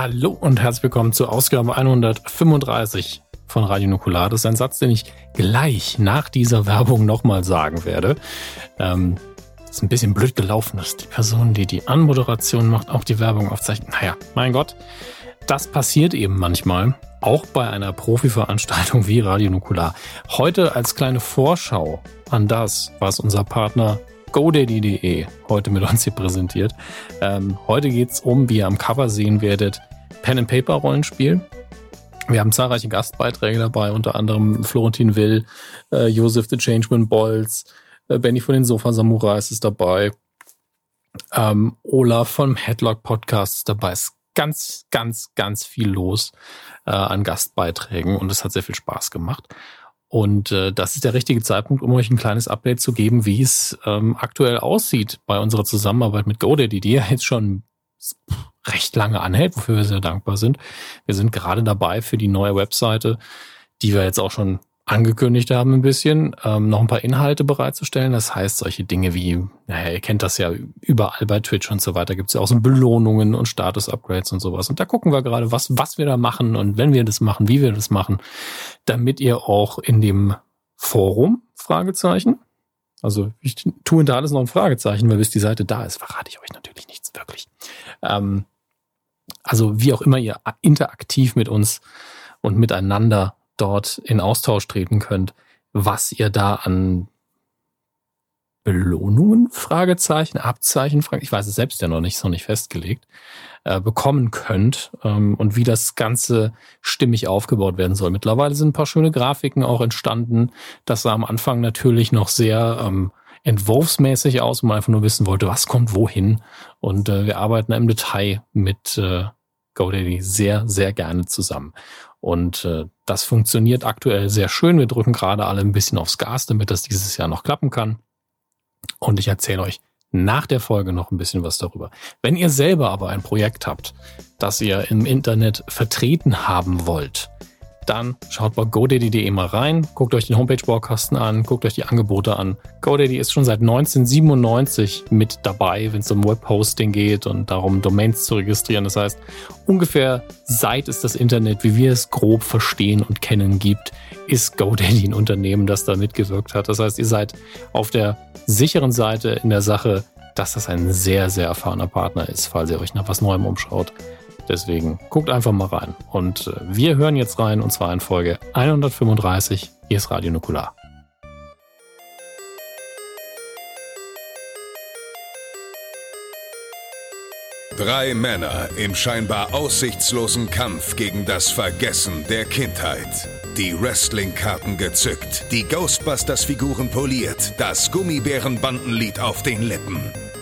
Hallo und herzlich willkommen zur Ausgabe 135 von Radio Nukular. Das ist ein Satz, den ich gleich nach dieser Werbung nochmal sagen werde. Ähm, ist ein bisschen blöd gelaufen, dass die Person, die die Anmoderation macht, auch die Werbung aufzeichnet. Naja, mein Gott, das passiert eben manchmal. Auch bei einer Profi-Veranstaltung wie Radio Nukular. Heute als kleine Vorschau an das, was unser Partner GoDaddy.de heute mit uns hier präsentiert. Ähm, heute geht's um, wie ihr am Cover sehen werdet, Pen-and-Paper-Rollenspiel. Wir haben zahlreiche Gastbeiträge dabei, unter anderem Florentin Will, äh, Joseph the Changeman Bolz, äh, Benny von den Sofa Samurais ist dabei, ähm, Olaf vom Headlock Podcast ist dabei. Es ist ganz, ganz, ganz viel los äh, an Gastbeiträgen und es hat sehr viel Spaß gemacht. Und äh, das ist der richtige Zeitpunkt, um euch ein kleines Update zu geben, wie es ähm, aktuell aussieht bei unserer Zusammenarbeit mit GoDaddy, die ja jetzt schon recht lange anhält, wofür wir sehr dankbar sind. Wir sind gerade dabei für die neue Webseite, die wir jetzt auch schon angekündigt haben, ein bisschen, ähm, noch ein paar Inhalte bereitzustellen. Das heißt, solche Dinge wie, naja, ihr kennt das ja überall bei Twitch und so weiter, gibt es ja auch so Belohnungen und Status-Upgrades und sowas. Und da gucken wir gerade, was, was wir da machen und wenn wir das machen, wie wir das machen, damit ihr auch in dem Forum, Fragezeichen, also ich tue da alles noch ein Fragezeichen, weil bis die Seite da ist, verrate ich euch natürlich nichts wirklich. Ähm, also wie auch immer ihr interaktiv mit uns und miteinander dort in Austausch treten könnt, was ihr da an Belohnungen, Fragezeichen, Abzeichen, ich weiß es selbst ja noch nicht, ist noch nicht festgelegt, äh, bekommen könnt ähm, und wie das Ganze stimmig aufgebaut werden soll. Mittlerweile sind ein paar schöne Grafiken auch entstanden. Das sah am Anfang natürlich noch sehr ähm, entwurfsmäßig aus, wo man einfach nur wissen wollte, was kommt wohin. Und äh, wir arbeiten im Detail mit äh, GoDaddy sehr, sehr gerne zusammen. Und äh, das funktioniert aktuell sehr schön. Wir drücken gerade alle ein bisschen aufs Gas, damit das dieses Jahr noch klappen kann. Und ich erzähle euch nach der Folge noch ein bisschen was darüber. Wenn ihr selber aber ein Projekt habt, das ihr im Internet vertreten haben wollt, dann schaut bei GoDaddy.de mal rein, guckt euch den Homepage-Baukasten an, guckt euch die Angebote an. GoDaddy ist schon seit 1997 mit dabei, wenn es um Webhosting geht und darum, Domains zu registrieren. Das heißt, ungefähr seit es das Internet, wie wir es grob verstehen und kennen, gibt, ist GoDaddy ein Unternehmen, das da mitgewirkt hat. Das heißt, ihr seid auf der sicheren Seite in der Sache, dass das ein sehr, sehr erfahrener Partner ist, falls ihr euch nach was Neuem umschaut. Deswegen guckt einfach mal rein. Und äh, wir hören jetzt rein, und zwar in Folge 135. Hier ist Radio Nukular. Drei Männer im scheinbar aussichtslosen Kampf gegen das Vergessen der Kindheit. Die Wrestling-Karten gezückt, die Ghostbusters-Figuren poliert, das Gummibärenbandenlied auf den Lippen.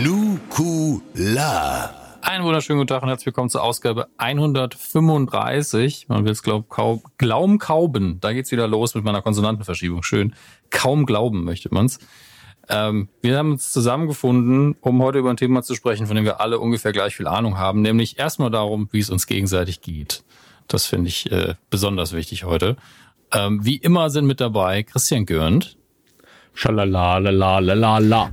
Nukular. Einen wunderschönen guten Tag und herzlich willkommen zur Ausgabe 135. Man will es glaub, kaum, glauben, kauben. Da geht's wieder los mit meiner Konsonantenverschiebung. Schön. Kaum glauben möchte man's. Ähm, wir haben uns zusammengefunden, um heute über ein Thema zu sprechen, von dem wir alle ungefähr gleich viel Ahnung haben, nämlich erstmal darum, wie es uns gegenseitig geht. Das finde ich äh, besonders wichtig heute. Ähm, wie immer sind mit dabei Christian Görnd. Schalalalalala.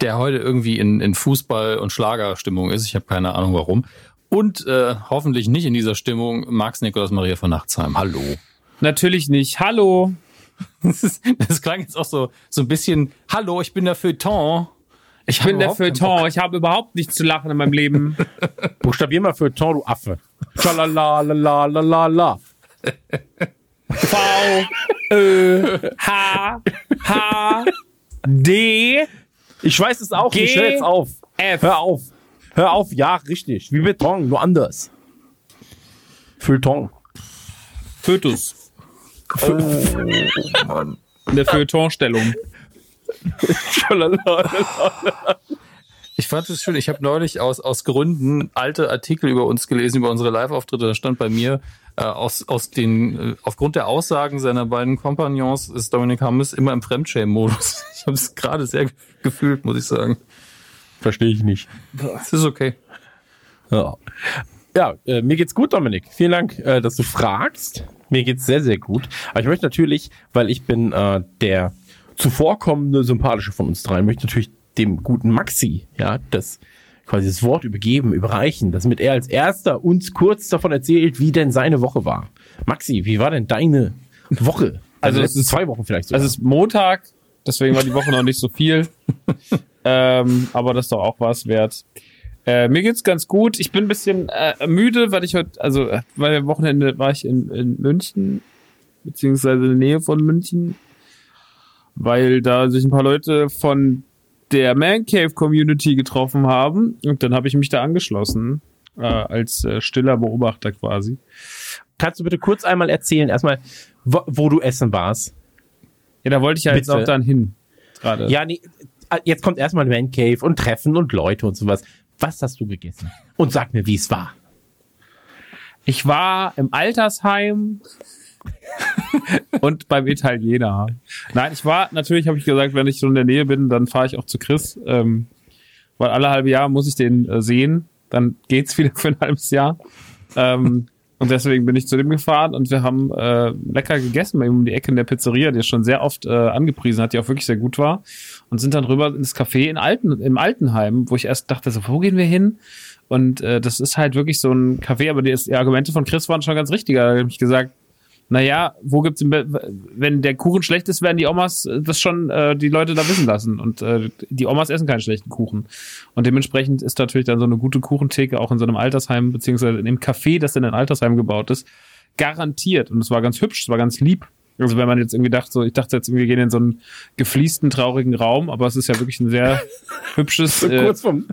der heute irgendwie in, in Fußball- und Schlagerstimmung ist. Ich habe keine Ahnung warum. Und äh, hoffentlich nicht in dieser Stimmung Max Nikolaus Maria von Nachtsheim. Hallo. Natürlich nicht. Hallo. Das, ist, das klang jetzt auch so, so ein bisschen, hallo, ich bin der Feuilleton. Ich bin der Feuilleton. Ich habe überhaupt nichts zu lachen in meinem Leben. Buchstabier mal Feuilleton, du Affe. Schalalalalala. V, Ö, H, H, D, Ich weiß es auch G, nicht. Hör jetzt auf. F. Hör auf. Hör auf. Ja, richtig. Wie Beton, nur anders. Feuilleton. Fötus. In der Feuilletonstellung. Ich fand es schön. Ich habe neulich aus, aus Gründen alte Artikel über uns gelesen, über unsere Live-Auftritte. Da stand bei mir, äh, aus, aus den, äh, aufgrund der Aussagen seiner beiden Kompagnons ist Dominik Hammes immer im Fremdschämen-Modus. Ich habe es gerade sehr ge- gefühlt, muss ich sagen. Verstehe ich nicht. Es ist okay. Ja, ja äh, mir geht's gut, Dominik. Vielen Dank, äh, dass du fragst. Mir geht's sehr, sehr gut. Aber ich möchte natürlich, weil ich bin äh, der zuvorkommende sympathische von uns dreien, möchte natürlich dem guten Maxi, ja, das quasi das Wort übergeben, überreichen, damit er als erster uns kurz davon erzählt, wie denn seine Woche war. Maxi, wie war denn deine Woche? Also Also, es zwei Wochen vielleicht sogar. Also es ist Montag, deswegen war die Woche noch nicht so viel. ähm, aber das ist doch auch was wert. Äh, mir geht's ganz gut. Ich bin ein bisschen äh, müde, weil ich heute, also äh, weil am Wochenende war ich in, in München, beziehungsweise in der Nähe von München, weil da sich ein paar Leute von der Man Cave Community getroffen haben und dann habe ich mich da angeschlossen äh, als äh, stiller Beobachter quasi. Kannst du bitte kurz einmal erzählen, erstmal, wo, wo du essen warst? Ja, da wollte ich ja jetzt auch dann hin. Gerade. Ja, nee, äh, jetzt kommt erstmal Man Cave und Treffen und Leute und sowas. Was hast du gegessen? Und sag mir, wie es war. Ich war im Altersheim und beim Italiener. Nein, ich war, natürlich habe ich gesagt, wenn ich so in der Nähe bin, dann fahre ich auch zu Chris, ähm, weil alle halbe Jahr muss ich den äh, sehen. Dann geht's wieder für ein halbes Jahr. Ähm, und deswegen bin ich zu dem gefahren und wir haben äh, lecker gegessen bei ihm um die Ecke in der Pizzeria, die er schon sehr oft äh, angepriesen hat, die auch wirklich sehr gut war. Und sind dann rüber ins Café in Alten, im Altenheim, wo ich erst dachte, so, wo gehen wir hin? Und äh, das ist halt wirklich so ein Café, aber die, die Argumente von Chris waren schon ganz richtig. Da habe ich gesagt, naja, wo gibt's, wenn der Kuchen schlecht ist, werden die Omas äh, das schon äh, die Leute da wissen lassen. Und äh, die Omas essen keinen schlechten Kuchen. Und dementsprechend ist natürlich dann so eine gute Kuchentheke auch in so einem Altersheim, beziehungsweise in dem Café, das in ein Altersheim gebaut ist, garantiert. Und es war ganz hübsch, es war ganz lieb. Also wenn man jetzt irgendwie dachte, so, ich dachte jetzt, wir gehen in so einen gefliesten, traurigen Raum, aber es ist ja wirklich ein sehr hübsches. So äh, kurz vom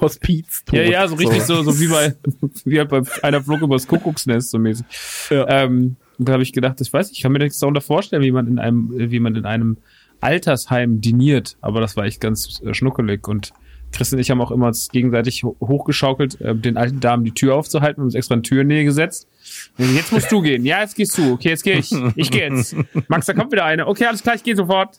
Hospiz. ja, ja, so richtig so, so wie bei, wie halt bei einer Flug übers Kuckucksnest so mäßig. Ja. Ähm, und da habe ich gedacht, ich weiß nicht, ich kann mir das darunter vorstellen, wie man in einem, wie man in einem Altersheim diniert. Aber das war echt ganz äh, schnuckelig und Chris und ich haben auch immer gegenseitig ho- hochgeschaukelt, äh, den alten Damen die Tür aufzuhalten und uns extra in Türnähe gesetzt. Jetzt musst du gehen. Ja, jetzt gehst du. Okay, jetzt gehe ich. Ich gehe jetzt. Max, da kommt wieder eine. Okay, alles klar, ich gehe sofort.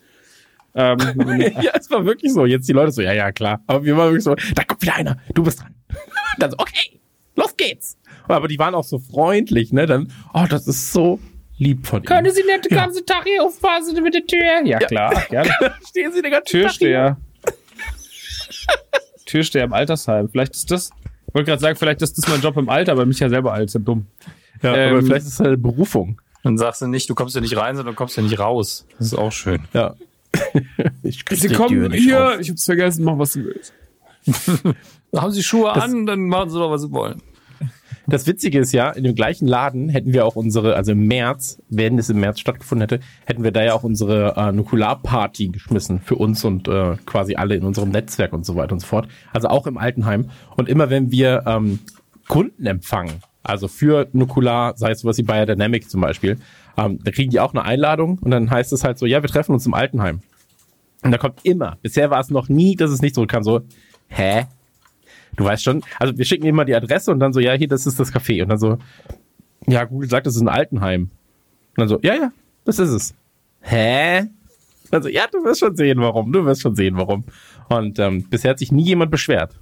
Ähm, ja, es war wirklich so. Jetzt die Leute so, ja, ja, klar. Aber wir waren wirklich so, da kommt wieder einer, du bist dran. Dann so, okay, los geht's. Aber die waren auch so freundlich, ne? Dann, oh, das ist so lieb von Können ihnen. Sie nicht den ganzen Tag hier aufpassen mit der Tür? Ja, klar. Gerne. Stehen sie den ganzen Türsteher. Türsteher im Altersheim. Vielleicht ist das, ich wollte gerade sagen, vielleicht ist das mein Job im Alter, aber mich ja selber alt, ist ja dumm. Tag. Ja, aber Ähm, vielleicht ist es eine Berufung. Dann sagst du nicht, du kommst ja nicht rein, sondern du kommst ja nicht raus. Das ist auch schön. Ja. ich krieg Sie kommen hier, ich hab's vergessen, mach was du willst. Haben sie Schuhe an, dann machen sie doch, was sie wollen. Das Witzige ist ja, in dem gleichen Laden hätten wir auch unsere, also im März, wenn es im März stattgefunden hätte, hätten wir da ja auch unsere äh, Nukularparty geschmissen für uns und äh, quasi alle in unserem Netzwerk und so weiter und so fort. Also auch im Altenheim. Und immer wenn wir ähm, Kunden empfangen, also für Nukular, sei es sowas wie Bayer Dynamic zum Beispiel, ähm, da kriegen die auch eine Einladung und dann heißt es halt so, ja, wir treffen uns im Altenheim. Und da kommt immer, bisher war es noch nie, dass es nicht zurückkam, so, hä? Du weißt schon, also wir schicken immer die Adresse und dann so, ja, hier, das ist das Café. Und dann so, ja, Google sagt, das ist ein Altenheim. Und dann so, ja, ja, das ist es. Hä? Also, ja, du wirst schon sehen, warum. Du wirst schon sehen, warum. Und ähm, bisher hat sich nie jemand beschwert.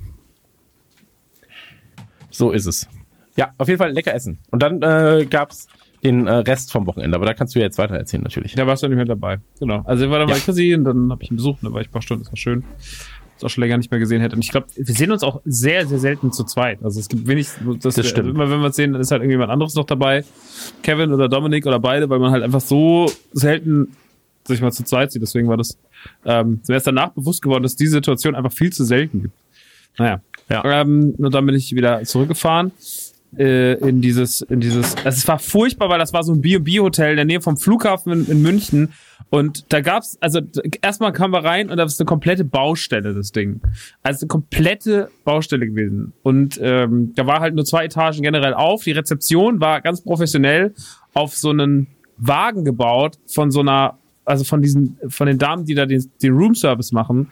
So ist es. Ja, auf jeden Fall lecker essen. Und dann äh, gab's den äh, Rest vom Wochenende, aber da kannst du ja jetzt weiter erzählen, natürlich. Da warst du nicht mehr dabei. Genau. Also ich war da Ja. bei Chrissy und dann habe ich ihn besucht, und da war ich ein paar Stunden, das war schön. Auch schon länger nicht mehr gesehen hätte. Und ich glaube, wir sehen uns auch sehr, sehr selten zu zweit. Also es gibt wenig, das, Das stimmt. Also immer wenn wir uns sehen, dann ist halt irgendjemand anderes noch dabei. Kevin oder Dominik oder beide, weil man halt einfach so selten sich mal zu zweit sieht. Deswegen war das ähm, mir erst danach bewusst geworden, dass diese Situation einfach viel zu selten gibt. Naja. Ja. Ähm, und dann bin ich wieder zurückgefahren äh, in dieses, in dieses, also es war furchtbar, weil das war so ein B&B-Hotel in der Nähe vom Flughafen in, in München und da gab's, also erstmal kamen wir rein und da ist eine komplette Baustelle, das Ding. Also eine komplette Baustelle gewesen und ähm, da war halt nur zwei Etagen generell auf, die Rezeption war ganz professionell auf so einen Wagen gebaut von so einer also von diesen, von den Damen, die da den, den Roomservice machen,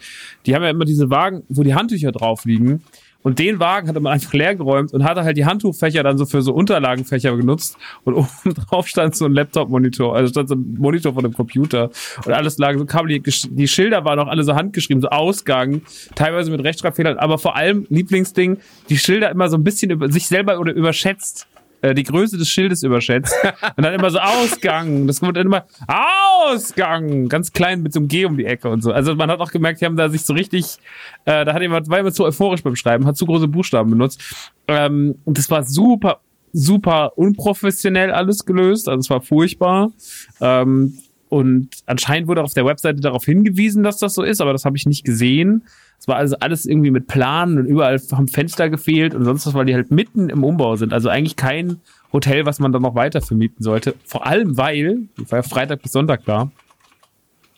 die haben ja immer diese Wagen, wo die Handtücher drauf liegen. Und den Wagen hatte man einfach leer geräumt und hatte halt die Handtuchfächer dann so für so Unterlagenfächer genutzt. Und oben drauf stand so ein Laptop-Monitor, also stand so ein Monitor von dem Computer. Und alles lag so kabelig. Die Schilder waren auch alle so handgeschrieben, so Ausgang, teilweise mit Rechtschreibfehlern, aber vor allem Lieblingsding, die Schilder immer so ein bisschen über sich selber oder überschätzt äh, die Größe des Schildes überschätzt und dann immer so Ausgang. Das kommt dann immer Ausgang, ganz klein mit so einem G um die Ecke und so. Also man hat auch gemerkt, die haben da sich so richtig, äh, da hat jemand, war jemand zu euphorisch beim Schreiben, hat zu große Buchstaben benutzt. Ähm, und das war super, super unprofessionell alles gelöst. Also es war furchtbar. Ähm, und anscheinend wurde auf der Webseite darauf hingewiesen, dass das so ist, aber das habe ich nicht gesehen. Es war also alles irgendwie mit Planen und überall haben Fenster gefehlt und sonst was, weil die halt mitten im Umbau sind. Also eigentlich kein Hotel, was man dann noch weiter vermieten sollte. Vor allem, weil, ich war ja Freitag bis Sonntag da,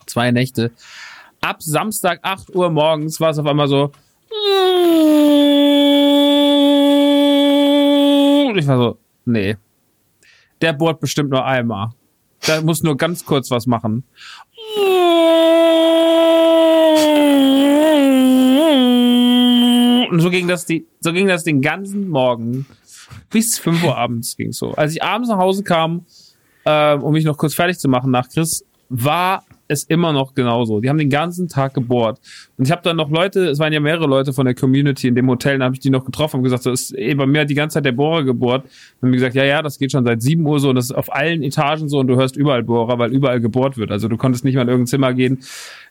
zwei Nächte, ab Samstag 8 Uhr morgens war es auf einmal so, und ich war so, nee, der bohrt bestimmt nur einmal. Der muss nur ganz kurz was machen. Und so ging das die, so ging das den ganzen Morgen bis 5 Uhr abends ging so. Als ich abends nach Hause kam, äh, um mich noch kurz fertig zu machen nach Chris, war es immer noch genauso. Die haben den ganzen Tag gebohrt. Und ich habe dann noch Leute, es waren ja mehrere Leute von der Community in dem Hotel, da habe ich die noch getroffen und gesagt, so ist eh bei mir die ganze Zeit der Bohrer gebohrt. Und mir gesagt, ja, ja, das geht schon seit 7 Uhr so und das ist auf allen Etagen so und du hörst überall Bohrer, weil überall gebohrt wird. Also du konntest nicht mal in irgendein Zimmer gehen,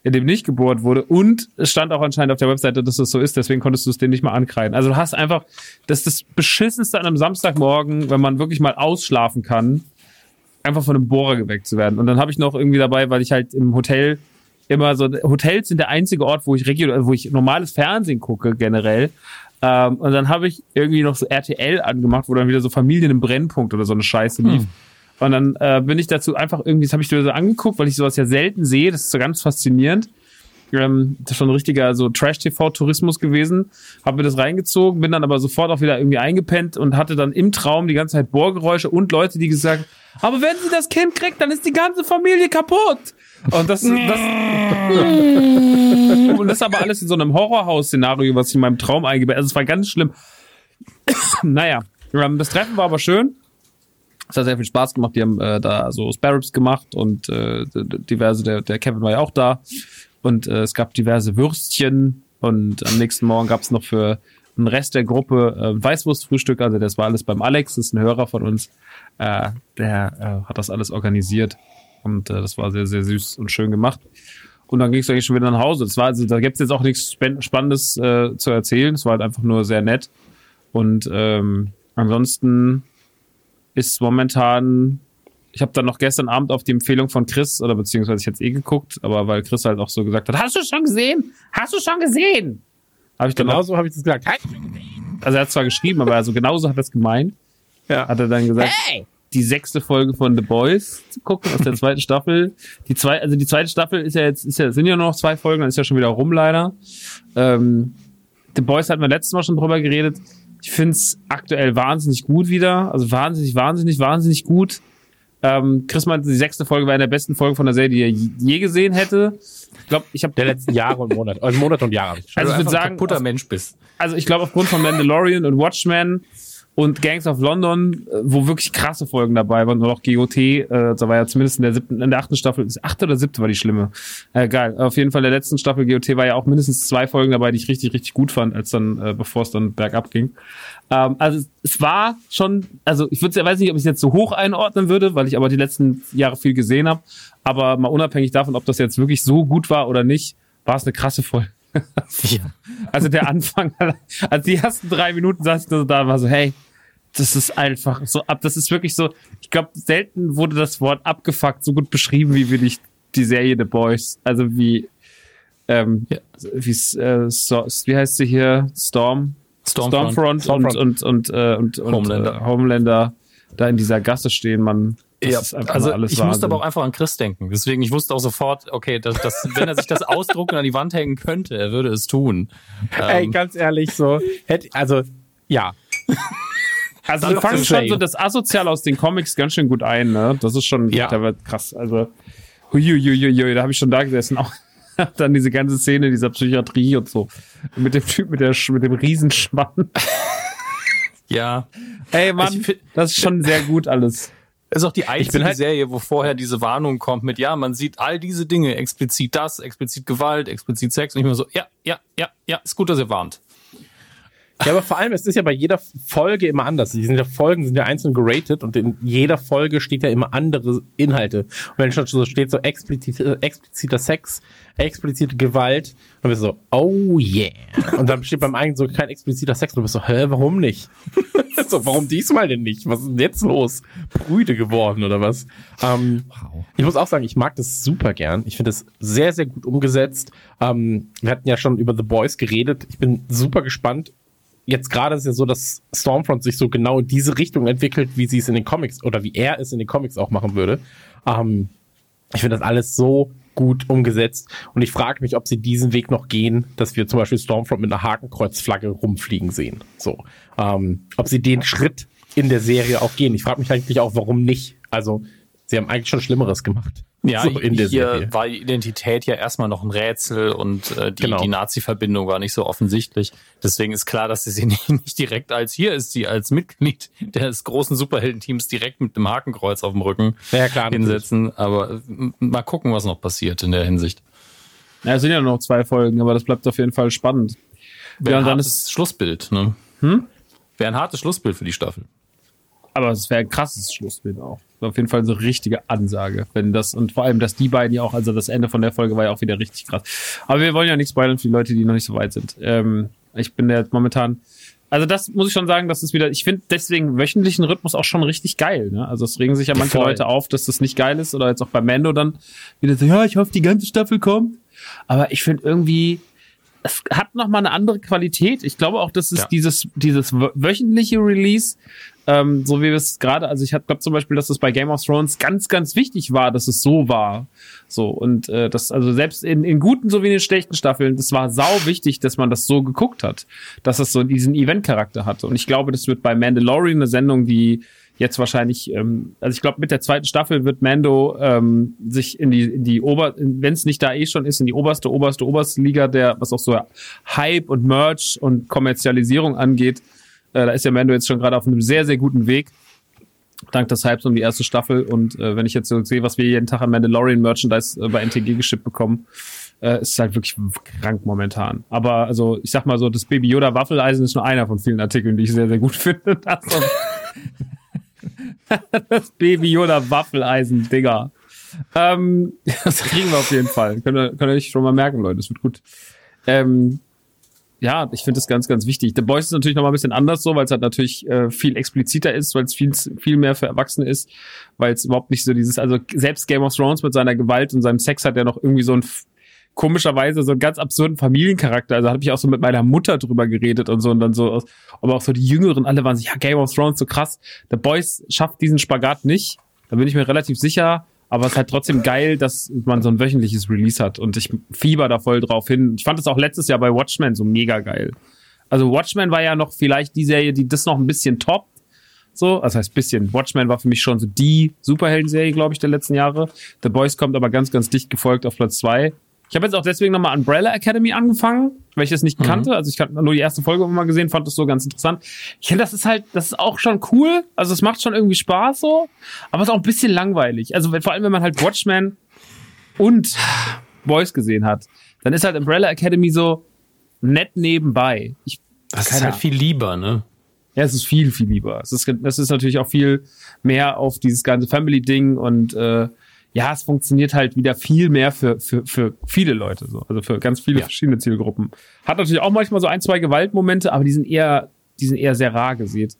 in dem nicht gebohrt wurde. Und es stand auch anscheinend auf der Webseite, dass das so ist, deswegen konntest du es denen nicht mal ankreiden. Also du hast einfach, das ist das Beschissenste an einem Samstagmorgen, wenn man wirklich mal ausschlafen kann, einfach von einem Bohrer geweckt zu werden. Und dann habe ich noch irgendwie dabei, weil ich halt im Hotel immer so, Hotels sind der einzige Ort, wo ich regional, wo ich normales Fernsehen gucke generell. Ähm, und dann habe ich irgendwie noch so RTL angemacht, wo dann wieder so Familien im Brennpunkt oder so eine Scheiße lief. Hm. Und dann äh, bin ich dazu einfach irgendwie, das habe ich mir so angeguckt, weil ich sowas ja selten sehe. Das ist so ganz faszinierend. Ähm, das ist schon ein richtiger so Trash-TV-Tourismus gewesen. Habe mir das reingezogen, bin dann aber sofort auch wieder irgendwie eingepennt und hatte dann im Traum die ganze Zeit Bohrgeräusche und Leute, die gesagt aber wenn sie das Kind kriegt, dann ist die ganze Familie kaputt. Und das, das, und das ist aber alles in so einem Horrorhaus-Szenario, was ich in meinem Traum eingebettet Also es war ganz schlimm. naja, ähm, das Treffen war aber schön. Es hat sehr viel Spaß gemacht. Die haben äh, da so Sparrows gemacht und äh, diverse, der, der Kevin war ja auch da. Und äh, es gab diverse Würstchen und am nächsten Morgen gab es noch für den Rest der Gruppe äh, Weißwurstfrühstück. Also das war alles beim Alex, das ist ein Hörer von uns. Äh, der äh, hat das alles organisiert und äh, das war sehr, sehr süß und schön gemacht. Und dann ging es eigentlich schon wieder nach Hause. Das war also, da gibt's jetzt auch nichts Spannendes äh, zu erzählen. Es war halt einfach nur sehr nett. Und ähm, ansonsten ist momentan ich habe dann noch gestern Abend auf die Empfehlung von Chris, oder beziehungsweise ich jetzt eh geguckt, aber weil Chris halt auch so gesagt hat, hast du schon gesehen? Hast du schon gesehen? Habe ich dann genauso habe ich das gesagt. Also er hat zwar geschrieben, aber also genauso hat er es gemeint. Ja. Hat er dann gesagt, hey! die sechste Folge von The Boys zu gucken aus der zweiten Staffel. Die zwei, also die zweite Staffel ist ja jetzt, ist ja, sind ja nur noch zwei Folgen, dann ist ja schon wieder rum leider. Ähm, The Boys hatten wir letztes Mal schon drüber geredet. Ich find's aktuell wahnsinnig gut wieder. Also wahnsinnig, wahnsinnig, wahnsinnig gut. Ähm, Chris meinte, die sechste Folge war eine der besten Folgen von der Serie, die er je gesehen hätte. Ich glaube, ich habe der letzten Jahre und Monate, also Monate und Jahre. Also ich würde sagen, kaputter Mensch bist. Also ich glaube aufgrund von Mandalorian und Watchmen und Gangs of London, äh, wo wirklich krasse Folgen dabei waren, und auch GOT, äh, da war ja zumindest in der siebten, in der achten Staffel, achte oder siebte war die schlimme. Äh, geil. Auf jeden Fall der letzten Staffel GOT war ja auch mindestens zwei Folgen dabei, die ich richtig, richtig gut fand, als dann, äh, bevor es dann bergab ging. Ähm, also es war schon, also ich würde, weiß nicht, ob ich es jetzt so hoch einordnen würde, weil ich aber die letzten Jahre viel gesehen habe. Aber mal unabhängig davon, ob das jetzt wirklich so gut war oder nicht, war es eine krasse Folge. Ja. Also der Anfang, also die ersten drei Minuten saß ich da, war so, hey, das ist einfach so ab, das ist wirklich so, ich glaube, selten wurde das Wort abgefuckt so gut beschrieben, wie will ich die Serie The Boys. Also wie, ähm, ja. wie, äh, so, wie heißt sie hier? Storm? Stormfront, Stormfront, Stormfront. und, und, und, äh, und, und Homelander. Äh, Homelander da in dieser Gasse stehen, man. Ja, also ich Wahnsinn. musste aber auch einfach an Chris denken. Deswegen, ich wusste auch sofort, okay, dass, dass, wenn er sich das ausdrucken und an die Wand hängen könnte, er würde es tun. Ey, ähm, ganz ehrlich, so, hätte, also, ja. Also wir fangen schon so das Asozial aus den Comics ganz schön gut ein, ne? Das ist schon ja. der wird krass. Also Huiuiuiui, da habe ich schon da gesessen. Auch dann diese ganze Szene dieser Psychiatrie und so. Mit dem Typ mit, der, mit dem Riesenschwann. Ja. Ey, Mann, das ist schon sehr gut alles. Das ist auch die einzige halt- Serie, wo vorher diese Warnung kommt mit, ja, man sieht all diese Dinge, explizit das, explizit Gewalt, explizit Sex. Und ich mir so, ja, ja, ja, ja, ist gut, dass ihr warnt. Ja, aber vor allem, es ist ja bei jeder Folge immer anders. Die sind ja Folgen sind ja einzeln geratet und in jeder Folge steht ja immer andere Inhalte. Und wenn schon so steht so explizit, äh, expliziter Sex, explizite Gewalt, dann bist du so, oh yeah. Und dann steht beim eigenen so kein expliziter Sex. Und du bist so, hä, warum nicht? so, warum diesmal denn nicht? Was ist denn jetzt los? Brüde geworden oder was? Ähm, Ich muss auch sagen, ich mag das super gern. Ich finde es sehr, sehr gut umgesetzt. Ähm, wir hatten ja schon über The Boys geredet. Ich bin super gespannt, jetzt gerade ist ja so, dass Stormfront sich so genau in diese Richtung entwickelt, wie sie es in den Comics oder wie er es in den Comics auch machen würde. Ähm, ich finde das alles so gut umgesetzt und ich frage mich, ob sie diesen Weg noch gehen, dass wir zum Beispiel Stormfront mit einer Hakenkreuzflagge rumfliegen sehen. So, ähm, ob sie den Schritt in der Serie auch gehen. Ich frage mich eigentlich auch, warum nicht. Also, sie haben eigentlich schon Schlimmeres gemacht. Ja, so hier Serie. war die Identität ja erstmal noch ein Rätsel und äh, die, Genau. die Nazi-Verbindung war nicht so offensichtlich. Deswegen ist klar, dass sie sie nicht, nicht direkt als hier ist, sie als Mitglied des großen Superheldenteams direkt mit dem Hakenkreuz auf dem Rücken Ja, klar, natürlich. hinsetzen. Aber äh, mal gucken, was noch passiert in der Hinsicht. Ja, es sind ja noch zwei Folgen, aber das bleibt auf jeden Fall spannend. Wäre Ja, ein dann hartes Schlussbild, ne? Hm? Wäre ein hartes Schlussbild für die Staffel. Aber es wäre ein krasses Schlussbild auch. Auf jeden Fall so eine richtige Ansage. Wenn das, und vor allem, dass die beiden ja auch, also das Ende von der Folge war ja auch wieder richtig krass. Aber wir wollen ja nicht spoilern für die Leute, die noch nicht so weit sind. Ähm, ich bin jetzt momentan, also das muss ich schon sagen, das ist wieder, ich finde deswegen wöchentlichen Rhythmus auch schon richtig geil. Ne? Also es regen sich ja manche Voll. Leute auf, dass das nicht geil ist oder jetzt auch bei Mando dann wieder so, ja, ich hoffe, die ganze Staffel kommt. Aber ich finde irgendwie, es hat noch mal eine andere Qualität. Ich glaube auch, dass es Ja. dieses dieses wö- wöchentliche Release, ähm, so wie wir es gerade, also ich glaube zum Beispiel, dass es bei Game of Thrones ganz ganz wichtig war, dass es so war, so und äh, das also selbst in, in guten sowie in den schlechten Staffeln, das war sau wichtig, dass man das so geguckt hat, dass es so diesen Event-Charakter hatte. Und ich glaube, das wird bei Mandalorian eine Sendung, die jetzt wahrscheinlich, ähm, also ich glaube, mit der zweiten Staffel wird Mando ähm, sich in die, in die Ober, wenn es nicht da eh schon ist, in die oberste, oberste, oberste Liga der, was auch so Hype und Merch und Kommerzialisierung angeht, äh, da ist ja Mando jetzt schon gerade auf einem sehr, sehr guten Weg. Dank des Hypes um die erste Staffel. Und äh, wenn ich jetzt so sehe, was wir jeden Tag an Mandalorian-Merchandise äh, bei NTG geschippt bekommen, äh, ist halt wirklich krank momentan. Aber also, ich sag mal so, das Baby Yoda Waffeleisen ist nur einer von vielen Artikeln, die ich sehr, sehr gut finde. Das, das Baby Yoda Waffeleisen, Digga. Ähm, das kriegen wir auf jeden Fall. Könnt ihr, könnt ihr euch schon mal merken, Leute. Das wird gut. Ähm, ja, ich finde das ganz, ganz wichtig. The Boys ist natürlich noch mal ein bisschen anders so, weil es halt natürlich äh, viel expliziter ist, weil es viel, viel mehr für Erwachsene ist, weil es überhaupt nicht so dieses, also selbst Game of Thrones mit seiner Gewalt und seinem Sex hat ja noch irgendwie so ein komischerweise so einen ganz absurden Familiencharakter. Also habe ich auch so mit meiner Mutter drüber geredet und so und dann so, aber auch so die Jüngeren alle waren so, ja, Game of Thrones so krass. The Boys schafft diesen Spagat nicht. Da bin ich mir relativ sicher. Aber es ist halt trotzdem geil, dass man so ein wöchentliches Release hat und ich fieber da voll drauf hin. Ich fand es auch letztes Jahr bei Watchmen so mega geil. Also Watchmen war ja noch vielleicht die Serie, die das noch ein bisschen toppt. So, das heißt bisschen. Watchmen war für mich schon so die Superhelden-Serie, glaube ich, der letzten Jahre. The Boys kommt aber ganz, ganz dicht gefolgt auf Platz zwei. Ich habe jetzt auch deswegen nochmal Umbrella Academy angefangen, weil ich das nicht kannte. Also ich habe nur die erste Folge mal gesehen, fand das so ganz interessant. Ich finde, das ist halt, das ist auch schon cool. Also es macht schon irgendwie Spaß so, aber es ist auch ein bisschen langweilig. Also vor allem, wenn man halt Watchmen und Boys gesehen hat, dann ist halt Umbrella Academy so nett nebenbei. Ich, Das ist halt viel lieber, ne? ja, es ist viel, viel lieber. Es ist, das ist natürlich auch viel mehr auf dieses ganze Family-Ding und äh, ja, es funktioniert halt wieder viel mehr für, für, für viele Leute, so. Also für ganz viele Ja. verschiedene Zielgruppen. Hat natürlich auch manchmal so ein, zwei Gewaltmomente, aber die sind eher, die sind eher sehr rar gesät.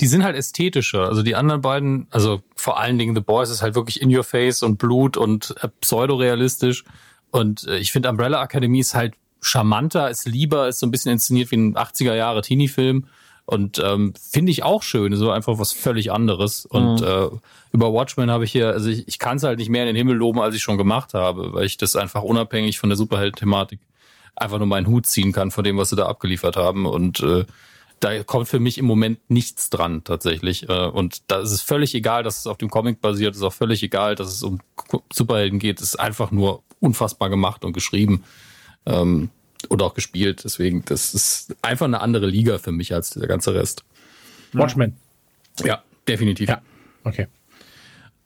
Die sind halt ästhetischer. Also die anderen beiden, also vor allen Dingen The Boys ist halt wirklich in your face und Blut und äh, pseudorealistisch. Und äh, ich finde Umbrella Academy ist halt charmanter, ist lieber, ist so ein bisschen inszeniert wie ein 80er Jahre Teenie-Film. Und ähm, finde ich auch schön, so einfach was völlig anderes. Und Mhm. äh, über Watchmen habe ich hier, also ich, ich kann es halt nicht mehr in den Himmel loben, als ich schon gemacht habe, weil ich das einfach unabhängig von der Superheld-Thematik einfach nur meinen Hut ziehen kann von dem, was sie da abgeliefert haben. Und äh, da kommt für mich im Moment nichts dran tatsächlich. Äh, und da ist es völlig egal, dass es auf dem Comic basiert, ist auch völlig egal, dass es um Superhelden geht. Es ist einfach nur unfassbar gemacht und geschrieben ähm, und auch gespielt. Deswegen, das ist einfach eine andere Liga für mich als der ganze Rest. Watchmen. Ja, definitiv. Ja. Okay.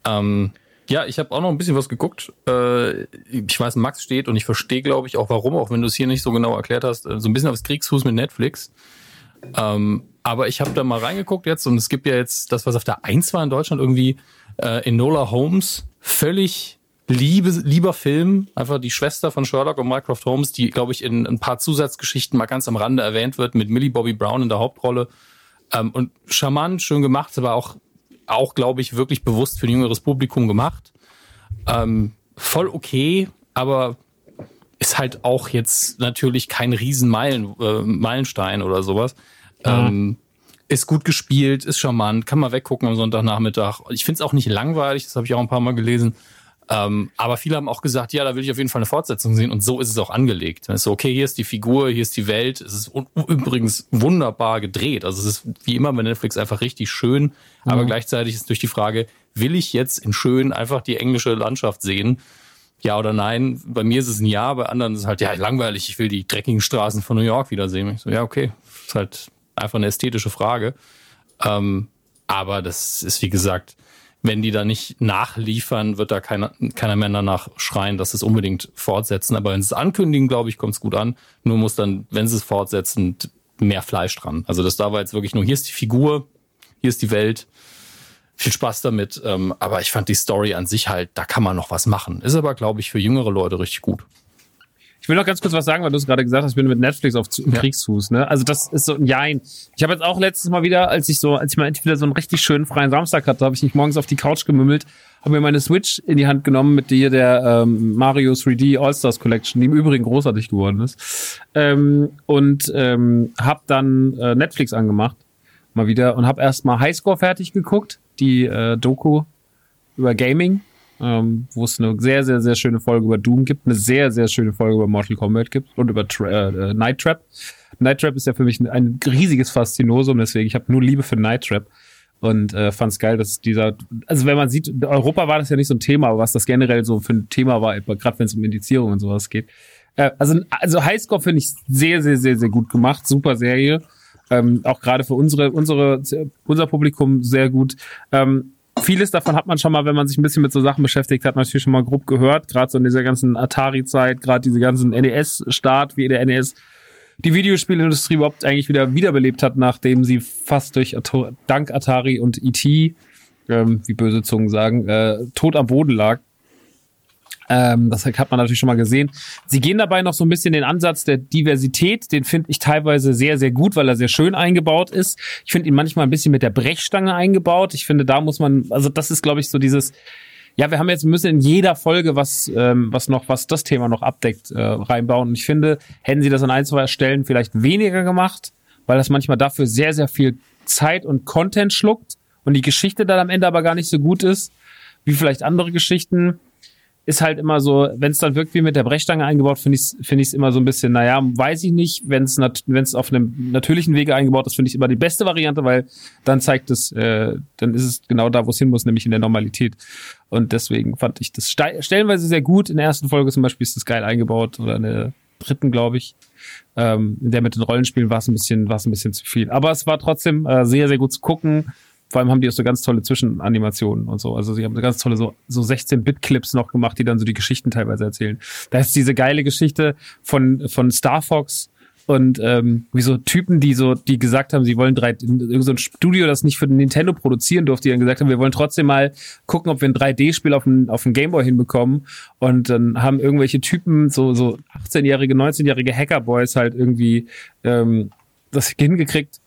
Ähm, ja, ich habe auch noch ein bisschen was geguckt. Äh, ich weiß, Max steht und ich verstehe, glaube ich, auch warum, auch wenn du es hier nicht so genau erklärt hast, äh, so ein bisschen aufs Kriegsfuß mit Netflix. Ähm, aber ich habe da mal reingeguckt jetzt und es gibt ja jetzt das, was auf der 1 war in Deutschland, irgendwie äh, Enola Holmes, völlig liebe, lieber Film, einfach die Schwester von Sherlock und Mycroft Holmes, die, glaube ich, in ein paar Zusatzgeschichten mal ganz am Rande erwähnt wird, mit Millie Bobby Brown in der Hauptrolle. Ähm, und charmant, schön gemacht, aber auch auch, glaube ich, wirklich bewusst für ein jüngeres Publikum gemacht. Ähm, voll okay, aber ist halt auch jetzt natürlich kein riesen Meilen, äh, Meilenstein oder sowas. Mhm. Ähm, ist gut gespielt, ist charmant, kann man weggucken am Sonntagnachmittag. Ich finde es auch nicht langweilig, das habe ich auch ein paar Mal gelesen. Ähm, aber viele haben auch gesagt, ja, da will ich auf jeden Fall eine Fortsetzung sehen und so ist es auch angelegt. Es ist so, okay, hier ist die Figur, hier ist die Welt. Es ist übrigens wunderbar gedreht. Also es ist wie immer bei Netflix einfach richtig schön, mhm. aber gleichzeitig ist durch die Frage, will ich jetzt in schön einfach die englische Landschaft sehen? Ja oder nein? Bei mir ist es ein Ja, bei anderen ist es halt, ja, langweilig, ich will die dreckigen Straßen von New York wiedersehen. Ich so, ja, okay, ist halt einfach eine ästhetische Frage. Ähm, aber das ist, wie gesagt, wenn die da nicht nachliefern, wird da keiner, keiner mehr danach schreien, dass sie es unbedingt fortsetzen. Aber wenn sie es ankündigen, glaube ich, kommt es gut an. Nur muss dann, wenn sie es fortsetzen, mehr Fleisch dran. Also das da war jetzt wirklich nur, hier ist die Figur, hier ist die Welt. Viel Spaß damit. Ähm, aber ich fand die Story an sich halt, da kann man noch was machen. Ist aber, glaube ich, für jüngere Leute richtig gut. Ich will noch ganz kurz was sagen, weil du es gerade gesagt hast, ich bin mit Netflix auf ja. Kriegsfuß, ne? Also das ist so ein Jein. Ich habe jetzt auch letztes Mal wieder, als ich so, als ich mal endlich wieder so einen richtig schönen freien Samstag hatte, habe ich mich morgens auf die Couch gemümmelt, habe mir meine Switch in die Hand genommen mit dir der ähm, Mario 3D All-Stars Collection, die im Übrigen großartig geworden ist. Ähm, und ähm, habe dann äh, Netflix angemacht, mal wieder, und habe erstmal Highscore fertig geguckt, die äh, Doku über Gaming ähm, wo es eine sehr, sehr, sehr schöne Folge über Doom gibt, eine sehr, sehr schöne Folge über Mortal Kombat gibt und über Tra äh, Night Trap. Night Trap ist ja für mich ein, ein riesiges Faszinosum, deswegen ich habe nur Liebe für Night Trap und äh, fand es geil, dass dieser, also wenn man sieht, in Europa war das ja nicht so ein Thema, aber was das generell so für ein Thema war, gerade wenn es um Indizierung und sowas geht. Äh, also, also Highscore finde ich sehr, sehr, sehr, sehr gut gemacht, super Serie. Ähm, auch gerade für unsere, unsere, unser Publikum sehr gut. Ähm, vieles davon hat man schon mal, wenn man sich ein bisschen mit so Sachen beschäftigt hat, natürlich schon mal grob gehört. Gerade so in dieser ganzen Atari-Zeit, gerade diese ganzen NES-Start, wie der NES die Videospielindustrie überhaupt eigentlich wieder wiederbelebt hat, nachdem sie fast durch dank Atari und ET, ähm, wie böse Zungen sagen, äh, tot am Boden lag. Ähm, das hat man natürlich schon mal gesehen. Sie gehen dabei noch so ein bisschen den Ansatz der Diversität, den finde ich teilweise sehr, sehr gut, weil er sehr schön eingebaut ist. Ich finde ihn manchmal ein bisschen mit der Brechstange eingebaut. Ich finde, da muss man, also das ist, glaube ich, so dieses, ja, wir haben jetzt, müssen in jeder Folge was, ähm, was noch, was das Thema noch abdeckt, äh, reinbauen. Und ich finde, hätten sie das an ein, zwei Stellen vielleicht weniger gemacht, weil das manchmal dafür sehr, sehr viel Zeit und Content schluckt und die Geschichte dann am Ende aber gar nicht so gut ist, wie vielleicht andere Geschichten ist halt immer so, wenn es dann wirkt wie mit der Brechstange eingebaut, finde ich es find ich's immer so ein bisschen, naja, weiß ich nicht. Wenn es wenn es auf einem natürlichen Wege eingebaut ist, finde ich immer die beste Variante, weil dann zeigt es, äh, dann ist es genau da, wo es hin muss, nämlich in der Normalität. Und deswegen fand ich das stellenweise sehr gut. In der ersten Folge zum Beispiel ist das geil eingebaut oder in der dritten, glaube ich. Ähm, in der mit den Rollenspielen war es ein bisschen, war es ein bisschen zu viel. Aber es war trotzdem äh, sehr, sehr gut zu gucken vor allem haben die auch so ganz tolle Zwischenanimationen und so. Also sie haben ganz tolle so, so 16-Bit-Clips noch gemacht, die dann so die Geschichten teilweise erzählen. Da ist diese geile Geschichte von, von Star Fox und ähm, wie so Typen, die so, die gesagt haben, sie wollen drei, so ein Studio, das nicht für Nintendo produzieren durfte, die dann gesagt haben, wir wollen trotzdem mal gucken, ob wir ein 3D-Spiel auf dem, auf dem Gameboy hinbekommen. Und dann haben irgendwelche Typen, so, so 18-jährige, 19-jährige Hackerboys halt irgendwie ähm, das hingekriegt,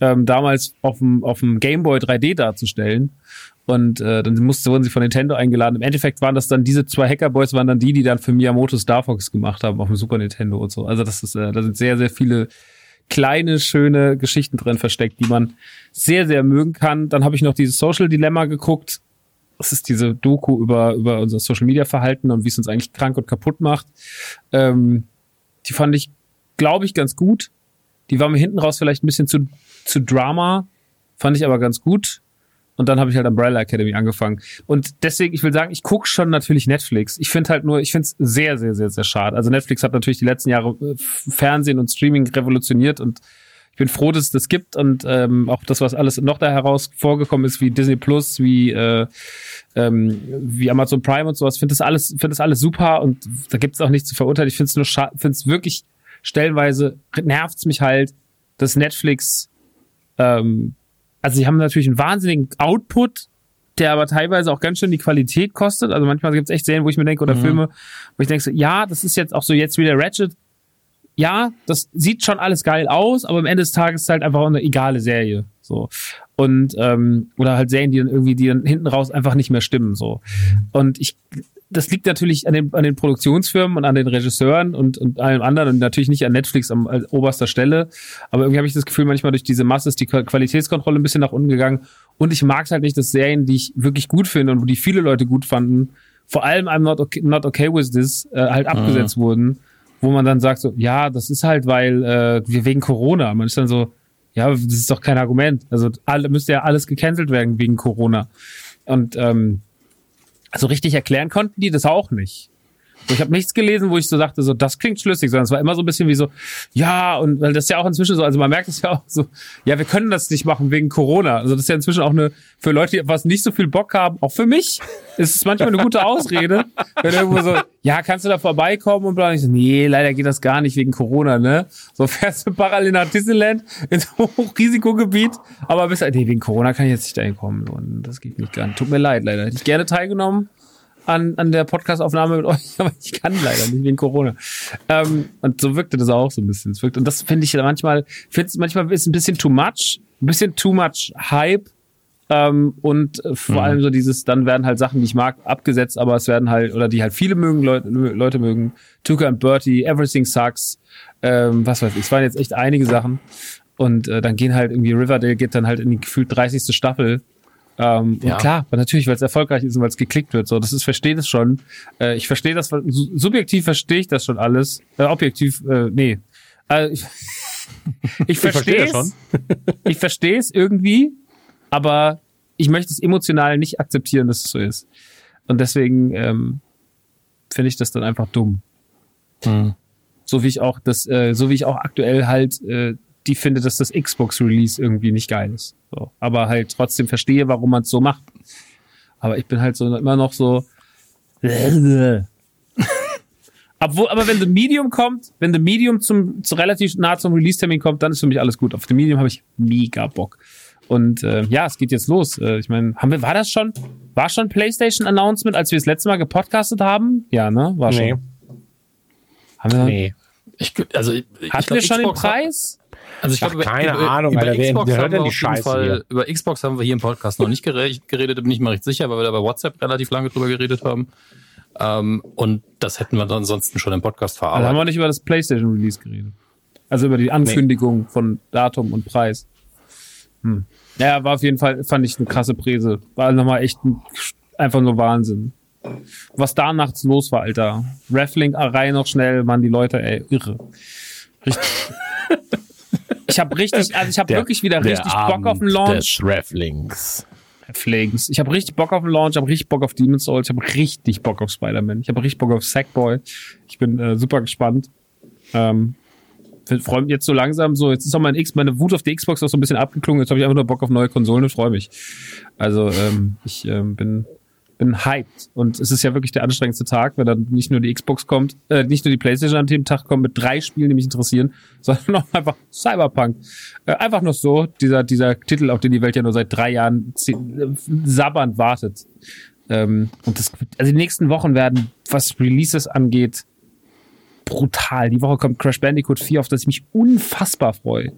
ähm, damals auf dem, auf dem Game Boy 3D darzustellen. Und äh, dann musste, wurden sie von Nintendo eingeladen. Im Endeffekt waren das dann diese zwei Hackerboys, waren dann die, die dann für Miyamoto Star Fox gemacht haben auf dem Super Nintendo und so. Also das ist, äh, da sind sehr, sehr viele kleine, schöne Geschichten drin versteckt, die man sehr, sehr mögen kann. Dann habe ich noch dieses Social Dilemma geguckt. Das ist diese Doku über, über unser Social Media Verhalten und wie es uns eigentlich krank und kaputt macht. Ähm, die fand ich, glaube ich, ganz gut Die war mir hinten raus vielleicht ein bisschen zu, zu Drama, fand ich aber ganz gut. Und dann habe ich halt Umbrella Academy angefangen. Und deswegen, ich will sagen, ich gucke schon natürlich Netflix. Ich finde halt nur, ich finde es sehr, sehr, sehr, sehr schade. Also Netflix hat natürlich die letzten Jahre äh, Fernsehen und Streaming revolutioniert und ich bin froh, dass es das gibt und ähm, auch das, was alles noch da heraus vorgekommen ist, wie Disney Plus, wie äh, ähm, wie Amazon Prime und sowas, finde das alles, finde das alles super und da gibt es auch nichts zu verurteilen. Ich finde es nur, finde es wirklich stellenweise nervt's mich halt, dass Netflix ähm, also sie haben natürlich einen wahnsinnigen Output, der aber teilweise auch ganz schön die Qualität kostet. Also manchmal gibt es echt Serien, wo ich mir denke, oder mhm. Filme, wo ich denke, so, ja, das ist jetzt auch so jetzt wieder Ratchet. Ja, das sieht schon alles geil aus, aber am Ende des Tages ist es halt einfach eine egale Serie. So. Und, ähm, oder halt Serien, die dann irgendwie, die dann hinten raus einfach nicht mehr stimmen. So. Und ich das liegt natürlich an den, an den Produktionsfirmen und an den Regisseuren und, und allem anderen und natürlich nicht an Netflix am an oberster Stelle. Aber irgendwie habe ich das Gefühl, manchmal durch diese Masse ist die Qualitätskontrolle ein bisschen nach unten gegangen. Und ich mag es halt nicht, dass Serien, die ich wirklich gut finde und wo die viele Leute gut fanden, vor allem I'm not okay, not okay with this, äh, halt abgesetzt mhm. wurden, wo man dann sagt so, ja, das ist halt, weil äh, wir wegen Corona. Man ist dann so, ja, das ist doch kein Argument. Also alle müsste ja alles gecancelt werden wegen Corona. Und ähm, so richtig erklären konnten die das auch nicht. Ich habe nichts gelesen, wo ich so sagte, so das klingt schlüssig, sondern es war immer so ein bisschen wie so, ja, und weil das ist ja auch inzwischen so, also man merkt es ja auch so, ja, wir können das nicht machen wegen Corona. Also das ist ja inzwischen auch eine, für Leute, die was nicht so viel Bock haben, auch für mich, ist es manchmal eine gute Ausrede, wenn irgendwo so, ja, kannst du da vorbeikommen und bla, ich so, nee, leider geht das gar nicht wegen Corona, ne? So fährst du parallel nach Disneyland ins Hochrisikogebiet, aber bis, nee, wegen Corona kann ich jetzt nicht dahin kommen und das geht nicht nicht. Tut mir leid, leider. Hätte ich gerne teilgenommen an, an der Podcastaufnahme mit euch, aber ich kann leider nicht wegen Corona. Ähm, und so wirkte das auch so ein bisschen. Es wirkt, und das finde ich manchmal, finde manchmal ist ein bisschen too much, ein bisschen too much Hype. Ähm, und äh, vor mhm. allem so dieses, dann werden halt Sachen, die ich mag, abgesetzt, aber es werden halt, oder die halt viele mögen, Leute, Leute mögen. Tuka and Bertie, Everything Sucks, ähm, was weiß ich, es waren jetzt echt einige Sachen. Und äh, dann gehen halt irgendwie Riverdale geht dann halt in die gefühlt 30. Staffel ähm, ja. Und klar, natürlich, weil es erfolgreich ist und weil es geklickt wird. So, das ist, verstehe das schon. Äh, ich verstehe das, subjektiv verstehe ich das schon alles. Äh, objektiv, äh, nee. Äh, ich ich verstehe es. schon. ich verstehe es irgendwie, aber ich möchte es emotional nicht akzeptieren, dass es so ist. Und deswegen ähm, finde ich das dann einfach dumm. Mhm. So wie ich auch das, äh, so wie ich auch aktuell halt äh, die finde, dass das Xbox-Release irgendwie nicht geil ist. So. Aber halt trotzdem verstehe, warum man es so macht. Aber ich bin halt so immer noch so. Obwohl, aber wenn The Medium kommt, wenn The Medium zum, zu relativ nah zum Release-Termin kommt, dann ist für mich alles gut. Auf The Medium habe ich mega Bock. Und äh, ja, es geht jetzt los. Äh, ich meine, haben wir, war das schon, war schon PlayStation Announcement, als wir das letzte Mal gepodcastet haben? Ja, ne? War schon. Nee. Haben wir nee. Ich, also, ich, Hatten ich glaub, wir schon Xbox den Preis? Also ich glaube, keine über, Ahnung, über, Alter, Xbox wer, wer hört denn die Scheiße Fall, Über Xbox haben wir hier im Podcast noch nicht geredet, bin ich mal recht sicher, weil wir da bei WhatsApp relativ lange drüber geredet haben. Ähm, und das hätten wir dann ansonsten schon im Podcast verarbeitet. Also haben wir nicht über das PlayStation Release geredet. Also über die Ankündigung nee. von Datum und Preis. Hm. Ja, war auf jeden Fall, fand ich eine krasse Präse. War nochmal echt ein, einfach nur Wahnsinn. Was da nachts los war, Alter. Raffling rein noch schnell, waren die Leute, ey, irre. Richtig. Ich habe richtig, also ich habe wirklich wieder richtig Bock auf den Launch. Des Rafflings. Rafflings. Ich habe richtig Bock auf den Launch, ich habe richtig Bock auf Demon's Souls, ich habe richtig Bock auf Spider-Man, ich habe richtig Bock auf Sackboy. Ich bin äh, super gespannt. Ähm, freue mich jetzt so langsam so, jetzt ist auch mein X, meine Wut auf die Xbox auch so ein bisschen abgeklungen, jetzt habe ich einfach nur Bock auf neue Konsolen und freue mich. Also ähm, ich ähm, bin bin hyped. Und es ist ja wirklich der anstrengendste Tag, wenn dann nicht nur die Xbox kommt, äh, nicht nur die Playstation an dem Tag kommt mit drei Spielen, die mich interessieren, sondern auch einfach Cyberpunk. Äh, einfach nur so, dieser, dieser Titel, auf den die Welt ja nur seit drei Jahren sabbernd wartet. Ähm, und das, also die nächsten Wochen werden, was Releases angeht, brutal. Die Woche kommt Crash Bandicoot 4, auf das ich mich unfassbar freue.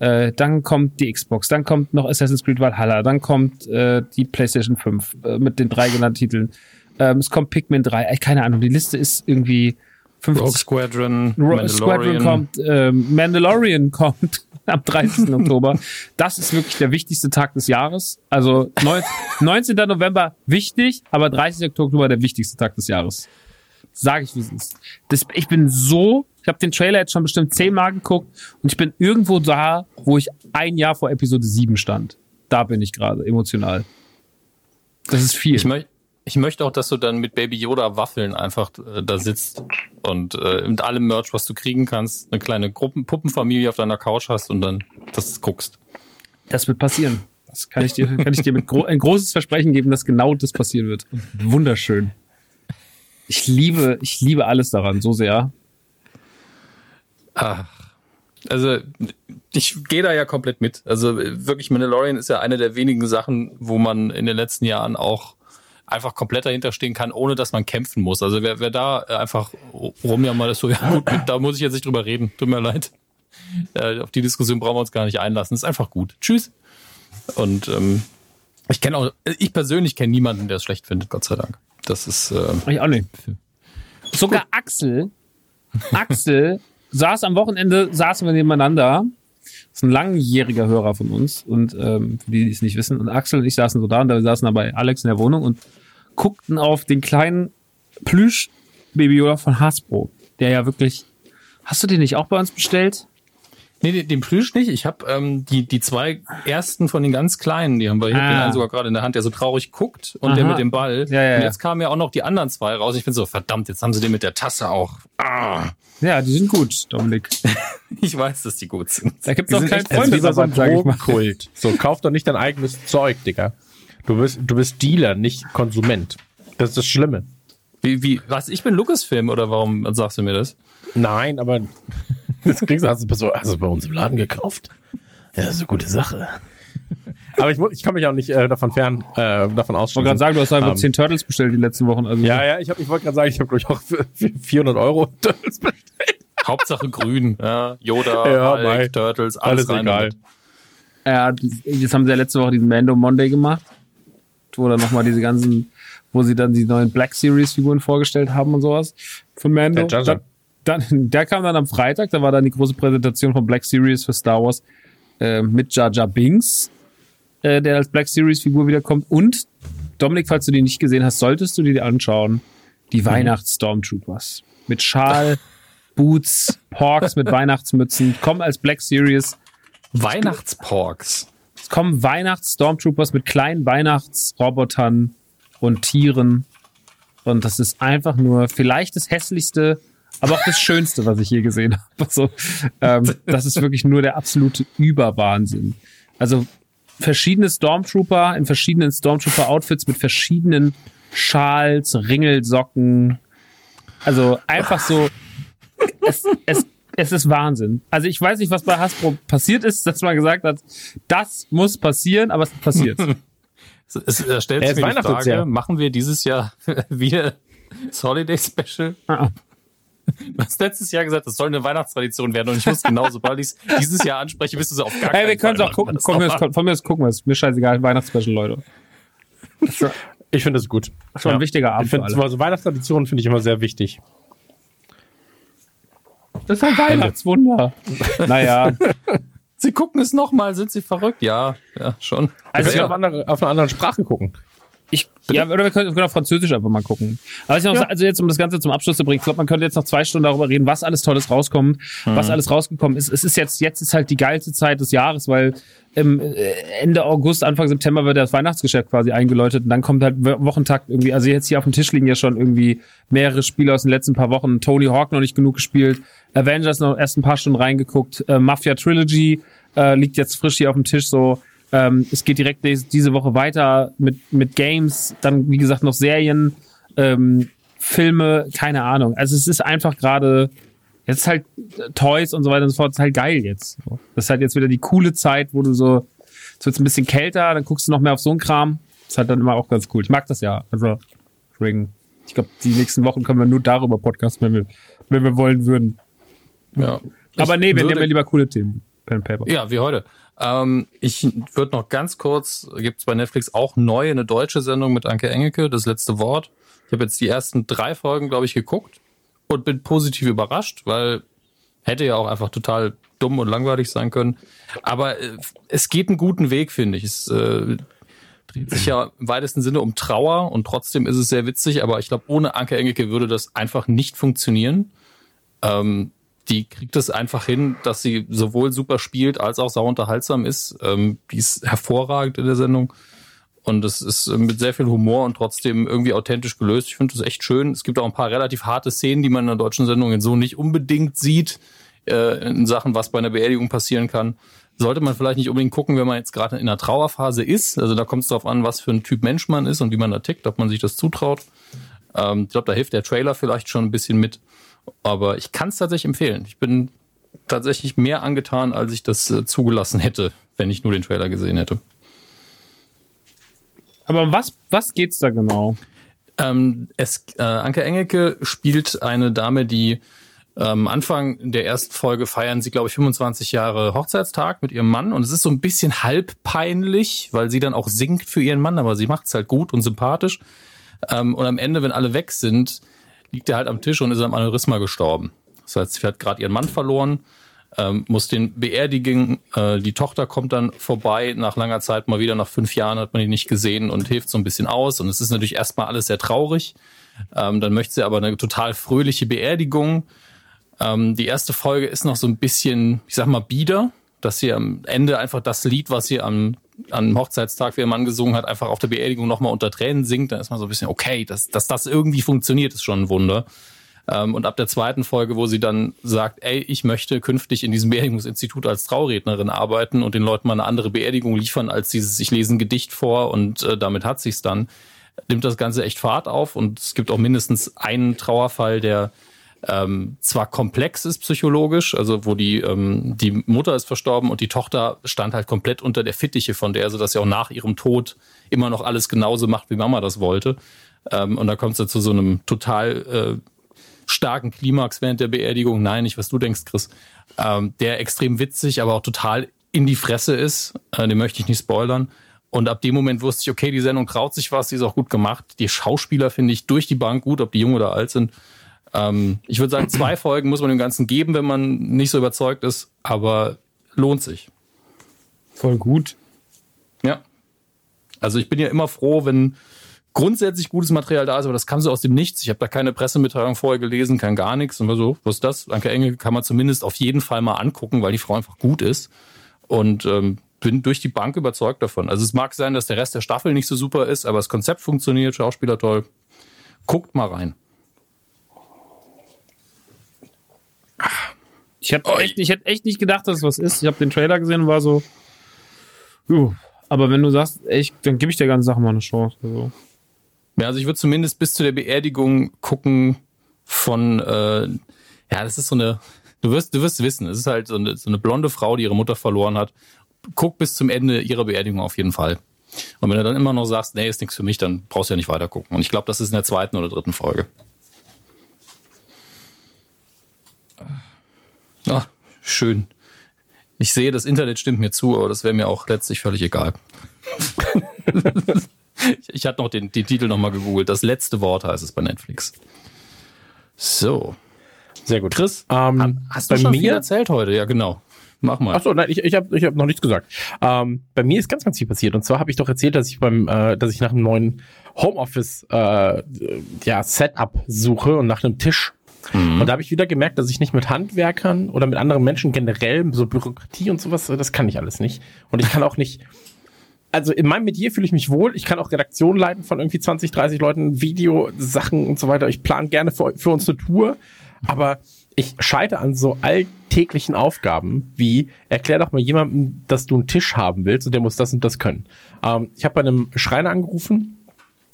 Äh, dann kommt die Xbox, dann kommt noch Assassin's Creed Valhalla, dann kommt äh, die PlayStation 5 äh, mit den drei genannten Titeln. Ähm, es kommt Pikmin 3, äh, keine Ahnung, die Liste ist irgendwie 50. Rogue Squadron, Rogue Squadron kommt, ähm, Mandalorian kommt am 30. Oktober. Das ist wirklich der wichtigste Tag des Jahres. Also 19. November wichtig, aber 30. Oktober der wichtigste Tag des Jahres. Sag ich, wie es ist. Das, ich bin so, ich habe den Trailer jetzt schon bestimmt zehnmal geguckt und ich bin irgendwo da, wo ich ein Jahr vor Episode 7 stand. Da bin ich gerade emotional. Das ist viel. Ich, möcht, ich möchte auch, dass du dann mit Baby Yoda Waffeln einfach äh, da sitzt und äh, mit allem Merch, was du kriegen kannst, eine kleine Gruppen Puppenfamilie auf deiner Couch hast und dann das guckst. Das wird passieren. Das kann ich dir, kann ich dir mit gro ein großes Versprechen geben, dass genau das passieren wird. Wunderschön. Ich liebe, ich liebe alles daran so sehr. Ach. Also ich gehe da ja komplett mit. Also wirklich, Mandalorian ist ja eine der wenigen Sachen, wo man in den letzten Jahren auch einfach komplett dahinter stehen kann, ohne dass man kämpfen muss. Also wer, wer da einfach rumjammert, ist so, ja gut, da muss ich jetzt nicht drüber reden. Tut mir leid. Äh, auf die Diskussion brauchen wir uns gar nicht einlassen. Ist einfach gut. Tschüss. Und ähm, ich kenne auch, ich persönlich kenne niemanden, der es schlecht findet, Gott sei Dank. Das ist. Äh, ich auch nicht. Sogar Axel, Axel saß am Wochenende, saßen wir nebeneinander. Das ist ein langjähriger Hörer von uns und ähm, für die, die es nicht wissen. Und Axel und ich saßen so da und da saßen da bei Alex in der Wohnung und guckten auf den kleinen Plüsch Baby Yoda von Hasbro, der ja wirklich. Hast du den nicht auch bei uns bestellt? Nee, den, den Plüsch nicht. Ich habe ähm, die, die zwei ersten von den ganz kleinen, die haben wir. Ich ah. hab den einen sogar gerade in der Hand, der so traurig guckt und Aha. der mit dem Ball. Ja, ja, und jetzt kamen ja auch noch die anderen zwei raus. Ich bin so, verdammt, jetzt haben sie den mit der Tasse auch. Ah. Ja, die sind gut, Dominik. ich weiß, dass die gut sind. Da gibt's auch keinen Freunde, sag ich mal. Kult. So, kauf doch nicht dein eigenes Zeug, Digga. Du bist, du bist Dealer, nicht Konsument. Das ist das Schlimme. Wie, wie, was? Ich bin Lucasfilm oder warum sagst du mir das? Nein, aber das kriegst du, hast du, hast du bei uns im Laden gekauft? Ja, das ist eine gute Sache. Aber ich, ich kann mich auch nicht äh, davon fern, äh, davon ausschließen. Ich wollte gerade sagen, du hast einfach um, 10 Turtles bestellt die letzten Wochen. Also ja, ja, ich, hab, ich wollte gerade sagen, ich habe, glaube ich, auch für 400 Euro Turtles bestellt. Hauptsache grün. Ja, Yoda, ja, Hulk, Turtles, alles, alles egal. Ja, jetzt haben sie ja letzte Woche diesen Mando Monday gemacht, wo dann nochmal diese ganzen, wo sie dann die neuen Black Series Figuren vorgestellt haben und sowas von Mando. Der dann, der kam dann am Freitag, da war dann die große Präsentation von Black Series für Star Wars äh, mit Jar Jar Binks, äh, der als Black Series Figur wiederkommt. Und Dominik, falls du die nicht gesehen hast, solltest du dir anschauen. Die mhm. Weihnachts-Stormtroopers. Mit Schal, Boots, Porks mit Weihnachtsmützen. Kommen als Black Series. Weihnachtsporks. Es kommen Weihnachts-Stormtroopers mit kleinen Weihnachtsrobotern und Tieren. Und das ist einfach nur vielleicht das hässlichste aber auch das Schönste, was ich je gesehen habe. Also, ähm, das ist wirklich nur der absolute Überwahnsinn. Also verschiedene Stormtrooper in verschiedenen Stormtrooper-Outfits mit verschiedenen Schals, Ringelsocken. Also einfach so. Es, es, es ist Wahnsinn. Also ich weiß nicht, was bei Hasbro passiert ist, dass man gesagt hat, das muss passieren, aber es passiert. es, es stellt sich mir die Frage, machen wir dieses Jahr wieder das Holiday Special? Ah. Du hast letztes Jahr gesagt, das soll eine Weihnachtstradition werden und ich wusste genau, sobald ich es dieses Jahr anspreche, bist du so auf gar Hey, wir können es auch gucken. Komm, wir von mir aus gucken wir es. Mir scheißegal, Weihnachtsspecial, Leute. Ich finde das gut. Das ist ja. ein wichtiger Abend. Ich finde, also Weihnachtstraditionen finde ich immer sehr wichtig. Das ist ein Weihnachtswunder. naja. Sie gucken es nochmal, sind sie verrückt? Ja, ja, schon. Also, ja. auf, andere, auf einer anderen Sprache gucken. Ich, ja, oder wir können, wir können auf Französisch einfach mal gucken. Aber ich noch, ja. also jetzt, um das Ganze zum Abschluss zu bringen, ich glaube, man könnte jetzt noch zwei Stunden darüber reden, was alles Tolles rauskommt, mhm. was alles rausgekommen ist. Es ist jetzt, jetzt ist halt die geilste Zeit des Jahres, weil im äh, Ende August, Anfang September wird das Weihnachtsgeschäft quasi eingeläutet und dann kommt halt Wochentakt irgendwie, also jetzt hier auf dem Tisch liegen ja schon irgendwie mehrere Spiele aus den letzten paar Wochen. Tony Hawk noch nicht genug gespielt, Avengers noch erst ein paar Stunden reingeguckt, äh, Mafia Trilogy äh, liegt jetzt frisch hier auf dem Tisch so ähm, es geht direkt diese Woche weiter mit, mit Games, dann wie gesagt noch Serien, ähm, Filme, keine Ahnung. Also es ist einfach gerade, jetzt ist halt Toys und so weiter und so fort, ist halt geil jetzt. Das ist halt jetzt wieder die coole Zeit, wo du so, es wird ein bisschen kälter, dann guckst du noch mehr auf so einen Kram. Das ist halt dann immer auch ganz cool. Ich mag das ja. Also, deswegen, ich glaube, die nächsten Wochen können wir nur darüber podcasten, wenn wir, wenn wir wollen würden. Ja. Aber nee, wir nehmen ja lieber coole Themen. Pen Paper. Ja, wie heute. Ähm, ich würde noch ganz kurz, gibt es bei Netflix auch neu eine deutsche Sendung mit Anke Engelke, das letzte Wort. Ich habe jetzt die ersten drei Folgen, glaube ich, geguckt und bin positiv überrascht, weil hätte ja auch einfach total dumm und langweilig sein können. Aber äh, es geht einen guten Weg, finde ich. Es äh, dreht sich ja im weitesten Sinne um Trauer und trotzdem ist es sehr witzig, aber ich glaube, ohne Anke Engelke würde das einfach nicht funktionieren. Ähm, die kriegt es einfach hin, dass sie sowohl super spielt als auch sau unterhaltsam ist. Ähm, die ist hervorragend in der Sendung. Und es ist mit sehr viel Humor und trotzdem irgendwie authentisch gelöst. Ich finde das echt schön. Es gibt auch ein paar relativ harte Szenen, die man in der deutschen Sendung so nicht unbedingt sieht, äh, in Sachen, was bei einer Beerdigung passieren kann. Sollte man vielleicht nicht unbedingt gucken, wenn man jetzt gerade in einer Trauerphase ist. Also da kommt es darauf an, was für ein Typ Mensch man ist und wie man da tickt, ob man sich das zutraut. Ähm, ich glaube, da hilft der Trailer vielleicht schon ein bisschen mit. Aber ich kann es tatsächlich empfehlen. Ich bin tatsächlich mehr angetan, als ich das äh, zugelassen hätte, wenn ich nur den Trailer gesehen hätte. Aber was, was geht's da genau? Ähm, es, äh, Anke Engelke spielt eine Dame, die ähm, Anfang der ersten Folge feiern sie, glaube ich, 25 Jahre Hochzeitstag mit ihrem Mann. Und es ist so ein bisschen halb peinlich, weil sie dann auch singt für ihren Mann, aber sie macht es halt gut und sympathisch. Ähm, und am Ende, wenn alle weg sind, liegt er halt am Tisch und ist am Aneurysma gestorben. Das heißt, sie hat gerade ihren Mann verloren, ähm, muss den beerdigen. Äh, die Tochter kommt dann vorbei nach langer Zeit mal wieder. Nach fünf Jahren hat man ihn nicht gesehen und hilft so ein bisschen aus. Und es ist natürlich erstmal alles sehr traurig. Ähm, dann möchte sie aber eine total fröhliche Beerdigung. Ähm, die erste Folge ist noch so ein bisschen, ich sag mal, bieder, dass sie am Ende einfach das Lied, was sie am, am Hochzeitstag für ihren Mann gesungen hat, einfach auf der Beerdigung nochmal unter Tränen singt. Dann ist man so ein bisschen, okay, dass, dass das irgendwie funktioniert, ist schon ein Wunder. Ähm, und ab der zweiten Folge, wo sie dann sagt, ey, ich möchte künftig in diesem Beerdigungsinstitut als Traurednerin arbeiten und den Leuten mal eine andere Beerdigung liefern, als dieses, ich lese ein Gedicht vor und äh, damit hat sich's dann, nimmt das Ganze echt Fahrt auf und es gibt auch mindestens einen Trauerfall, der ähm, zwar komplex ist psychologisch, also wo die, ähm, die Mutter ist verstorben und die Tochter stand halt komplett unter der Fittiche von der, sodass sie auch nach ihrem Tod immer noch alles genauso macht, wie Mama das wollte. Ähm, und da kommt es zu so einem total äh, starken Klimax während der Beerdigung. Nein, nicht was du denkst, Chris. Ähm, der extrem witzig, aber auch total in die Fresse ist. Äh, den möchte ich nicht spoilern. Und ab dem Moment wusste ich, okay, die Sendung traut sich was, die ist auch gut gemacht. Die Schauspieler finde ich durch die Bank gut, ob die jung oder alt sind. Ähm, ich würde sagen, zwei Folgen muss man dem Ganzen geben, wenn man nicht so überzeugt ist, aber lohnt sich. Voll gut. Ja. Also ich bin ja immer froh, wenn grundsätzlich gutes Material da ist, aber das kam so aus dem Nichts. Ich habe da keine Pressemitteilung vorher gelesen, kein gar nichts. Und war so, was ist das? Anke Engel kann man zumindest auf jeden Fall mal angucken, weil die Frau einfach gut ist. Und ähm, bin durch die Bank überzeugt davon. Also es mag sein, dass der Rest der Staffel nicht so super ist, aber das Konzept funktioniert, Schauspieler toll. Guckt mal rein. Ich hätte echt, ich hätte echt nicht gedacht, dass es was ist. Ich habe den Trailer gesehen und war so. Uh, aber wenn du sagst, echt, dann gebe ich der ganzen Sache mal eine Chance. Also. Ja, also ich würde zumindest bis zu der Beerdigung gucken von, äh, ja, das ist so eine, du wirst, du wirst wissen, es ist halt so eine, so eine blonde Frau, die ihre Mutter verloren hat. Guck bis zum Ende ihrer Beerdigung auf jeden Fall. Und wenn du dann immer noch sagst, nee, ist nichts für mich, dann brauchst du ja nicht weiter gucken. Und ich glaube, das ist in der zweiten oder dritten Folge. Schön. Ich sehe, das Internet stimmt mir zu, aber das wäre mir auch letztlich völlig egal. ich, ich hatte noch den, den Titel nochmal gegoogelt. Das letzte Wort heißt es bei Netflix. So. Sehr gut. Chris, Ähm, hast du schon mir- viel erzählt heute? Ja, genau. Mach mal. Achso, nein, ich, ich habe ich hab noch nichts gesagt. Ähm, bei mir ist ganz, ganz viel passiert. Und zwar habe ich doch erzählt, dass ich beim, äh, dass ich nach einem neuen Homeoffice äh, ja, Setup suche und nach einem Tisch. Und da habe ich wieder gemerkt, dass ich nicht mit Handwerkern oder mit anderen Menschen generell so Bürokratie und sowas, das kann ich alles nicht. Und ich kann auch nicht. Also in meinem Metier fühle ich mich wohl. Ich kann auch Redaktion leiten von irgendwie 20, 30 Leuten, Videosachen und so weiter. Ich plane gerne für, für uns eine Tour. Aber ich scheitere an so alltäglichen Aufgaben wie, erklär doch mal jemandem, dass du einen Tisch haben willst und der muss das und das können. Ähm, ich habe bei einem Schreiner angerufen,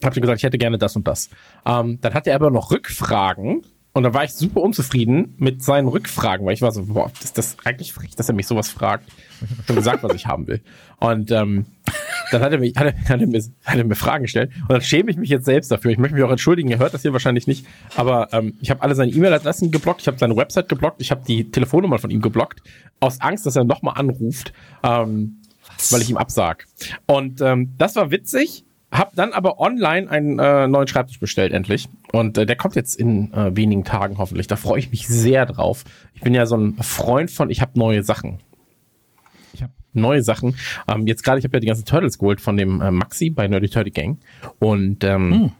habe ihm gesagt, ich hätte gerne das und das. Ähm, dann hat er aber noch Rückfragen und da war ich super unzufrieden mit seinen Rückfragen, weil ich war so, boah, ist das eigentlich frech, dass er mich sowas fragt. Ich hab schon gesagt, was ich haben will. Und ähm, dann hat er, mich, hat, er, hat, er mir, hat er mir Fragen gestellt und dann schäme ich mich jetzt selbst dafür. Ich möchte mich auch entschuldigen, ihr hört das hier wahrscheinlich nicht, aber ähm, ich habe alle seine E-Mail-Adressen geblockt, ich habe seine Website geblockt, ich habe die Telefonnummer von ihm geblockt, aus Angst, dass er nochmal anruft, ähm, weil ich ihm absag. Und ähm, das war witzig, hab dann aber online einen äh, neuen Schreibtisch bestellt, endlich. Und äh, der kommt jetzt in äh, wenigen Tagen hoffentlich. Da freue ich mich sehr drauf. Ich bin ja so ein Freund von, ich habe neue Sachen. Ich habe neue Sachen. Ähm, jetzt gerade, ich habe ja die ganzen Turtles geholt von dem äh, Maxi bei Nerdy Turtle Gang. Und ähm, Hm.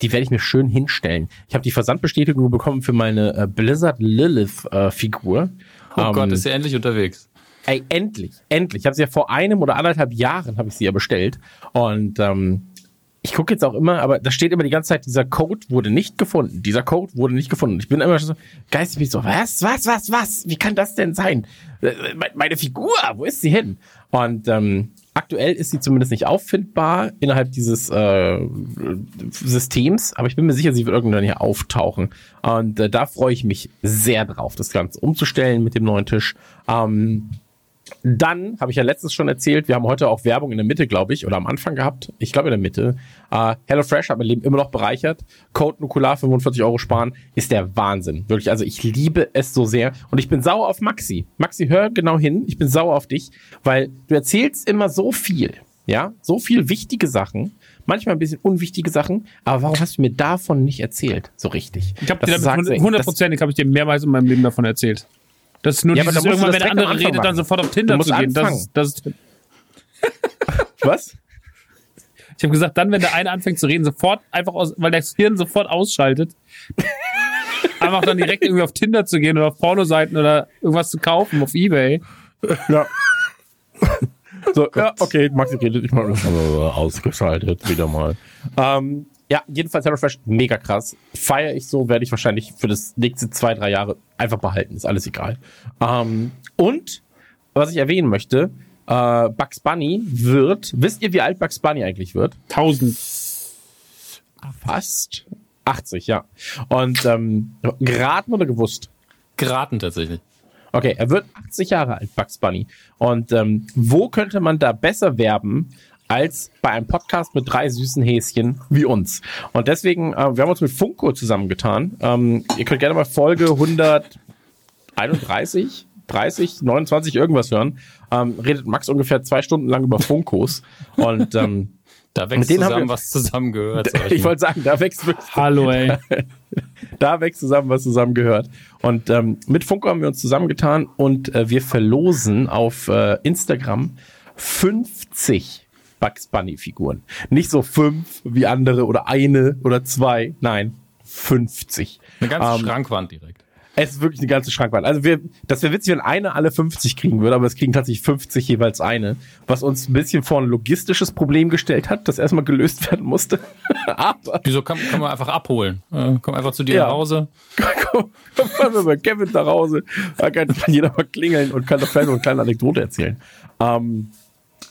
die werde ich mir schön hinstellen. Ich habe die Versandbestätigung bekommen für meine äh, Blizzard Lilith äh, Figur. Oh Ähm, Gott, ist ja endlich unterwegs. Ey, endlich, endlich. Ich habe sie ja vor einem oder anderthalb Jahren habe ich sie ja bestellt. Und ähm, ich gucke jetzt auch immer, aber da steht immer die ganze Zeit, dieser Code wurde nicht gefunden. Dieser Code wurde nicht gefunden. Ich bin immer schon so geistig ich so, was, was, was, was? Wie kann das denn sein? Äh, me- Meine Figur, wo ist sie hin? Und ähm, aktuell ist sie zumindest nicht auffindbar innerhalb dieses äh, Systems, aber ich bin mir sicher, sie wird irgendwann hier auftauchen. Und äh, da freue ich mich sehr drauf, das Ganze umzustellen mit dem neuen Tisch. Ähm, dann habe ich ja letztens schon erzählt, wir haben heute auch Werbung in der Mitte, glaube ich, oder am Anfang gehabt. Ich glaube in der Mitte. Äh, HelloFresh hat mein Leben immer noch bereichert. Code Nukular 45 Euro sparen ist der Wahnsinn. Wirklich, also ich liebe es so sehr. Und ich bin sauer auf Maxi. Maxi, hör genau hin. Ich bin sauer auf dich, weil du erzählst immer so viel. Ja, so viel wichtige Sachen. Manchmal ein bisschen unwichtige Sachen. Aber warum hast du mir davon nicht erzählt? So richtig. Ich habe dir hundertprozentig habe ich dir mehrmals in meinem Leben davon erzählt. Das ist nur Ja, dieses irgendwann, wenn der andere redet, dann machen. sofort auf Tinder zu gehen. Das, anfangen. das Was? ich habe gesagt, dann, wenn der eine anfängt zu reden, sofort einfach aus, weil das Hirn sofort ausschaltet, einfach dann direkt irgendwie auf Tinder zu gehen oder auf Pornoseiten oder irgendwas zu kaufen auf Ebay. Ja. So, ja, okay, Maxi redet, ich mal ausgeschaltet, wieder mal. Ähm, ja, jedenfalls HelloFresh, mega krass. Feier ich so, werde ich wahrscheinlich für das nächste zwei, drei Jahre einfach behalten, ist alles egal. Ähm, und, was ich erwähnen möchte, äh, Bugs Bunny wird, wisst ihr, wie alt Bugs Bunny eigentlich wird? 1000. Fast 80, ja. Und ähm, geraten oder gewusst? Geraten tatsächlich. Okay, er wird 80 Jahre alt, Bugs Bunny. Und ähm, wo könnte man da besser werben als bei einem Podcast mit drei süßen Häschen wie uns? Und deswegen, äh, wir haben uns mit Funko zusammengetan. Ähm, ihr könnt gerne mal Folge 131, 30, 29 irgendwas hören. Ähm, redet Max ungefähr zwei Stunden lang über Funkos. Und ähm, Da wächst zusammen, wir- was zusammengehört. ich wollte sagen, da wächst wirklich Hallo, ey. da wächst zusammen, was zusammengehört. Und ähm, mit Funko haben wir uns zusammengetan und äh, wir verlosen auf äh, Instagram 50 Bugs Bunny Figuren. Nicht so fünf wie andere oder eine oder zwei, nein, 50. Eine ganze Ähm, Schrankwand direkt. Es ist wirklich eine ganze Schrankwand. Also wir, das wäre witzig, wenn eine alle 50 kriegen würde, aber es kriegen tatsächlich 50 jeweils eine, was uns ein bisschen vor ein logistisches Problem gestellt hat, das erstmal gelöst werden musste. aber Wieso kann, kann man einfach abholen? Äh, komm einfach zu dir Ja. nach Hause. komm, komm mal Kevin nach Hause. Da kann, kann jeder mal klingeln und kann doch vielleicht noch eine kleine Anekdote erzählen. Ähm,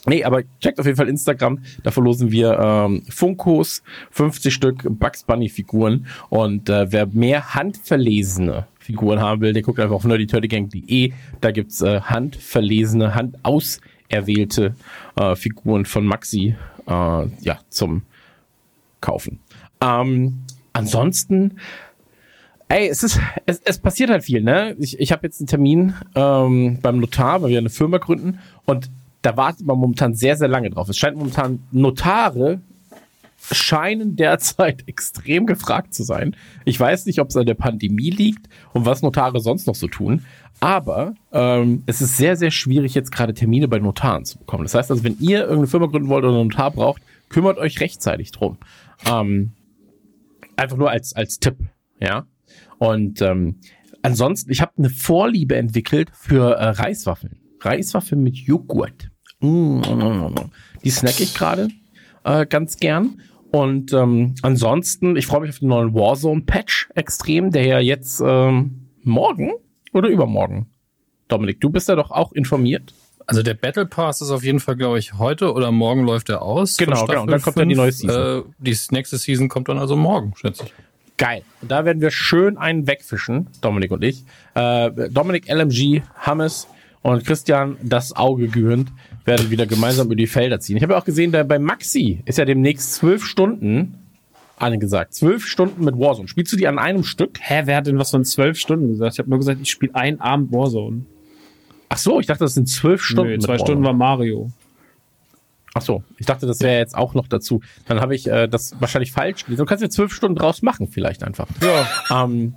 nee, aber checkt auf jeden Fall Instagram. Da verlosen wir ähm, Funkos, 50 Stück Bugs Bunny Figuren. Und äh, wer mehr handverlesene Figuren haben will, der guckt einfach auf nerdyturdygang.de. Da gibt's äh, handverlesene, handauserwählte äh, Figuren von Maxi äh, ja, zum Kaufen. Ähm, ansonsten Ey, es ist, es, es passiert halt viel, ne? Ich, ich habe jetzt einen Termin ähm, beim Notar, weil wir eine Firma gründen und da wartet man momentan sehr, sehr lange drauf. Es scheint momentan Notare scheinen derzeit extrem gefragt zu sein. Ich weiß nicht, ob es an der Pandemie liegt und was Notare sonst noch so tun, aber ähm, es ist sehr, sehr schwierig, jetzt gerade Termine bei Notaren zu bekommen. Das heißt also, wenn ihr irgendeine Firma gründen wollt oder einen Notar braucht, kümmert euch rechtzeitig drum. Ähm, einfach nur als, als Tipp, ja. Und ähm, ansonsten, ich habe eine Vorliebe entwickelt für äh, Reiswaffeln. Reiswaffeln mit Joghurt. Mm, Die snack ich gerade äh, ganz gern. Und ähm, ansonsten, ich freue mich auf den neuen Warzone-Patch extrem, der ja jetzt ähm, morgen oder übermorgen. Dominik, du bist ja doch auch informiert. Also der Battle Pass ist auf jeden Fall, glaube ich, heute oder morgen läuft er aus. Genau, genau. Und dann kommt dann die neue. Season. Äh, die nächste Season kommt dann also morgen, schätze ich. Geil. Und da werden wir schön einen wegfischen, Dominik und ich. Äh, Dominik LMG, Hammes und Christian, das Auge gehöhnt, werden wieder gemeinsam über die Felder ziehen. Ich habe ja auch gesehen, da bei Maxi ist ja demnächst zwölf Stunden angesagt. Zwölf Stunden mit Warzone. Spielst du die an einem Stück? Hä, wer hat denn was von zwölf Stunden gesagt? Ich habe nur gesagt, ich spiele einen Abend Warzone. Ach so, ich dachte, das sind zwölf Stunden. Nö, zwei. Stunden war Mario. Ach so, ich dachte, das wäre jetzt auch noch dazu. Dann habe ich äh, das wahrscheinlich falsch gelesen. Du kannst ja zwölf Stunden draus machen, vielleicht einfach. Ja. Ähm,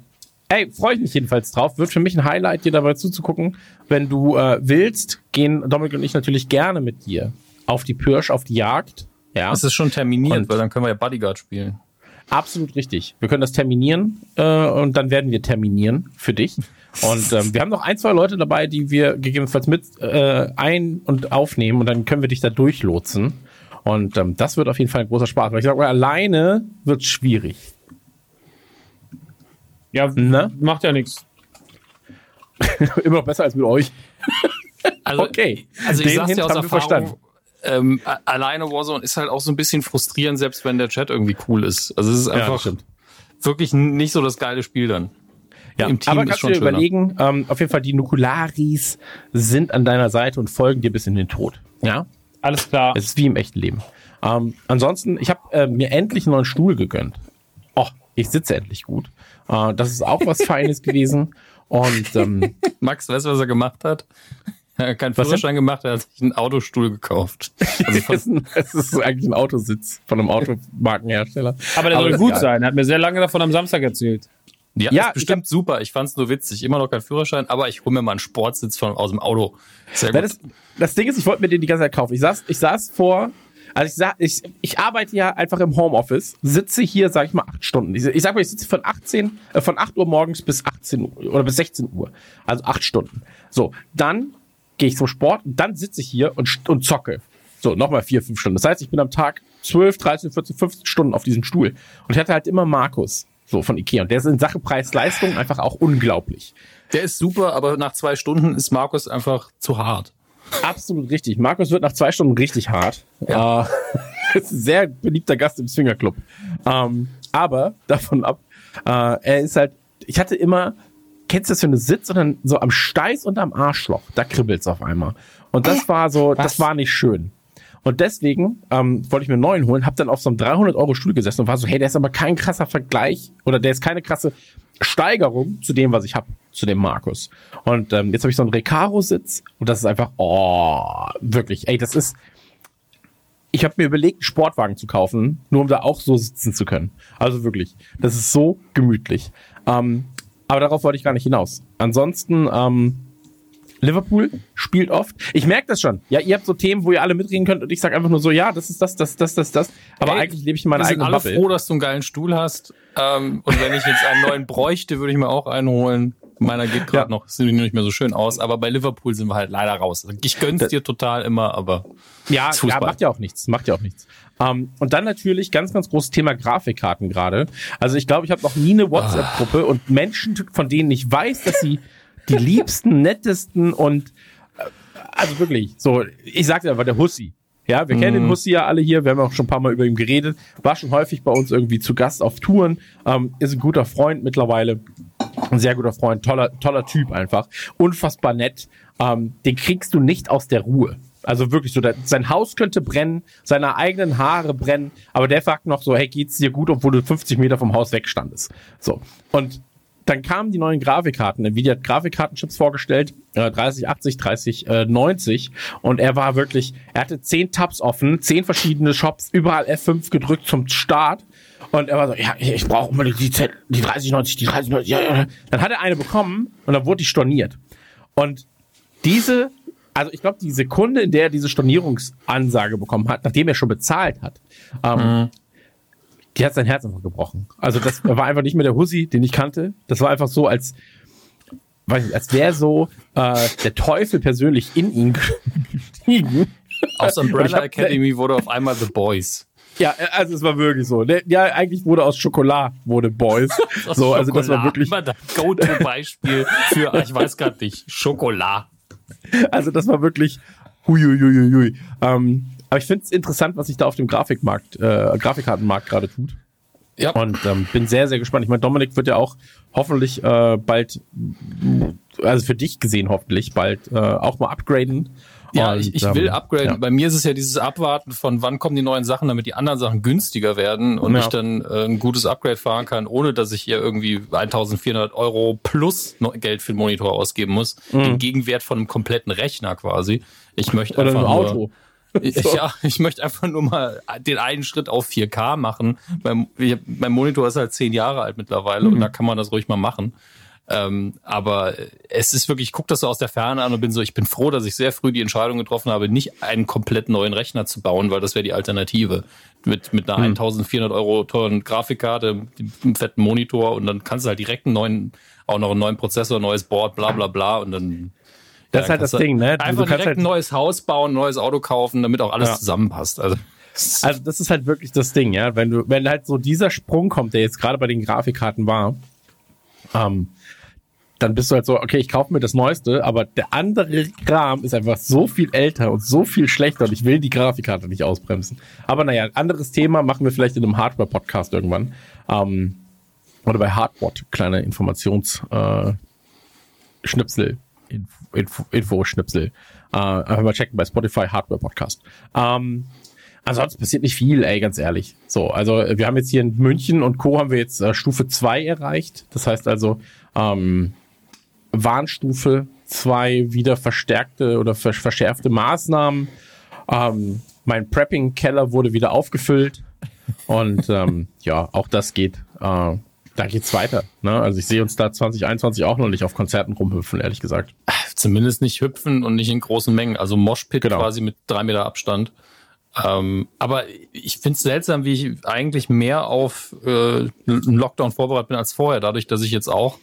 Hey, freue ich mich jedenfalls drauf. Wird für mich ein Highlight, dir dabei zuzugucken. Wenn du äh, willst, gehen Dominik und ich natürlich gerne mit dir auf die Pirsch, auf die Jagd. Ja. Das ist schon terminiert, Und- weil dann können wir ja Bodyguard spielen. Absolut richtig. Wir können das terminieren äh, und dann werden wir terminieren für dich. Und ähm, wir haben noch ein, zwei Leute dabei, die wir gegebenenfalls mit äh, ein- und aufnehmen und dann können wir dich da durchlotsen. Und ähm, das wird auf jeden Fall ein großer Spaß. Weil ich sag mal, alleine wird schwierig. Ja, Ne? macht ja nichts. Immer noch besser als mit euch. Also, Okay. Also ich Den sag's dir aus haben wir Erfahrung, ähm, a- alleine Warzone ist halt auch so ein bisschen frustrierend, selbst wenn der Chat irgendwie cool ist. Also es ist einfach stimmt. wirklich nicht so das geile Spiel dann. Ja, Im Team aber ist kannst du schon dir schöner. überlegen, ähm, auf jeden Fall die Nukularis sind an deiner Seite und folgen dir bis in den Tod. Ja, Alles klar. es ist wie im echten Leben. Ähm, ansonsten, ich habe äh, mir endlich einen neuen Stuhl gegönnt. Oh, ich sitze endlich gut. Äh, das ist auch was Feines gewesen. Und ähm, Max, weißt du, was er gemacht hat? Er hat keinen? Führerschein gemacht, er hat sich einen Autostuhl gekauft. Also es ist, ein- es ist eigentlich ein Autositz von einem Automarkenhersteller. Aber der soll ist gut sein. Er hat mir sehr lange davon am Samstag erzählt. ja, Ja, ist bestimmt super. Ich fand's nur witzig. Immer noch kein Führerschein, aber ich hole mir mal einen Sportsitz von, aus dem Auto. Sehr gut. Das, das Ding ist, ich wollte mir den die ganze Zeit kaufen. Ich saß, ich saß vor, also ich, sa, ich, ich arbeite ja einfach im Homeoffice, sitze hier, sag ich mal, acht Stunden. Ich, ich sag mal, ich sitze von 18, äh, von 8 Uhr morgens bis 18 Uhr oder bis 16 Uhr. Also acht Stunden. So, dann gehe ich zum Sport dann sitze ich hier und, und zocke. So, nochmal vier, fünf Stunden. Das heißt, ich bin am Tag 12, 13, 14, 15 Stunden auf diesem Stuhl. Und ich hatte halt immer Markus, so von Ikea. Und der ist in Sache Preis-Leistung einfach auch unglaublich. der ist super, aber nach zwei Stunden ist Markus einfach zu hart. Absolut richtig. Markus wird nach zwei Stunden richtig hart. Ja. Äh, ist ein sehr beliebter Gast im Swingerclub. Ähm, aber davon ab, äh, er ist halt, ich hatte immer, kennst du das, wenn du sitzt und dann so am Steiß und am Arschloch, da kribbelt's auf einmal. Und das war so, das war nicht schön. Und deswegen ähm, wollte ich mir einen neuen holen, habe dann auf so einem 300 Euro Stuhl gesessen und war so, hey, der ist aber kein krasser Vergleich oder der ist keine krasse Steigerung zu dem, was ich habe, zu dem Markus. Und ähm, jetzt habe ich so einen Recaro-Sitz und das ist einfach, oh, wirklich, ey, das ist, ich habe mir überlegt, einen Sportwagen zu kaufen, nur um da auch so sitzen zu können. Also wirklich, das ist so gemütlich. Ähm, aber darauf wollte ich gar nicht hinaus. Ansonsten, ähm, Liverpool spielt oft. Ich merke das schon. Ja, ihr habt so Themen, wo ihr alle mitreden könnt und ich sage einfach nur so, ja, das ist das, das, das, das, das. Aber Ey, eigentlich lebe ich in meiner eigenen alle Bubble. froh, dass du einen geilen Stuhl hast. Ähm, und wenn ich jetzt einen neuen bräuchte, würde ich mir auch einen holen. Meiner geht gerade Ja. noch, sieht nicht mehr so schön aus. Aber bei Liverpool sind wir halt leider raus. Ich gönn's dir total immer, aber Ja, ja, macht ja auch nichts, macht ja auch nichts. Ähm, und dann natürlich ganz, ganz großes Thema Grafikkarten gerade. Also ich glaube, ich habe noch nie eine WhatsApp-Gruppe und Menschen, von denen ich weiß, dass sie die liebsten, nettesten und äh, also wirklich, so, ich sag's einfach, der Hussi. Ja, wir kennen den Hussi ja alle hier, wir haben auch schon ein paar Mal über ihn geredet, war schon häufig bei uns irgendwie zu Gast auf Touren, ähm, ist ein guter Freund mittlerweile, ein sehr guter Freund, toller, toller Typ einfach, unfassbar nett, ähm, den kriegst du nicht aus der Ruhe. Also wirklich so, sein Haus könnte brennen, seine eigenen Haare brennen, aber der fragt noch so, hey, geht's dir gut, obwohl du 50 Meter vom Haus wegstandest. So. Und dann kamen die neuen Grafikkarten. Nvidia hat Grafikkartenchips vorgestellt, äh, 3080, 3090 und er war wirklich, er hatte zehn Tabs offen, zehn verschiedene Shops, überall F5 gedrückt zum Start und er war so, ja, ich brauche unbedingt die, Z, die 3090, die 3090, ja, ja. Dann hat er eine bekommen und dann wurde die storniert. Und diese, also ich glaube, die Sekunde, in der er diese Stornierungsansage bekommen hat, nachdem er schon bezahlt hat, ähm, die hat sein Herz einfach gebrochen. Also das war einfach nicht mehr der Hussi, den ich kannte. Das war einfach so, als, weiß nicht, als wäre so äh, der Teufel persönlich in ihn gestiegen. aus Umbrella hab- Academy wurde auf einmal The Boys. Ja, also es war wirklich so. Ja, eigentlich wurde aus Schokolade wurde Boys. So, also das war Schokolade, wirklich, Immer das Go-To-Beispiel für, ich weiß gerade nicht, Schokolade. also das war wirklich huiuiuiui. Ähm, aber ich finde es interessant, was sich da auf dem Grafikmarkt, äh, Grafikkartenmarkt gerade tut. Ja. Und ähm, bin sehr, sehr gespannt. Ich meine, Dominik wird ja auch hoffentlich äh, bald, also für dich gesehen hoffentlich, bald äh, auch mal upgraden. Ja, Und, ich, ich ähm, will upgraden. ja. Bei mir ist es ja dieses Abwarten von wann kommen die neuen Sachen, damit die anderen Sachen günstiger werden und Ja. ich dann äh, ein gutes Upgrade fahren kann, ohne dass ich hier irgendwie 1400 Euro plus Geld für den Monitor ausgeben muss. Den Gegenwert von einem kompletten Rechner quasi. Ich möchte Mhm. Oder einfach ein nur, Ich, Ja, ich möchte einfach nur mal den einen Schritt auf 4K machen. Mein, ich mein Monitor ist halt zehn Jahre alt mittlerweile Mhm. und da kann man das ruhig mal machen. Ähm, aber es ist wirklich, ich gucke das so aus der Ferne an und bin so, ich bin froh, dass ich sehr früh die Entscheidung getroffen habe, nicht einen komplett neuen Rechner zu bauen, weil das wäre die Alternative. Mit, mit einer Hm. 1400 Euro teuren Grafikkarte, einem fetten Monitor und dann kannst du halt direkt einen neuen, auch noch einen neuen Prozessor, neues Board, bla bla bla und dann Das ist halt das Ding, ne? Du- Einfach direkt halt- ein neues Haus bauen, ein neues Auto kaufen, damit auch alles Ja. zusammenpasst. Also, Also das ist halt wirklich das Ding, ja. Wenn du, wenn halt so dieser Sprung kommt, der jetzt gerade bei den Grafikkarten war, ähm, dann bist du halt so, okay, ich kaufe mir das Neueste, aber der andere Kram ist einfach so viel älter und so viel schlechter und ich will die Grafikkarte nicht ausbremsen. Aber naja, anderes Thema machen wir vielleicht in einem Hardware-Podcast irgendwann. Ähm, oder bei Hardbot, kleine Informations äh, Schnipsel, Info, Info, Info-Schnipsel. Äh, einfach mal checken bei Spotify Hardware Podcast. Ähm, ansonsten passiert nicht viel, ey, ganz ehrlich. So, also wir haben jetzt hier in München und Co. haben wir jetzt äh, Stufe 2 erreicht. Das heißt also, ähm, Warnstufe 2 wieder verstärkte oder ver verschärfte Maßnahmen. Ähm, mein Prepping-Keller wurde wieder aufgefüllt. Und ähm, ja, auch das geht. Äh, da geht's weiter. Ne? Also ich sehe uns da 2021 auch noch nicht auf Konzerten rumhüpfen, ehrlich gesagt. zumindest nicht hüpfen und nicht in großen Mengen. Also Moshpit Genau. quasi mit drei Meter Abstand. Ähm, aber ich finde es seltsam, wie ich eigentlich mehr auf äh, einen Lockdown vorbereitet bin als vorher, dadurch, dass ich jetzt auch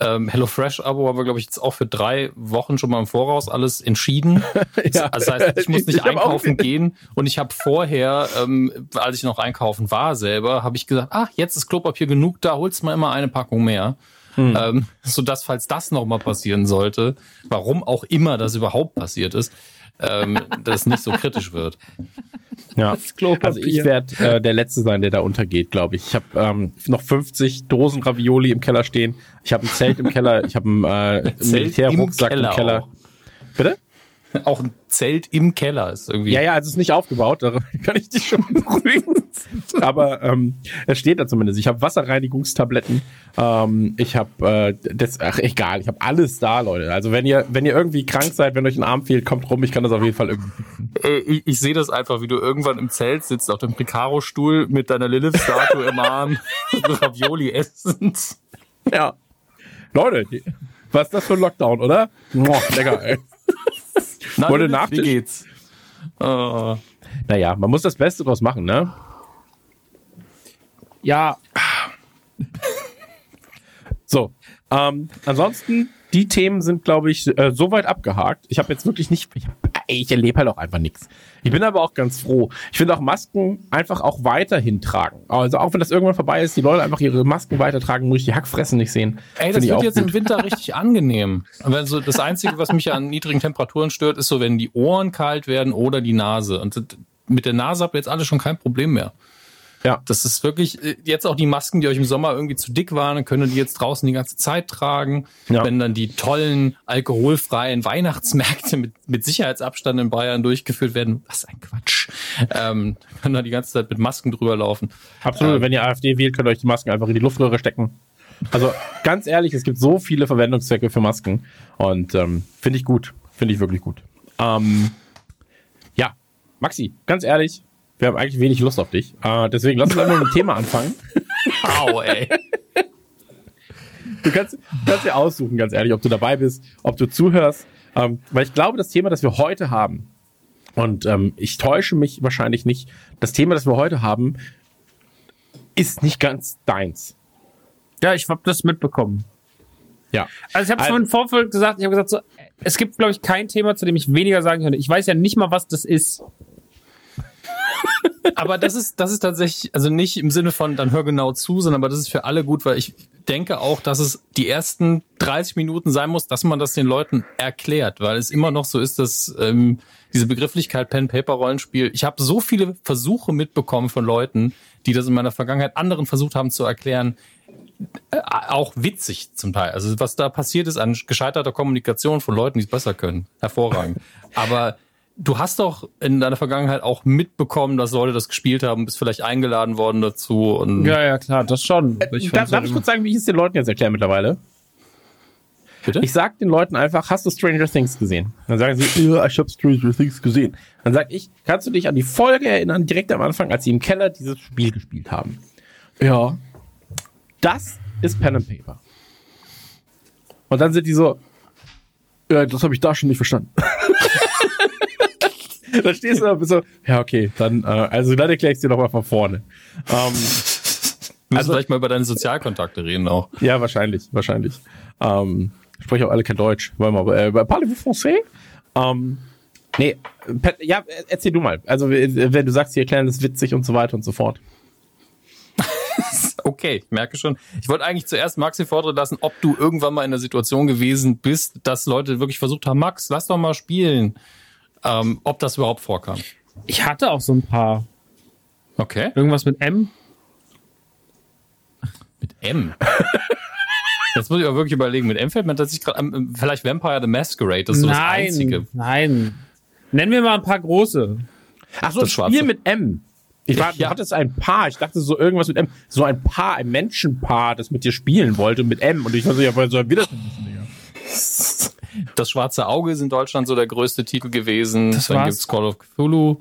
ähm, HelloFresh-Abo haben wir, glaube ich, jetzt auch für drei Wochen schon mal im Voraus alles entschieden. Ja. Das heißt, ich muss nicht Ich einkaufen gehen und ich habe vorher, ähm, als ich noch einkaufen war selber, habe ich gesagt, ach, jetzt ist Klopapier genug, da holst mal immer eine Packung mehr. Hm. Ähm, so dass, falls das nochmal passieren sollte, warum auch immer das überhaupt passiert ist, ähm, dass es nicht so kritisch wird. Ja. Klopapier. Also ich werde äh, der Letzte sein, der da untergeht, glaube ich. Ich habe ähm, noch 50 Dosen Ravioli im Keller stehen. Ich habe ein Zelt im Keller. Ich habe einen äh, Militärrucksack im Keller. auch. Bitte? Auch ein Zelt im Keller ist irgendwie. Ja, ja, also es ist nicht aufgebaut, da kann ich dich schon beruhigen. Aber ähm, es steht da zumindest. Ich habe Wasserreinigungstabletten. Ähm, ich habe äh, das, ach egal, ich habe alles da, Leute. Also wenn ihr wenn ihr irgendwie krank seid, wenn euch ein Arm fehlt, kommt rum. Ich kann das auf jeden Fall irgendwie. Ey, ich, ich sehe das einfach, wie du irgendwann im Zelt sitzt, auf dem Picaro-Stuhl mit deiner Lilith-Statue im Arm, Ravioli essend. Ja, Leute, was ist das für ein Lockdown, oder? Boah, lecker. Ey. Na, Lilith, Nachtisch? Wie geht's? Äh, Naja, man muss das Beste draus machen, ne? Ja, So, ähm, ansonsten, die Themen sind, glaube ich, äh, soweit abgehakt. Ich habe jetzt wirklich nicht, ich, ich erlebe halt auch einfach nichts. Ich bin aber auch ganz froh. Ich finde auch Masken einfach auch weiterhin tragen. Also auch wenn das irgendwann vorbei ist, die Leute einfach ihre Masken weitertragen, muss ich die Hackfressen nicht sehen. Ey, das ich wird jetzt gut. im Winter richtig angenehm. Aber so das Einzige, was mich an niedrigen Temperaturen stört, ist so, wenn die Ohren kalt werden oder die Nase. Und mit der Nase habt ihr jetzt alle schon kein Problem mehr. Ja. Das ist wirklich, äh, jetzt auch die Masken, die euch im Sommer irgendwie zu dick waren, dann können die jetzt draußen die ganze Zeit tragen. Ja. Wenn dann die tollen, alkoholfreien Weihnachtsmärkte mit, mit Sicherheitsabstand in Bayern durchgeführt werden, was ein Quatsch. Ähm, können da die ganze Zeit mit Masken drüber laufen. Absolut, Ähm, wenn ihr AfD wählt, könnt ihr euch die Masken einfach in die Luftröhre stecken. Also ganz ehrlich, es gibt so viele Verwendungszwecke für Masken und ähm, finde ich gut, finde ich wirklich gut. Ähm, ja, Maxi, ganz ehrlich, wir haben eigentlich wenig Lust auf dich. Äh, deswegen lass uns einfach mit dem Thema anfangen. Au, ey. Du kannst, du kannst dir aussuchen, ganz ehrlich, ob du dabei bist, ob du zuhörst. Ähm, weil ich glaube, das Thema, das wir heute haben, und ähm, ich täusche mich wahrscheinlich nicht, das Thema, das wir heute haben, ist nicht ganz deins. ja, ich habe das mitbekommen. Ja. Also ich habe Also- schon im Vorfeld gesagt, ich habe gesagt, so, es gibt, glaube ich, kein Thema, zu dem ich weniger sagen könnte. Ich weiß ja nicht mal, was das ist. Aber das ist, das ist tatsächlich, also nicht im Sinne von, dann hör genau zu, sondern aber das ist für alle gut, weil ich denke auch, dass es die ersten 30 Minuten sein muss, dass man das den Leuten erklärt, weil es immer noch so ist, dass ähm, diese Begrifflichkeit Pen-Paper-Rollenspiel, ich habe so viele Versuche mitbekommen von Leuten, die das in meiner Vergangenheit anderen versucht haben zu erklären, äh, auch witzig zum Teil. Also was da passiert ist an gescheiterter Kommunikation von Leuten, die es besser können. Hervorragend. Aber du hast doch in deiner Vergangenheit auch mitbekommen, dass Leute das gespielt haben, bist vielleicht eingeladen worden dazu und Ja, ja, klar, das schon. Darf, ich find's darf halt ich kurz sagen, wie ich es den Leuten jetzt erkläre mittlerweile? bitte? Ich sag den Leuten einfach, hast du Stranger Things gesehen? Dann sagen sie, ja, ich habe Stranger Things gesehen. Dann sag ich, kannst du dich an die Folge erinnern, direkt am Anfang, als sie im Keller dieses Spiel gespielt haben? Ja. Das ist Pen and Paper. Und dann sind die so, ja, das habe ich da schon nicht verstanden. da stehst du da und bist so, ja, okay, dann, äh, also dann erkläre ich dir nochmal von vorne. Ähm, Wir müssen Also- vielleicht mal über deine Sozialkontakte reden auch. ja, wahrscheinlich, wahrscheinlich. Ähm, spreche auch alle kein Deutsch. Warte mal, äh, parlez-vous français? Ähm, nee, Pat, ja, erzähl du mal. Also, wenn du sagst, die erklären das witzig und so weiter und so fort. Okay, ich merke schon. Ich wollte eigentlich zuerst Maxi fordern lassen, ob du irgendwann mal in der Situation gewesen bist, dass Leute wirklich versucht haben, Max, lass doch mal spielen. Ähm, ob das überhaupt vorkam. Ich hatte auch so ein paar. Okay. Irgendwas mit M. Mit M. Jetzt muss ich aber wirklich überlegen. Mit M fällt mir tatsächlich gerade vielleicht Vampire the Masquerade. Das ist so das nein, Einzige. nein. Nennen wir mal ein paar große. Ach so, Das ein Schwarze. Spiel mit M. Ich war, Ja. du hattest ein Paar. Ich dachte so irgendwas mit M. So ein Paar, ein Menschenpaar, das mit dir spielen wollte mit M. Und ich war so, ja, sollen wir das denn wissen, Digga? Das Schwarze Auge ist in Deutschland so der größte Titel gewesen. Das Dann gibt's Call of Cthulhu.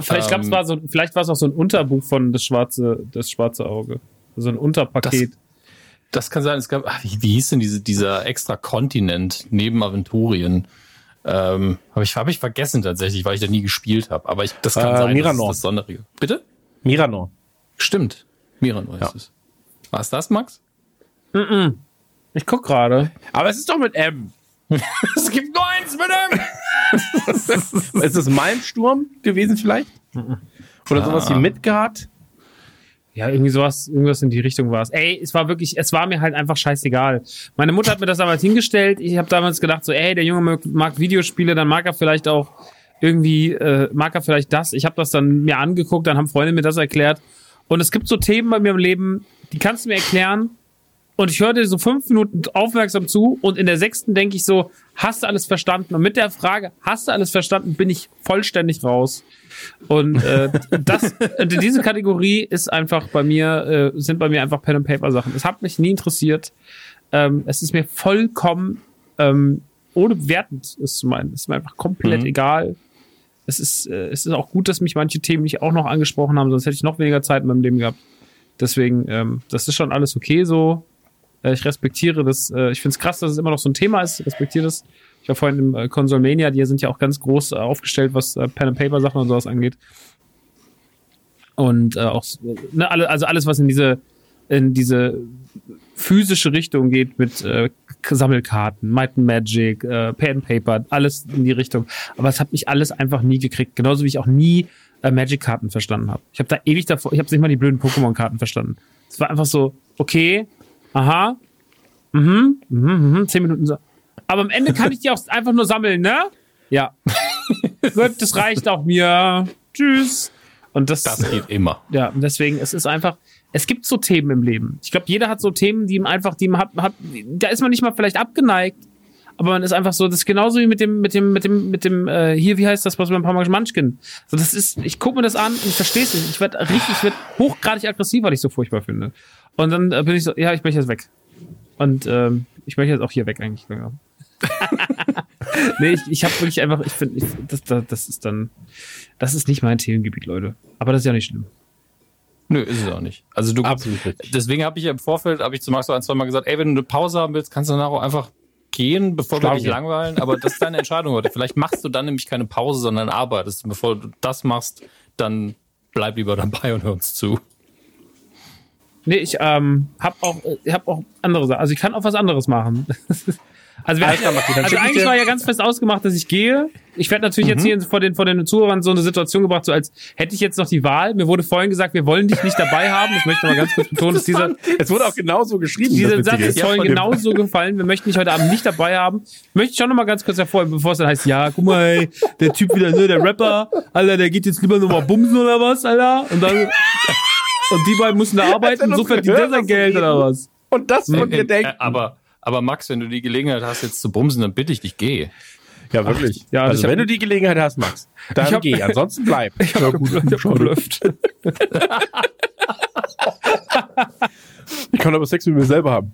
Vielleicht, Ähm, war so, vielleicht war es auch so ein Unterbuch von das schwarze, das schwarze Auge. So ein Unterpaket. Das kann sein. Es gab, ach, wie, wie hieß denn diese, dieser extra Kontinent neben Aventurien? Ähm, habe ich, hab ich vergessen tatsächlich, weil ich da nie gespielt habe. Aber ich, das kann Äh, sein, Miranor. das ist das Sonderige. Bitte? Miranor. Stimmt. Miranor ist Ja. es. War es das, Max? Ich guck gerade. Aber es ist doch mit M. es gibt nur eins mit dem! Ist es Malmsturm gewesen vielleicht? Oder sowas wie Midgard? Ja, irgendwie sowas, irgendwas in die Richtung war es. Ey, es war wirklich, es war mir halt einfach scheißegal. Meine Mutter hat mir das damals hingestellt. Ich habe damals gedacht, so, ey, der Junge mag, mag Videospiele, dann mag er vielleicht auch irgendwie, äh, mag er vielleicht das. Ich habe das dann mir angeguckt, dann haben Freunde mir das erklärt. Und es gibt so Themen bei mir im Leben, die kannst du mir erklären. Und ich höre dir so fünf Minuten aufmerksam zu und in der sechsten denke ich so, hast du alles verstanden? Und mit der Frage, hast du alles verstanden, bin ich vollständig raus. Und äh, das, äh, diese Kategorie ist einfach bei mir, äh, sind bei mir einfach Pen and Paper Sachen. Es hat mich nie interessiert. Ähm, es ist mir vollkommen ähm, ohne bewertend ist zu meinen. Es ist mir einfach komplett Mhm. egal. Es ist, äh, es ist auch gut, dass mich manche Themen nicht auch noch angesprochen haben, sonst hätte ich noch weniger Zeit in meinem Leben gehabt. Deswegen, ähm, das ist schon alles okay so. Äh, ich respektiere das. Äh, ich finde es krass, dass es immer noch so ein Thema ist. Ich respektiere das. Ich war vorhin im äh, Consolmania, die sind ja auch ganz groß äh, aufgestellt, was Pen and Paper Sachen und sowas angeht. Und auch ne, alle, also alles, was in diese in diese physische Richtung geht mit äh, Sammelkarten, Might and Magic, äh, Pen Paper, alles in die Richtung. Aber es hat mich alles einfach nie gekriegt. Genauso wie ich auch nie äh, Magic-Karten verstanden habe. Ich habe da ewig davor, ich habe nicht mal die blöden Pokémon-Karten verstanden. Es war einfach so, okay, aha, mhm, mhm, mhm, zehn Minuten so. Aber am Ende kann ich die auch einfach nur sammeln, ne? Ja. Gut, das reicht auch mir. Tschüss. Und das, Das geht immer. ja, und deswegen, es ist einfach, es gibt so Themen im Leben. Ich glaube, jeder hat so Themen, die ihm einfach, die ihm hat, hat, da ist man nicht mal vielleicht abgeneigt, aber man ist einfach so, das ist genauso wie mit dem, mit dem, mit dem, mit dem, äh, hier, wie heißt das, was wir ein paar Mal Munchkin. So, das ist, ich gucke mir das an und ich verstehe es nicht. Ich werde richtig, ich werde hochgradig aggressiv, weil ich so furchtbar finde. Und dann äh, bin ich so, ja, ich möchte jetzt weg. Und ähm, ich möchte jetzt auch hier weg eigentlich. Ja. nee, ich, ich habe wirklich einfach, ich finde, ich, das, das, das ist dann, das ist nicht mein Themengebiet, Leute. Aber das ist ja nicht schlimm. Nö, ist es auch nicht. Also du, Absolut deswegen habe ich ja im Vorfeld, habe ich zu Max so ein, zwei Mal gesagt, ey, wenn du eine Pause haben willst, kannst du danach auch einfach gehen, bevor wir dich langweilen. Aber das ist deine Entscheidung heute. Vielleicht machst du dann nämlich keine Pause, sondern arbeitest. Und bevor du das machst, dann bleib lieber dabei und hör uns zu. Nee, ich ähm, hab auch, ich hab auch andere Sachen. Also ich kann auch was anderes machen. Also, wir Maki, dann also eigentlich dir- war ja ganz fest ausgemacht, dass ich gehe. Ich werde natürlich jetzt hier vor den, vor den Zuhörern so eine Situation gebracht, so als hätte ich jetzt noch die Wahl. Mir wurde vorhin gesagt, wir wollen dich nicht dabei haben. Ich möchte mal ganz kurz betonen, dass dieser, Es wurde auch genauso geschrieben. dieser das Satz ist vorhin genauso gefallen. Wir möchten dich heute Abend nicht dabei haben. Möchte ich schon noch mal ganz kurz hervorheben, bevor es dann heißt, ja, guck mal, ey, der Typ wieder, ne, der Rapper, Alter, der geht jetzt lieber nur mal bumsen oder was, Alter? Und dann, und die beiden müssen da arbeiten, so verdient der sein was Geld oder was? Und das von dir Äh, denken. aber, aber Max, wenn du die Gelegenheit hast, jetzt zu bumsen, dann bitte ich dich, geh. Ja, wirklich. ja, also, ich hab- wenn du die Gelegenheit hast, Max, dann hab- geh. Ansonsten bleib. Ich hab, gut, ich hab geblufft. Ich kann aber Sex mit mir selber haben.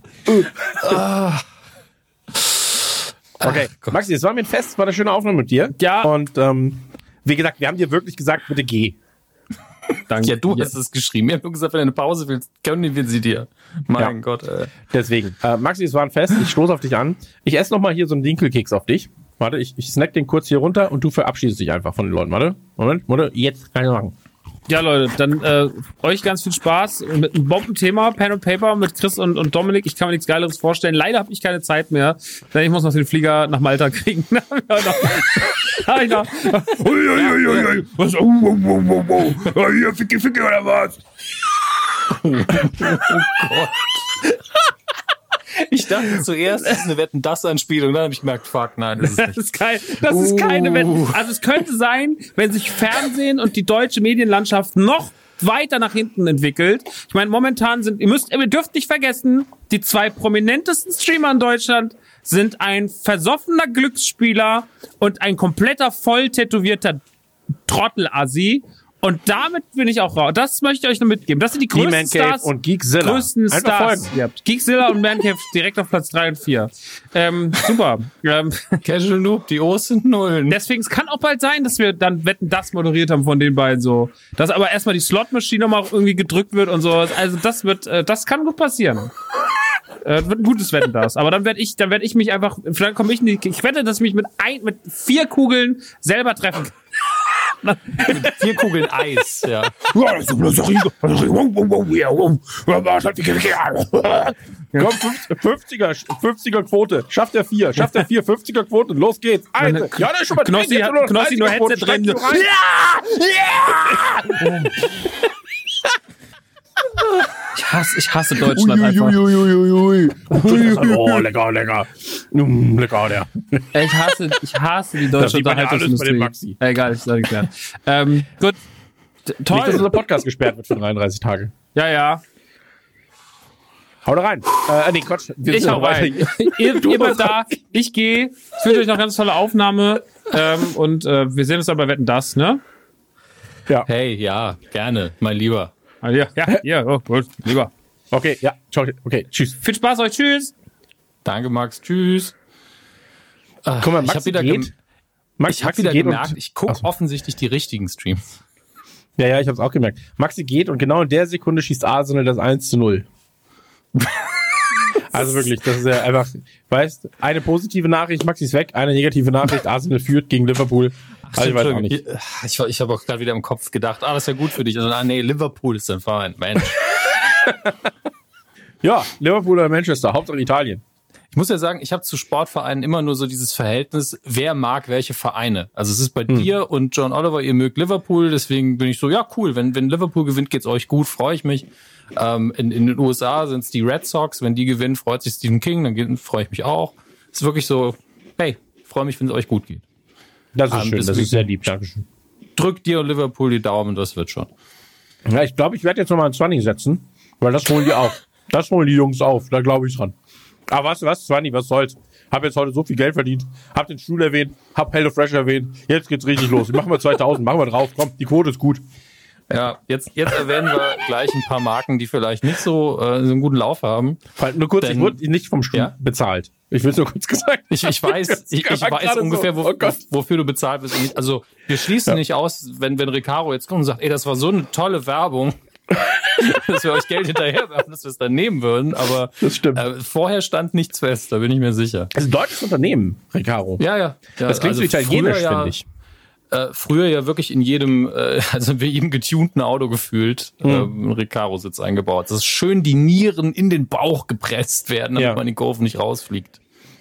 Okay, Maxi, es war mir ein Fest, es war eine schöne Aufnahme mit dir. Ja. Und ähm, wie gesagt, wir haben dir wirklich gesagt, bitte geh. Danke. Ja, du hast es geschrieben. Wir haben nur gesagt, wenn du eine Pause willst, können wir sie dir. Mein Ja. Gott, äh. Deswegen. Äh, Maxi, es war ein Fest. Ich stoße auf dich an. Ich esse noch mal hier so einen Dinkelkeks auf dich. Warte, ich, ich snack den kurz hier runter und du verabschiedest dich einfach von den Leuten. Warte, Moment, Moment, jetzt kann ich machen. Ja, Leute, dann äh, euch ganz viel Spaß mit einem Bombenthema, Pen and Paper mit Chris und, und Dominik. Ich kann mir nichts Geileres vorstellen. Leider habe ich keine Zeit mehr, denn ich muss noch den Flieger nach Malta kriegen. Was? Oh, oh, oh, oh, oh. Oh, Hier, Ficke, Ficke oder was? Ich dachte zuerst, das ist eine Wetten das Anspielung, dann habe ich gemerkt, fuck, nein, das ist Das nicht. ist, kein, das ist keine Uh. Wette. Also es könnte sein, wenn sich Fernsehen und die deutsche Medienlandschaft noch weiter nach hinten entwickelt. Ich meine, momentan sind, ihr müsst, ihr dürft nicht vergessen, die zwei prominentesten Streamer in Deutschland sind ein versoffener Glücksspieler und ein kompletter voll tätowierter Trottel-Assi. Und damit bin ich auch raus. Das möchte ich euch nur mitgeben. Das sind die größten Man Cave Stars und Geekzilla. größten Stars. Geekzilla und Mancave direkt auf Platz 3 und 4. Ähm, super. ähm, Casual Noob, die O's sind Nullen. deswegen, es kann auch bald sein, dass wir dann Wetten das moderiert haben von den beiden so. Dass aber erstmal die Slot-Maschine nochmal irgendwie gedrückt wird und so. Also das wird, äh, das kann gut passieren. Äh, wird ein gutes Wetten das. Aber dann werde ich, dann werde ich mich einfach, vielleicht komme ich in die, ich wette, dass ich mich mit ein, mit vier Kugeln selber treffen kann. Vier Kugeln Eis, ja. Komm, 50er, 50er Quote. Schafft er vier, schafft er vier, 50er Quote. Los geht's. Eine. Ja, der ist schon mal drin. Knossi Jetzt hat- Knossi nur 30er Quote. Headset drin. Steigt nur rein. Ich hasse, ich hasse Deutschland einfach. Uiuiuiui. Oh, lecker, lecker. Mm, lecker, der. Ich hasse, ich hasse die deutsche ja Unterhaltungsindustrie. Maxi. Egal, ich sage klar. Ähm, gut. T- Nicht, dass Toll. unser Podcast gesperrt wird für 33 Tage. Ja, ja. Hau da rein. Äh, nee, Quatsch. Wir Ich hau rein. ihr ihr bleibt da. Ich gehe. Ich wünsche euch noch ganz tolle Aufnahme. Ähm, und äh, wir sehen uns dann bei Wetten das, ne? Hey, ja, gerne, mein Lieber. Ah, Ja, ja, ja, oh, gut, lieber. Okay, ja. Ciao. Okay, tschüss. Viel Spaß euch, tschüss. Danke, Max. Tschüss. Guck mal, ich Maxi habe wieder, geht. gem Max, ich hab Maxi wieder geht gemerkt, und, ich gucke so. offensichtlich die richtigen Streams. Ja, ja, ich habe es auch gemerkt. Maxi geht und genau in der Sekunde schießt Arsenal das 1 zu 0. also wirklich, das ist ja einfach, weißt, eine positive Nachricht, Maxi ist weg, eine negative Nachricht, Arsenal führt gegen Liverpool. Also ich weiß auch nicht. Ich, ich habe auch gerade wieder im Kopf gedacht, ah, das ist ja gut für dich. Also, ah, nee, Liverpool ist dein Verein. Mensch. Ja, Liverpool oder Manchester, Hauptsache Italien. Ich muss ja sagen, ich habe zu Sportvereinen immer nur so dieses Verhältnis, wer mag welche Vereine. Also es ist bei Hm. dir und John Oliver, ihr mögt Liverpool, deswegen bin ich so, ja cool, wenn, wenn Liverpool gewinnt, geht's euch gut, freue ich mich. Ähm, in, in den USA sind es die Red Sox, wenn die gewinnen, freut sich Stephen King, dann freue ich mich auch. Es ist wirklich so, hey, freue mich, wenn es euch gut geht. Das ist Ah, schön, das ist sehr lieb, Dankeschön. Drückt dir und Liverpool die Daumen, das wird schon. Ja, ich glaube, ich werde jetzt nochmal ein 20 setzen, weil das holen die auf. Das holen die Jungs auf, da glaube ich dran. Aber weißt du was, 20, was soll's? Hab jetzt heute so viel Geld verdient, hab den Stuhl erwähnt, hab Hello Fresh erwähnt, jetzt geht's richtig los. Machen wir 2000, machen wir drauf, komm, die Quote ist gut. Ja, jetzt, jetzt erwähnen wir gleich ein paar Marken, die vielleicht nicht so, äh, so einen guten Lauf haben. Weil, nur kurz, Denn- ich wurde nicht vom Stuhl Ja? bezahlt. Ich will's nur kurz gesagt. Ich, ich weiß, ich, ich weiß ungefähr, so, wo, oh Gott. wofür du bezahlt wirst. Also wir schließen nicht aus, wenn, wenn Recaro jetzt kommt und sagt, ey, das war so eine tolle Werbung, dass wir euch Geld hinterherwerfen, dass wir es dann nehmen würden. Aber äh, vorher stand nichts fest, da bin ich mir sicher. Das ist ein deutsches Unternehmen, Recaro. Ja, ja. ja Das klingt so italienisch, ja, finde ich. Äh, früher ja wirklich in jedem, äh, also in jedem getunten Auto gefühlt, Hm. äh, ein Recaro-Sitz eingebaut. Das ist schön die Nieren in den Bauch gepresst werden, damit Ja. man den Kurven nicht rausfliegt.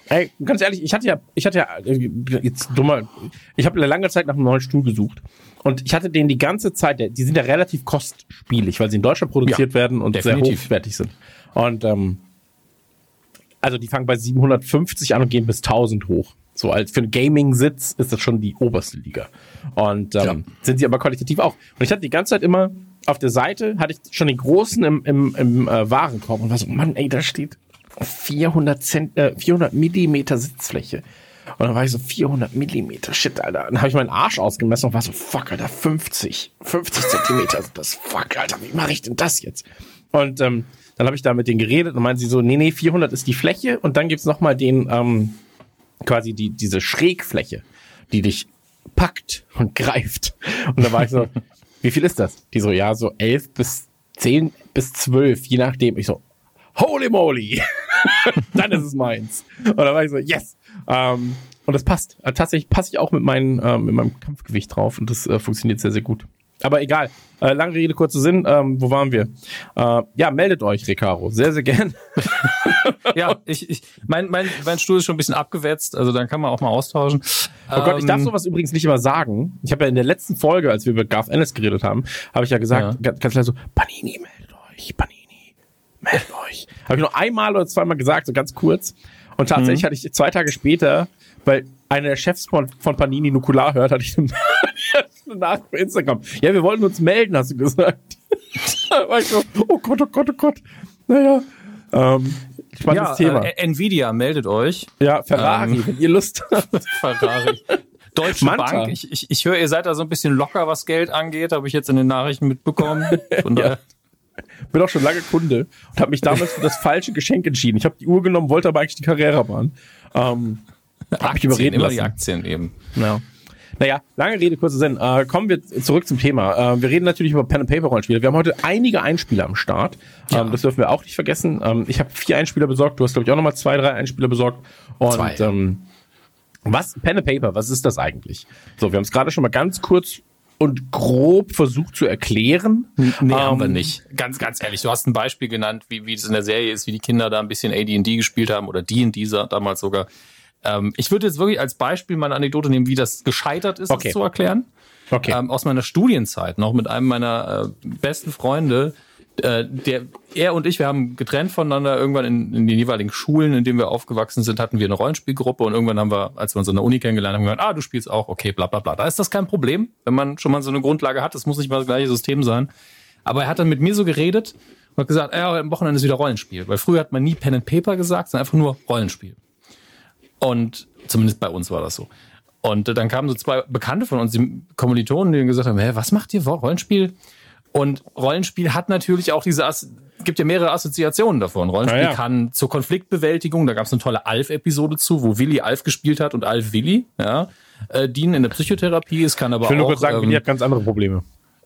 Ey, ganz ehrlich, ich hatte ja, ich hatte ja, äh, jetzt dummer, ich habe eine lange Zeit nach einem neuen Stuhl gesucht. Und ich hatte den die ganze Zeit, die sind ja relativ kostspielig, weil sie in Deutschland produziert Ja, werden und sehr definitiv. hochwertig sind. Und ähm, also die fangen bei 750 an und gehen bis 1000 hoch. So als für einen Gaming-Sitz ist das schon die oberste Liga. Und ähm, Ja. sind sie aber qualitativ auch. Und ich hatte die ganze Zeit immer auf der Seite, hatte ich schon den großen im, im, im äh, Warenkorb und war so, Mann, ey, da steht 400 Cent, äh, 400 Millimeter Sitzfläche. Und dann war ich so 400 Millimeter, shit, Alter. Dann habe ich meinen Arsch ausgemessen und war so, fuck, Alter, 50, 50 Zentimeter sind das, fuck, Alter, wie mache ich denn das jetzt? Und ähm, dann habe ich da mit denen geredet und meinen sie so, nee, nee, 400 ist die Fläche und dann gibt's noch mal den, ähm, quasi die, diese Schrägfläche, die dich packt und greift. Und da war ich so, wie viel ist das? Die so, ja, so elf bis zehn bis zwölf, je nachdem. Ich so, holy moly, dann ist es meins. Und dann war ich so, yes. Ähm, und das passt. Äh, tatsächlich passe ich auch mit, meinen, äh, mit meinem Kampfgewicht drauf und das äh, funktioniert sehr, sehr gut. Aber egal. Äh, lange Rede, kurzer Sinn. Ähm, wo waren wir? Äh, ja, meldet euch, Recaro. Sehr, sehr gern. ja, ich, ich, mein, mein, mein Stuhl ist schon ein bisschen abgewetzt, also dann kann man auch mal austauschen. Oh Gott, ich darf ähm, sowas übrigens nicht immer sagen. Ich habe ja in der letzten Folge, als wir über Garth Ennis geredet haben, habe ich ja gesagt, ja. ganz klar so, Panini, meldet euch, Panini, meldet euch. Habe ich noch einmal oder zweimal gesagt, so ganz kurz. Und tatsächlich mhm. hatte ich zwei Tage später, weil einer der Chefs von, von Panini Nukular hört, hatte ich eine Nachricht auf Instagram. Ja, wir wollten uns melden, hast du gesagt. da war ich so, oh Gott, oh Gott, oh Gott. Naja, ähm, spannendes ja, Thema. Äh, Nvidia meldet euch. Ja, Ferrari, ähm, wenn ihr Lust habt. Ferrari. Deutsche Manta. Bank. Ich, ich, ich höre, ihr seid da so ein bisschen locker, was Geld angeht, habe ich jetzt in den Nachrichten mitbekommen. Von ja. Bin auch schon lange Kunde und habe mich damals für das falsche Geschenk entschieden. Ich habe die Uhr genommen, wollte aber eigentlich die Carrera-Bahn. Ähm, hab mich überreden immer lassen. die Aktien eben. Ja. Naja, lange Rede, kurzer Sinn. Äh, kommen wir zurück zum Thema. Äh, wir reden natürlich über Pen and Paper Rollenspiele. Wir haben heute einige Einspieler am Start. Ja. Ähm, das dürfen wir auch nicht vergessen. Ähm, ich habe vier Einspieler besorgt. Du hast glaube ich auch nochmal zwei, drei Einspieler besorgt. Und zwei. Ähm, was Pen and Paper? Was ist das eigentlich? So, wir haben es gerade schon mal ganz kurz und grob versucht zu erklären. Nee, haben wir ähm, nicht. Ganz, ganz ehrlich. Du hast ein Beispiel genannt, wie, wie es in der Serie ist, wie die Kinder da ein bisschen AD&D gespielt haben oder D&D damals sogar. Ähm, ich würde jetzt wirklich als Beispiel meine Anekdote nehmen, wie das gescheitert ist, okay. das zu erklären. Okay. Ähm, aus meiner Studienzeit noch mit einem meiner äh, besten Freunde. Äh, der, er und ich, wir haben getrennt voneinander irgendwann in, in den jeweiligen Schulen, in denen wir aufgewachsen sind, hatten wir eine Rollenspielgruppe und irgendwann haben wir, als wir uns in der Uni kennengelernt haben, gesagt, ah, du spielst auch, okay, bla bla bla. Da ist das kein Problem, wenn man schon mal so eine Grundlage hat. Das muss nicht mal das gleiche System sein. Aber er hat dann mit mir so geredet und hat gesagt, ja, am Wochenende ist wieder Rollenspiel. Weil früher hat man nie Pen and Paper gesagt, sondern einfach nur Rollenspiel. Und zumindest bei uns war das so. Und dann kamen so zwei Bekannte von uns, die Kommilitonen, die gesagt haben, hä, was macht ihr Rollenspiel? Und Rollenspiel hat natürlich auch diese, As gibt ja mehrere Assoziationen davon. Rollenspiel ja, ja. kann zur Konfliktbewältigung, da gab es eine tolle Alf-Episode zu, wo Willi Alf gespielt hat und Alf Willi, ja, äh, dienen in der Psychotherapie. Es kann aber ich will auch. nur kurz sagen, ähm, Willi hat ganz andere Probleme.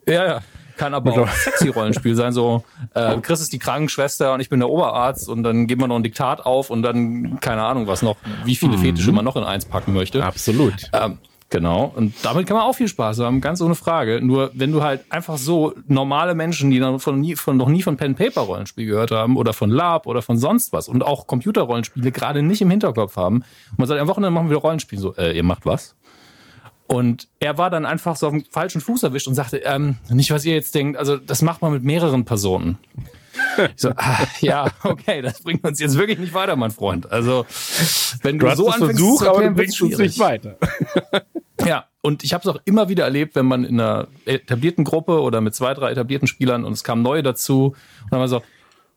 Ja, ja. Kann aber auch sexy Rollenspiel sein. So, äh, Chris ist die Krankenschwester und ich bin der Oberarzt und dann geben wir noch ein Diktat auf und dann, keine Ahnung, was noch, wie viele mhm. Fetische man noch in eins packen möchte. Absolut. Ähm, Genau. Und damit kann man auch viel Spaß haben, ganz ohne Frage. Nur wenn du halt einfach so normale Menschen, die dann von, nie, von noch nie von Pen Paper Rollenspiel gehört haben oder von Lab oder von sonst was und auch Computerrollenspiele gerade nicht im Hinterkopf haben, und man sagt, am Wochenende machen wir Rollenspiel. So, äh, ihr macht was? Und er war dann einfach so auf dem falschen Fuß erwischt und sagte, ähm, nicht was ihr jetzt denkt, also das macht man mit mehreren Personen. Ich so, ah, ja, okay, das bringt uns jetzt wirklich nicht weiter, mein Freund. Also, wenn du, du so anfängst Versuch, zu erklären, aber du bringst uns nicht weiter. Ja, und ich habe es auch immer wieder erlebt, wenn man in einer etablierten Gruppe oder mit zwei, drei etablierten Spielern und es kamen neue dazu und dann war so,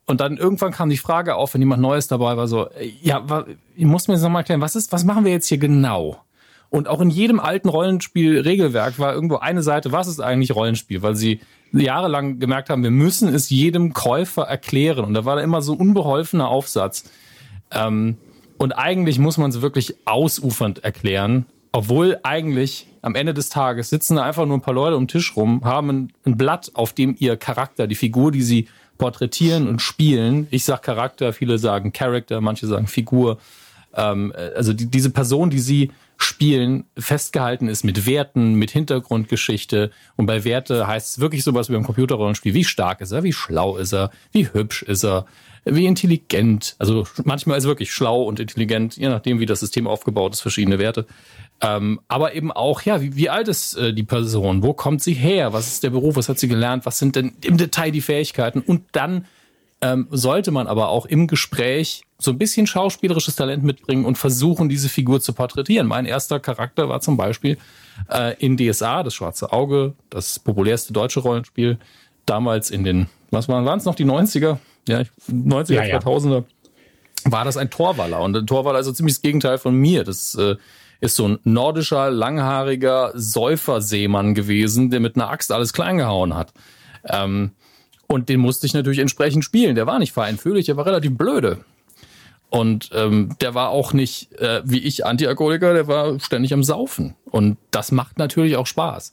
und dann irgendwann kam die Frage auf, wenn jemand Neues dabei war, so, ja, ich muss mir jetzt nochmal erklären, was ist, was machen wir jetzt hier genau? Und auch in jedem alten Rollenspiel-Regelwerk war irgendwo eine Seite, was ist eigentlich Rollenspiel? Weil sie jahrelang gemerkt haben, wir müssen es jedem Käufer erklären. Und da war da immer so unbeholfener Aufsatz. Ähm, und eigentlich muss man es wirklich ausufernd erklären, obwohl eigentlich am Ende des Tages sitzen da einfach nur ein paar Leute um den Tisch rum, haben ein, ein Blatt, auf dem ihr Charakter, die Figur, die sie porträtieren und spielen, ich sag Charakter, viele sagen Character, manche sagen Figur, ähm, also die, diese Person, die sie Spielen festgehalten ist mit Werten, mit Hintergrundgeschichte. Und bei Werte heißt es wirklich sowas wie beim Computerrollenspiel. Wie stark ist er? Wie schlau ist er? Wie hübsch ist er? Wie intelligent? Also manchmal ist er wirklich schlau und intelligent, je nachdem, wie das System aufgebaut ist, verschiedene Werte. Ähm, aber eben auch, ja, wie, wie alt ist äh, die Person? Wo kommt sie her? Was ist der Beruf? Was hat sie gelernt? Was sind denn im Detail die Fähigkeiten? Und dann ähm, sollte man aber auch im Gespräch so ein bisschen schauspielerisches Talent mitbringen und versuchen, diese Figur zu porträtieren. Mein erster Charakter war zum Beispiel äh, in DSA, das Schwarze Auge, das populärste deutsche Rollenspiel, damals in den, was waren es noch, die 90er? Ja, 90er, ja, 2000er. Ja. War das ein Torwaller. Und ein Torwaller ist so ziemlich das Gegenteil von mir. Das äh, ist so ein nordischer, langhaariger Säuferseemann gewesen, der mit einer Axt alles klein gehauen hat. Ähm, und den musste ich natürlich entsprechend spielen. Der war nicht feinfühlig, der war relativ blöde. Und ähm, der war auch nicht, äh, wie ich, Antialkoholiker, der war ständig am Saufen. Und das macht natürlich auch Spaß.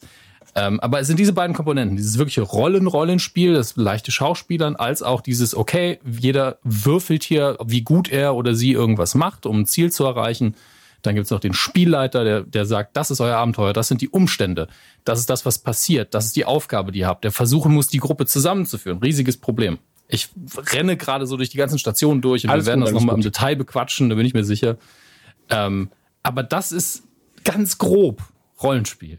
Ähm, aber es sind diese beiden Komponenten, dieses wirkliche Rollen-Rollenspiel, das leichte Schauspielern, als auch dieses, okay, jeder würfelt hier, wie gut er oder sie irgendwas macht, um ein Ziel zu erreichen. Dann gibt's noch den Spielleiter, der, der sagt, das ist euer Abenteuer, das sind die Umstände, das ist das, was passiert, das ist die Aufgabe, die ihr habt. Der versuchen muss, die Gruppe zusammenzuführen. Riesiges Problem. Ich renne gerade so durch die ganzen Stationen durch und Alles wir werden gut, das nochmal im. Detail bequatschen, da bin ich mir sicher. Ähm, aber das ist ganz grob Rollenspiel.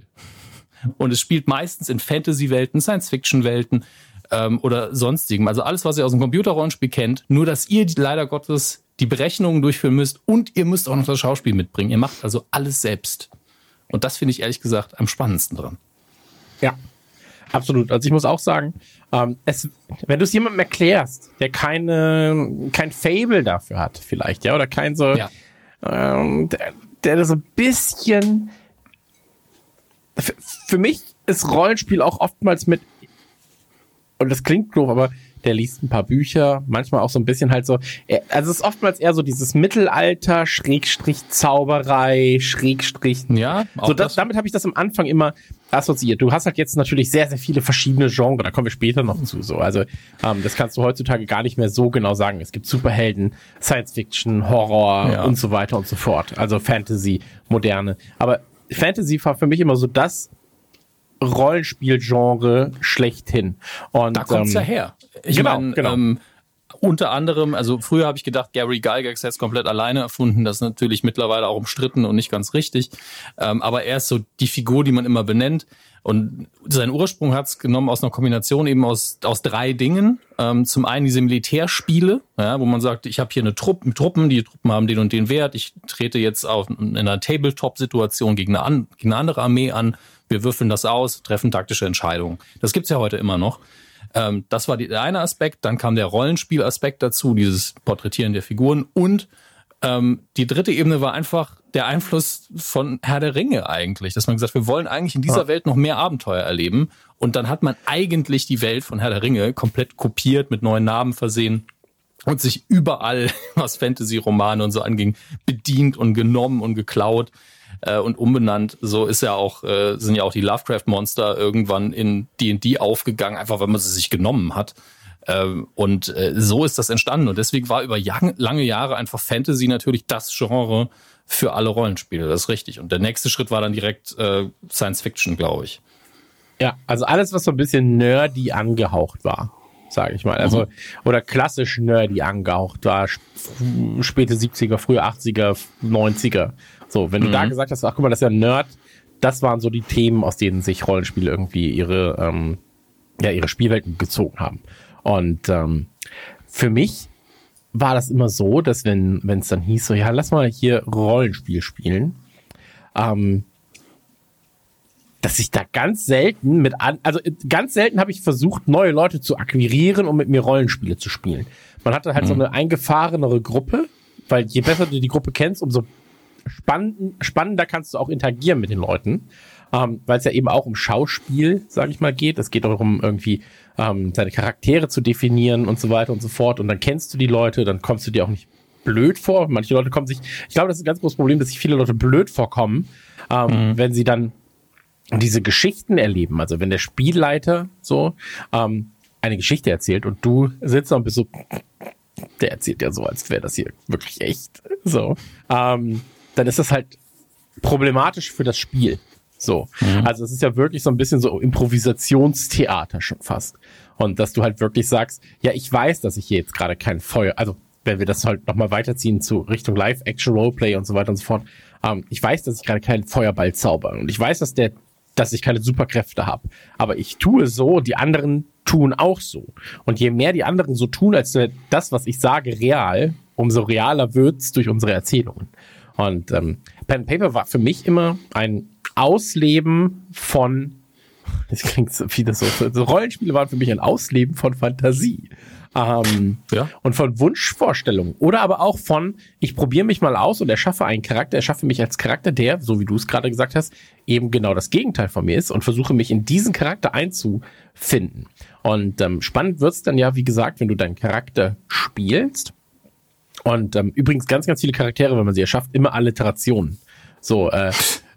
Und es spielt meistens in Fantasy-Welten, Science-Fiction-Welten ähm, oder sonstigem. Also alles, was ihr aus dem Computerrollenspiel kennt, nur dass ihr leider Gottes die Berechnungen durchführen müsst und ihr müsst auch noch das Schauspiel mitbringen. Ihr macht also alles selbst. Und das finde ich ehrlich gesagt am spannendsten dran. Ja, absolut. Also ich muss auch sagen, ähm, es, wenn du es jemandem erklärst, der keine, kein Fable dafür hat, vielleicht, ja, oder kein so, Ja. ähm, der, der so ein bisschen. Für, für mich ist Rollenspiel auch oftmals mit, und das klingt doof, aber der liest ein paar Bücher, manchmal auch so ein bisschen halt so, er- also es ist oftmals eher so dieses Mittelalter, Schrägstrich Zauberei, Schrägstrich Ja, so, das, das. damit habe ich das am Anfang immer assoziiert. Du hast halt jetzt natürlich sehr, sehr viele verschiedene Genres, da kommen wir später noch zu. So. Also ähm, das kannst du heutzutage gar nicht mehr so genau sagen. Es gibt Superhelden, Science Fiction, Horror Ja. und so weiter und so fort. Also Fantasy, moderne. Aber Fantasy war für mich immer so das Rollenspielgenre schlechthin. Und, Da kommt's ja ähm, her. Ich genau, meine, genau. ähm, unter anderem, also früher habe ich gedacht, Gary Gygax hätte es komplett alleine erfunden. Das ist natürlich mittlerweile auch umstritten und nicht ganz richtig. Ähm, aber er ist so die Figur, die man immer benennt. Und seinen Ursprung hat es genommen aus einer Kombination eben aus, aus drei Dingen. Ähm, zum einen diese Militärspiele, ja, wo man sagt, ich habe hier eine Truppe, Truppen, die Truppen haben den und den Wert. Ich trete jetzt auf, in einer Tabletop-Situation gegen, eine gegen eine andere Armee an. Wir würfeln das aus, treffen taktische Entscheidungen. Das gibt's ja heute immer noch. Ähm, das war die, der eine Aspekt. Dann kam der Rollenspielaspekt dazu, dieses Porträtieren der Figuren. Und ähm, die dritte Ebene war einfach der Einfluss von Herr der Ringe eigentlich, dass man gesagt, wir wollen eigentlich in dieser Welt noch mehr Abenteuer erleben. Und dann hat man eigentlich die Welt von Herr der Ringe komplett kopiert, mit neuen Namen versehen und sich überall, was Fantasy-Romane und so anging, bedient und genommen und geklaut äh, und umbenannt. So ist ja auch, äh, sind ja auch die Lovecraft-Monster irgendwann in D&D aufgegangen, einfach weil man sie sich genommen hat. Ähm, und äh, so ist das entstanden. Und deswegen war über jang- lange Jahre einfach Fantasy natürlich das Genre für alle Rollenspiele. Das ist richtig. Und der nächste Schritt war dann direkt äh, Science Fiction, glaube ich. Ja, also alles, was so ein bisschen nerdy angehaucht war, sage ich mal. Also, oder klassisch nerdy angehaucht war, sp- späte 70er, frühe 80er, 90er. So, wenn du da gesagt hast, ach guck mal, das ist ja ein Nerd, das waren so die Themen, aus denen sich Rollenspiele irgendwie ihre, ähm, ja, ihre Spielwelten gezogen haben. Und ähm, für mich war das immer so, dass wenn wenn es dann hieß, so ja, lass mal hier Rollenspiel spielen, ähm, dass ich da ganz selten mit an, also ganz selten habe ich versucht, neue Leute zu akquirieren, um mit mir Rollenspiele zu spielen. Man hatte halt so eine eingefahrenere Gruppe, weil je besser du die Gruppe kennst, umso spannend, spannender kannst du auch interagieren mit den Leuten, ähm, weil es ja eben auch um Schauspiel, sage ich mal, geht. Es geht auch darum, irgendwie ähm, seine Charaktere zu definieren und so weiter und so fort. Und dann kennst du die Leute, dann kommst du dir auch nicht blöd vor. Manche Leute kommen sich, ich glaube, das ist ein ganz großes Problem, dass sich viele Leute blöd vorkommen, ähm, wenn sie dann diese Geschichten erleben. Also wenn der Spielleiter so ähm, eine Geschichte erzählt und du sitzt da und bist so, der erzählt ja so, als wäre das hier wirklich echt. So, ähm, dann ist das halt problematisch für das Spiel. So, also es ist ja wirklich so ein bisschen so Improvisationstheater schon fast. Und dass du halt wirklich sagst, ja, ich weiß, dass ich hier jetzt gerade kein Feuer, also wenn wir das halt nochmal weiterziehen zu Richtung Live-Action-Roleplay und so weiter und so fort, ähm, ich weiß, dass ich gerade keinen Feuerball zauber und ich weiß, dass der, dass ich keine Superkräfte habe. Aber ich tue so, die anderen tun auch so. Und je mehr die anderen so tun, als das, was ich sage, real, umso realer wird's durch unsere Erzählungen. Und ähm, Pen and Paper war für mich immer ein Ausleben von, das klingt so wie das so, so Rollenspiele waren für mich ein Ausleben von Fantasie. Ähm, Ja. und von Wunschvorstellungen. Oder aber auch von, ich probiere mich mal aus und erschaffe einen Charakter, erschaffe mich als Charakter, der, so wie du es gerade gesagt hast, eben genau das Gegenteil von mir ist und versuche mich in diesen Charakter einzufinden. Und ähm, spannend wird's dann ja, wie gesagt, wenn du deinen Charakter spielst. Und ähm, übrigens ganz, ganz viele Charaktere, wenn man sie erschafft, immer Alliterationen. So, äh,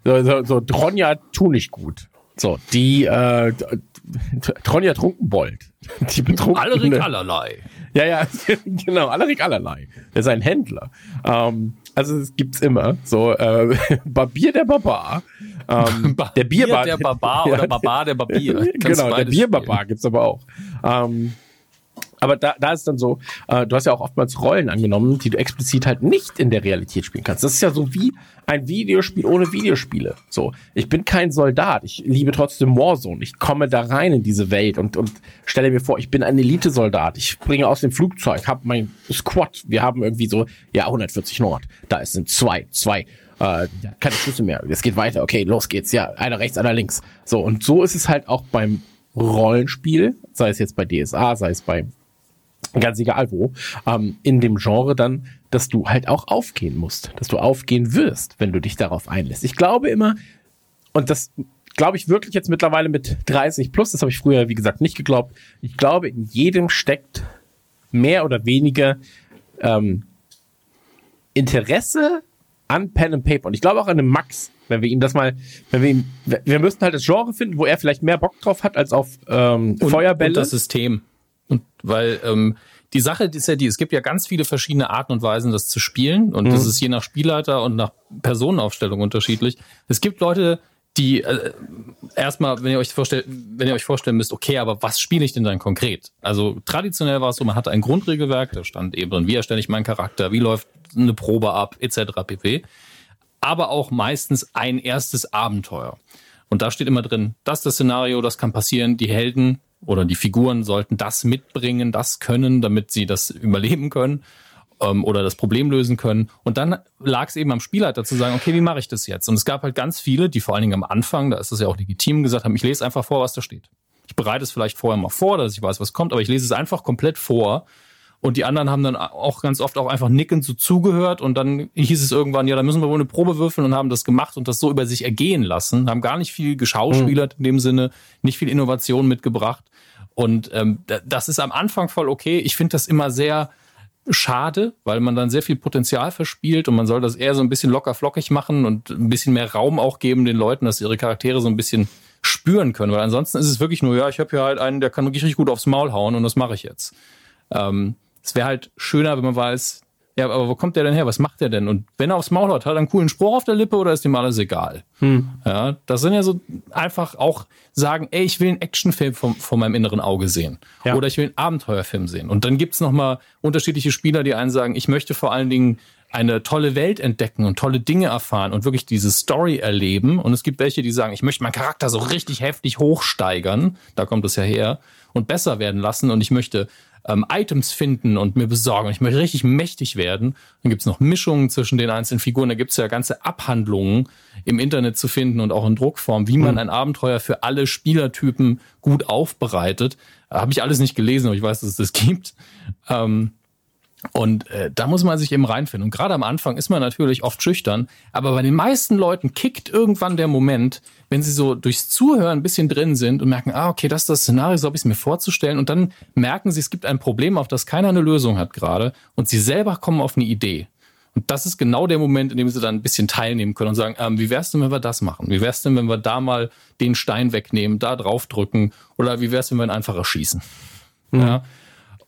so, so, so Dronja tu nicht gut. So, die äh, Tronja Trunkenbold. Die betrunkene. Alrik allerlei. Ja, ja, genau, Alrik allerlei. Der ist ein Händler. Ähm, also es gibt's immer. So, äh, Barbier der Barbar. Ähm, der Bierbar. der Barbar oder Barbar der Barbier. Kannst genau, der Bierbarbar gibt's aber auch. Ähm, aber da, da ist dann so, äh, du hast ja auch oftmals Rollen angenommen, die du explizit halt nicht in der Realität spielen kannst. Das ist ja so wie ein Videospiel ohne Videospiele. So, ich bin kein Soldat, ich liebe trotzdem Warzone. Ich komme da rein in diese Welt und, und stelle mir vor, ich bin ein Elite-Soldat. Ich springe aus dem Flugzeug, habe mein Squad. Wir haben irgendwie so, ja, 140 Nord. Da sind zwei, zwei. Äh, keine Schlüsse mehr. Es geht weiter. Okay, los geht's. Ja, einer rechts, einer links. So, und so ist es halt auch beim Rollenspiel, sei es jetzt bei DSA, sei es bei ganz egal wo, ähm, in dem Genre dann, dass du halt auch aufgehen musst, dass du aufgehen wirst, wenn du dich darauf einlässt. Ich glaube immer, und das glaube ich wirklich jetzt mittlerweile mit 30 plus, das habe ich früher, wie gesagt, nicht geglaubt, ich glaube, in jedem steckt mehr oder weniger ähm, Interesse an Pen and Paper. Und ich glaube auch an dem Max, wenn wir ihm das mal, wenn wir ihm, wir müssten halt das Genre finden, wo er vielleicht mehr Bock drauf hat als auf ähm, Und, Feuerbälle. und das System. Weil ähm, die Sache ist ja die, es gibt ja ganz viele verschiedene Arten und Weisen, das zu spielen. Und das ist je nach Spielleiter und nach Personenaufstellung unterschiedlich. Es gibt Leute, die äh, erstmal, wenn ihr euch vorstellt, wenn ihr euch vorstellen müsst, okay, aber was spiele ich denn dann konkret? Also traditionell war es so, man hatte ein Grundregelwerk, da stand eben drin, wie erstelle ich meinen Charakter, wie läuft eine Probe ab, etc. pp. Aber auch meistens ein erstes Abenteuer. Und da steht immer drin, das ist das Szenario, das kann passieren, die Helden oder die Figuren sollten das mitbringen, das können, damit sie das überleben können ähm, oder das Problem lösen können. Und dann lag es eben am Spielleiter zu sagen, okay, wie mache ich das jetzt? Und es gab halt ganz viele, die vor allen Dingen am Anfang, da ist es ja auch legitim, gesagt haben, ich lese einfach vor, was da steht. Ich bereite es vielleicht vorher mal vor, dass ich weiß, was kommt, aber ich lese es einfach komplett vor. Und die anderen haben dann auch ganz oft auch einfach nickend so zugehört und dann hieß es irgendwann, ja, da müssen wir wohl eine Probe würfeln und haben das gemacht und das so über sich ergehen lassen, haben gar nicht viel geschauspielert in dem Sinne, nicht viel Innovation mitgebracht. Und ähm, da- das ist am Anfang voll okay. Ich finde das immer sehr schade, weil man dann sehr viel Potenzial verspielt und man soll das eher so ein bisschen locker flockig machen und ein bisschen mehr Raum auch geben den Leuten, dass ihre Charaktere so ein bisschen spüren können, weil ansonsten ist es wirklich nur, ja, ich habe hier halt einen, der kann richtig gut aufs Maul hauen und das mache ich jetzt. Ähm, es wäre halt schöner, wenn man weiß, ja, aber wo kommt der denn her? Was macht der denn? Und wenn er aufs Maul haut, hat er einen coolen Spruch auf der Lippe oder ist dem alles egal? Ja, das sind ja so einfach auch sagen, ey, ich will einen Actionfilm vom, von meinem inneren Auge sehen. Ja. Oder ich will einen Abenteuerfilm sehen. Und dann gibt's noch mal unterschiedliche Spieler, die einen sagen, ich möchte vor allen Dingen eine tolle Welt entdecken und tolle Dinge erfahren und wirklich diese Story erleben. Und es gibt welche, die sagen, ich möchte meinen Charakter so richtig heftig hochsteigern. Da kommt es ja her. Und besser werden lassen. Und ich möchte ähm, Items finden und mir besorgen. Ich möchte richtig mächtig werden. Dann gibt's noch Mischungen zwischen den einzelnen Figuren. Da gibt's ja ganze Abhandlungen im Internet zu finden und auch in Druckform, wie man ein Abenteuer für alle Spielertypen gut aufbereitet. Habe ich alles nicht gelesen, aber ich weiß, dass es das gibt. Ähm, und äh, da muss man sich eben reinfinden. Und gerade am Anfang ist man natürlich oft schüchtern, aber bei den meisten Leuten kickt irgendwann der Moment, wenn sie so durchs Zuhören ein bisschen drin sind und merken, ah, okay, das ist das Szenario, so habe ich es mir vorzustellen. Und dann merken sie, es gibt ein Problem, auf das keiner eine Lösung hat gerade. Und sie selber kommen auf eine Idee. Und das ist genau der Moment, in dem sie dann ein bisschen teilnehmen können und sagen, ähm, wie wär's denn, wenn wir das machen? Wie wär's denn, wenn wir da mal den Stein wegnehmen, da drauf drücken? Oder wie wär's, wenn wir ihn einfach erschießen? Ja.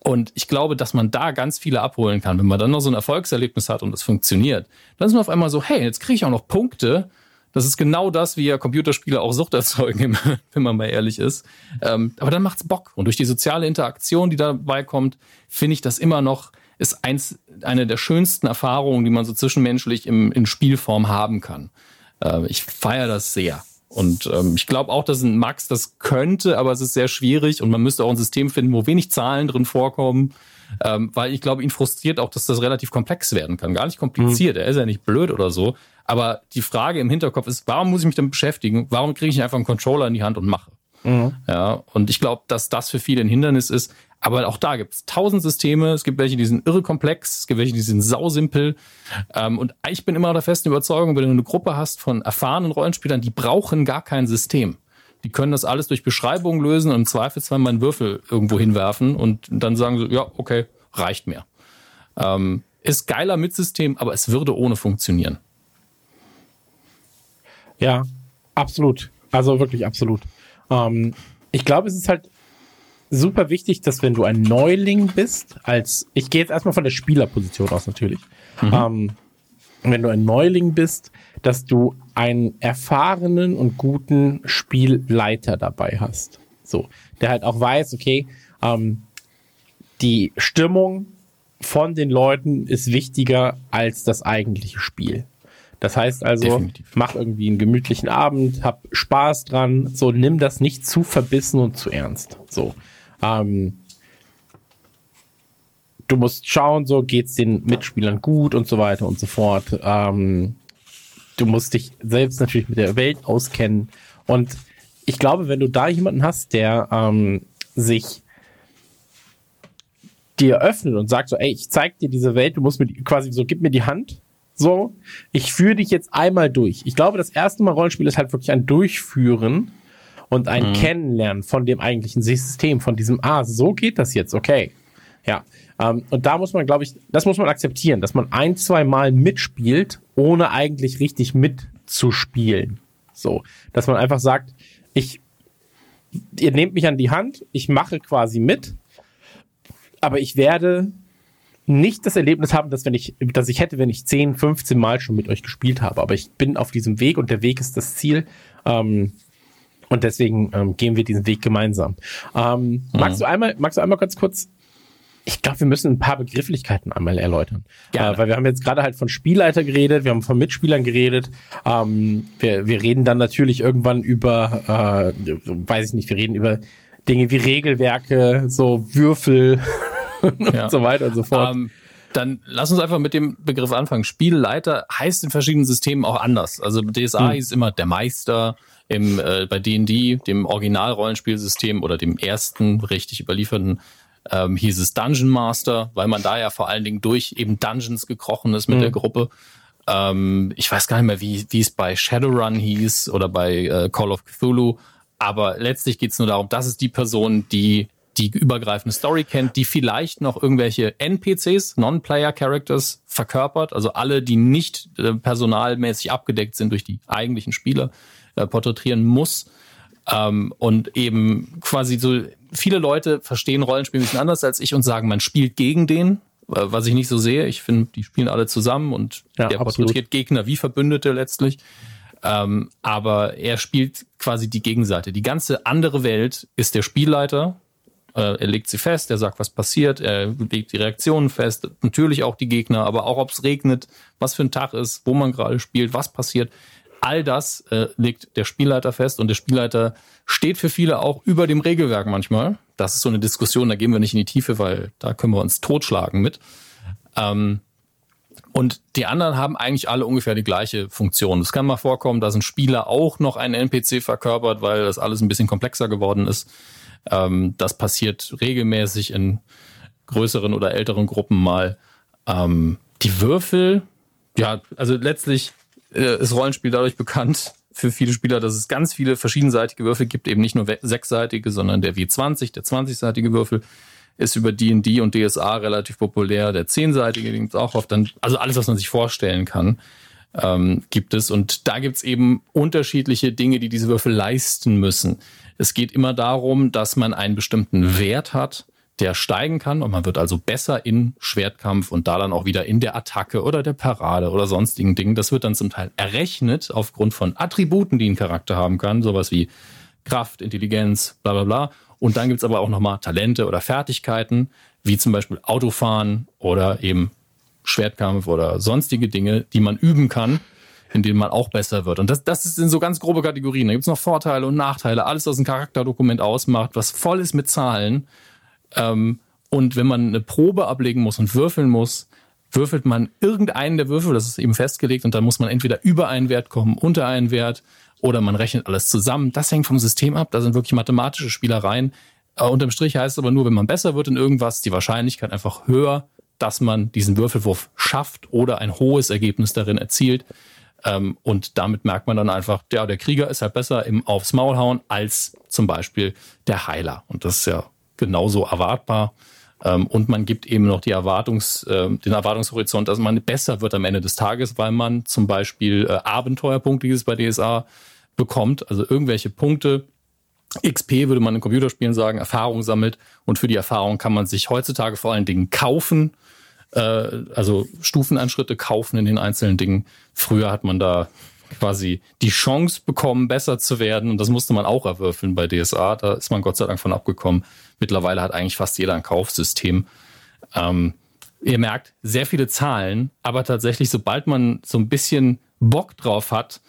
Und ich glaube, dass man da ganz viele abholen kann. Wenn man dann noch so ein Erfolgserlebnis hat und es funktioniert, dann ist man auf einmal so, hey, jetzt kriege ich auch noch Punkte. Das ist genau das, wie ja Computerspiele auch Sucht erzeugen, wenn man mal ehrlich ist. Ähm, aber dann macht's Bock. Und durch die soziale Interaktion, die dabei kommt, finde ich das immer noch, ist eins, eine der schönsten Erfahrungen, die man so zwischenmenschlich im, in Spielform haben kann. Äh, ich feiere das sehr. Und ähm, ich glaube auch, dass ein Max das könnte, aber es ist sehr schwierig und man müsste auch ein System finden, wo wenig Zahlen drin vorkommen. Ähm, weil ich glaube, ihn frustriert auch, dass das relativ komplex werden kann. Gar nicht kompliziert. Er ist ja nicht blöd oder so. Aber die Frage im Hinterkopf ist, warum muss ich mich damit beschäftigen? Warum kriege ich nicht einfach einen Controller in die Hand und mache? Ja, und ich glaube, dass das für viele ein Hindernis ist. Aber auch da gibt es tausend Systeme. Es gibt welche, die sind irre komplex. Es gibt welche, die sind sausimpel. Ähm, und ich bin immer der festen Überzeugung, wenn du eine Gruppe hast von erfahrenen Rollenspielern, die brauchen gar kein System. Die können das alles durch Beschreibungen lösen und im Zweifelsfall mal einen Würfel irgendwo hinwerfen und dann sagen sie, ja, okay, reicht mir. Ähm, ist geiler mit System, aber es würde ohne funktionieren. Ja, absolut. Also wirklich absolut. Ähm, ich glaube, es ist halt super wichtig, dass wenn du ein Neuling bist, als ich gehe jetzt erstmal von der Spielerposition aus natürlich. Mhm. Ähm, wenn du ein Neuling bist, dass du einen erfahrenen und guten Spielleiter dabei hast. So, der halt auch weiß, okay, ähm, die Stimmung von den Leuten ist wichtiger als das eigentliche Spiel. Das heißt also, Definitiv. mach irgendwie einen gemütlichen Abend, hab Spaß dran, so nimm das nicht zu verbissen und zu ernst. So. Ähm, du musst schauen, so geht's den Mitspielern gut und so weiter und so fort. Ähm, du musst dich selbst natürlich mit der Welt auskennen. Und ich glaube, wenn du da jemanden hast, der ähm, sich dir öffnet und sagt so, ey, ich zeig dir diese Welt, du musst mir die, quasi so, gib mir die Hand. So, ich führe dich jetzt einmal durch. Ich glaube, das erste Mal Rollenspiel ist halt wirklich ein Durchführen und ein mhm. Kennenlernen von dem eigentlichen System, von diesem, ah, so geht das jetzt, okay. Ja. Ähm, und da muss man, glaube ich, das muss man akzeptieren, dass man ein, zwei Mal mitspielt, ohne eigentlich richtig mitzuspielen. So. Dass man einfach sagt, ich, ihr nehmt mich an die Hand, ich mache quasi mit, aber ich werde nicht das Erlebnis haben, dass wenn ich, dass ich hätte, wenn ich 10, 15 Mal schon mit euch gespielt habe. Aber ich bin auf diesem Weg und der Weg ist das Ziel. Ähm, und deswegen ähm, gehen wir diesen Weg gemeinsam. Ähm, mhm. Magst du einmal, magst du einmal ganz kurz ich glaube, wir müssen ein paar Begrifflichkeiten einmal erläutern. Äh, weil wir haben jetzt gerade halt von Spielleiter geredet, wir haben von Mitspielern geredet. Ähm, wir, wir reden dann natürlich irgendwann über, äh, weiß ich nicht, wir reden über Dinge wie Regelwerke, so Würfel und ja. so weiter und so fort. Ähm, dann lass uns einfach mit dem Begriff anfangen. Spielleiter heißt in verschiedenen Systemen auch anders. Also DSA hm. hieß immer der Meister, im, äh, bei D&D, dem Original-Rollenspielsystem oder dem ersten richtig überlieferten, ähm, hieß es Dungeon Master, weil man da ja vor allen Dingen durch eben Dungeons gekrochen ist mit mhm. der Gruppe. Ähm, ich weiß gar nicht mehr, wie, wie es bei Shadowrun hieß oder bei äh, Call of Cthulhu. Aber letztlich geht es nur darum, das ist die Person, die die übergreifende Story kennt, die vielleicht noch irgendwelche NPCs, Non-Player Characters verkörpert, also alle, die nicht äh, personalmäßig abgedeckt sind durch die eigentlichen Spieler, äh, porträtieren muss. Ähm, und eben quasi so, viele Leute verstehen Rollenspiel ein bisschen anders als ich und sagen, man spielt gegen den, äh, was ich nicht so sehe. Ich finde, die spielen alle zusammen und ja, der absolut. porträtiert Gegner wie Verbündete letztlich. Ähm, aber er spielt quasi die Gegenseite. Die ganze andere Welt ist der Spielleiter. Äh, er legt sie fest, er sagt, was passiert, er legt die Reaktionen fest, natürlich auch die Gegner, aber auch ob es regnet, was für ein Tag ist, wo man gerade spielt, was passiert all das äh, legt der Spielleiter fest und der Spielleiter steht für viele auch über dem Regelwerk manchmal. Das ist so eine Diskussion, da gehen wir nicht in die Tiefe, weil da können wir uns totschlagen mit. Ähm, und die anderen haben eigentlich alle ungefähr die gleiche Funktion. Es kann mal vorkommen, dass ein Spieler auch noch einen NPC verkörpert, weil das alles ein bisschen komplexer geworden ist. Ähm, das passiert regelmäßig in größeren oder älteren Gruppen mal. Ähm, die Würfel, ja, also letztlich äh, ist Rollenspiel dadurch bekannt für viele Spieler, dass es ganz viele verschiedenseitige Würfel gibt, eben nicht nur sechsseitige, sondern der W20, der 20-seitige Würfel ist über D&D und DSA relativ populär. Der zehnseitige gibt es auch oft. Dann, also alles, was man sich vorstellen kann, ähm, gibt es. Und da gibt es eben unterschiedliche Dinge, die diese Würfel leisten müssen. Es geht immer darum, dass man einen bestimmten Wert hat, der steigen kann und man wird also besser in Schwertkampf und da dann auch wieder in der Attacke oder der Parade oder sonstigen Dingen. Das wird dann zum Teil errechnet aufgrund von Attributen, die ein Charakter haben kann, sowas wie Kraft, Intelligenz, bla bla bla. Und dann gibt's aber auch nochmal Talente oder Fertigkeiten, wie zum Beispiel Autofahren oder eben Schwertkampf oder sonstige Dinge, die man üben kann, in denen man auch besser wird. Und das, das sind so ganz grobe Kategorien. Da gibt's noch Vorteile und Nachteile, alles, was ein Charakterdokument ausmacht, was voll ist mit Zahlen ähm, und wenn man eine Probe ablegen muss und würfeln muss, würfelt man irgendeinen der Würfel, das ist eben festgelegt, und dann muss man entweder über einen Wert kommen, unter einen Wert, oder man rechnet alles zusammen. Das hängt vom System ab, da sind wirklich mathematische Spielereien. Äh, unterm Strich heißt es aber nur, wenn man besser wird in irgendwas, die Wahrscheinlichkeit einfach höher, dass man diesen Würfelwurf schafft oder ein hohes Ergebnis darin erzielt. Ähm, und damit merkt man dann einfach, ja, der Krieger ist halt besser im Aufs Maul hauen als zum Beispiel der Heiler. Und das ist ja genauso erwartbar. Ähm, und man gibt eben noch die Erwartungs, äh, den Erwartungshorizont, dass man besser wird am Ende des Tages, weil man zum Beispiel äh, Abenteuerpunkte, ist bei DSA, bekommt, also irgendwelche Punkte. XP würde man in Computerspielen sagen, Erfahrung sammelt und für die Erfahrung kann man sich heutzutage vor allen Dingen kaufen, äh, also Stufenanschritte kaufen in den einzelnen Dingen. Früher hat man da quasi die Chance bekommen, besser zu werden. Und das musste man auch erwürfeln bei DSA. Da ist man Gott sei Dank von abgekommen. Mittlerweile hat eigentlich fast jeder ein Kaufsystem. Ähm, ihr merkt, sehr viele Zahlen, aber tatsächlich, sobald man so ein bisschen Bock drauf hat,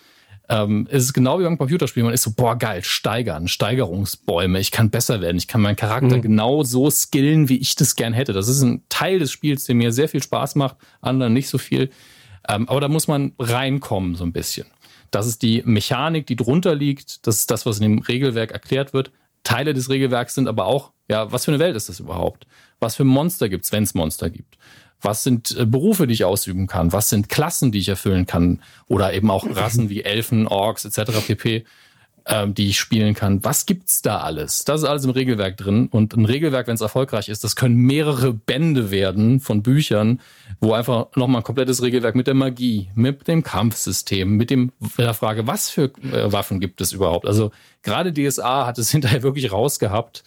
ähm, ist es genau wie beim Computerspiel. Man ist so, boah, geil, steigern, Steigerungsbäume. Ich kann besser werden. Ich kann meinen Charakter mhm. genau so skillen, wie ich das gern hätte. Das ist ein Teil des Spiels, der mir sehr viel Spaß macht, anderen nicht so viel. Ähm, aber da muss man reinkommen, so ein bisschen. Das ist die Mechanik, die drunter liegt. Das ist das, was in dem Regelwerk erklärt wird. Teile des Regelwerks sind aber auch, ja, was für eine Welt ist das überhaupt? Was für Monster gibt's, wenn es Monster gibt? Was sind äh, Berufe, die ich ausüben kann? Was sind Klassen, die ich erfüllen kann? Oder eben auch Rassen wie Elfen, Orks etc. pp ähm, die ich spielen kann. Was gibt's da alles? Das ist alles im Regelwerk drin. Und ein Regelwerk, wenn es erfolgreich ist, das können mehrere Bände werden von Büchern, wo einfach nochmal ein komplettes Regelwerk mit der Magie, mit dem Kampfsystem, mit dem der Frage, was für äh, Waffen gibt es überhaupt? Also gerade DSA hat es hinterher wirklich rausgehabt.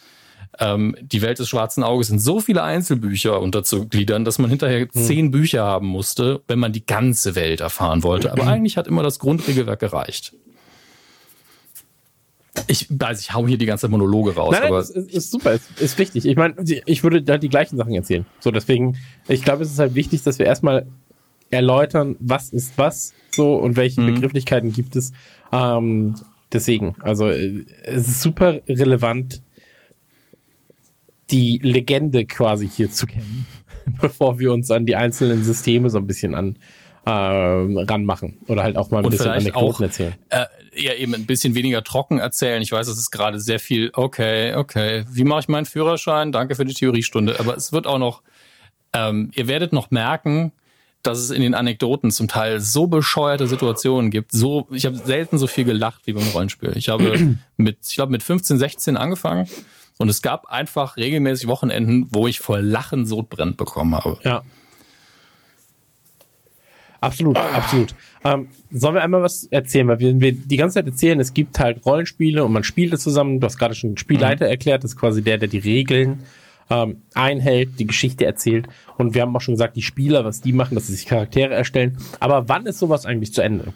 Ähm, die Welt des schwarzen Auges sind so viele Einzelbücher unterzugliedern, dass man hinterher hm. zehn Bücher haben musste, wenn man die ganze Welt erfahren wollte. Aber eigentlich hat immer das Grundregelwerk gereicht. Ich weiß, ich hau hier die ganze Monologe raus. Nein, nein, aber ist, ist super, ist, ist wichtig. Ich meine, ich würde da die gleichen Sachen erzählen. So, deswegen, ich glaube, es ist halt wichtig, dass wir erstmal erläutern, was ist was so und welche mhm. Begrifflichkeiten gibt es. Ähm, deswegen, also es ist super relevant, die Legende quasi hier zu kennen, bevor wir uns an die einzelnen Systeme so ein bisschen an äh, ranmachen oder halt auch mal ein und bisschen Anekdoten auch, erzählen. Äh, ja, eben ein bisschen weniger trocken erzählen. Ich weiß, es ist gerade sehr viel, okay, okay, wie mache ich meinen Führerschein? Danke für die Theoriestunde. Aber es wird auch noch, ähm, ihr werdet noch merken, dass es in den Anekdoten zum Teil so bescheuerte Situationen gibt. So, ich habe selten so viel gelacht wie beim Rollenspiel. Ich habe mit, ich glaube, mit 15, 16 angefangen und es gab einfach regelmäßig Wochenenden, wo ich vor Lachen Sodbrennt bekommen habe. Ja. Absolut, ah. absolut. Ähm, sollen wir einmal was erzählen? Weil wir, wir die ganze Zeit erzählen, es gibt halt Rollenspiele und man spielt es zusammen. Du hast gerade schon Spielleiter mhm. erklärt, das ist quasi der, der die Regeln ähm, einhält, die Geschichte erzählt. Und wir haben auch schon gesagt, die Spieler, was die machen, dass sie sich Charaktere erstellen. Aber wann ist sowas eigentlich zu Ende?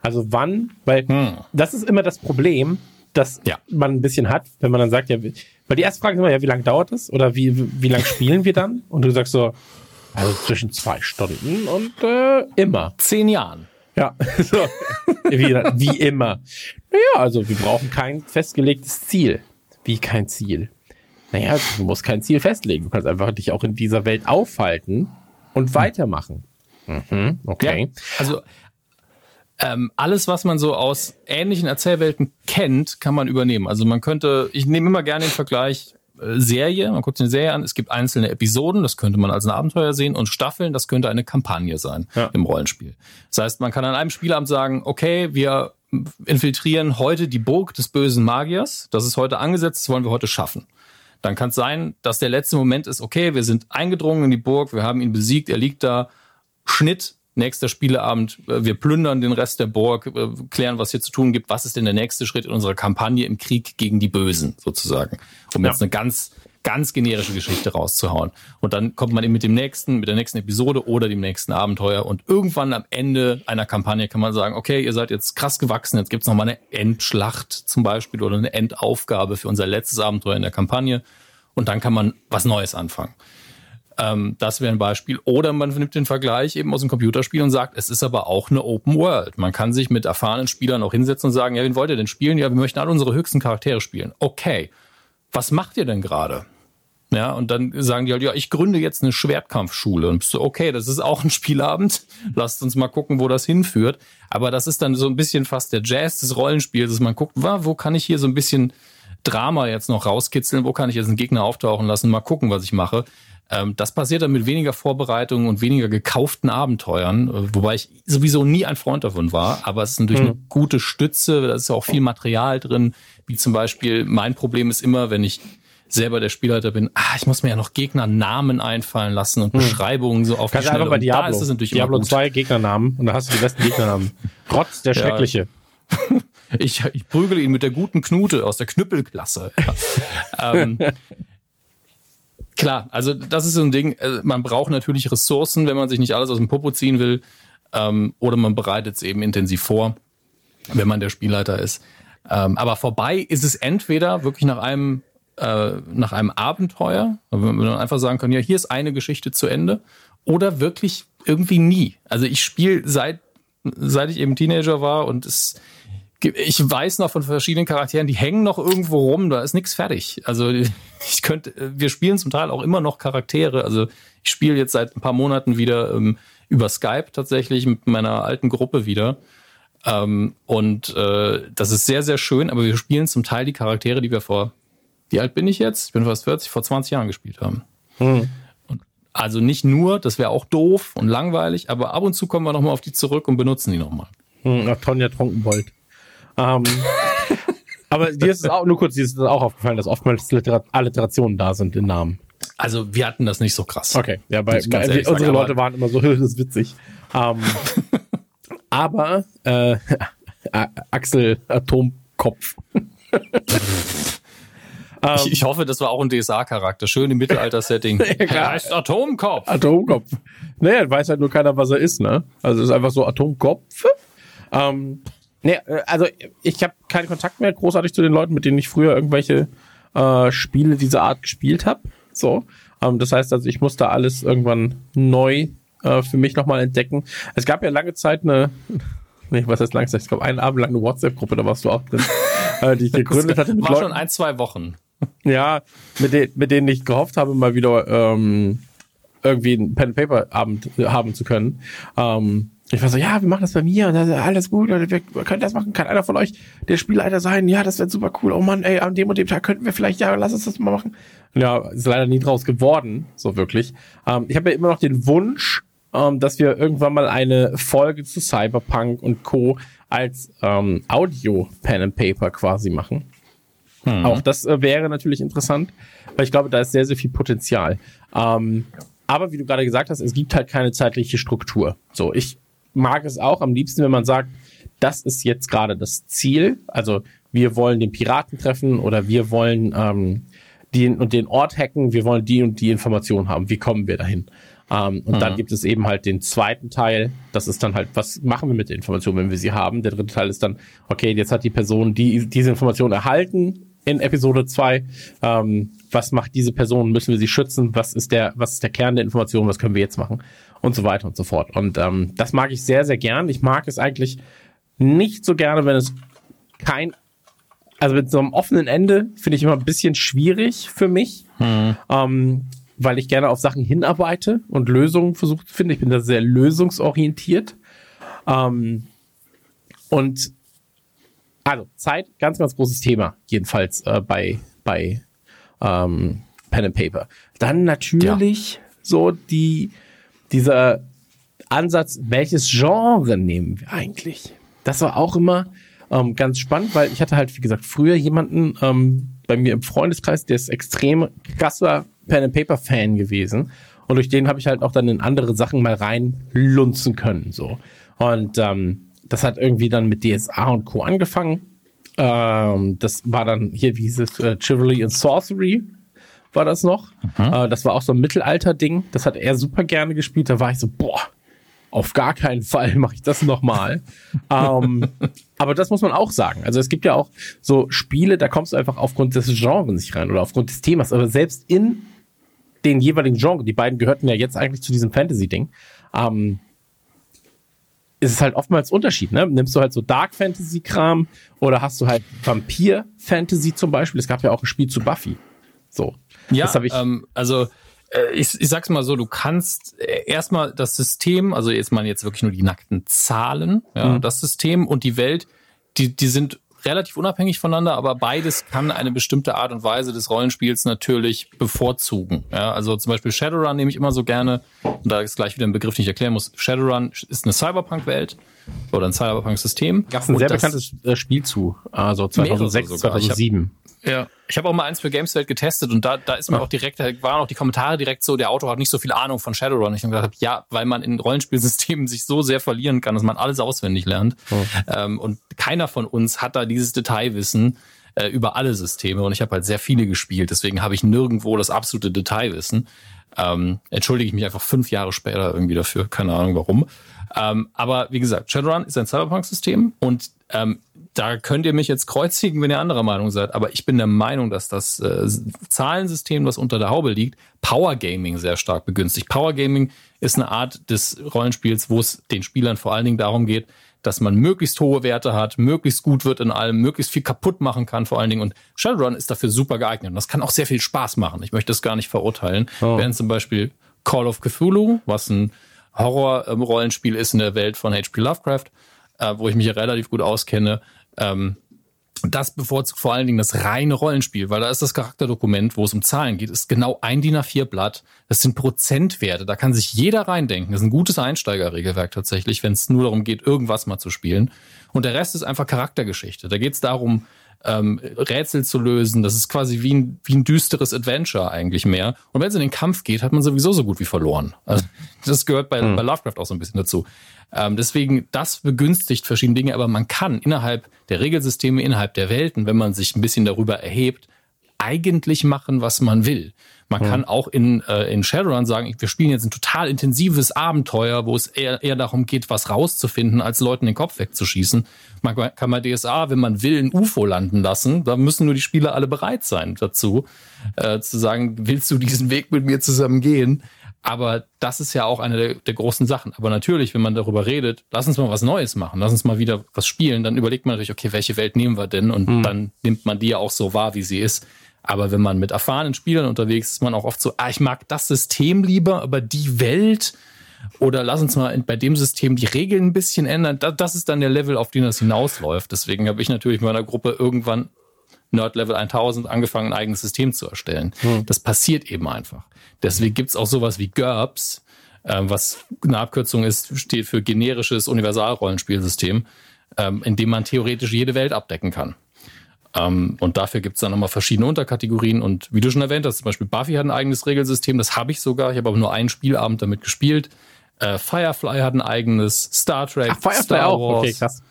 Also wann, weil mhm. das ist immer das Problem, das ja. man ein bisschen hat, wenn man dann sagt, ja, weil die erste Frage ist immer, ja, wie lange dauert es? Oder wie, wie, wie lange spielen wir dann? Und du sagst so, also zwischen zwei Stunden und äh, immer. Zehn Jahren. Ja, so. wie, wie immer. Naja, also wir brauchen kein festgelegtes Ziel. Wie kein Ziel? Naja, du musst kein Ziel festlegen. Du kannst einfach dich auch in dieser Welt aufhalten und weitermachen. Mhm, okay. Ja, also ähm, alles, was man so aus ähnlichen Erzählwelten kennt, kann man übernehmen. Also man könnte, ich nehme immer gerne den Vergleich, äh, Serie, man guckt sich eine Serie an, es gibt einzelne Episoden, das könnte man als ein Abenteuer sehen, und Staffeln, das könnte eine Kampagne sein ja. im Rollenspiel. Das heißt, man kann an einem Spielabend sagen, okay, wir infiltrieren heute die Burg des bösen Magiers, das ist heute angesetzt, das wollen wir heute schaffen. Dann kann es sein, dass der letzte Moment ist, okay, wir sind eingedrungen in die Burg, wir haben ihn besiegt, er liegt da, Schnitt, nächster Spieleabend, äh, wir plündern den Rest der Burg, äh, klären, was hier zu tun gibt, was ist denn der nächste Schritt in unserer Kampagne im Krieg gegen die Bösen sozusagen, um ja. jetzt eine ganz ganz generische Geschichte rauszuhauen. Und dann kommt man eben mit dem nächsten, mit der nächsten Episode oder dem nächsten Abenteuer. Und irgendwann am Ende einer Kampagne kann man sagen, okay, ihr seid jetzt krass gewachsen, jetzt gibt's noch mal eine Endschlacht zum Beispiel oder eine Endaufgabe für unser letztes Abenteuer in der Kampagne. Und dann kann man was Neues anfangen. Ähm, das wäre ein Beispiel. Oder man nimmt den Vergleich eben aus dem Computerspiel und sagt, es ist aber auch eine Open World. Man kann sich mit erfahrenen Spielern auch hinsetzen und sagen, ja, wen wollt ihr denn spielen? Ja, wir möchten alle unsere höchsten Charaktere spielen. Okay. Was macht ihr denn gerade? Ja, und dann sagen die halt, ja, ich gründe jetzt eine Schwertkampfschule. Und bist du, okay, das ist auch ein Spielabend. Lasst uns mal gucken, wo das hinführt. Aber das ist dann so ein bisschen fast der Jazz des Rollenspiels, dass man guckt, wo kann ich hier so ein bisschen Drama jetzt noch rauskitzeln? Wo kann ich jetzt einen Gegner auftauchen lassen? Mal gucken, was ich mache. Ähm, das passiert dann mit weniger Vorbereitungen und weniger gekauften Abenteuern, äh, wobei ich sowieso nie ein Freund davon war. Aber es ist natürlich mhm. eine gute Stütze. Da ist auch viel Material drin, wie zum Beispiel mein Problem ist immer, wenn ich selber der Spielleiter bin, ah, ich muss mir ja noch Gegnernamen einfallen lassen und hm. Beschreibungen so auf Kannst die Schnelle. Bei Diablo. Da ist es natürlich Diablo 2 Gegnernamen und da hast du die besten Gegnernamen. Rotz, der Schreckliche. Ich, ich prügele ihn mit der guten Knute aus der Knüppelklasse. Ja. ähm, klar, also das ist so ein Ding, äh, man braucht natürlich Ressourcen, wenn man sich nicht alles aus dem Popo ziehen will. Ähm, oder man bereitet es eben intensiv vor, wenn man der Spielleiter ist. Ähm, aber vorbei ist es entweder wirklich nach einem äh, nach einem Abenteuer, wenn man einfach sagen kann, ja, hier ist eine Geschichte zu Ende, oder wirklich irgendwie nie. Also ich spiele seit seit ich eben Teenager war und es ich weiß noch von verschiedenen Charakteren, die hängen noch irgendwo rum, da ist nichts fertig. Also ich könnte, wir spielen zum Teil auch immer noch Charaktere. Also ich spiele jetzt seit ein paar Monaten wieder ähm, über Skype tatsächlich mit meiner alten Gruppe wieder. Ähm, und äh, das ist sehr, sehr schön, aber wir spielen zum Teil die Charaktere, die wir vor, wie alt bin ich jetzt? Ich bin fast 40, vor 20 Jahren gespielt haben. Hm. Also nicht nur, das wäre auch doof und langweilig, aber ab und zu kommen wir nochmal auf die zurück und benutzen die nochmal. Hm, ach, Tonja Trunkenbold. Ähm, aber dir ist es auch, nur kurz, dir ist es auch aufgefallen, dass oftmals Literat Alliterationen da sind in Namen. Also wir hatten das nicht so krass. Okay, ja, bei, bei unsere sagen, Leute waren immer so, das ist witzig. Ähm, aber äh, Axel Atomkopf. Ich, ich, hoffe, das war auch ein DSA-Charakter. Schön im Mittelalter-Setting. er heißt Atomkopf. Atomkopf. Naja, weiß halt nur keiner, was er ist, ne? Also es ist einfach so Atomkopf. Ähm, Nee, äh, also ich habe keinen Kontakt mehr großartig zu den Leuten, mit denen ich früher irgendwelche äh, Spiele dieser Art gespielt habe. So, ähm, das heißt also, ich musste alles irgendwann neu äh, für mich nochmal entdecken. Es gab ja lange Zeit eine, nee, was heißt lange Zeit? Es gab einen Abend lang eine WhatsApp-Gruppe, da warst du auch drin, äh, die ich gegründet hatte. War Leuten, schon ein, zwei Wochen. Ja, mit, de mit denen ich gehofft habe, mal wieder ähm, irgendwie einen Pen-Paper-Abend haben zu können. Ähm, ich war so, ja, wir machen das bei mir und ist alles gut, wir können das machen, kann einer von euch der Spielleiter sein, ja, das wäre super cool, oh Mann, ey, an dem und dem Tag könnten wir vielleicht, ja, lass uns das mal machen. Ja, ist leider nie draus geworden, so wirklich. Ähm, ich habe ja immer noch den Wunsch, ähm, dass wir irgendwann mal eine Folge zu Cyberpunk und Co. als ähm, Audio-Pen and Paper quasi machen. Mhm. Auch das äh, wäre natürlich interessant, weil ich glaube, da ist sehr, sehr viel Potenzial. Ähm, aber wie du gerade gesagt hast, es gibt halt keine zeitliche Struktur. So, ich mag es auch am liebsten, wenn man sagt, das ist jetzt gerade das Ziel. Also wir wollen den Piraten treffen oder wir wollen ähm, den und den Ort hacken, wir wollen die und die Information haben. Wie kommen wir dahin? Ähm, und mhm. dann gibt es eben halt den zweiten Teil. Das ist dann halt, was machen wir mit der Information, wenn wir sie haben? Der dritte Teil ist dann, okay, jetzt hat die Person die, diese Information erhalten in Episode 2. Ähm, was macht diese Person? Müssen wir sie schützen? Was ist der, was ist der Kern der Information? Was können wir jetzt machen? Und so weiter und so fort. Und ähm, das mag ich sehr, sehr gern. Ich mag es eigentlich nicht so gerne, wenn es kein, also mit so einem offenen Ende finde ich immer ein bisschen schwierig für mich, hm. ähm, weil ich gerne auf Sachen hinarbeite und Lösungen versuche zu finden. Ich bin da sehr lösungsorientiert. Ähm, und also Zeit, ganz, ganz großes Thema, jedenfalls äh, bei, bei ähm, Pen and Paper. Dann natürlich ja. so die dieser Ansatz, welches Genre nehmen wir eigentlich? Das war auch immer ähm, ganz spannend, weil ich hatte halt, wie gesagt, früher jemanden ähm, bei mir im Freundeskreis, der ist extrem krasser Pen-and-Paper-Fan gewesen. Und durch den habe ich halt auch dann in andere Sachen mal reinlunzen können. so. Und ähm, das hat irgendwie dann mit DSA und Co. angefangen. Ähm, das war dann hier, wie hieß es, äh, Chivalry and Sorcery war das noch. Mhm. Äh, das war auch so ein Mittelalter-Ding. Das hat er super gerne gespielt. Da war ich so, boah, auf gar keinen Fall mache ich das nochmal. ähm, aber das muss man auch sagen. Also es gibt ja auch so Spiele, da kommst du einfach aufgrund des Genres nicht rein oder aufgrund des Themas. Aber selbst in den jeweiligen Genres, die beiden gehörten ja jetzt eigentlich zu diesem Fantasy-Ding, ähm, ist es halt oftmals Unterschied, ne? Nimmst du halt so Dark Fantasy Kram oder hast du halt Vampir Fantasy zum Beispiel? Es gab ja auch ein Spiel zu Buffy. So. Ja, das ich ähm, also äh, ich, ich sag's mal so, du kannst äh, erstmal das System, also jetzt mal jetzt wirklich nur die nackten Zahlen, ja, mhm. das System und die Welt, die, die sind relativ unabhängig voneinander, aber beides kann eine bestimmte Art und Weise des Rollenspiels natürlich bevorzugen. Ja, also zum Beispiel Shadowrun nehme ich immer so gerne, und da ist gleich wieder ein Begriff, den ich erklären muss. Shadowrun ist eine Cyberpunk-Welt oder ein Cyberpunk-System. Gab es ein sehr bekanntes äh, Spiel zu, also Mehrere 2006, sogar. Ich hab- 2007. Ja. Ich habe auch mal eins für Gameswelt getestet und da, da ist mir auch direkt, da waren auch die Kommentare direkt so, der Autor hat nicht so viel Ahnung von Shadowrun. Ich habe gedacht, ja, weil man in Rollenspielsystemen sich so sehr verlieren kann, dass man alles auswendig lernt. Ähm, und keiner von uns hat da dieses Detailwissen äh, über alle Systeme und ich habe halt sehr viele gespielt, deswegen habe ich nirgendwo das absolute Detailwissen. Ähm, entschuldige ich mich einfach fünf Jahre später irgendwie dafür, keine Ahnung warum. Ähm, aber wie gesagt, Shadowrun ist ein Cyberpunk-System und ähm, da könnt ihr mich jetzt kreuzigen, wenn ihr anderer Meinung seid, aber ich bin der Meinung, dass das äh, Zahlensystem, das unter der Haube liegt, Power Gaming sehr stark begünstigt. Power Gaming ist eine Art des Rollenspiels, wo es den Spielern vor allen Dingen darum geht, dass man möglichst hohe Werte hat, möglichst gut wird in allem, möglichst viel kaputt machen kann vor allen Dingen. Und Shadowrun ist dafür super geeignet. Und das kann auch sehr viel Spaß machen. Ich möchte das gar nicht verurteilen. Während zum Beispiel Call of Cthulhu, was ein Horror-Rollenspiel ist in der Welt von H.P. Lovecraft, äh, wo ich mich ja relativ gut auskenne, ähm, das bevorzugt vor allen Dingen das reine Rollenspiel, weil da ist das Charakterdokument, wo es um Zahlen geht, ist genau ein DIN A4-Blatt. Das sind Prozentwerte. Da kann sich jeder reindenken. Das ist ein gutes Einsteigerregelwerk tatsächlich, wenn es nur darum geht, irgendwas mal zu spielen. Und der Rest ist einfach Charaktergeschichte. Da geht es darum, ähm, Rätsel zu lösen. Das ist quasi wie ein, wie ein düsteres Adventure eigentlich mehr. Und wenn es in den Kampf geht, hat man sowieso so gut wie verloren. Also, das gehört bei, bei Lovecraft auch so ein bisschen dazu. Ähm, deswegen, das begünstigt verschiedene Dinge, aber man kann innerhalb der Regelsysteme, innerhalb der Welten, wenn man sich ein bisschen darüber erhebt, eigentlich machen, was man will. Man kann auch in, äh, in Shadowrun sagen, wir spielen jetzt ein total intensives Abenteuer, wo es eher, eher darum geht, was rauszufinden, als Leuten den Kopf wegzuschießen. Man kann bei DSA, wenn man will, ein UFO landen lassen. Da müssen nur die Spieler alle bereit sein dazu, äh, zu sagen, willst du diesen Weg mit mir zusammen gehen? Aber das ist ja auch eine der, der großen Sachen. Aber natürlich, wenn man darüber redet, lass uns mal was Neues machen, lass uns mal wieder was spielen, dann überlegt man natürlich, okay, welche Welt nehmen wir denn? Und dann nimmt man die ja auch so wahr, wie sie ist. Aber wenn man mit erfahrenen Spielern unterwegs ist, ist man auch oft so, ah, ich mag das System lieber, aber die Welt oder lass uns mal bei dem System die Regeln ein bisschen ändern. Da, das ist dann der Level, auf den das hinausläuft. Deswegen habe ich natürlich mit meiner Gruppe irgendwann Nerd Level 1000 angefangen, ein eigenes System zu erstellen. Das passiert eben einfach. Deswegen gibt's auch sowas wie GURPS, ähm, was eine Abkürzung ist, steht für generisches Universalrollenspielsystem, ähm, in dem man theoretisch jede Welt abdecken kann. Ähm, und dafür gibt's dann nochmal verschiedene Unterkategorien. Und wie du schon erwähnt hast, zum Beispiel Buffy hat ein eigenes Regelsystem, das habe ich sogar. Ich habe aber nur einen Spielabend damit gespielt. Äh, Firefly hat ein eigenes, Star Trek, Ach, Firefly Star auch. Wars. Okay, krass.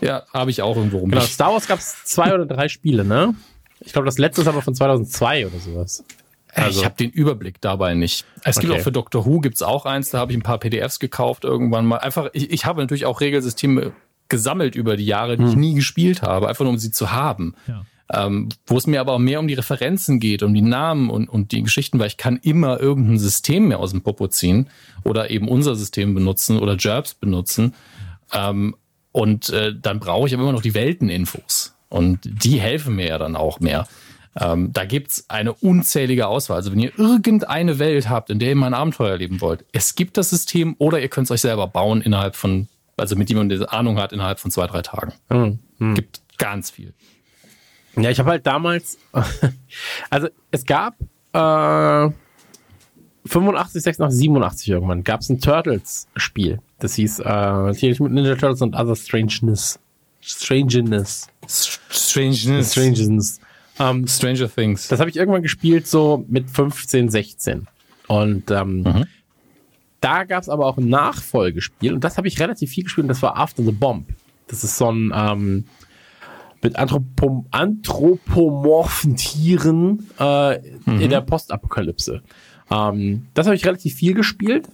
Ja, habe ich auch irgendwo rum. Genau, Star Wars gab es zwei oder drei Spiele, ne? Ich glaube, das letzte ist aber von 2002 oder sowas. Also- ich habe den Überblick dabei nicht. Es gibt Okay. auch für Doctor Who gibt's auch eins, da habe ich ein paar PDFs gekauft irgendwann mal. Einfach, ich, ich habe natürlich auch Regelsysteme gesammelt über die Jahre, die ich nie gespielt habe, einfach nur um sie zu haben. Ähm, wo es mir aber auch mehr um die Referenzen geht, um die Namen und, und die Geschichten, weil ich kann immer irgendein System mehr aus dem Popo ziehen oder eben unser System benutzen oder Jerbs benutzen. Ähm, und äh, dann brauche ich aber immer noch die Welteninfos. Und die helfen mir ja dann auch mehr. Ähm, da gibt's eine unzählige Auswahl. Also wenn ihr irgendeine Welt habt, in der ihr mal ein Abenteuer erleben wollt, es gibt das System oder ihr könnt es euch selber bauen innerhalb von, also mit jemandem, der Ahnung hat, innerhalb von zwei, drei Tagen. Hm. Gibt ganz viel. Ja, ich habe halt damals, also es gab äh, 85, 86, 87 irgendwann, gab es ein Turtles-Spiel. Das hieß äh, Teenage Mutant Ninja Turtles und Other Strangeness. Strangeness. Strangeness. Strangeness. Ähm, Stranger Things. das habe ich irgendwann gespielt, so mit 15, 16. Und ähm, da gab es aber auch ein Nachfolgespiel und das habe ich relativ viel gespielt und das war After the Bomb. Das ist so ein ähm, mit Anthropom anthropomorphen Tieren äh, in der Postapokalypse. Ähm, das habe ich relativ viel gespielt.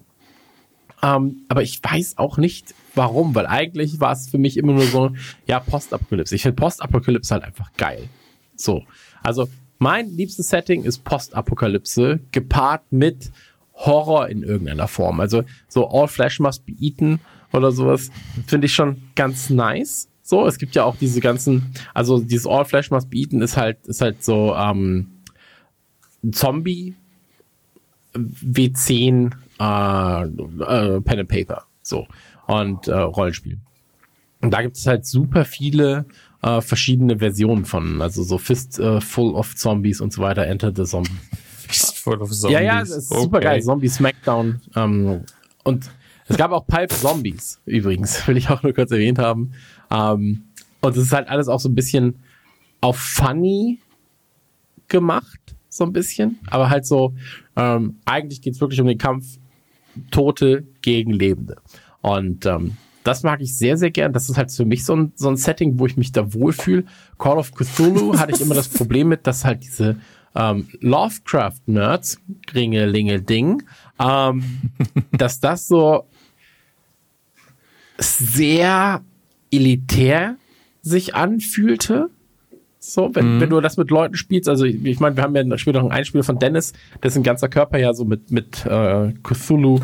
Ähm, aber ich weiß auch nicht, warum, weil eigentlich war es für mich immer nur so, ja, Postapokalypse. Ich finde Postapokalypse halt einfach geil. So. Also, mein liebstes Setting ist Postapokalypse, gepaart mit Horror in irgendeiner Form. Also, so All Flesh Must Be Eaten oder sowas, finde ich schon ganz nice. So, es gibt ja auch diese ganzen, also dieses All Flesh Must Be Eaten ist halt, ist halt so, ähm, Zombie W10 äh, äh, Pen and Paper. So. Und äh, Rollenspiel. Und da gibt es halt super viele äh, verschiedene Versionen von. Also so Fist äh, Full of Zombies und so weiter, Enter the Zombie. Voll auf Ja, ja, das ist super geil. Zombie Smackdown. Ähm, und Es gab auch Pulp Zombies, übrigens, will ich auch nur kurz erwähnt haben. Ähm, und es ist halt alles auch so ein bisschen auf funny gemacht, so ein bisschen. Aber halt so, ähm, eigentlich geht's wirklich um den Kampf Tote gegen Lebende. Und ähm, das mag ich sehr, sehr gern. Das ist halt für mich so ein, so ein Setting, wo ich mich da wohlfühle. Call of Cthulhu hatte ich immer das Problem mit, dass halt diese ähm, Lovecraft-Nerds, Gringelinge-Ding, ähm, dass das so sehr elitär sich anfühlte. So, wenn, Mhm. wenn du das mit Leuten spielst, also ich, ich meine, wir haben ja spielt noch ein Einspiel von Dennis, dessen ganzer Körper ja so mit, mit äh, Cthulhu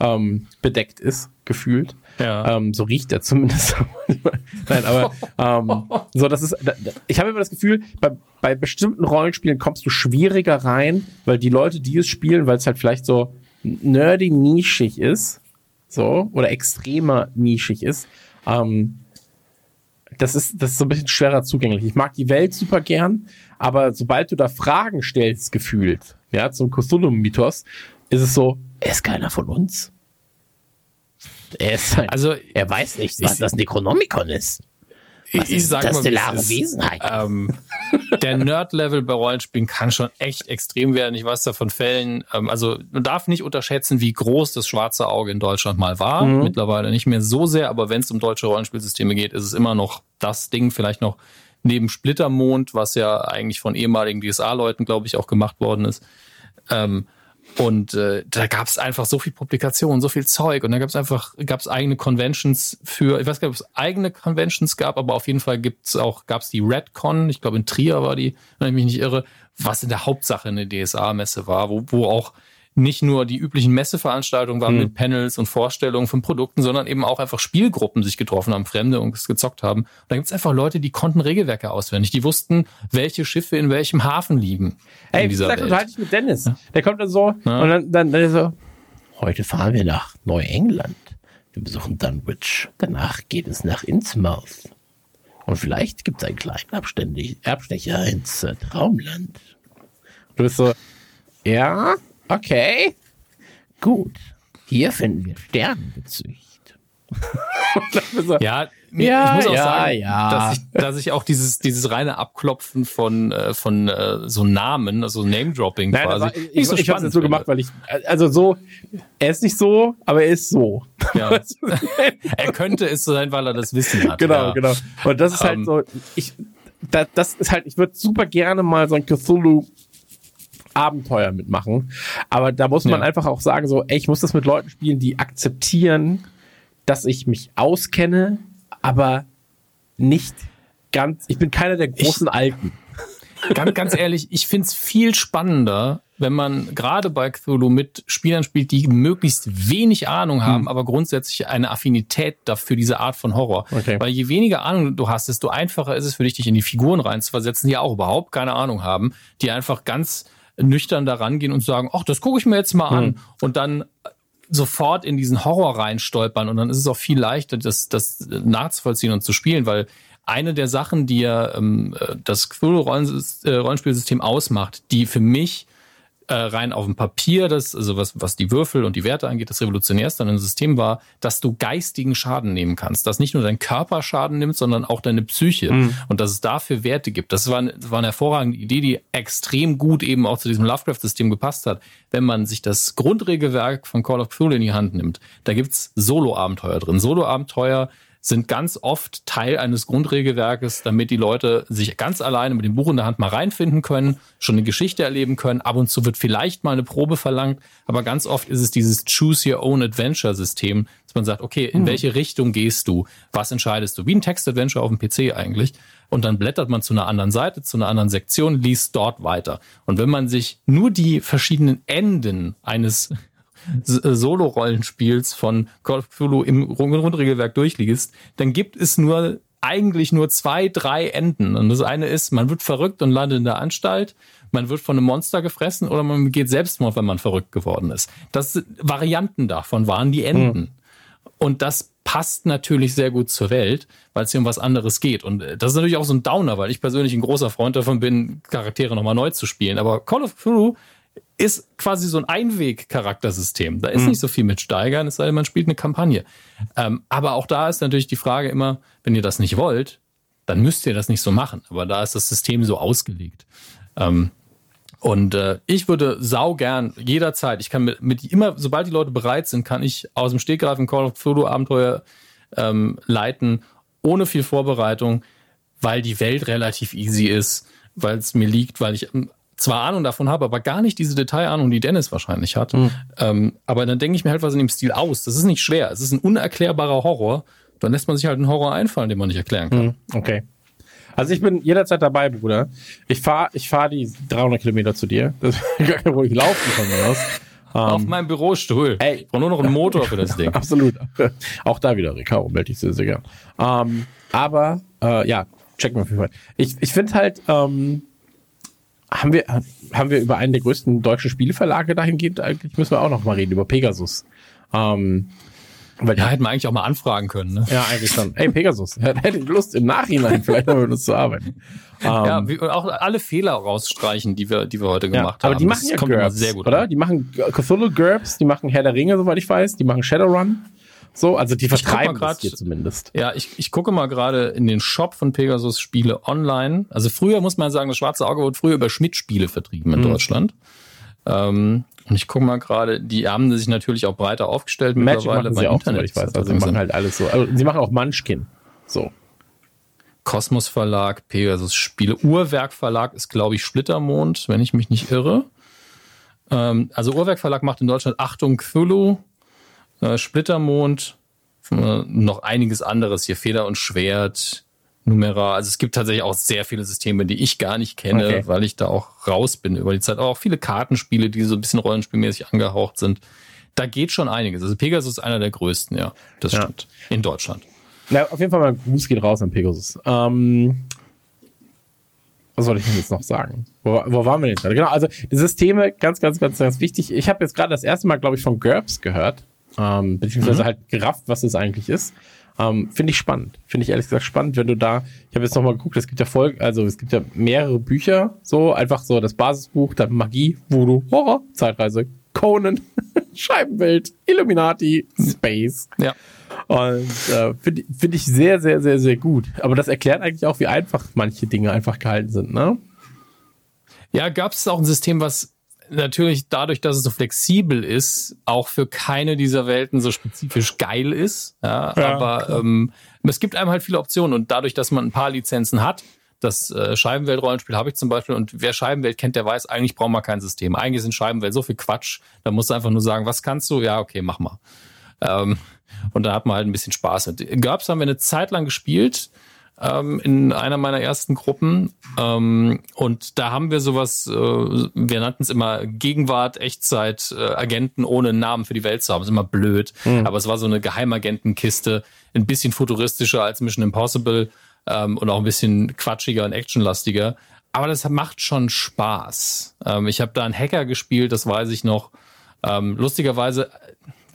ähm, bedeckt ist, gefühlt. Ja. Ähm, so riecht er zumindest. Nein, aber ähm, so, das ist. da- Ich habe immer das Gefühl, bei, bei bestimmten Rollenspielen kommst du schwieriger rein, weil die Leute, die es spielen, weil es halt vielleicht so nerdy nischig ist, so oder extremer nischig ist, ähm, das ist, das ist so ein bisschen schwerer zugänglich. Ich mag die Welt super gern, aber sobald du da Fragen stellst, gefühlt, ja, zum Cthulhu-Mythos, ist es so, ist keiner von uns. Er ist halt, Also er weiß nicht, was ich- das Necronomicon ist. Was ich ist sag das mal, stellare ist. Wesenheit? Ähm, der Nerd-Level bei Rollenspielen kann schon echt extrem werden. Ich weiß da von Fällen. Ähm, also man darf nicht unterschätzen, wie groß das schwarze Auge in Deutschland mal war. Mhm. Mittlerweile nicht mehr so sehr, aber wenn es um deutsche Rollenspielsysteme geht, ist es immer noch das Ding, vielleicht noch neben Splittermond, was ja eigentlich von ehemaligen DSA-Leuten, glaube ich, auch gemacht worden ist. Ähm, und äh, da gab es einfach so viel Publikationen, so viel Zeug. Und da gab es einfach, gab es eigene Conventions für, ich weiß gar nicht, ob es eigene Conventions gab, aber auf jeden Fall gibt's auch, gab es die Redcon, ich glaube in Trier war die, wenn ich mich nicht irre, was in der Hauptsache eine DSA-Messe war, wo, wo auch nicht nur die üblichen Messeveranstaltungen waren mit Panels und Vorstellungen von Produkten, sondern eben auch einfach Spielgruppen sich getroffen haben, Fremde und es gezockt haben. Und da gibt's einfach Leute, die konnten Regelwerke auswendig, die wussten, welche Schiffe in welchem Hafen liegen Ey, in wie dieser gesagt, Welt. ich mit Dennis. Der kommt dann so Ja. und dann, dann, dann so, heute fahren wir nach Neuengland. Wir besuchen Dunwich. Danach geht es nach Innsmouth. Und vielleicht gibt es einen kleinen Abständig- Abstecher ins äh, Traumland. Du bist so, ja, okay, gut. Hier finden wir so, Ja, Ja, ich muss auch ja, sagen, ja. Dass, ich, dass ich auch dieses, dieses reine Abklopfen von, äh, von äh, so Namen, also Name-Dropping quasi. aber ich, so ich habe es spannend so gemacht, weil ich, also so, er ist nicht so, aber er ist so. Ja. Er könnte es so sein, weil er das Wissen hat. genau, ja. genau. Und das ist halt Ähm. so, ich, da, das ist halt, ich würde super gerne mal so ein Cthulhu Abenteuer mitmachen. Aber da muss man Ja. einfach auch sagen, so, ey, ich muss das mit Leuten spielen, die akzeptieren, dass ich mich auskenne, aber nicht ganz, ich bin keiner der großen Alten. Ganz, ganz ehrlich, ich find's viel spannender, wenn man gerade bei Cthulhu mit Spielern spielt, die möglichst wenig Ahnung haben, Hm. aber grundsätzlich eine Affinität dafür diese Art von Horror. Okay. Weil je weniger Ahnung du hast, desto einfacher ist es für dich, dich in die Figuren reinzuversetzen, die auch überhaupt keine Ahnung haben, die einfach ganz nüchtern da rangehen und sagen, ach, das gucke ich mir jetzt mal an. Und dann sofort in diesen Horror reinstolpern. Und dann ist es auch viel leichter, das, das nachzuvollziehen und zu spielen, weil eine der Sachen, die ja ähm, äh, das Cthulhu-Rollenspielsystem ausmacht, die für mich äh, rein auf dem Papier, das, also was, was die Würfel und die Werte angeht, das revolutionärste an dem System war, dass du geistigen Schaden nehmen kannst. Dass nicht nur dein Körper Schaden nimmt, sondern auch deine Psyche. Und dass es dafür Werte gibt. Das war, das war eine hervorragende Idee, die extrem gut eben auch zu diesem Lovecraft-System gepasst hat. Wenn man sich das Grundregelwerk von Call of Cthulhu in die Hand nimmt, da gibt's Solo-Abenteuer drin. Solo-Abenteuer sind ganz oft Teil eines Grundregelwerkes, damit die Leute sich ganz alleine mit dem Buch in der Hand mal reinfinden können, schon eine Geschichte erleben können. Ab und zu wird vielleicht mal eine Probe verlangt, aber ganz oft ist es dieses Choose Your Own Adventure System, dass man sagt, okay, in welche Richtung gehst du? Was entscheidest du? Wie ein Text-Adventure auf dem PC eigentlich. Und dann blättert man zu einer anderen Seite, zu einer anderen Sektion, liest dort weiter. Und wenn man sich nur die verschiedenen Enden eines Solo-Rollenspiels von Call of Cthulhu im Grund- Grundregelwerk durchliest, dann gibt es nur eigentlich nur zwei, drei Enden. Und das eine ist, man wird verrückt und landet in der Anstalt, man wird von einem Monster gefressen oder man begeht Selbstmord, wenn man verrückt geworden ist. Das Varianten davon waren die Enden. Und das passt natürlich sehr gut zur Welt, weil es hier um was anderes geht. Und äh, das ist natürlich auch so ein Downer, weil ich persönlich ein großer Freund davon bin, Charaktere nochmal neu zu spielen. Aber Call of Cthulhu ist quasi so ein Einweg-Charaktersystem. Da ist Mhm. nicht so viel mit Steigern, es sei denn, man spielt eine Kampagne. Ähm, aber auch da ist natürlich die Frage immer, wenn ihr das nicht wollt, dann müsst ihr das nicht so machen. Aber da ist das System so ausgelegt. Ähm, und äh, ich würde sau gern jederzeit, ich kann mit, mit immer, sobald die Leute bereit sind, kann ich aus dem Stegreif ein Call of Cthulhu Abenteuer ähm, leiten, ohne viel Vorbereitung, weil die Welt relativ easy ist, weil es mir liegt, weil ich zwar Ahnung davon habe, aber gar nicht diese Detailahnung, die Dennis wahrscheinlich hat. Ähm, aber dann denke ich mir halt was in dem Stil aus. Das ist nicht schwer. Es ist ein unerklärbarer Horror. Dann lässt man sich halt einen Horror einfallen, den man nicht erklären kann. Okay. Also ich bin jederzeit dabei, Bruder. Ich fahre ich fahr die 300 Kilometer zu dir. Das ist Problem. Ich laufe von mir aus. Auf meinem Bürostuhl. ey. Ich brauche nur noch einen Motor für das Ding. Absolut. Auch da wieder, Ricardo, melde ich sehr, sehr gern. Ähm, aber, äh, ja, check mal auf jeden Fall. Ich, ich finde halt, ähm, haben wir, haben wir über einen der größten deutschen Spieleverlage dahingehend eigentlich, müssen wir auch noch mal reden, über Pegasus. Ähm, weil Ja, hätten wir eigentlich auch mal anfragen können. Ne? ja, eigentlich schon. Ey, Pegasus, hätte ich Lust im Nachhinein vielleicht mal mit uns zu arbeiten. Ähm, Ja, und auch alle Fehler rausstreichen, die wir, die wir heute Ja, gemacht aber haben. die machen Das ja GURPS, sehr gut oder? an. Die machen Cthulhu GURPS, die machen Herr der Ringe, soweit ich weiß, die machen Shadowrun. So, also die vertreiben grad- das hier zumindest. Ja, ich, ich gucke mal gerade in den Shop von Pegasus Spiele online. Also früher muss man sagen, das Schwarze Auge wurde früher über Schmidt-Spiele vertrieben in Mhm. Deutschland. Ähm, und ich gucke mal gerade, die haben sich natürlich auch breiter aufgestellt Magic mittlerweile bei auch, soweit ich weiß. Also sie machen halt alles so. Also, sie machen auch Munchkin. So. Kosmos Verlag, Pegasus Spiele. Uhrwerk Verlag ist, glaube ich, Splittermond, wenn ich mich nicht irre. Ähm, also Uhrwerk Verlag macht in Deutschland Achtung Cthulhu, äh, Splittermond, äh, noch einiges anderes hier, Feder und Schwert, Numera. Also es gibt tatsächlich auch sehr viele Systeme, die ich gar nicht kenne, Okay. weil ich da auch raus bin über die Zeit. Aber auch viele Kartenspiele, die so ein bisschen rollenspielmäßig angehaucht sind. Da geht schon einiges. Also Pegasus ist einer der größten, ja. Das Ja. stimmt. In Deutschland. Na, auf jeden Fall mal Gruß geht raus an Pegasus. Ähm, was soll ich denn jetzt noch sagen? Wo, wo waren wir denn gerade? Genau, also die Systeme, ganz, ganz, ganz, ganz wichtig. Ich habe jetzt gerade das erste Mal, glaube ich, von GURPS gehört. Ähm, beziehungsweise halt gerafft, was es eigentlich ist. Ähm, Finde ich spannend. Finde ich ehrlich gesagt spannend, wenn du da, ich habe jetzt nochmal geguckt, es gibt ja Folgen, also es gibt ja mehrere Bücher, so einfach so das Basisbuch, dann Magie, Voodoo, Horror, Zeitreise, Conan, Scheibenwelt, Illuminati, Space. Ja. Und äh, finde find ich sehr, sehr, sehr, sehr gut. Aber das erklärt eigentlich auch, wie einfach manche Dinge einfach gehalten sind, ne? Ja, gab es auch ein System, was natürlich dadurch, dass es so flexibel ist, auch für keine dieser Welten so spezifisch geil ist. Ja, Ja, aber ähm, es gibt einem halt viele Optionen und dadurch, dass man ein paar Lizenzen hat, das äh, Scheibenwelt-Rollenspiel habe ich zum Beispiel und wer Scheibenwelt kennt, der weiß, eigentlich braucht man kein System. Eigentlich sind Scheibenwelt so viel Quatsch, da musst du einfach nur sagen, was kannst du? Ja, okay, mach mal. Ähm, und da hat man halt ein bisschen Spaß mit. GURPS haben wir eine Zeit lang gespielt ähm, in einer meiner ersten Gruppen. Ähm, und da haben wir sowas, äh, wir nannten es immer Gegenwart, Echtzeit, äh, Agenten ohne Namen für die Welt zu haben. ist immer blöd. Aber es war so eine Geheimagentenkiste, ein bisschen futuristischer als Mission Impossible ähm, und auch ein bisschen quatschiger und actionlastiger. Aber das macht schon Spaß. Ähm, ich habe da einen Hacker gespielt, das weiß ich noch. Ähm, lustigerweise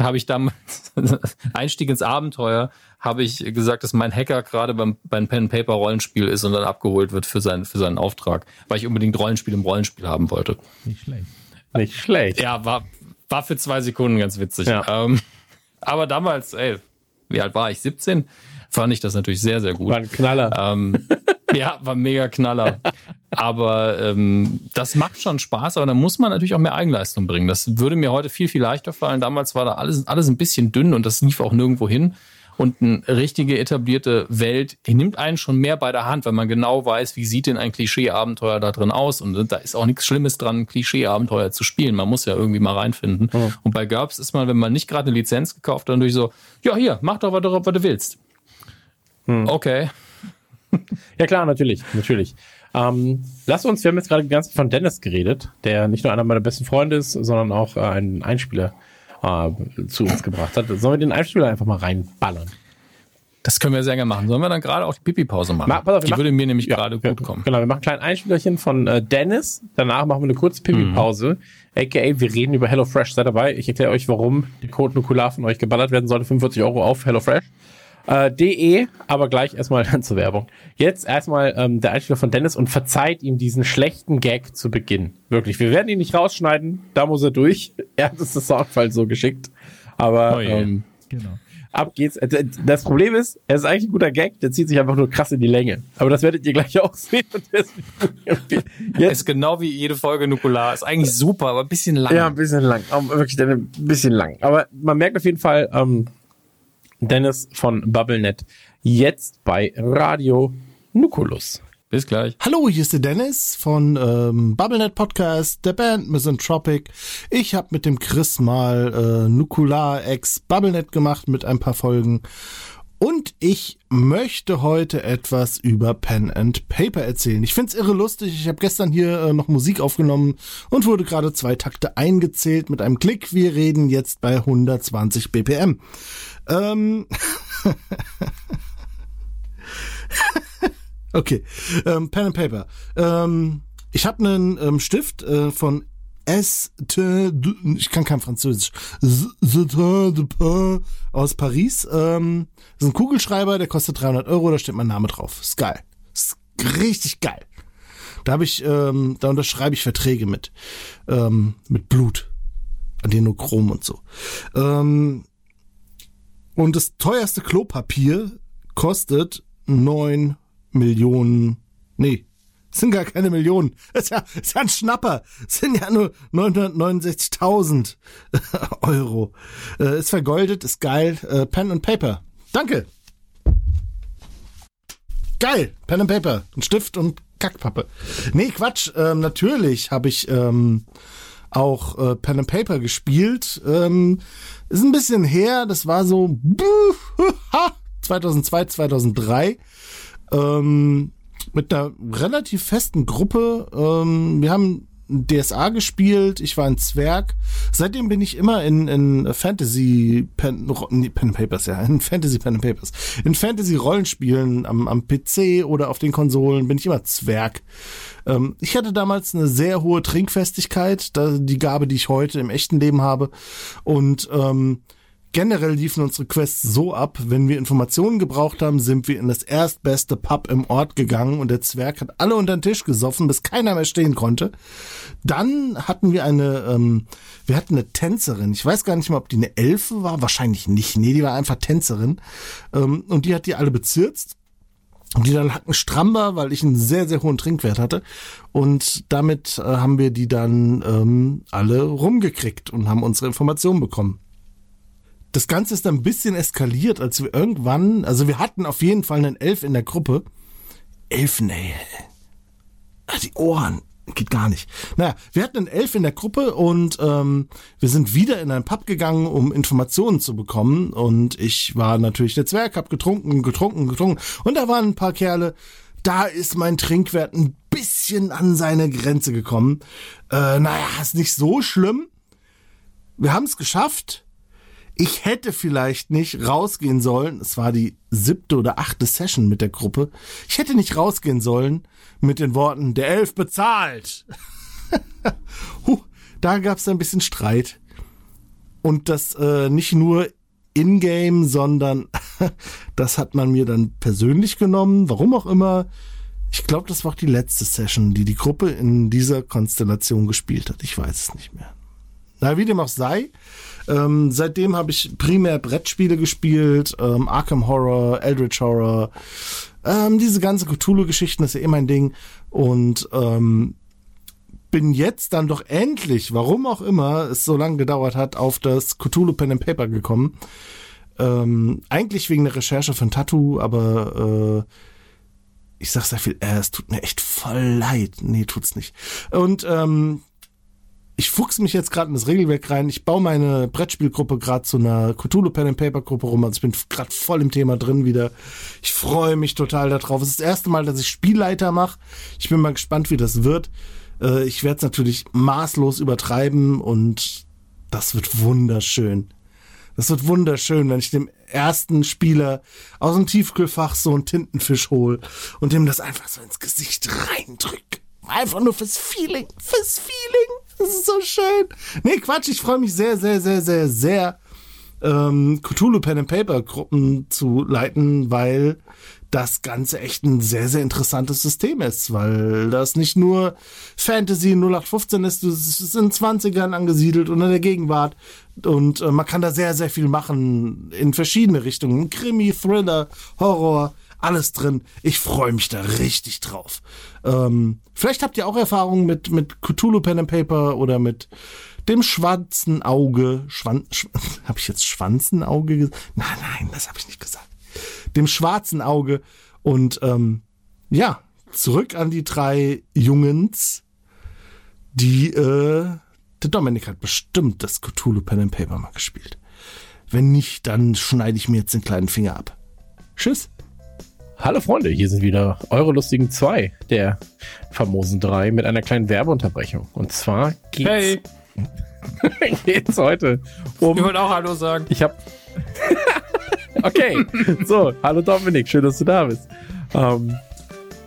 habe ich damals Einstieg ins Abenteuer, habe ich gesagt, dass mein Hacker gerade beim, beim Pen Paper Rollenspiel ist und dann abgeholt wird für seinen für seinen Auftrag, weil ich unbedingt Rollenspiel im Rollenspiel haben wollte. Nicht schlecht. Nicht schlecht. Ja, war war für zwei Sekunden ganz witzig. Ja. Ähm, aber damals, ey, wie alt war ich? 17? Fand ich das natürlich sehr sehr gut. War ein Knaller. Ähm, ja, war mega Knaller. Aber ähm, das macht schon Spaß, aber da muss man natürlich auch mehr Eigenleistung bringen. Das würde mir heute viel, viel leichter fallen. Damals war da alles, alles ein bisschen dünn und das lief auch nirgendwo hin. Und eine richtige etablierte Welt, die nimmt einen schon mehr bei der Hand, weil man genau weiß, wie sieht denn ein Klischee-Abenteuer da drin aus. Und da ist auch nichts Schlimmes dran, ein Klischee-Abenteuer zu spielen. Man muss ja irgendwie mal reinfinden. Und bei GURPS ist man, wenn man nicht gerade eine Lizenz gekauft hat, dann durch so, ja, hier, mach doch, was du, was du willst. Okay. Ja klar, natürlich, natürlich. Ähm, lass uns, wir haben jetzt gerade die ganze Zeit von Dennis geredet, der nicht nur einer meiner besten Freunde ist, sondern auch äh, einen Einspieler äh, zu uns gebracht hat. Sollen wir den Einspieler einfach mal reinballern? Das können wir sehr gerne machen. Sollen wir dann gerade auch die Pipi-Pause machen? Ma- auf, die machen- würde mir nämlich Ja, gerade ja, gut kommen. Genau, wir machen ein kleines Einspielerchen von äh, Dennis. Danach machen wir eine kurze Pipi-Pause. AKA, wir reden über HelloFresh. Seid dabei. Ich erkläre euch, warum der Code Nukular von euch geballert werden sollte. 45 Euro auf HelloFresh. Äh, de, aber gleich erstmal zur Werbung. Jetzt erstmal ähm, der Einspieler von Dennis und verzeiht ihm diesen schlechten Gag zu Beginn. Wirklich, wir werden ihn nicht rausschneiden, da muss er durch. Er hat uns das Soundfall so geschickt. Aber Oh je. ähm, Genau. ab geht's. Äh, Das Problem ist, er ist eigentlich ein guter Gag, der zieht sich einfach nur krass in die Länge. Aber das werdet ihr gleich auch sehen. Und deswegen- Jetzt Ist genau wie jede Folge Nukular. Ist eigentlich super, aber ein bisschen lang. Ja, ein bisschen lang. Aber wirklich ein bisschen lang. Aber man merkt auf jeden Fall, ähm, Dennis von BubbleNet jetzt bei Radio Nukulus. Bis gleich. Hallo, hier ist der Dennis von ähm, BubbleNet Podcast, der Band Misanthropic. Ich habe mit dem Chris mal äh, Nukular ex BubbleNet gemacht mit ein paar Folgen. Und ich möchte heute etwas über Pen and Paper erzählen. Ich find's irre lustig. Ich habe gestern hier äh, noch Musik aufgenommen und wurde gerade zwei Takte eingezählt mit einem Klick. Wir reden jetzt bei 120 BPM. Ähm, Okay, ähm, Pen and Paper. Ähm, ich habe einen ähm, Stift äh, von S. Ich kann kein Französisch. Aus Paris. Ähm, das ist ein Kugelschreiber, der kostet 300 Euro. Da steht mein Name drauf. Ist geil. Ist richtig geil. Da habe ich, ähm, da unterschreibe ich Verträge mit, ähm, mit Blut, Adenochrom und so. Ähm, und das teuerste Klopapier kostet neun Millionen, nee, sind gar keine Millionen. Ist ja, ist ja ein Schnapper. Sind ja nur 969.000 Euro. Äh, ist vergoldet, ist geil. Äh, Pen and Paper. Danke. Geil. Pen and Paper. Ein Stift und Kackpappe. Nee, Quatsch. Ähm, natürlich habe ich ähm, auch äh, Pen and Paper gespielt. Ähm, ist ein bisschen her. Das war so 2002, 2003 ähm, mit einer relativ festen Gruppe. Ähm, wir haben DSA gespielt, ich war ein Zwerg. Seitdem bin ich immer in, in Fantasy Pen, nee, Pen Papers, ja, in Fantasy Pen Papers. In Fantasy Rollenspielen am, am PC oder auf den Konsolen bin ich immer Zwerg. Ähm, ich hatte damals eine sehr hohe Trinkfestigkeit, die Gabe, die ich heute im echten Leben habe. Und ähm, Generell liefen unsere Quests so ab, wenn wir Informationen gebraucht haben, sind wir in das erstbeste Pub im Ort gegangen und der Zwerg hat alle unter den Tisch gesoffen, bis keiner mehr stehen konnte. Dann hatten wir eine, ähm, wir hatten eine Tänzerin. Ich weiß gar nicht mal, ob die eine Elfe war, wahrscheinlich nicht. Nee, die war einfach Tänzerin. Ähm, und die hat die alle bezirzt. Und die dann hatten Stramber, weil ich einen sehr, sehr hohen Trinkwert hatte. Und damit äh, haben wir die dann ähm, alle rumgekriegt und haben unsere Informationen bekommen das Ganze ist dann ein bisschen eskaliert, als wir irgendwann, also wir hatten auf jeden Fall einen Elf in der Gruppe. Elfen. Ah, Die Ohren. Geht gar nicht. Naja, wir hatten einen Elf in der Gruppe und ähm, wir sind wieder in einen Pub gegangen, um Informationen zu bekommen. Und ich war natürlich der Zwerg, hab getrunken, getrunken, getrunken. Und da waren ein paar Kerle, da ist mein Trinkwert ein bisschen an seine Grenze gekommen. Äh, naja, ist nicht so schlimm. Wir haben es geschafft. Ich hätte vielleicht nicht rausgehen sollen. Es war die siebte oder achte Session mit der Gruppe. Ich hätte nicht rausgehen sollen mit den Worten, der Elf bezahlt. huh, da gab es ein bisschen Streit. Und das äh, nicht nur in-game, sondern das hat man mir dann persönlich genommen. Warum auch immer. Ich glaube, das war auch die letzte Session, die die Gruppe in dieser Konstellation gespielt hat. Ich weiß es nicht mehr. Na, wie dem auch sei. Ähm, seitdem habe ich primär Brettspiele gespielt, ähm, Arkham Horror, Eldritch Horror, ähm, diese ganze Cthulhu-Geschichten, ist ja eh mein Ding. Und ähm, bin jetzt dann doch endlich, warum auch immer es so lange gedauert hat, auf das Cthulhu Pen and Paper gekommen. Ähm, eigentlich wegen der Recherche von Tattoo, aber äh, ich sag sehr viel, äh, es tut mir echt voll leid. Nee, tut's nicht. Und ähm, ich fuchs mich jetzt gerade in das Regelwerk rein. Ich baue meine Brettspielgruppe gerade zu einer Cthulhu Pen and Paper Gruppe rum. Also ich bin gerade voll im Thema drin wieder. Ich freue mich total darauf. Es ist das erste Mal, dass ich Spielleiter mache. Ich bin mal gespannt, wie das wird. Äh, ich werde es natürlich maßlos übertreiben und das wird wunderschön. Das wird wunderschön, wenn ich dem ersten Spieler aus dem Tiefkühlfach so einen Tintenfisch hol und dem das einfach so ins Gesicht reindrück. Einfach nur fürs Feeling, fürs Feeling. Das ist so schön. Nee, Quatsch, ich freue mich sehr, sehr, sehr, sehr, sehr ähm, Cthulhu Pen and Paper Gruppen zu leiten, weil das Ganze echt ein sehr, sehr interessantes System ist, weil das nicht nur Fantasy 0815 ist, es ist in 20ern angesiedelt und in der Gegenwart und äh, man kann da sehr, sehr viel machen in verschiedene Richtungen. Krimi, Thriller, Horror, alles drin. Ich freue mich da richtig drauf. Ähm, vielleicht habt ihr auch Erfahrungen mit, mit Cthulhu Pen and Paper oder mit dem schwarzen Auge. Schwan, Schw habe ich jetzt Schwanzenauge gesagt? Nein, nein, das habe ich nicht gesagt. Dem schwarzen Auge. Und ähm, ja, zurück an die drei Jungens, die äh, der Dominik hat bestimmt das Cthulhu Pen and Paper mal gespielt. Wenn nicht, dann schneide ich mir jetzt den kleinen Finger ab. Tschüss. Hallo Freunde, hier sind wieder eure lustigen zwei der famosen drei mit einer kleinen Werbeunterbrechung. Und zwar geht's, Hey, geht's heute um. ich wollte auch Hallo sagen. Ich hab. okay, so, hallo Dominik, schön, dass du da bist. Ähm,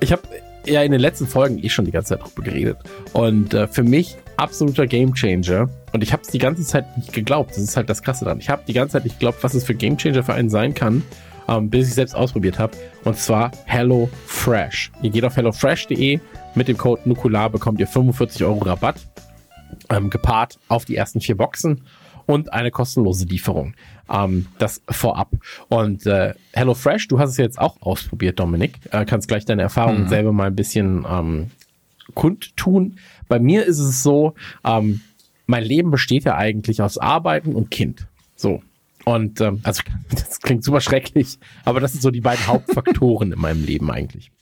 ich habe ja in den letzten Folgen eh schon die ganze Zeit drüber geredet. Und äh, für mich absoluter Gamechanger. Und ich habe es die ganze Zeit nicht geglaubt. Das ist halt das Krasse dran. Ich habe die ganze Zeit nicht geglaubt, was es für Gamechanger für einen sein kann, ähm, bis ich selbst ausprobiert habe. Und zwar Hello Fresh. Ihr geht auf hellofresh.de. Mit dem Code Nukular bekommt ihr 45 Euro Rabatt. Ähm, gepaart auf die ersten vier Boxen und eine kostenlose Lieferung. Ähm, das vorab. Und äh, HelloFresh, du hast es jetzt auch ausprobiert, Dominik. Äh, kannst gleich deine Erfahrungen selber mal ein bisschen ähm, kundtun. Bei mir ist es so, ähm, mein Leben besteht ja eigentlich aus Arbeiten und Kind. So. Und ähm, also das klingt super schrecklich, aber das sind so die beiden Hauptfaktoren in meinem Leben eigentlich.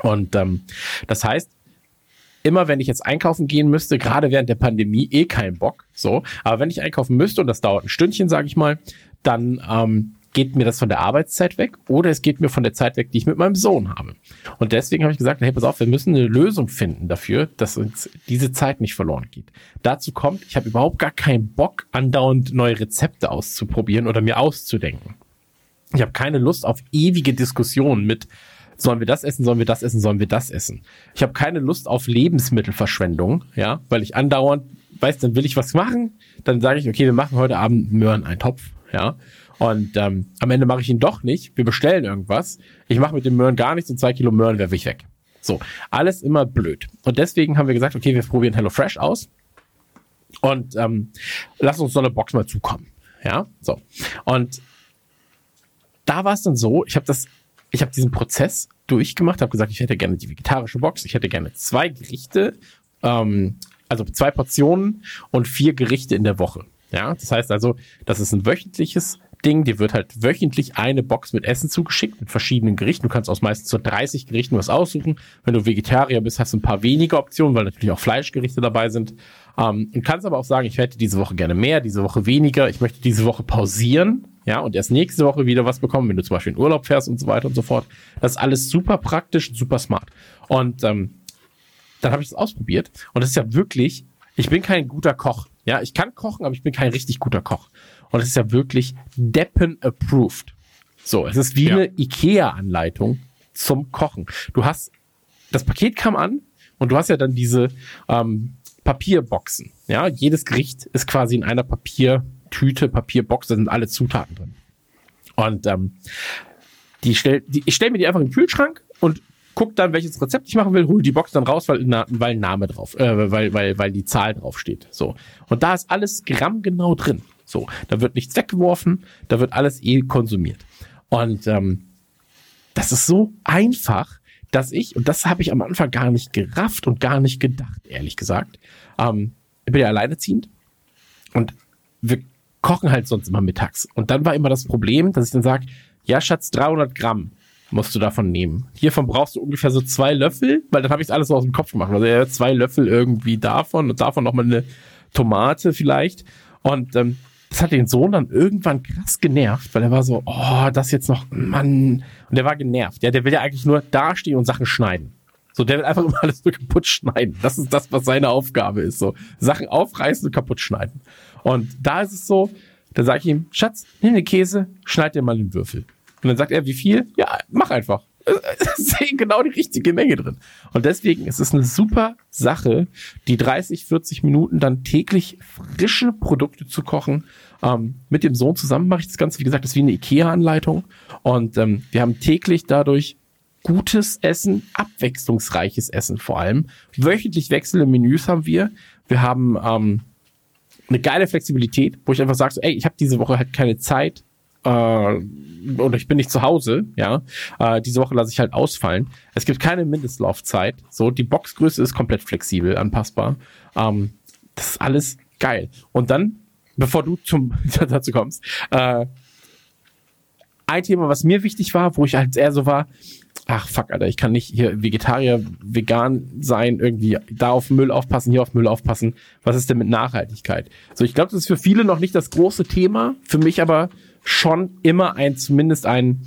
Und ähm, das heißt, immer wenn ich jetzt einkaufen gehen müsste, gerade während der Pandemie, eh kein Bock. So, aber wenn ich einkaufen müsste und das dauert ein Stündchen, sage ich mal, dann ähm, geht mir das von der Arbeitszeit weg oder es geht mir von der Zeit weg, die ich mit meinem Sohn habe. Und deswegen habe ich gesagt, hey, pass auf, wir müssen eine Lösung finden dafür, dass uns diese Zeit nicht verloren geht. Dazu kommt, ich habe überhaupt gar keinen Bock, andauernd neue Rezepte auszuprobieren oder mir auszudenken. Ich habe keine Lust auf ewige Diskussionen mit, sollen wir das essen, sollen wir das essen, sollen wir das essen. Ich habe keine Lust auf Lebensmittelverschwendung, ja, weil ich andauernd, weiß, dann will ich was machen, dann sage ich, okay, wir machen heute Abend Möhren-Eintopf, ja. Und ähm, am Ende mache ich ihn doch nicht. Wir bestellen irgendwas. Ich mache mit dem Möhren gar nichts und zwei Kilo Möhren werfe ich weg. So, alles immer blöd. Und deswegen haben wir gesagt, okay, wir probieren HelloFresh aus und ähm, lass uns so eine Box mal zukommen. Ja, so. Und da war es dann so, ich habe das, ich habe diesen Prozess durchgemacht, habe gesagt, ich hätte gerne die vegetarische Box, ich hätte gerne zwei Gerichte, ähm, also zwei Portionen und vier Gerichte in der Woche. Ja, das heißt also, das ist ein wöchentliches Ding, dir wird halt wöchentlich eine Box mit Essen zugeschickt, mit verschiedenen Gerichten. Du kannst aus meistens so 30 Gerichten was aussuchen. Wenn du Vegetarier bist, hast du ein paar weniger Optionen, weil natürlich auch Fleischgerichte dabei sind. Ähm, und kannst aber auch sagen, ich hätte diese Woche gerne mehr, diese Woche weniger. Ich möchte diese Woche pausieren, ja, und erst nächste Woche wieder was bekommen, wenn du zum Beispiel in Urlaub fährst und so weiter und so fort. Das ist alles super praktisch super smart. Und ähm, dann habe ich das ausprobiert und das ist ja wirklich, ich bin kein guter Koch. Ja, ich kann kochen, aber ich bin kein richtig guter Koch. Und es ist ja wirklich Deppen approved. So, es ist wie Ja. eine IKEA-Anleitung zum Kochen. Du hast, das Paket kam an und du hast ja dann diese ähm, Papierboxen. Ja, jedes Gericht ist quasi in einer Papiertüte, Papierbox, da sind alle Zutaten drin. Und ähm, die stell, die, ich stelle mir die einfach in den Kühlschrank und guck dann, welches Rezept ich machen will, hol die Box dann raus, weil, na, weil Name drauf, äh, weil, weil, weil die Zahl drauf steht. So. Und da ist alles grammgenau drin. So. Da wird nichts weggeworfen, da wird alles eh konsumiert. Und ähm, das ist so einfach, dass ich, und das habe ich am Anfang gar nicht gerafft und gar nicht gedacht, ehrlich gesagt. Ähm, ich bin ja alleinerziehend und wir kochen halt sonst immer mittags. Und dann war immer das Problem, dass ich dann sage, ja, Schatz, 300 Gramm musst du davon nehmen. Hiervon brauchst du ungefähr so zwei Löffel, weil dann habe ich alles so aus dem Kopf gemacht. Also ja, zwei Löffel irgendwie davon und davon nochmal eine Tomate vielleicht. Und ähm, das hat den Sohn dann irgendwann krass genervt, weil er war so, oh, das jetzt noch, Mann. Und der war genervt. Ja, der will ja eigentlich nur dastehen und Sachen schneiden. So, der will einfach immer alles nur kaputt schneiden. Das ist das, was seine Aufgabe ist. So, Sachen aufreißen und kaputt schneiden. Und da ist es so, da sage ich ihm, Schatz, nimm den Käse, schneid dir mal den Würfel. Und dann sagt er, wie viel? Ja, mach einfach. genau die richtige Menge drin. Und deswegen ist es eine super Sache, die 30, 40 Minuten dann täglich frische Produkte zu kochen. Ähm, mit dem Sohn zusammen mache ich das Ganze, wie gesagt, das ist wie eine IKEA-Anleitung. Und ähm, wir haben täglich dadurch gutes Essen, abwechslungsreiches Essen vor allem. Wöchentlich wechselnde Menüs haben wir. Wir haben ähm, eine geile Flexibilität, wo ich einfach sage, so, ey, ich habe diese Woche halt keine Zeit äh, oder ich bin nicht zu Hause, ja. Äh, diese Woche lasse ich halt ausfallen. Es gibt keine Mindestlaufzeit. So, die Boxgröße ist komplett flexibel, anpassbar. Ähm, das ist alles geil. Und dann, bevor du zum dazu kommst, äh, ein Thema, was mir wichtig war, wo ich halt eher so war, ach fuck, Alter, ich kann nicht hier Vegetarier, vegan sein, irgendwie da auf Müll aufpassen, hier auf Müll aufpassen. Was ist denn mit Nachhaltigkeit? So, ich glaube, das ist für viele noch nicht das große Thema, für mich aber schon immer ein, zumindest ein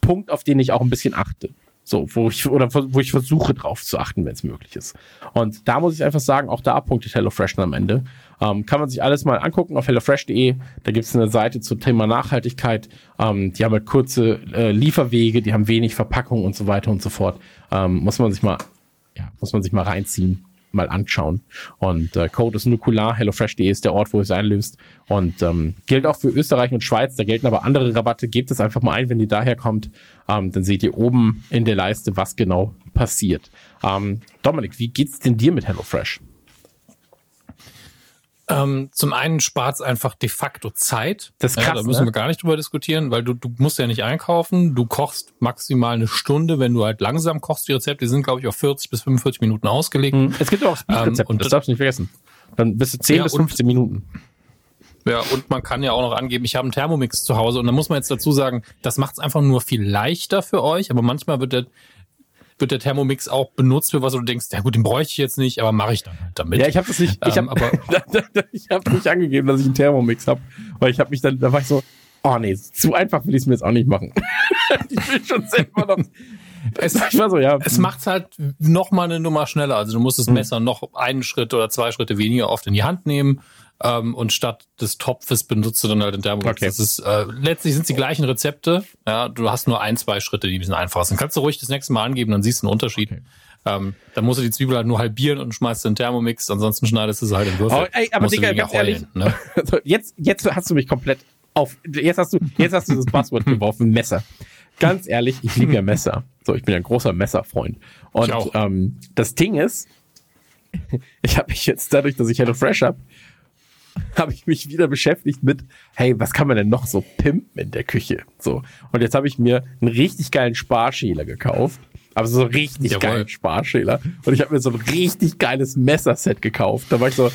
Punkt, auf den ich auch ein bisschen achte. So, wo ich, oder wo ich versuche drauf zu achten, wenn es möglich ist. Und da muss ich einfach sagen, auch da punktet HelloFresh am Ende. Ähm, kann man sich alles mal angucken auf hellofresh.de. Da gibt es eine Seite zum Thema Nachhaltigkeit. Ähm, die haben halt kurze äh, Lieferwege, die haben wenig Verpackung und so weiter und so fort. Ähm, muss man sich mal, ja, muss man sich mal reinziehen mal anschauen. Und äh, Code ist nukular, hellofresh.de ist der Ort, wo es einlöst. Und ähm, gilt auch für Österreich und Schweiz, da gelten aber andere Rabatte. Gebt es einfach mal ein, wenn ihr daher kommt. Ähm, dann seht ihr oben in der Leiste, was genau passiert. Ähm, Dominik, wie geht's denn dir mit HelloFresh? Ähm, zum einen spart es einfach de facto Zeit. Das ist krass, ja, da müssen ne? wir gar nicht drüber diskutieren, weil du, du musst ja nicht einkaufen. Du kochst maximal eine Stunde, wenn du halt langsam kochst. Die Rezepte die sind, glaube ich, auf 40 bis 45 Minuten ausgelegt. Hm. Es gibt auch Speedrezepte, Ähm, und das darfst du nicht vergessen. Dann bist du 10 Ja, bis und- 15 Minuten. Ja, und man kann ja auch noch angeben, ich habe einen Thermomix zu Hause. Und da muss man jetzt dazu sagen, das macht es einfach nur viel leichter für euch. Aber manchmal wird der, wird der Thermomix auch benutzt für was du denkst, ja gut, den bräuchte ich jetzt nicht, aber mache ich dann halt damit. Ja, ich habe das nicht. Ich Ähm, habe aber- ich habe nicht angegeben, dass ich einen Thermomix habe, weil ich habe mich dann, da war ich so, oh nee, zu einfach will ich es mir jetzt auch nicht machen. ich will schon selber noch. Es- ich war so, ja. Es macht's halt noch mal eine Nummer schneller. Also du musst das Messer noch einen Schritt oder zwei Schritte weniger oft in die Hand nehmen. Ähm, und statt des Topfes benutzt du dann halt den Thermomix. Okay. Das ist, äh, letztlich sind es die gleichen Rezepte. Ja, du hast nur ein, zwei Schritte, die ein bisschen einfacher sind. Kannst du ruhig das nächste Mal angeben, dann siehst du einen Unterschied. Ähm, dann musst du die Zwiebel halt nur halbieren und schmeißt in den Thermomix. Ansonsten schneidest du sie halt in Würfel. Oh, ey, aber Digga, ganz ehrlich, ne? Also jetzt, jetzt hast du mich komplett auf. Jetzt hast du, jetzt hast du das Passwort geworfen, Messer. Ganz ehrlich, ich liebe ja Messer. So, ich bin ja ein großer Messerfreund. Und ähm, das Ding ist, ich habe mich jetzt dadurch, dass ich HelloFresh habe, habe ich mich wieder beschäftigt mit, hey, was kann man denn noch so pimpen in der Küche? So. Und jetzt habe ich mir einen richtig geilen Sparschäler gekauft. Aber so einen richtig Jawohl. geilen Sparschäler. Und ich habe mir so ein richtig geiles Messerset gekauft. Da war ich so,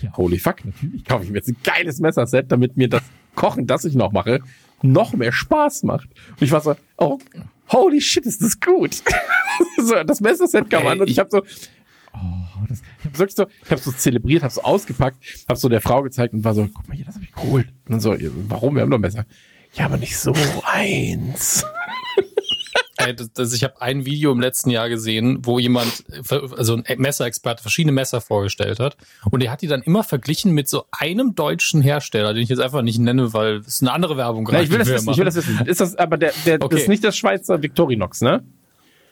ja, holy fuck, natürlich kaufe ich mir jetzt ein geiles Messerset, damit mir das Kochen, das ich noch mache, noch mehr Spaß macht. Und ich war so, oh, holy shit, ist das gut. so, das Messerset kam an und ich habe so, oh, das, ich habe so, ich habe so zelebriert, habe so ausgepackt, habe so der Frau gezeigt und war so, guck mal hier, das habe ich geholt. Und dann so, warum? Wir haben doch Messer. Ja, aber nicht so eins. Ey, das, das, ich habe ein Video im letzten Jahr gesehen, wo jemand, also ein Messerexperte, verschiedene Messer vorgestellt hat. Und er hat die dann immer verglichen mit so einem deutschen Hersteller, den ich jetzt einfach nicht nenne, weil es eine andere Werbung Ja, ich will das wissen, ich will das wissen. Ist das, aber der, der, das Okay. ist nicht das Schweizer Victorinox, ne?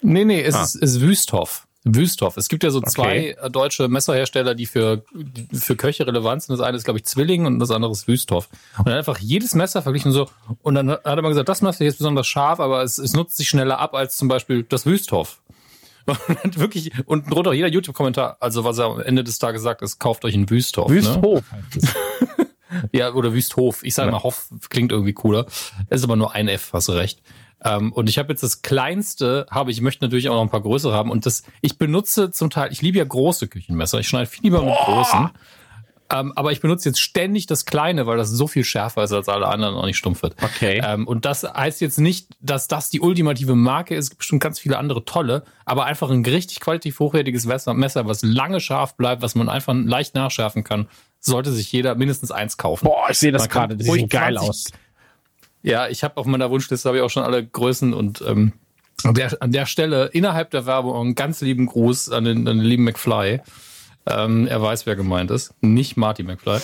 Nee, nee, es Ah. ist, ist Wüsthoff. Wüsthoff. Es gibt ja so zwei Okay. äh, deutsche Messerhersteller, die für, die für Köche relevant sind. Das eine ist, glaube ich, Zwilling und das andere ist Wüsthoff. Und dann einfach jedes Messer verglichen so. Und dann hat er mal gesagt, das Messer hier ist besonders scharf, aber es, es nutzt sich schneller ab als zum Beispiel das Wüsthoff. Und wirklich, und drunter jeder YouTube-Kommentar, also was er am Ende des Tages sagt, ist, kauft euch einen. Ne? Wüsthof heißt es. Ja, oder Wüsthof. Ich sage mal, Hoff klingt irgendwie cooler. Es ist aber nur ein F, hast du recht. Ähm, und ich habe jetzt das kleinste, habe ich möchte natürlich auch noch ein paar größere haben. Und das, ich benutze zum Teil, ich liebe ja große Küchenmesser. Ich schneide viel lieber mit großen. Ähm, aber ich benutze jetzt ständig das kleine, weil das so viel schärfer ist als alle anderen und auch nicht stumpf wird. Okay. Ähm, und das heißt jetzt nicht, dass das die ultimative Marke ist. Es gibt bestimmt ganz viele andere tolle, aber einfach ein richtig qualitativ hochwertiges Messer, Messer, was lange scharf bleibt, was man einfach leicht nachschärfen kann, sollte sich jeder mindestens eins kaufen. Boah, ich sehe das gerade, das sieht geil 20 aus. Ja, ich habe auf meiner Wunschliste habe ich auch schon alle Größen und ähm, an, der, an der Stelle innerhalb der Werbung einen ganz lieben Gruß an den, an den lieben McFly. Ähm, er weiß, wer gemeint ist, nicht Marty McFly.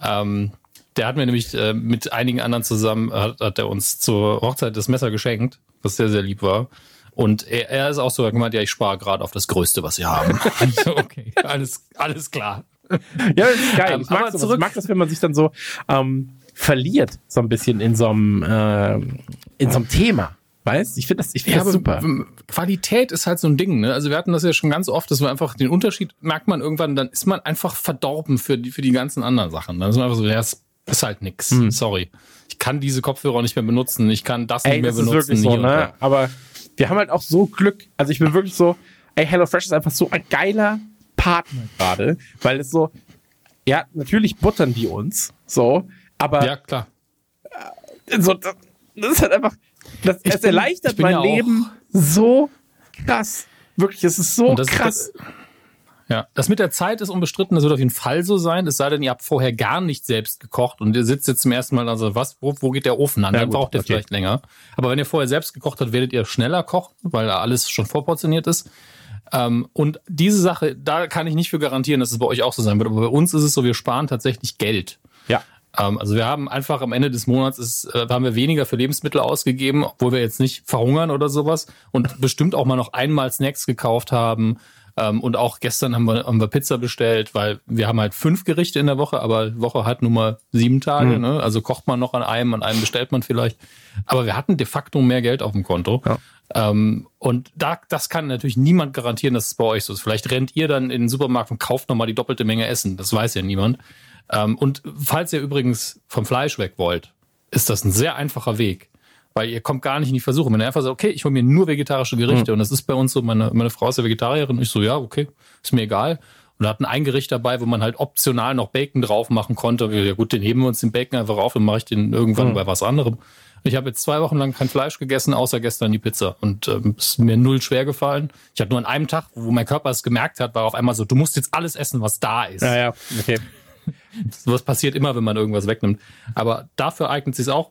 Ähm, der hat mir nämlich äh, mit einigen anderen zusammen, hat, hat er uns zur Hochzeit das Messer geschenkt, was sehr, sehr lieb war. Und er, er ist auch so gemeint, ja, ich spare gerade auf das Größte, was sie haben. so, okay, alles, alles klar. Ja, das ist geil. Ähm, ich, mag sowas. ich mag das, wenn man sich dann so ähm, verliert, so ein bisschen in so einem, äh, in so einem Thema. Weißt? Ich finde das, ich finde das super. Qualität ist halt so ein Ding. Ne? Also wir hatten das ja schon ganz oft, dass man einfach den Unterschied merkt man irgendwann, dann ist man einfach verdorben für die für die ganzen anderen Sachen. Dann ist man einfach so, ja, es ist halt nix. Sorry, ich kann diese Kopfhörer nicht mehr benutzen. Ich kann das Ey, nicht mehr das ist benutzen. wirklich so, ne? Aber wir haben halt auch so Glück. Also ich bin wirklich so, ey, HelloFresh ist einfach so ein geiler Partner gerade, weil es so, ja, natürlich buttern die uns, so, aber. Ja klar. so, das, das ist halt einfach, das, es erleichtert bin mein ja Leben so krass. Wirklich, es ist so das- krass. das- Ja, das mit der Zeit ist unbestritten, das wird auf jeden Fall so sein, es sei denn, ihr habt vorher gar nicht selbst gekocht und ihr sitzt jetzt zum ersten Mal also was, wo, wo geht der Ofen an? Ja, Dann gut, braucht ihr okay. vielleicht länger. Aber wenn ihr vorher selbst gekocht habt, werdet ihr schneller kochen, weil da alles schon vorportioniert ist. Ähm, und diese Sache, da kann ich nicht für garantieren, dass es bei euch auch so sein wird. Aber bei uns ist es so, wir sparen tatsächlich Geld. ja. Ähm, also wir haben einfach am Ende des Monats ist, äh, haben wir weniger für Lebensmittel ausgegeben, obwohl wir jetzt nicht verhungern oder sowas und bestimmt auch mal noch einmal Snacks gekauft haben. Ähm, und auch gestern haben wir, haben wir Pizza bestellt, weil wir haben halt fünf Gerichte in der Woche, aber die Woche hat nun mal sieben Tage. Ne? Also kocht man noch an einem, an einem bestellt man vielleicht. Aber wir hatten de facto mehr Geld auf dem Konto. Ja. Ähm, und da, das kann natürlich niemand garantieren, dass es bei euch so ist. Vielleicht rennt ihr dann in den Supermarkt und kauft nochmal die doppelte Menge Essen. Das weiß ja niemand. Ähm, und falls ihr übrigens vom Fleisch weg wollt, ist das ein sehr einfacher Weg. Weil ihr kommt gar nicht in die Versuchung. Wenn ihr einfach sagt, okay, ich hole mir nur vegetarische Gerichte und das ist bei uns so, meine, meine Frau ist ja Vegetarierin, ich so, ja, okay, ist mir egal. Und da hatten ein Gericht dabei, wo man halt optional noch Bacon drauf machen konnte. Ja gut, den heben wir uns den Bacon einfach auf und mache ich den irgendwann bei was anderem. Ich habe jetzt zwei Wochen lang kein Fleisch gegessen, außer gestern die Pizza. Und ähm, es ist mir null schwer gefallen. Ich hatte nur an einem Tag, wo mein Körper es gemerkt hat, war auf einmal so, du musst jetzt alles essen, was da ist. Ja, ja, okay. Sowas passiert immer, wenn man irgendwas wegnimmt. Aber dafür eignet sich auch.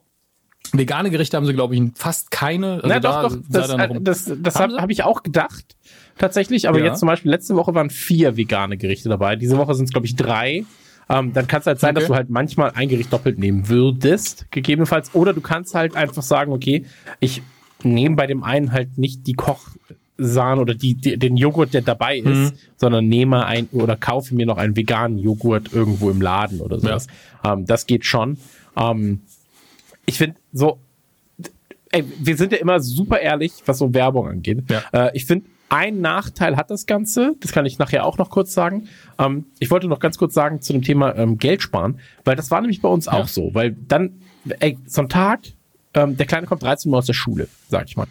Vegane Gerichte haben sie, glaube ich, fast keine. Also Na, da doch, doch, das, äh, ein- das, das Haben habe hab ich auch gedacht, tatsächlich. Aber Ja. jetzt zum Beispiel, letzte Woche waren vier vegane Gerichte dabei. Diese Woche sind es, glaube ich, drei. Ähm, dann kann es halt sein, dass Okay. du halt manchmal ein Gericht doppelt nehmen würdest, gegebenenfalls. Oder du kannst halt einfach sagen, okay, ich nehme bei dem einen halt nicht die Kochsahne oder die, die, den Joghurt, der dabei ist, Mhm. sondern nehme ein oder kaufe mir noch einen veganen Joghurt irgendwo im Laden oder sowas. Ähm, das geht schon. Ähm, ich finde so, ey, wir sind ja immer super ehrlich, was so Werbung angeht. Ja. Äh, ich finde, ein Nachteil hat das Ganze, das kann ich nachher auch noch kurz sagen. Ähm, ich wollte noch ganz kurz sagen zu dem Thema ähm, Geld sparen, weil das war nämlich bei uns auch so, weil dann, ey, so ein Tag, ähm, der Kleine kommt 13 Uhr aus der Schule, sag ich mal.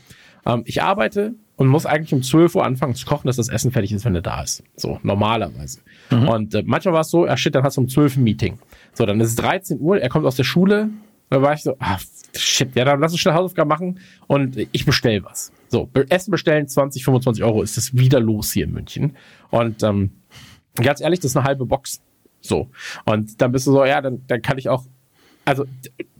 Ähm, ich arbeite und muss eigentlich um 12 Uhr anfangen zu kochen, dass das Essen fertig ist, wenn er da ist. So, normalerweise. Und äh, manchmal war es so, er shit, dann hast du um 12 ein Meeting. So, dann ist es 13 Uhr, er kommt aus der Schule, da war ich so, ah, shit, ja, dann lass uns schnell Hausaufgaben machen und ich bestell was. So, Essen bestellen, 20, 25 Euro ist es wieder los hier in München. Und ähm, ganz ehrlich, das ist eine halbe Box. So. Und dann bist du so, ja, dann, dann kann ich auch, also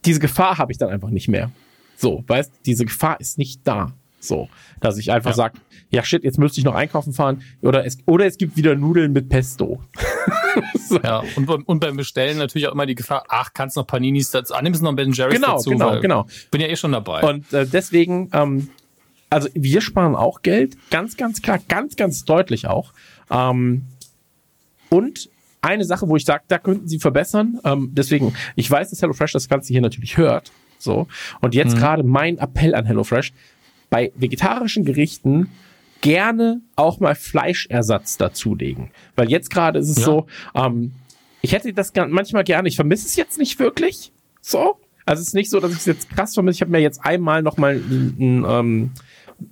diese Gefahr habe ich dann einfach nicht mehr. So, weißt, diese Gefahr ist nicht da. So, dass ich einfach Ja. sag, ja shit, jetzt müsste ich noch einkaufen fahren oder es oder es gibt wieder Nudeln mit Pesto. Ja, und, beim- und beim Bestellen natürlich auch immer die Gefahr, ach, kannst noch Paninis dazu, ah, nimmst noch Ben Jerry's Genau, dazu. genau, genau. Bin ja eh schon dabei. Und äh, deswegen, ähm, also wir sparen auch Geld, ganz, ganz klar, ganz, ganz deutlich auch. Ähm, und eine Sache, wo ich sage, da könnten sie verbessern. Ähm, deswegen, ich weiß, dass HelloFresh das Ganze hier natürlich hört. So. Und jetzt gerade mein Appell an HelloFresh. Bei vegetarischen Gerichten gerne auch mal Fleischersatz dazulegen. Weil jetzt gerade ist es Ja. so, ähm, ich hätte das manchmal gerne, ich vermisse es jetzt nicht wirklich. So. Also es ist nicht so, dass ich es jetzt krass vermisse. Ich habe mir jetzt einmal noch mal ein, ein ähm,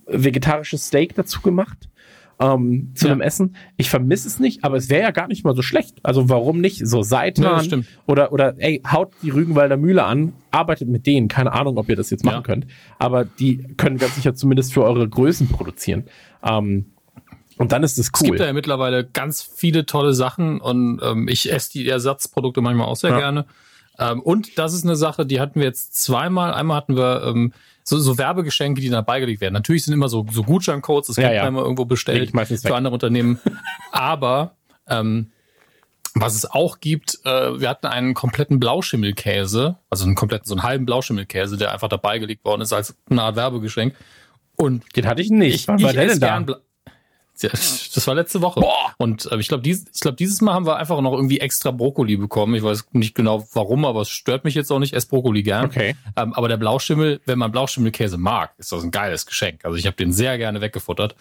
vegetarisches Steak dazu gemacht ähm, zu Ja. einem Essen. Ich vermisse es nicht, aber es wäre ja gar nicht mal so schlecht. Also warum nicht? So Ja, Seitan stimmt. oder oder ey, haut die Rügenwalder Mühle an, arbeitet mit denen. Keine Ahnung, ob ihr das jetzt machen Ja. könnt, aber die können ganz sicher zumindest für eure Größen produzieren. Ähm, und dann ist es Es gibt cool. ja mittlerweile ganz viele tolle Sachen und ähm, ich esse die Ersatzprodukte manchmal auch sehr Ja. gerne. Ähm, und das ist eine Sache, die hatten wir jetzt zweimal. Einmal hatten wir ähm, so, so Werbegeschenke, die dann beigelegt werden. Natürlich sind immer so, so Gutscheincodes, das Ja, kennt ja. man immer irgendwo bestellt ich für andere Unternehmen. Aber ähm, was es auch gibt, äh, wir hatten einen kompletten Blauschimmelkäse, also einen kompletten, so einen halben Blauschimmelkäse, der einfach dabei gelegt worden ist als eine Art Werbegeschenk. Und Den hatte ich nicht. ich, ich der esse gern Bla- Das war letzte Woche. Und äh, ich glaube, dies, ich glaub, dieses Mal haben wir einfach noch irgendwie extra Brokkoli bekommen. Ich weiß nicht genau warum, aber es stört mich jetzt auch nicht. Ess Brokkoli gern. Okay. Ähm, aber der Blauschimmel, wenn man Blauschimmelkäse mag, ist das ein geiles Geschenk. Also ich habe den sehr gerne weggefuttert.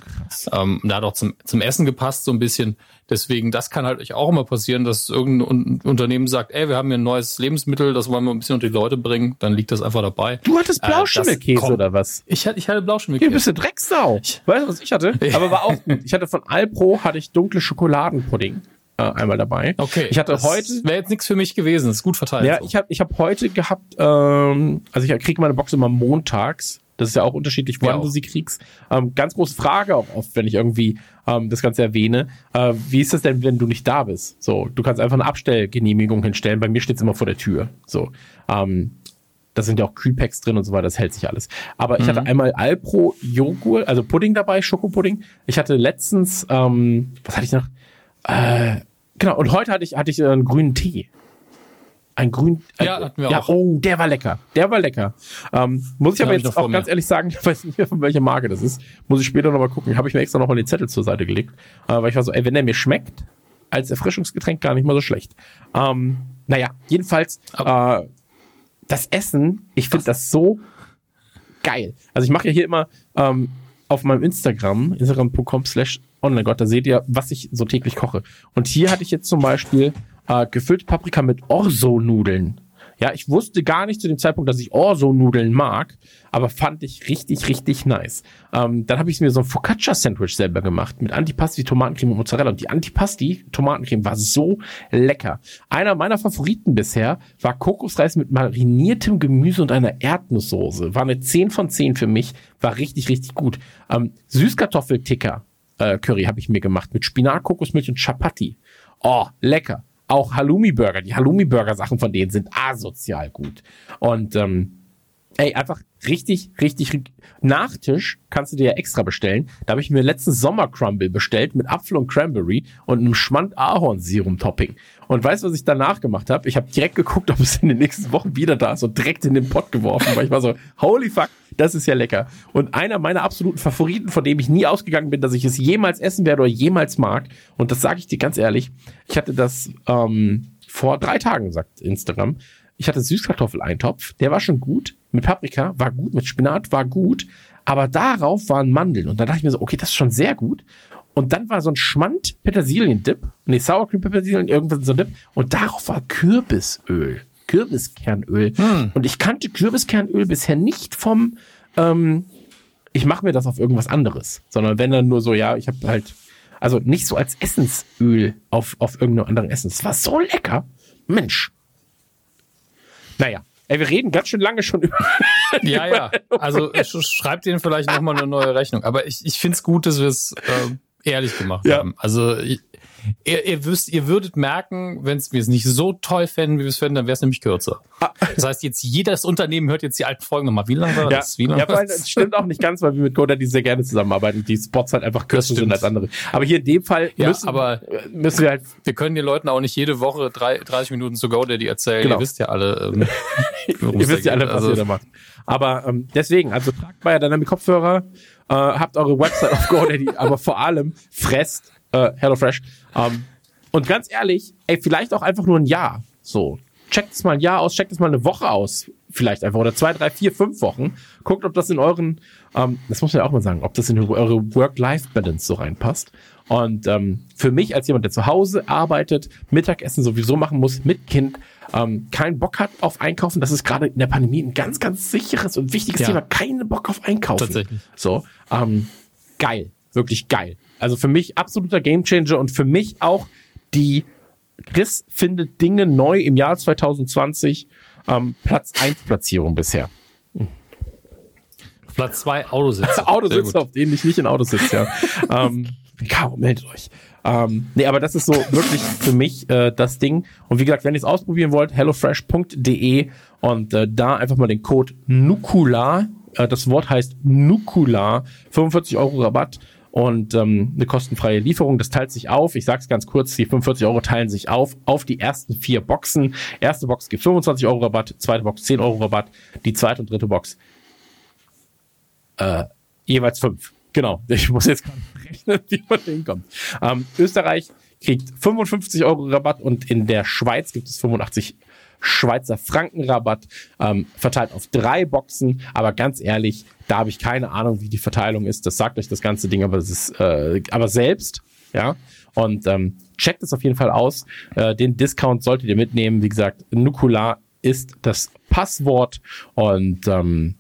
Ähm, der hat auch zum, zum Essen gepasst so ein bisschen. Deswegen, das kann halt euch auch immer passieren, dass irgendein Un- Unternehmen sagt, ey, wir haben hier ein neues Lebensmittel, das wollen wir ein bisschen unter die Leute bringen. Dann liegt das einfach dabei. Du hattest Äh, Blauschimmelkäse kommt- oder was? Ich hatte, ich hatte Du Blauschimmelkäse. bist eine Drecksau. Weißt du, was ich hatte? Aber war auch gut. Ich hatte von Alpro hatte ich dunkle Schokoladenpudding äh, einmal dabei. Okay. Ich hatte das heute Wäre jetzt nichts für mich gewesen. Das ist gut verteilt. Ja, so. ich habe ich hab heute gehabt, ähm, also ich kriege meine Box immer montags. Das ist ja auch unterschiedlich, wann Ja, du sie kriegst. Ähm, ganz große Frage auch oft, wenn ich irgendwie ähm, das Ganze erwähne. Äh, wie ist das denn, wenn du nicht da bist? So, du kannst einfach eine Abstellgenehmigung hinstellen. Bei mir steht's immer vor der Tür. So, ähm, da sind ja auch Kühlpacks drin und so weiter, das hält sich alles. Aber ich hatte einmal Alpro Joghurt, also Pudding dabei, Schokopudding. Ich hatte letztens, ähm, was hatte ich noch? Äh, genau, und heute hatte ich, hatte ich äh, einen grünen Tee. Ein grün. Ja, äh, hatten wir ja, auch. Oh, der war lecker. Der war lecker. Ähm, muss ich Den aber ich jetzt vor auch ganz mir. ehrlich sagen, ich weiß nicht mehr, von welcher Marke das ist. Muss ich später nochmal gucken. Habe ich mir extra nochmal den Zettel zur Seite gelegt. Äh, weil ich war so, ey, wenn der mir schmeckt, als Erfrischungsgetränk gar nicht mal so schlecht. Ähm, naja, jedenfalls, äh, das Essen, ich finde das so geil. Also ich mache ja hier immer ähm, auf meinem Instagram, instagram.com slash online Gott, da seht ihr, was ich so täglich koche. Und hier hatte ich jetzt zum Beispiel äh, gefüllte Paprika mit Orzo-Nudeln. Ja, ich wusste gar nicht zu dem Zeitpunkt, dass ich Orzo-Nudeln mag, aber fand ich richtig, richtig nice. Ähm, dann habe ich mir so ein Focaccia-Sandwich selber gemacht mit Antipasti, Tomatencreme und Mozzarella. Und die Antipasti, Tomatencreme war so lecker. Einer meiner Favoriten bisher war Kokosreis mit mariniertem Gemüse und einer Erdnusssoße. War eine 10 von 10 für mich, war richtig, richtig gut. Ähm, Süßkartoffelticker äh, Curry habe ich mir gemacht mit Spinat, Kokosmilch und Chapati. Oh, lecker. Auch Halloumi-Burger. Die Halloumi-Burger-Sachen von denen sind asozial gut. Und ähm, ey, einfach richtig, richtig. Nachtisch kannst du dir ja extra bestellen. Da habe ich mir letzten Sommer-Crumble bestellt mit Apfel und Cranberry und einem Schmand-Ahornsirum-Topping. Und weißt du, was ich danach gemacht habe? Ich habe direkt geguckt, ob es in den nächsten Wochen wieder da ist und direkt in den Pott geworfen, weil ich war so, holy fuck, das ist ja lecker. Und einer meiner absoluten Favoriten, von dem ich nie ausgegangen bin, dass ich es jemals essen werde oder jemals mag, und das sage ich dir ganz ehrlich, ich hatte das ähm, vor drei Tagen, sagt Instagram, ich hatte Süßkartoffeleintopf, der war schon gut, mit Paprika war gut, mit Spinat war gut, aber darauf waren Mandeln. Und da dachte ich mir so, okay, das ist schon sehr gut. Und dann war so ein Schmand Petersilien-Dip, nee, Sour Cream Petersilien, irgendwas so ein Dip. Und darauf war Kürbisöl, Kürbiskernöl. Und ich kannte Kürbiskernöl bisher nicht vom, ähm, ich mache mir das auf irgendwas anderes, sondern wenn dann nur so, ja, ich habe halt, also nicht so als Essensöl auf, auf irgendeinem anderen Essen. Es war so lecker. Mensch. Naja, ey, wir reden ganz schön lange schon über. Ja, ja. Also sch- schreibt denen vielleicht nochmal eine neue Rechnung. Aber ich, ich finde es gut, dass wir es äh, ehrlich gemacht Ja. haben. Also ich, ihr, ihr wisst, ihr würdet merken, wenn es wir es nicht so toll fänden, wie wir es fänden, dann wäre es nämlich kürzer. Das heißt, jetzt jedes Unternehmen hört jetzt die alten Folgen nochmal. Wie lange war Ja, das? Wie lange ja weil das stimmt auch nicht ganz, weil wir mit GoDaddy sehr gerne zusammenarbeiten. Die Spots halt einfach kürzer sind als andere. Aber hier in dem Fall Ja, müssen, aber- müssen wir halt wir können den Leuten auch nicht jede Woche drei, 30 Minuten zu GoDaddy erzählen. Genau. Ihr wisst ja alle, ähm, Ihr wisst ja alle, was Also, ihr da macht. Aber ähm, deswegen, also tragt bei Dynamic Kopfhörer, äh, habt eure Website auf GoDaddy, aber vor allem fresst äh, HelloFresh. Ähm, und ganz ehrlich, ey, vielleicht auch einfach nur ein Jahr. So, checkt es mal ein Jahr aus, checkt es mal eine Woche aus, vielleicht einfach oder zwei, drei, vier, fünf Wochen. Guckt, ob das in euren, ähm, das muss man ja auch mal sagen, ob das in eure Work-Life-Balance so reinpasst. Und ähm, für mich als jemand, der zu Hause arbeitet, Mittagessen sowieso machen muss mit Kind, ähm, keinen Bock hat auf Einkaufen, das ist gerade in der Pandemie ein ganz, ganz sicheres und wichtiges Ja. Thema. Keinen Bock auf Einkaufen. Tatsächlich. So, ähm, geil, wirklich geil. Also für mich absoluter Gamechanger und für mich auch die Chris findet Dinge neu im Jahr 2020 ähm, Platz 1 Platzierung bisher. Platz zwei Autositze. Sehr Autositze, gut. auf denen ich nicht in Autos sitze, ja. ähm, Caro, meldet euch. Ähm, nee, aber das ist so wirklich für mich äh, das Ding. Und wie gesagt, wenn ihr es ausprobieren wollt, hellofresh.de und äh, da einfach mal den Code NUKULA, äh, das Wort heißt NUKULA, 45 Euro Rabatt und ähm, eine kostenfreie Lieferung. Das teilt sich auf. Ich sag's ganz kurz, die 45 Euro teilen sich auf auf die ersten vier Boxen. Erste Box gibt 25 Euro Rabatt, zweite Box 10 Euro Rabatt, die zweite und dritte Box Jeweils fünf. Genau. Ich muss jetzt rechnen, wie man hinkommt. Ähm, Österreich kriegt 55 Euro Rabatt und in der Schweiz gibt es 85 Schweizer Franken Rabatt, ähm, verteilt auf drei Boxen. Aber ganz ehrlich, da habe ich keine Ahnung, wie die Verteilung ist. Das sagt euch das ganze Ding, aber es ist, äh, aber selbst, ja. Und ähm, checkt es auf jeden Fall aus. Äh, den Discount solltet ihr mitnehmen. Wie gesagt, Nukular ist das Passwort und ähm,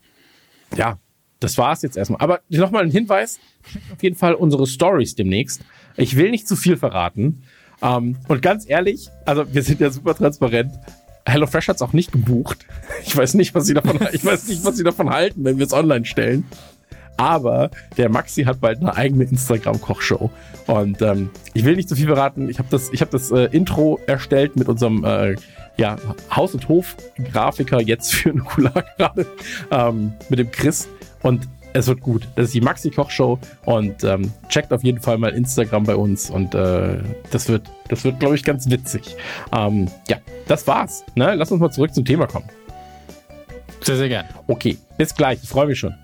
ja, das war's jetzt erstmal. Aber nochmal ein Hinweis, checkt auf jeden Fall unsere Stories demnächst. Ich will nicht zu viel verraten. Ähm, und ganz ehrlich, also wir sind ja super transparent. HelloFresh hat's auch nicht gebucht. Ich weiß nicht, was sie davon, ich weiß nicht, was sie davon halten, wenn wir es online stellen. Aber der Maxi hat bald eine eigene Instagram-Kochshow. Und ähm, ich will nicht zu viel verraten. Ich habe das, ich hab das äh, Intro erstellt mit unserem äh, ja, Haus- und Hof-Grafiker jetzt für Nukular gerade, ähm, mit dem Chris. Und es wird gut. Das ist die Maxi-Koch-Show und ähm, checkt auf jeden Fall mal Instagram bei uns und äh, das wird, das wird, glaube ich, ganz witzig. Ähm, ja, das war's. Ne? Lass uns mal zurück zum Thema kommen. Sehr, sehr gern. Okay, bis gleich. Ich freue mich schon.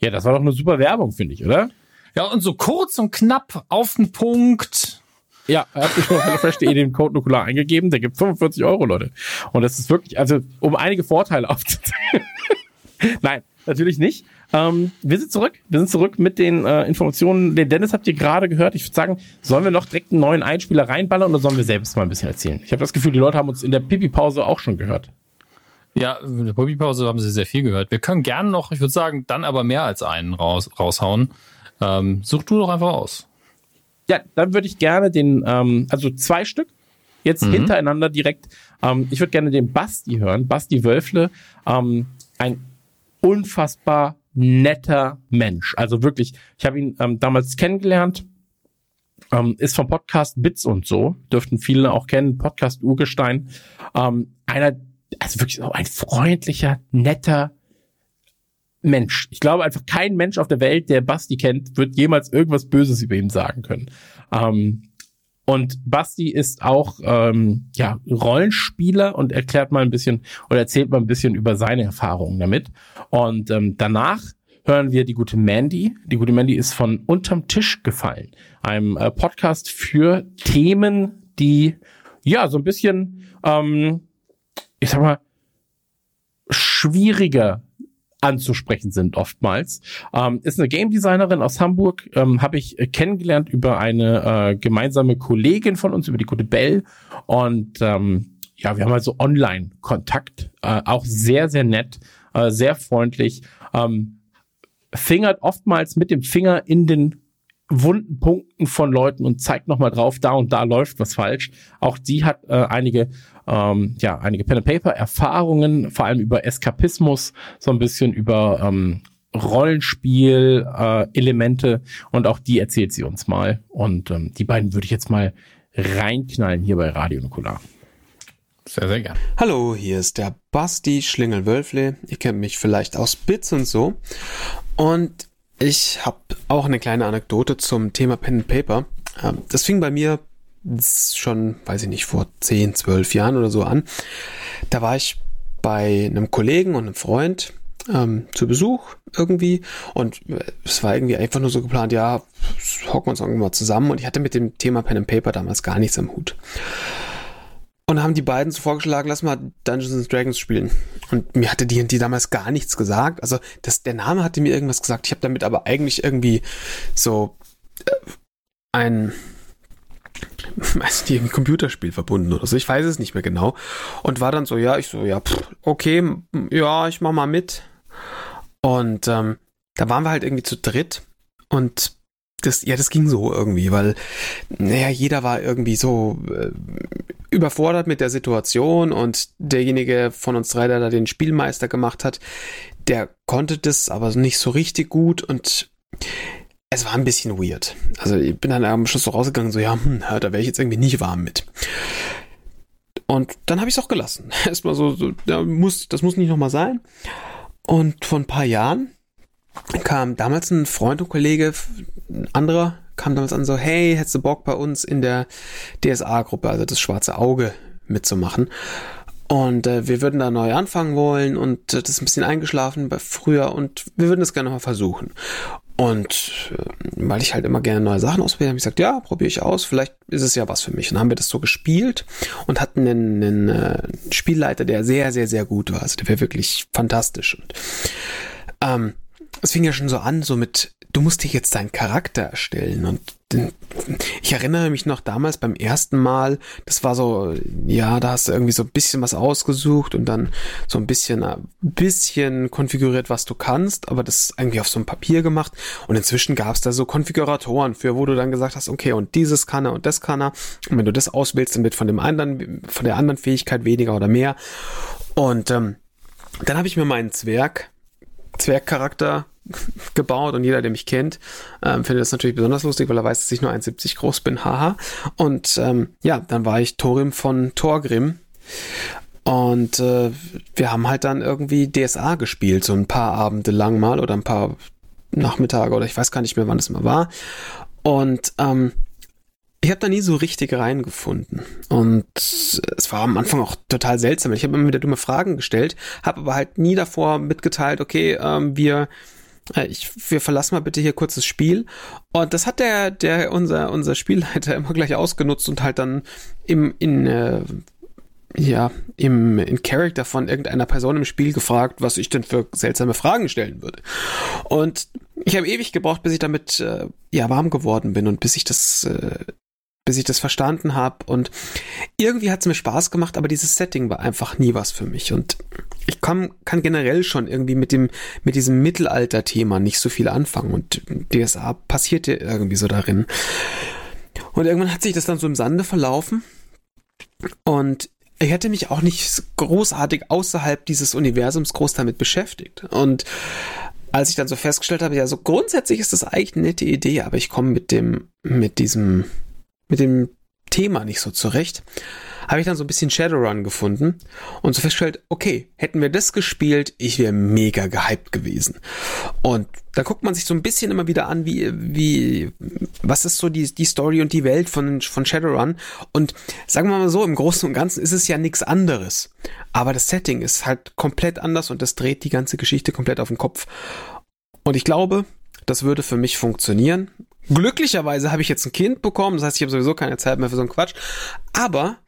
Ja, das war doch eine super Werbung, finde ich, oder? Ja, und so kurz und knapp auf den Punkt. Ja, er hat mich auf HelloFresh.de den Code Nukular eingegeben. Der gibt 45 Euro, Leute. Und das ist wirklich, also um einige Vorteile aufzuzeigen. Nein, natürlich nicht. Ähm, wir sind zurück. Wir sind zurück mit den äh, Informationen. Den Dennis habt ihr gerade gehört. Ich würde sagen, sollen wir noch direkt einen neuen Einspieler reinballern oder sollen wir selbst mal ein bisschen erzählen? Ich habe das Gefühl, die Leute haben uns in der Pipi-Pause auch schon gehört. Ja, in der Bobby-Pause haben sie sehr viel gehört. Wir können gerne noch, ich würde sagen, dann aber mehr als einen raus, raushauen. Ähm, such du doch einfach aus. Ja, dann würde ich gerne den, ähm, also zwei Stück, jetzt Mhm. hintereinander direkt. Ähm, ich würde gerne den Basti hören. Basti Wölfle, ähm, ein unfassbar netter Mensch. Also wirklich, ich habe ihn ähm, damals kennengelernt, ähm, ist vom Podcast Bits und so, dürften viele auch kennen, Podcast Urgestein. Ähm, einer, also wirklich so ein freundlicher, netter Mensch. Ich glaube einfach, kein Mensch auf der Welt, der Basti kennt, wird jemals irgendwas Böses über ihn sagen können. Ähm, und Basti ist auch ähm, ja Rollenspieler und erklärt mal ein bisschen oder erzählt mal ein bisschen über seine Erfahrungen damit. Und ähm, danach hören wir die gute Mandy. Die gute Mandy ist von Unterm Tisch gefallen, einem äh, Podcast für Themen, die ja so ein bisschen, ähm, ich sag mal, schwieriger anzusprechen sind oftmals. Ähm, ist eine Game Designerin aus Hamburg, ähm, habe ich äh, kennengelernt über eine äh, gemeinsame Kollegin von uns, über die gute Bell. Und ähm, ja, wir haben also Online-Kontakt, äh, auch sehr, sehr nett, äh, sehr freundlich, ähm, fingert oftmals mit dem Finger in den wunden Punkten von Leuten und zeigt nochmal drauf, da und da läuft was falsch. Auch sie hat äh, einige, ähm, ja, einige Pen and Paper Erfahrungen, vor allem über Eskapismus, so ein bisschen über ähm, Rollenspiel äh, Elemente und auch die erzählt sie uns mal. Und ähm, die beiden würde ich jetzt mal reinknallen hier bei Radio Nukular. Sehr, sehr gern. Hallo, hier ist der Basti Schlingel-Wölfle. Ihr kennt mich vielleicht aus Bits und so. Und ich habe auch eine kleine Anekdote zum Thema Pen and Paper. Ähm, Das fing bei mir schon, weiß ich nicht, vor 10, 12 Jahren oder so an. Da war ich bei einem Kollegen und einem Freund ähm, zu Besuch irgendwie und äh, es war irgendwie einfach nur so geplant, ja, hocken wir uns irgendwann mal zusammen und ich hatte mit dem Thema Pen and Paper damals gar nichts am Hut. Und haben die beiden so vorgeschlagen, lass mal Dungeons and Dragons spielen. Und mir hatte die die damals gar nichts gesagt. Also das, der Name hatte mir irgendwas gesagt. Ich habe damit aber eigentlich irgendwie so äh, ein weiß nicht, ein Computerspiel verbunden oder so. Ich weiß es nicht mehr genau. Und war dann so, ja, ich so, ja, pff, okay, ja, ich mach mal mit. Und ähm, da waren wir halt irgendwie zu dritt. Und das, ja, das ging so irgendwie, weil, naja, jeder war irgendwie so äh, überfordert mit der Situation und derjenige von uns drei, der da den Spielmeister gemacht hat, der konnte das aber nicht so richtig gut und es war ein bisschen weird. Also ich bin dann am Schluss so rausgegangen, so ja, hm, da wäre ich jetzt irgendwie nicht warm mit. Und dann habe ich es auch gelassen. Erstmal so, so ja, muss, das muss nicht nochmal sein. Und vor ein paar Jahren kam damals ein Freund und Kollege, ein anderer, kam damals an so, hey, hättest du Bock bei uns in der DSA-Gruppe, also das schwarze Auge, mitzumachen? Und äh, wir würden da neu anfangen wollen und äh, das ist ein bisschen eingeschlafen bei früher und wir würden das gerne mal versuchen. Und äh, weil ich halt immer gerne neue Sachen ausprobiere, habe ich gesagt, ja, probiere ich aus, vielleicht ist es ja was für mich. Und dann haben wir das so gespielt und hatten einen, einen äh, Spielleiter, der sehr, sehr, sehr gut war. Also der wäre wirklich fantastisch. Und ähm, es fing ja schon so an, so mit, du musst dir jetzt deinen Charakter erstellen. Und ich erinnere mich noch damals beim ersten Mal, das war so, ja, da hast du irgendwie so ein bisschen was ausgesucht und dann so ein bisschen, ein äh, bisschen konfiguriert, was du kannst, aber das irgendwie auf so einem Papier gemacht. Und inzwischen gab es da so Konfiguratoren für, wo du dann gesagt hast, okay, und dieses kann er und das kann er. Und wenn du das auswählst, dann wird von dem anderen, von der anderen Fähigkeit weniger oder mehr. Und ähm, dann habe ich mir meinen Zwerg Zwergcharakter gebaut und jeder, der mich kennt, ähm, findet das natürlich besonders lustig, weil er weiß, dass ich nur 1,70 groß bin, haha. Und ähm, ja, dann war ich Thorim von Thorgrim und äh, wir haben halt dann irgendwie DSA gespielt, so ein paar Abende lang mal oder ein paar Nachmittage oder ich weiß gar nicht mehr, wann es mal war. Und ähm, ich habe da nie so richtig reingefunden. Und es war am Anfang auch total seltsam. Ich habe immer wieder dumme Fragen gestellt, habe aber halt nie davor mitgeteilt, okay, ähm, wir äh, ich, wir verlassen mal bitte hier kurzes Spiel. Und das hat der, der, unser, unser Spielleiter immer gleich ausgenutzt und halt dann im, in, äh, ja, im, in Character von irgendeiner Person im Spiel gefragt, was ich denn für seltsame Fragen stellen würde. Und ich habe ewig gebraucht, bis ich damit, äh, ja, warm geworden bin und bis ich das, äh, bis ich das verstanden habe. Und irgendwie hat es mir Spaß gemacht, aber dieses Setting war einfach nie was für mich. Und ich kann, kann generell schon irgendwie mit dem, mit diesem Mittelalter-Thema nicht so viel anfangen. Und DSA passierte irgendwie so darin. Und irgendwann hat sich das dann so im Sande verlaufen. Und ich hätte mich auch nicht großartig außerhalb dieses Universums groß damit beschäftigt. Und als ich dann so festgestellt habe, ja, so grundsätzlich ist das eigentlich eine nette Idee, aber ich komme mit dem, mit diesem mit dem Thema nicht so zurecht, habe ich dann so ein bisschen Shadowrun gefunden und so festgestellt, okay, hätten wir das gespielt, ich wäre mega gehypt gewesen. Und da guckt man sich so ein bisschen immer wieder an, wie, wie, was ist so die, die Story und die Welt von, von Shadowrun. Und sagen wir mal so, im Großen und Ganzen ist es ja nichts anderes. Aber das Setting ist halt komplett anders und das dreht die ganze Geschichte komplett auf den Kopf. Und ich glaube, das würde für mich funktionieren. Glücklicherweise habe ich jetzt ein Kind bekommen, das heißt, ich habe sowieso keine Zeit mehr für so einen Quatsch. Aber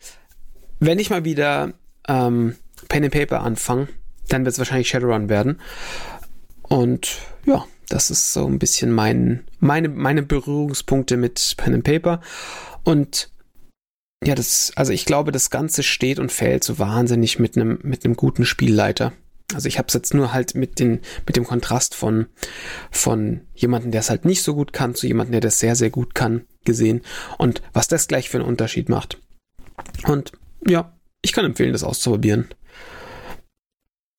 wenn ich mal wieder ähm, Pen and Paper anfange, dann wird es wahrscheinlich Shadowrun werden. Und ja, das ist so ein bisschen mein, meine, meine Berührungspunkte mit Pen and Paper. Und ja, das, also ich glaube, das Ganze steht und fällt so wahnsinnig mit einem, mit einem guten Spielleiter. Also ich habe es jetzt nur halt mit, den, mit dem Kontrast von, von jemandem, der es halt nicht so gut kann, zu jemandem, der das sehr, sehr gut kann, gesehen. Und was das gleich für einen Unterschied macht. Und ja, ich kann empfehlen, das auszuprobieren.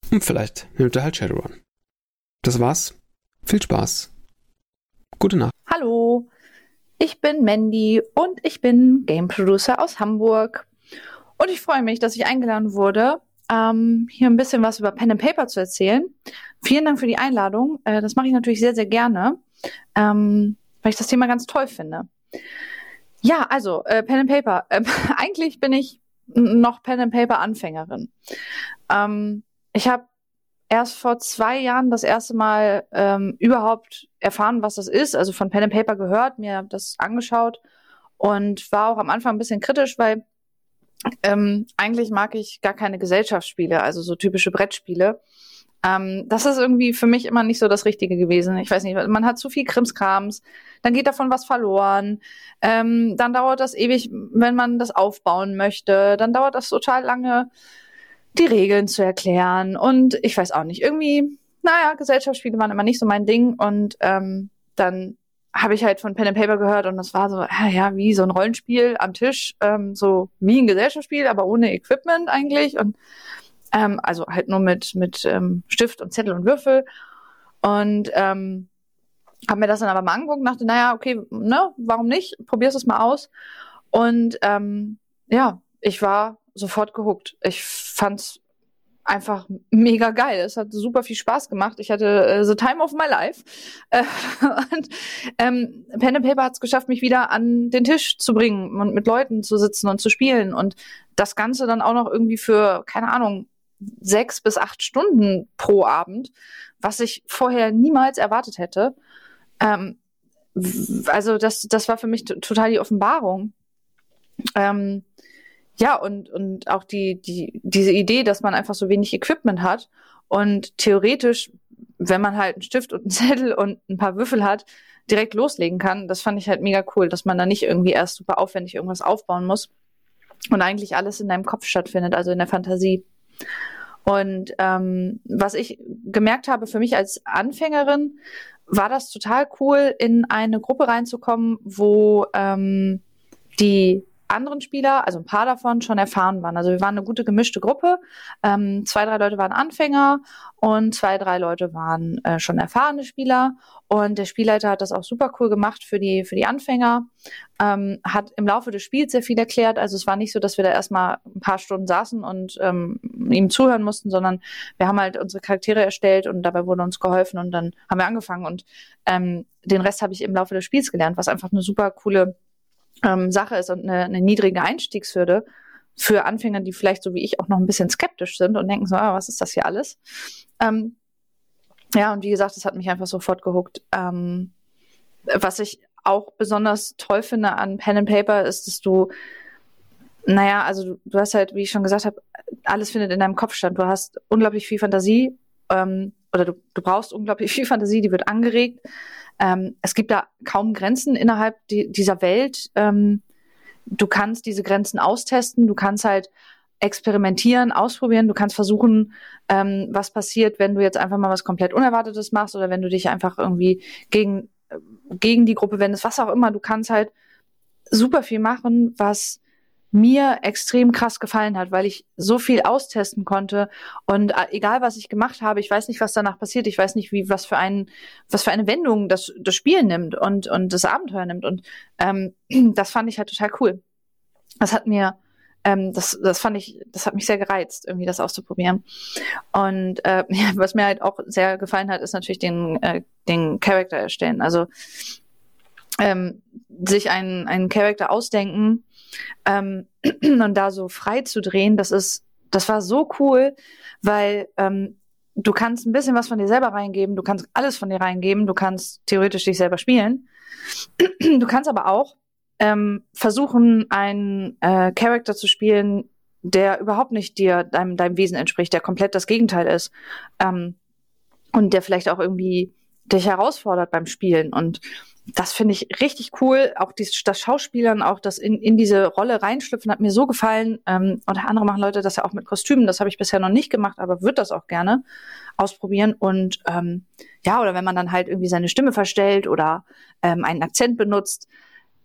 Und vielleicht nimmt er halt Shadowrun. Das war's. Viel Spaß. Gute Nacht. Hallo, ich bin Mandy und ich bin Game Producer aus Hamburg. Und ich freue mich, dass ich eingeladen wurde, ähm, hier ein bisschen was über Pen and Paper zu erzählen. Vielen Dank für die Einladung. Äh, das mache ich natürlich sehr, sehr gerne, ähm, weil ich das Thema ganz toll finde. Ja, also äh, Pen and Paper. Ähm, eigentlich bin ich noch Pen and Paper Anfängerin. Ähm, ich habe erst vor zwei Jahren das erste Mal ähm, überhaupt erfahren, was das ist. Also von Pen and Paper gehört, mir das angeschaut und war auch am Anfang ein bisschen kritisch, weil ähm, eigentlich mag ich gar keine Gesellschaftsspiele, also so typische Brettspiele. Ähm, das ist irgendwie für mich immer nicht so das Richtige gewesen. Ich weiß nicht, man hat zu viel Krimskrams, dann geht davon was verloren, ähm, dann dauert das ewig, wenn man das aufbauen möchte, dann dauert das total lange, die Regeln zu erklären und ich weiß auch nicht, irgendwie, naja, Gesellschaftsspiele waren immer nicht so mein Ding und ähm, dann habe ich halt von Pen and Paper gehört und das war so, äh, ja, wie so ein Rollenspiel am Tisch, ähm, so wie ein Gesellschaftsspiel, aber ohne Equipment eigentlich und ähm, also halt nur mit mit ähm, Stift und Zettel und Würfel und ähm, habe mir das dann aber mal angeguckt und dachte, naja, okay, ne, warum nicht? Probier's es mal aus und ähm, ja, ich war sofort gehuckt. Ich fand's einfach mega geil. Es hat super viel Spaß gemacht. Ich hatte äh, the time of my life. Äh, und ähm, Pen and Paper hat es geschafft, mich wieder an den Tisch zu bringen und mit Leuten zu sitzen und zu spielen. Und das Ganze dann auch noch irgendwie für, keine Ahnung, sechs bis acht Stunden pro Abend, was ich vorher niemals erwartet hätte. Ähm, also das, das war für mich total die Offenbarung. Ähm, ja, und, und auch die, die, diese Idee, dass man einfach so wenig Equipment hat und theoretisch, wenn man halt einen Stift und einen Zettel und ein paar Würfel hat, direkt loslegen kann, das fand ich halt mega cool, dass man da nicht irgendwie erst super aufwendig irgendwas aufbauen muss und eigentlich alles in deinem Kopf stattfindet, also in der Fantasie. Und ähm, was ich gemerkt habe für mich als Anfängerin, war das total cool, in eine Gruppe reinzukommen, wo ähm, die anderen Spieler, also ein paar davon, schon erfahren waren. Also wir waren eine gute gemischte Gruppe. Ähm, zwei, drei Leute waren Anfänger und zwei, drei Leute waren äh, schon erfahrene Spieler. Und der Spielleiter hat das auch super cool gemacht für die, für die Anfänger. Ähm, hat im Laufe des Spiels sehr viel erklärt. Also es war nicht so, dass wir da erstmal ein paar Stunden saßen und ähm, ihm zuhören mussten, sondern wir haben halt unsere Charaktere erstellt und dabei wurde uns geholfen und dann haben wir angefangen. Und ähm, den Rest habe ich im Laufe des Spiels gelernt, was einfach eine super coole ähm, Sache ist und eine, eine niedrige Einstiegshürde für Anfänger, die vielleicht so wie ich auch noch ein bisschen skeptisch sind und denken so, ah, was ist das hier alles? Ähm, ja, und wie gesagt, das hat mich einfach sofort gehuckt. Ähm, was ich auch besonders toll finde an Pen and Paper ist, dass du, naja, also du, du hast halt, wie ich schon gesagt habe, alles findet in deinem Kopf statt. Du hast unglaublich viel Fantasie ähm, oder du, du brauchst unglaublich viel Fantasie, die wird angeregt. Ähm, es gibt da kaum Grenzen innerhalb die, dieser Welt. Ähm, du kannst diese Grenzen austesten, du kannst halt experimentieren, ausprobieren, du kannst versuchen, ähm, was passiert, wenn du jetzt einfach mal was komplett Unerwartetes machst oder wenn du dich einfach irgendwie gegen, gegen die Gruppe wendest, was auch immer. Du kannst halt super viel machen, was mir extrem krass gefallen hat, weil ich so viel austesten konnte. Und äh, egal was ich gemacht habe, ich weiß nicht, was danach passiert, ich weiß nicht, wie was für ein was für eine Wendung das das Spiel nimmt und und das Abenteuer nimmt. Und ähm, das fand ich halt total cool. Das hat mir ähm, das das fand ich das hat mich sehr gereizt, irgendwie das auszuprobieren. Und äh, ja, was mir halt auch sehr gefallen hat, ist natürlich den äh, den Charakter erstellen, also ähm, sich einen einen Charakter ausdenken ähm, und da so frei zu drehen, das ist, das war so cool, weil ähm, du kannst ein bisschen was von dir selber reingeben, du kannst alles von dir reingeben, du kannst theoretisch dich selber spielen. Du kannst aber auch ähm, versuchen, einen äh, Charakter zu spielen, der überhaupt nicht dir, deinem, deinem Wesen entspricht, der komplett das Gegenteil ist. Ähm, und der vielleicht auch irgendwie dich herausfordert beim Spielen. Und das finde ich richtig cool. Auch die, das Schauspielern, auch das in, in diese Rolle reinschlüpfen, hat mir so gefallen. Ähm, oder andere machen Leute das ja auch mit Kostümen. Das habe ich bisher noch nicht gemacht, aber würde das auch gerne ausprobieren. Und ähm, ja, oder wenn man dann halt irgendwie seine Stimme verstellt oder ähm, einen Akzent benutzt.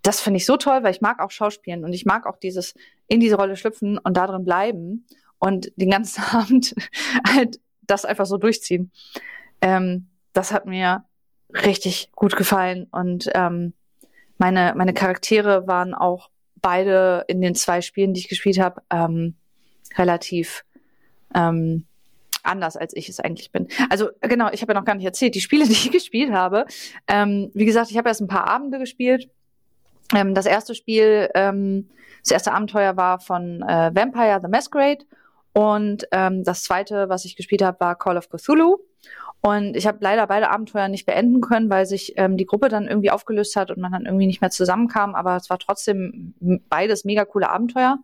Das finde ich so toll, weil ich mag auch Schauspielen und ich mag auch dieses in diese Rolle schlüpfen und da drin bleiben und den ganzen Abend halt das einfach so durchziehen. Ähm, das hat mir richtig gut gefallen und ähm, meine, meine Charaktere waren auch beide in den zwei Spielen, die ich gespielt habe, ähm, relativ ähm, anders, als ich es eigentlich bin. Also genau, ich habe ja noch gar nicht erzählt, die Spiele, die ich gespielt habe. Ähm, wie gesagt, ich habe erst ein paar Abende gespielt. Ähm, das erste Spiel, ähm, das erste Abenteuer war von äh, Vampire the Masquerade und ähm, das zweite, was ich gespielt habe, war Call of Cthulhu. Und ich habe leider beide Abenteuer nicht beenden können, weil sich ähm, die Gruppe dann irgendwie aufgelöst hat und man dann irgendwie nicht mehr zusammenkam. Aber es war trotzdem beides mega coole Abenteuer.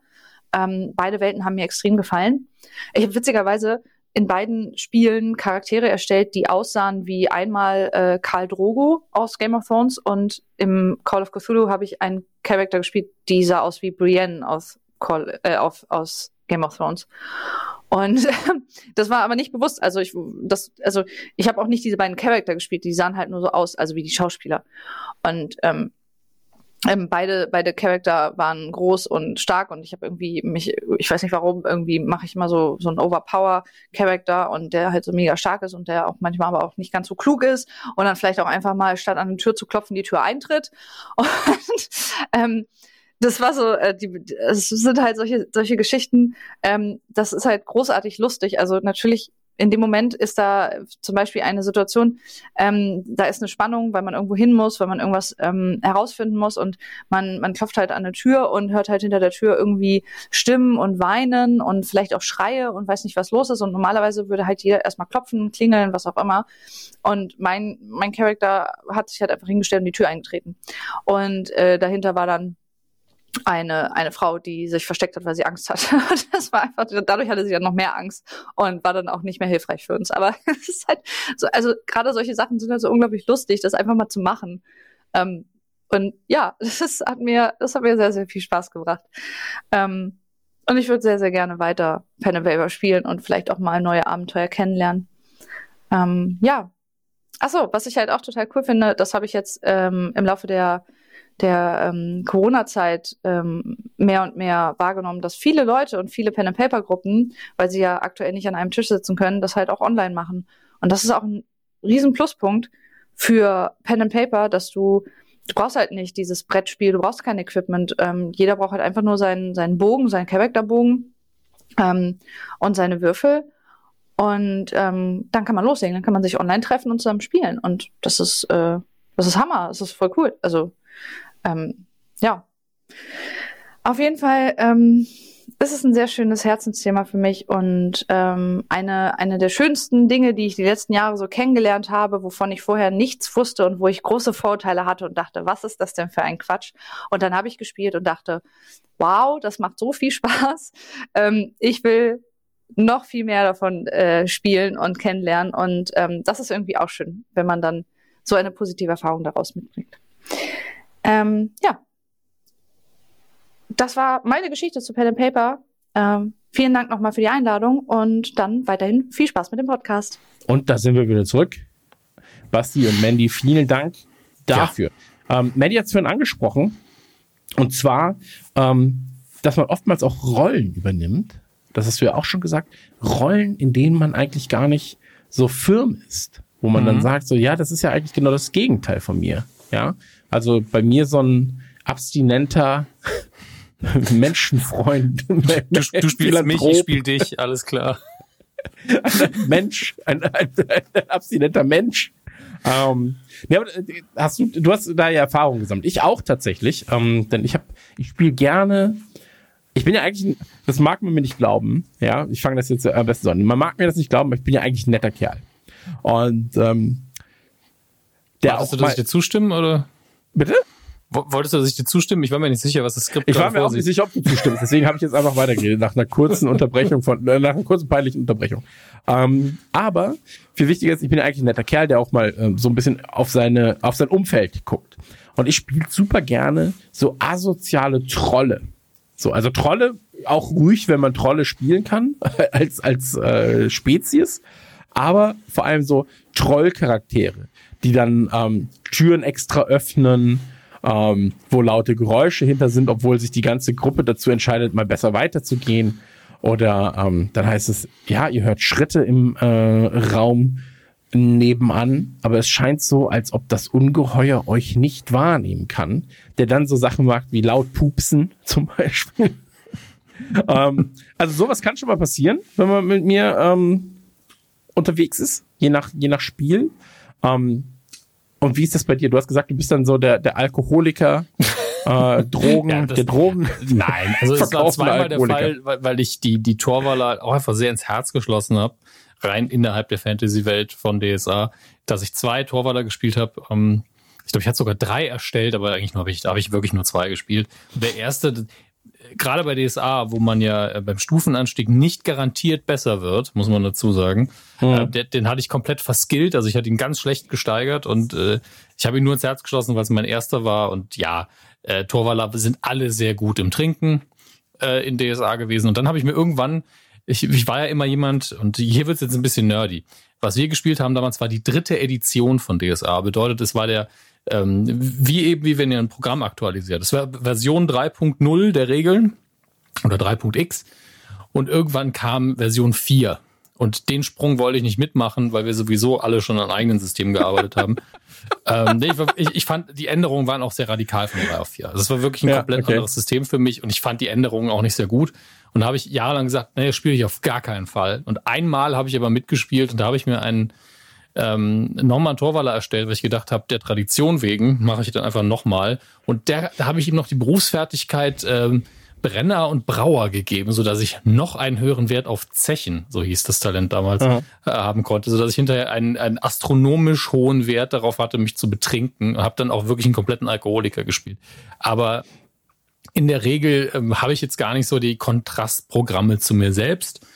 Ähm, beide Welten haben mir extrem gefallen. Ich habe witzigerweise in beiden Spielen Charaktere erstellt, die aussahen wie einmal äh, Karl Drogo aus Game of Thrones und im Call of Cthulhu habe ich einen Charakter gespielt, die sah aus wie Brienne aus, Call, äh, auf, aus Game of Thrones. Und das war aber nicht bewusst. Also ich, das, also ich habe auch nicht diese beiden Charakter gespielt, die sahen halt nur so aus, also wie die Schauspieler. Und ähm, ähm, beide beide Charakter waren groß und stark und ich habe irgendwie mich, ich weiß nicht warum, irgendwie mache ich immer so so einen Overpower Charakter und der halt so mega stark ist und der auch manchmal aber auch nicht ganz so klug ist und dann vielleicht auch einfach mal statt an die Tür zu klopfen die Tür eintritt und ähm, das war so, äh, die, es sind halt solche, solche Geschichten, ähm, das ist halt großartig lustig. Also natürlich in dem Moment ist da zum Beispiel eine Situation, ähm, da ist eine Spannung, weil man irgendwo hin muss, weil man irgendwas ähm, herausfinden muss und man, man klopft halt an eine Tür und hört halt hinter der Tür irgendwie Stimmen und Weinen und vielleicht auch Schreie und weiß nicht, was los ist. Und normalerweise würde halt jeder erstmal klopfen, klingeln, was auch immer. Und mein, mein Charakter hat sich halt einfach hingestellt und die Tür eingetreten. Und äh, dahinter war dann eine, eine Frau, die sich versteckt hat, weil sie Angst hat. Das war einfach, dadurch hatte sie dann noch mehr Angst und war dann auch nicht mehr hilfreich für uns. Aber es ist halt so, also gerade solche Sachen sind halt so unglaublich lustig, das einfach mal zu machen. Ähm, und ja, das hat mir, das hat mir sehr, sehr viel Spaß gebracht. Ähm, und ich würde sehr, sehr gerne weiter Pen and Paper spielen und vielleicht auch mal neue Abenteuer kennenlernen. Ähm, ja. Achso, was ich halt auch total cool finde, das habe ich jetzt ähm, im Laufe der der ähm, Corona-Zeit ähm, mehr und mehr wahrgenommen, dass viele Leute und viele Pen-and-Paper-Gruppen, weil sie ja aktuell nicht an einem Tisch sitzen können, das halt auch online machen. Und das ist auch ein riesen Pluspunkt für Pen and Paper, dass du du brauchst halt nicht dieses Brettspiel, du brauchst kein Equipment. Ähm, jeder braucht halt einfach nur seinen, seinen Bogen, seinen Charakterbogen ähm, und seine Würfel. Und ähm, dann kann man loslegen, dann kann man sich online treffen und zusammen spielen. Und das ist, äh, das ist Hammer, das ist voll cool. Also ähm, ja. Auf jeden Fall ähm, ist es ein sehr schönes Herzensthema für mich und ähm, eine, eine der schönsten Dinge, die ich die letzten Jahre so kennengelernt habe, wovon ich vorher nichts wusste und wo ich große Vorurteile hatte und dachte, was ist das denn für ein Quatsch? Und dann habe ich gespielt und dachte, wow, das macht so viel Spaß. Ähm, ich will noch viel mehr davon äh, spielen und kennenlernen und ähm, das ist irgendwie auch schön, wenn man dann so eine positive Erfahrung daraus mitbringt. Ähm, ja. Das war meine Geschichte zu Pen and Paper. Ähm, vielen Dank nochmal für die Einladung und dann weiterhin viel Spaß mit dem Podcast. Und da sind wir wieder zurück. Basti und Mandy, vielen Dank dafür. Ja. Ähm, Mandy hat es vorhin angesprochen. Und zwar, ähm, dass man oftmals auch Rollen übernimmt. Das hast du ja auch schon gesagt. Rollen, in denen man eigentlich gar nicht so firm ist. Wo man mhm. dann sagt, so, ja, das ist ja eigentlich genau das Gegenteil von mir. Ja, also bei mir so ein abstinenter Menschenfreund. Du, du spielst mich, ich spiel dich, alles klar. ein Mensch, ein, ein, ein abstinenter Mensch. Ähm, ja, äh, hast du, du hast da ja Erfahrung gesammelt. Ich auch tatsächlich, ähm, denn ich habe, ich spiele gerne. Ich bin ja eigentlich, das mag man mir nicht glauben. Ja, ich fange das jetzt am besten so an. Man mag mir das nicht glauben, aber ich bin ja eigentlich ein netter Kerl. Und ähm, der Wolltest auch du, dass ich dir zustimmen oder? Bitte? Wolltest du, dass ich dir zustimmen? Ich war mir nicht sicher, was das Skript Ich war mir auch nicht sicher, ob du zustimmst. Deswegen habe ich jetzt einfach weitergeredet, nach einer kurzen Unterbrechung von, äh, nach einer kurzen peinlichen Unterbrechung. Ähm, aber viel wichtiger ist, ich bin ja eigentlich ein netter Kerl, der auch mal ähm, so ein bisschen auf seine, auf sein Umfeld guckt. Und ich spiele super gerne so asoziale Trolle. So, also Trolle, auch ruhig, wenn man Trolle spielen kann, als, als äh, Spezies. Aber vor allem so Trollcharaktere die dann ähm, Türen extra öffnen, ähm, wo laute Geräusche hinter sind, obwohl sich die ganze Gruppe dazu entscheidet, mal besser weiterzugehen. Oder ähm, dann heißt es, ja, ihr hört Schritte im äh, Raum nebenan, aber es scheint so, als ob das Ungeheuer euch nicht wahrnehmen kann, der dann so Sachen macht wie laut pupsen zum Beispiel. ähm, also sowas kann schon mal passieren, wenn man mit mir ähm, unterwegs ist, je nach, je nach Spiel. Ähm, und wie ist das bei dir? Du hast gesagt, du bist dann so der, der Alkoholiker, äh, Drogen, ja, das, der Drogen. Nein, also es war zweimal der Fall, weil, weil ich die, die Torwaller auch einfach sehr ins Herz geschlossen habe, rein innerhalb der Fantasy-Welt von DSA, dass ich zwei Torwaller gespielt habe. Ähm, ich glaube, ich hatte sogar drei erstellt, aber eigentlich nur habe ich, hab ich wirklich nur zwei gespielt. Der erste, gerade bei DSA, wo man ja äh, beim Stufenanstieg nicht garantiert besser wird, muss man dazu sagen, mhm. äh, den, den, hatte ich komplett verskillt, also ich hatte ihn ganz schlecht gesteigert und äh, ich habe ihn nur ins Herz geschlossen, weil es mein erster war. Und ja, äh, Torwaller sind alle sehr gut im Trinken äh, in DSA gewesen. Und dann habe ich mir irgendwann, ich, ich war ja immer jemand und hier wird es jetzt ein bisschen nerdy, was wir gespielt haben damals war die dritte Edition von DSA, bedeutet es war der ähm, wie eben, wie wenn ihr ein Programm aktualisiert. Das war Version 3.0 der Regeln oder 3.x und irgendwann kam Version 4. Und den Sprung wollte ich nicht mitmachen, weil wir sowieso alle schon an eigenen Systemen gearbeitet haben. ähm, nee, ich, ich, fand, die Änderungen waren auch sehr radikal von 3 auf 4. Also es war wirklich ein Ja, komplett okay. anderes System für mich und ich fand die Änderungen auch nicht sehr gut. Und da habe ich jahrelang gesagt, nee, das spiele ich auf gar keinen Fall. Und einmal habe ich aber mitgespielt und da habe ich mir einen ähm, nochmal einen Torwaller erstellt, weil ich gedacht habe, der Tradition wegen mache ich dann einfach nochmal. Und der, da habe ich ihm noch die Berufsfertigkeit ähm, Brenner und Brauer gegeben, so dass ich noch einen höheren Wert auf Zechen, so hieß das Talent damals, äh, haben konnte, so dass ich hinterher einen, einen astronomisch hohen Wert darauf hatte, mich zu betrinken. Habe dann auch wirklich einen kompletten Alkoholiker gespielt. Aber in der Regel ähm, habe ich jetzt gar nicht so die Kontrastprogramme zu mir selbst,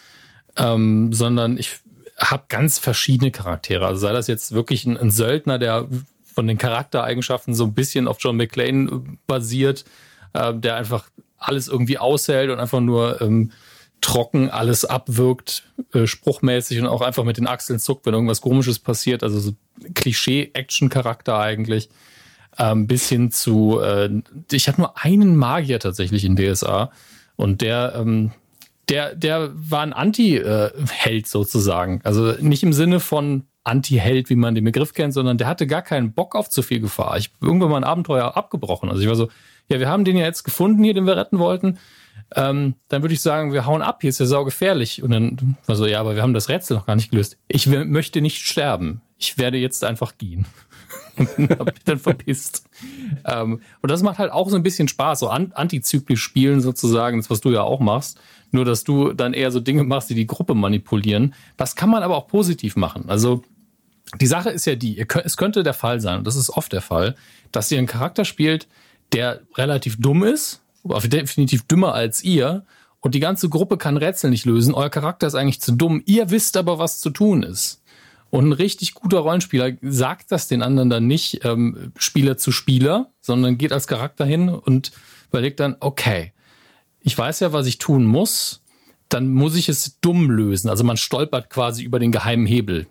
ähm, sondern ich habe ganz verschiedene Charaktere. Also sei das jetzt wirklich ein, ein Söldner, der von den Charaktereigenschaften so ein bisschen auf John McClane äh, basiert, äh, der einfach alles irgendwie aushält und einfach nur ähm, trocken alles abwirkt, äh, spruchmäßig und auch einfach mit den Achseln zuckt, wenn irgendwas Komisches passiert. Also so Klischee-Action-Charakter eigentlich. Ähm, bis hin zu, äh, ich habe nur einen Magier tatsächlich in DSA und der, ähm, der, der war ein Anti-Held sozusagen. Also nicht im Sinne von Anti-Held, wie man den Begriff kennt, sondern der hatte gar keinen Bock auf zu viel Gefahr. Ich habe irgendwann mal ein Abenteuer abgebrochen. Also ich war so, ja, wir haben den ja jetzt gefunden hier, den wir retten wollten. Ähm, dann würde ich sagen, wir hauen ab, hier ist ja saugefährlich. Und dann war so, ja, aber wir haben das Rätsel noch gar nicht gelöst. Ich möchte nicht sterben. Ich werde jetzt einfach gehen. und hab mich dann verpisst. Ähm, und das macht halt auch so ein bisschen Spaß, so an, antizyklisch spielen sozusagen, das was du ja auch machst. Nur, dass du dann eher so Dinge machst, die die Gruppe manipulieren. Das kann man aber auch positiv machen. Also die Sache ist ja die, könnt, es könnte der Fall sein, und das ist oft der Fall, dass ihr einen Charakter spielt, der relativ dumm ist, definitiv dümmer als ihr, und die ganze Gruppe kann Rätsel nicht lösen. Euer Charakter ist eigentlich zu dumm. Ihr wisst aber, was zu tun ist. Und ein richtig guter Rollenspieler sagt das den anderen dann nicht ähm, Spieler zu Spieler, sondern geht als Charakter hin und überlegt dann, okay, ich weiß ja, was ich tun muss, dann muss ich es dumm lösen. Also man stolpert quasi über den geheimen Hebel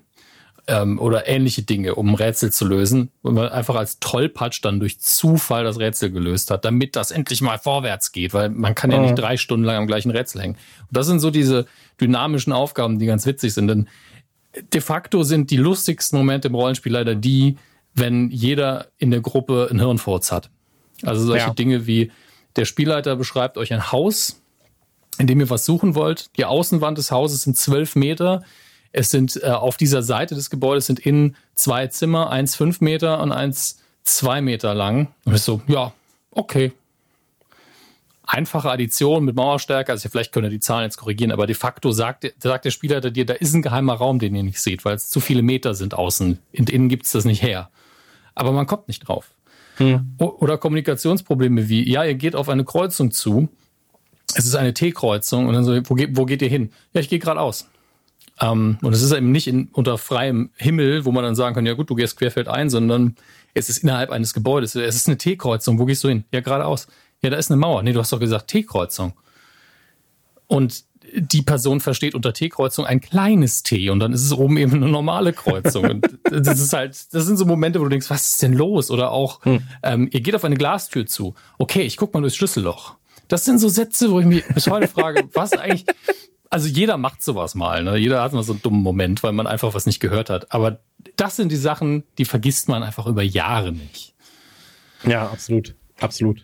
ähm, oder ähnliche Dinge, um ein Rätsel zu lösen, und man einfach als Tollpatsch dann durch Zufall das Rätsel gelöst hat, damit das endlich mal vorwärts geht, weil man kann ja nicht drei Stunden lang am gleichen Rätsel hängen. Und das sind so diese dynamischen Aufgaben, die ganz witzig sind, denn de facto sind die lustigsten Momente im Rollenspiel leider die, wenn jeder in der Gruppe einen Hirnfurz hat. Also solche Ja. Dinge wie der Spielleiter beschreibt euch ein Haus, in dem ihr was suchen wollt. Die Außenwand des Hauses sind zwölf Meter. Es sind äh, auf dieser Seite des Gebäudes sind innen zwei Zimmer, eins fünf Meter und eins zwei Meter lang. Und ich so, ja, okay. Einfache Addition mit Mauerstärke, also vielleicht könnt ihr die Zahlen jetzt korrigieren, aber de facto sagt, sagt der Spielleiter dir, da ist ein geheimer Raum, den ihr nicht seht, weil es zu viele Meter sind außen. Und innen gibt's das nicht her. Aber man kommt nicht drauf. O- Oder Kommunikationsprobleme wie, ja, ihr geht auf eine Kreuzung zu, es ist eine T-Kreuzung und dann so, wo, geht, wo geht ihr hin? Ja, ich gehe geradeaus. Ähm, und es ist eben nicht in, unter freiem Himmel, wo man dann sagen kann, ja gut, du gehst querfeldein, sondern es ist innerhalb eines Gebäudes. Es ist eine T-Kreuzung. Wo gehst du hin? Ja, geradeaus. Ja, da ist eine Mauer. Nee, du hast doch gesagt T-Kreuzung. Und die Person versteht unter T-Kreuzung ein kleines T und dann ist es oben eben eine normale Kreuzung. Und das ist halt, das sind so Momente, wo du denkst, was ist denn los? Oder auch, ähm, ihr geht auf eine Glastür zu. Okay, ich guck mal durchs Schlüsselloch. Das sind so Sätze, wo ich mich bis heute frage, was eigentlich, also jeder macht sowas mal, ne? Jeder hat mal so einen dummen Moment, weil man einfach was nicht gehört hat. Aber das sind die Sachen, die vergisst man einfach über Jahre nicht. Ja, absolut. Absolut.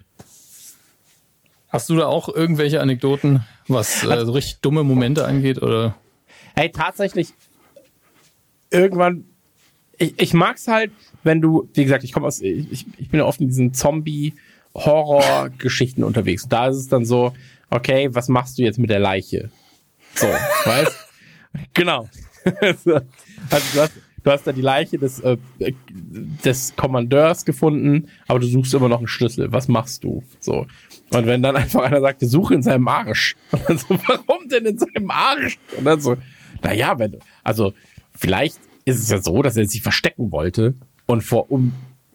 Hast du da auch irgendwelche Anekdoten, was äh, so richtig dumme Momente angeht? Oder? Hey, tatsächlich, irgendwann, ich, ich mag's halt, wenn du, wie gesagt, ich komme aus, ich, ich bin ja oft in diesen Zombie-Horror-Geschichten unterwegs. Da ist es dann so, okay, was machst du jetzt mit der Leiche? So, weißt? Genau. also du hast, du hast da die Leiche des, äh, des Kommandeurs gefunden, aber du suchst immer noch einen Schlüssel. Was machst du? So. Und wenn dann einfach einer sagt, suche in seinem Arsch. Und dann so, warum denn in seinem Arsch? Und dann so, naja, wenn, also, vielleicht ist es ja so, dass er sich verstecken wollte und vor, um,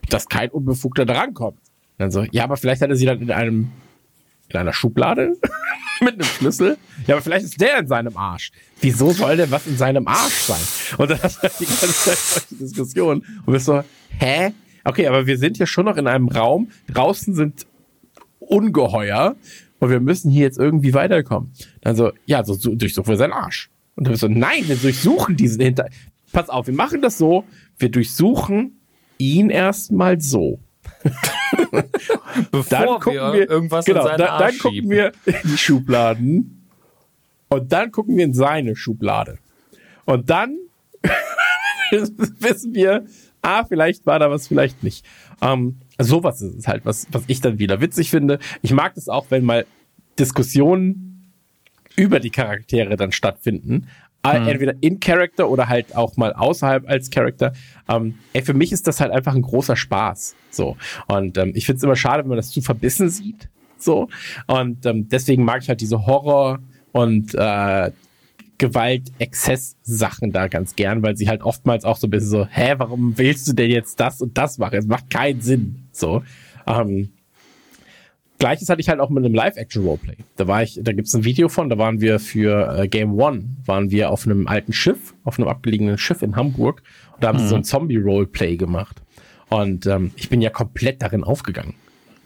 dass kein Unbefugter da rankommt. Dann so, ja, aber vielleicht hat er sie dann in einem, in einer Schublade mit einem Schlüssel. Ja, aber vielleicht ist der in seinem Arsch. Wieso soll denn was in seinem Arsch sein? Und dann hast du die ganze Zeit solche Diskussionen und bist so, hä? Okay, aber wir sind ja schon noch in einem Raum. Draußen sind Ungeheuer und wir müssen hier jetzt irgendwie weiterkommen. Dann so, ja, so, so durchsuchen wir seinen Arsch. Und dann so, nein, wir durchsuchen diesen hinter. Pass auf, wir machen das so, wir durchsuchen ihn erstmal so. Bevor Dann gucken wir, wir irgendwas genau, in dann, Arsch dann gucken schieben. wir in die Schubladen und dann gucken wir in seine Schublade. Und dann wissen wir, ah, vielleicht war da was, vielleicht nicht. Ähm, sowas ist es halt, was, was ich dann wieder witzig finde. Ich mag das auch, wenn mal Diskussionen über die Charaktere dann stattfinden. Äh, Hm. Entweder in Character oder halt auch mal außerhalb als Character. Ähm, ey, für mich ist das halt einfach ein großer Spaß. So. Und ähm, ich finde es immer schade, wenn man das zu verbissen sieht. So. Und ähm, deswegen mag ich halt diese Horror- und äh, Gewalt-Exzess-Sachen da ganz gern, weil sie halt oftmals auch so ein bisschen so, hä, warum willst du denn jetzt das und das machen? Es macht keinen Sinn. So. Ähm, Gleiches hatte ich halt auch mit einem Live-Action-Roleplay. Da war ich, da gibt's ein Video von, da waren wir für äh, Game One, waren wir auf einem alten Schiff, auf einem abgelegenen Schiff in Hamburg und da haben sie so ein Zombie-Roleplay gemacht. Und ähm, ich bin ja komplett darin aufgegangen.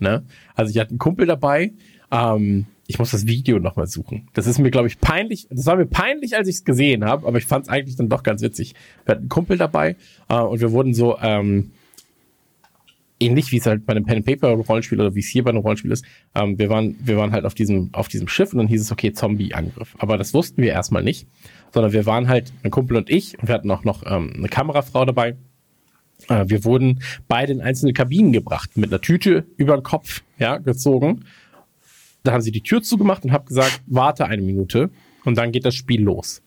Ne? Also ich hatte einen Kumpel dabei, ähm, ich muss das Video nochmal suchen. Das ist mir, glaube ich, peinlich. Das war mir peinlich, als ich es gesehen habe, aber ich fand es eigentlich dann doch ganz witzig. Wir hatten einen Kumpel dabei äh, und wir wurden so ähm, ähnlich wie es halt bei einem Pen and Paper Rollenspiel oder wie es hier bei einem Rollenspiel ist. Ähm, wir waren wir waren halt auf diesem auf diesem Schiff und dann hieß es okay Zombie Angriff. Aber das wussten wir erstmal nicht, sondern wir waren halt ein Kumpel und ich und wir hatten auch noch ähm, eine Kamerafrau dabei. Äh, wir wurden beide in einzelne Kabinen gebracht mit einer Tüte über den Kopf ja gezogen. Da haben sie die Tür zugemacht und hab gesagt warte eine Minute und dann geht das Spiel los.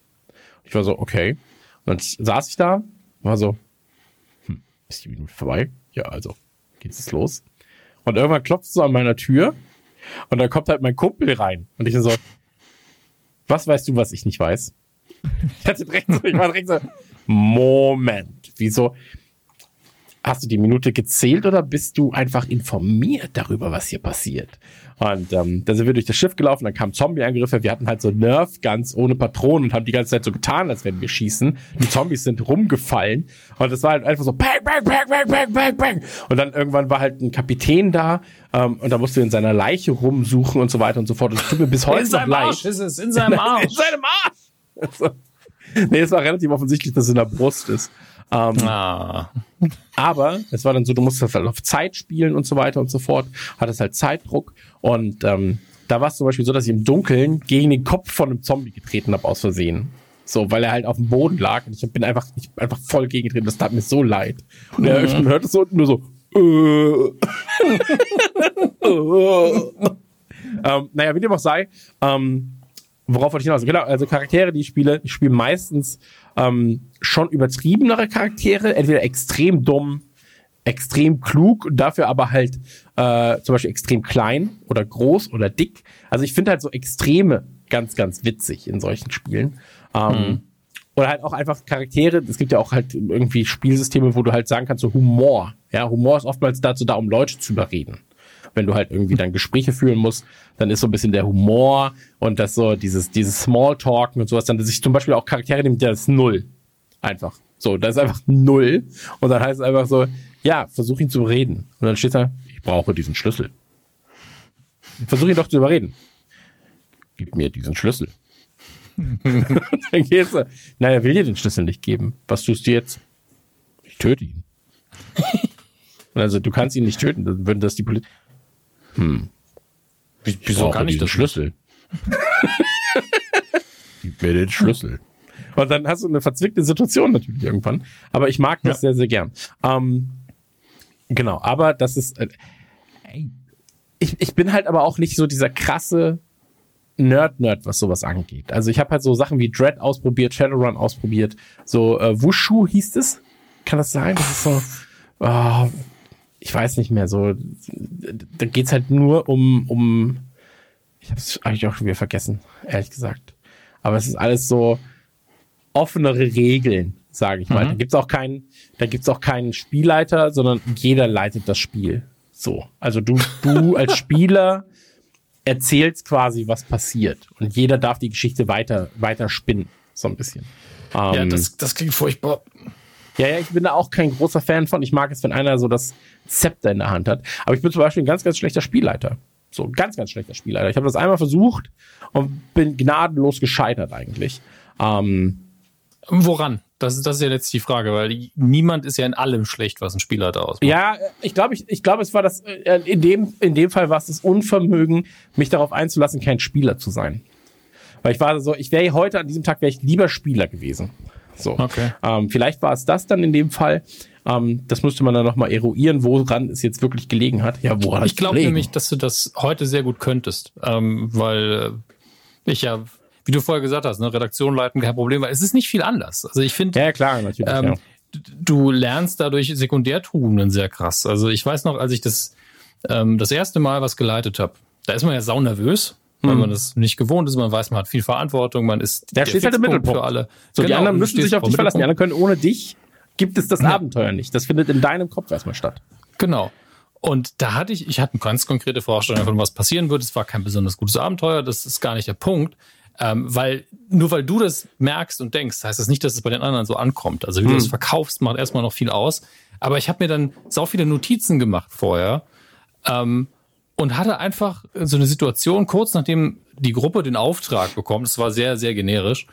Ich war so okay. Und dann saß ich da war so hm, ist die Minute vorbei? Ja also geht es los. Und irgendwann klopft es so an meiner Tür und dann kommt halt mein Kumpel rein. Und ich so, was weißt du, was ich nicht weiß? Ich hatte direkt so, ich war direkt so, Moment, wieso? Hast du die Minute gezählt oder bist du einfach informiert darüber, was hier passiert? Und ähm, da sind wir durch das Schiff gelaufen, dann kamen Zombie-Angriffe, wir hatten halt so Nerf-Guns ohne Patronen und haben die ganze Zeit so getan, als wenn wir schießen. Die Zombies sind rumgefallen und es war halt einfach so bang, bang, bang, bang, bang, bang, bang. Und dann irgendwann war halt ein Kapitän da ähm, und da mussten wir in seiner Leiche rumsuchen und so weiter und so fort. Und es tut mir bis heute In noch seinem leid. Arsch ist es, in seinem In Arsch. seinem Arsch! Also, nee, es war relativ offensichtlich, dass es in der Brust ist. Ähm, Ah. aber es war dann so, du musstest halt auf Zeit spielen und so weiter und so fort. Hattest halt Zeitdruck. Und ähm, da war es zum Beispiel so, dass ich im Dunkeln gegen den Kopf von einem Zombie getreten habe, aus Versehen. So, weil er halt auf dem Boden lag. Und ich bin einfach, ich bin einfach voll gegengetreten. Das tat mir so leid. Und er man hört es so unten nur so. Äh. ähm, naja, wie dem auch sei. Ähm, worauf wollte ich hinaus? Genau, also Charaktere, die ich spiele, ich spiele meistens ähm, schon übertriebenere Charaktere, entweder extrem dumm, extrem klug, dafür aber halt äh, zum Beispiel extrem klein oder groß oder dick. Also ich finde halt so Extreme ganz, ganz witzig in solchen Spielen. Ähm, Oder halt auch einfach Charaktere, es gibt ja auch halt irgendwie Spielsysteme, wo du halt sagen kannst, so Humor. Ja, Humor ist oftmals dazu da, um Leute zu überreden wenn du halt irgendwie dann Gespräche führen musst, dann ist so ein bisschen der Humor und das so, dieses, dieses Smalltalken und sowas, dann, dass ich zum Beispiel auch Charaktere nehme, der ist null. Einfach. So, da ist einfach null. Und dann heißt es einfach so, ja, versuch ihn zu überreden. Und dann steht da, ich brauche diesen Schlüssel. Versuch ihn doch zu überreden. Gib mir diesen Schlüssel. dann geht's so, na, er will dir den Schlüssel nicht geben. Was tust du jetzt? Ich töte ihn. also, du kannst ihn nicht töten, dann würden das die Polizei. Hm. Wie- Wieso kann ich den Schlüssel? Gib mir den Schlüssel. Und dann hast du eine verzwickte Situation natürlich irgendwann. Aber ich mag das sehr, sehr gern. Ähm, genau, aber das ist. Äh, ich, ich bin halt aber auch nicht so dieser krasse Nerd-Nerd, was sowas angeht. Also ich habe halt so Sachen wie Dread ausprobiert, Shadowrun ausprobiert, so äh, Wushu hieß es. Kann das sein? Das ist so. ah, ich weiß nicht mehr, so. Da geht's halt nur um, um. Ich habe es eigentlich auch schon wieder vergessen, ehrlich gesagt. Aber es ist alles so offenere Regeln, sage ich mal. Da gibt's auch keinen, da gibt's auch keinen Spielleiter, sondern jeder leitet das Spiel. So, also du, du als Spieler erzählst quasi, was passiert und jeder darf die Geschichte weiter, weiter spinnen, so ein bisschen. Ja, Ähm, das, das klingt furchtbar. Ja, ja, ich bin da auch kein großer Fan von. Ich mag es, wenn einer so das Zepter in der Hand hat. Aber ich bin zum Beispiel ein ganz, ganz schlechter Spielleiter. So, ganz, ganz schlechter Spielleiter. Ich habe das einmal versucht und bin gnadenlos gescheitert eigentlich. Ähm, Woran? Das ist, das ist ja letztlich die Frage, weil niemand ist ja in allem schlecht, was ein Spielleiter ausmacht. Ja, ich glaube, ich, ich glaube, es war das, äh, in dem, in dem Fall war es das Unvermögen, mich darauf einzulassen, kein Spieler zu sein. Weil ich war so, ich wäre heute an diesem Tag wäre ich lieber Spieler gewesen. So. Okay. Ähm, vielleicht war es das dann in dem Fall. Ähm, das müsste man dann nochmal eruieren, woran es jetzt wirklich gelegen hat. Ja, woran Ich glaube nämlich, dass du das heute sehr gut könntest, ähm, weil äh, ich ja, wie du vorher gesagt hast, ne, Redaktion leiten kein Problem, weil es ist nicht viel anders. Also ich finde, Ja, klar, natürlich. ähm, ja. du lernst dadurch Sekundärtugenden sehr krass. Also ich weiß noch, als ich das ähm, das erste Mal was geleitet habe, da ist man ja saunervös, weil man das nicht gewohnt ist. Man weiß, man hat viel Verantwortung, man ist Der steht halt im Mittelpunkt. für alle. So, die Genau, anderen du müssen sich auf dich verlassen. Die anderen können ohne dich, gibt es das Abenteuer nicht. Das findet in deinem Kopf erstmal statt. Genau. Und da hatte ich, ich hatte eine ganz konkrete Vorstellung davon, was passieren wird. Es war kein besonders gutes Abenteuer, das ist gar nicht der Punkt. Ähm, weil nur weil du das merkst und denkst, heißt das nicht, dass es bei den anderen so ankommt. Also wie du das verkaufst, macht erstmal noch viel aus. Aber ich habe mir dann sau viele Notizen gemacht vorher ähm, und hatte einfach so eine Situation kurz nachdem die Gruppe den Auftrag bekommt. Es war sehr, sehr generisch.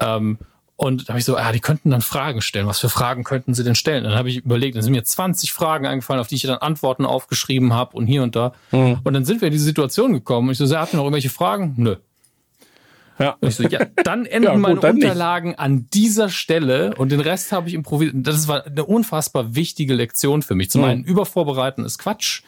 Ähm, und da habe ich so, ah, die könnten dann Fragen stellen. Was für Fragen könnten sie denn stellen? dann habe ich überlegt, dann sind mir 20 Fragen eingefallen, auf die ich dann Antworten aufgeschrieben habe und hier und da. Mhm. Und dann sind wir in diese Situation gekommen. Und ich so, habt ihr noch irgendwelche Fragen? Nö. Ja. Und ich so, ja, dann enden Ja, gut, meine dann nicht. Unterlagen an dieser Stelle und den Rest habe ich improvisiert. Das war eine unfassbar wichtige Lektion für mich. Zum Mhm. einen, übervorbereiten ist Quatsch.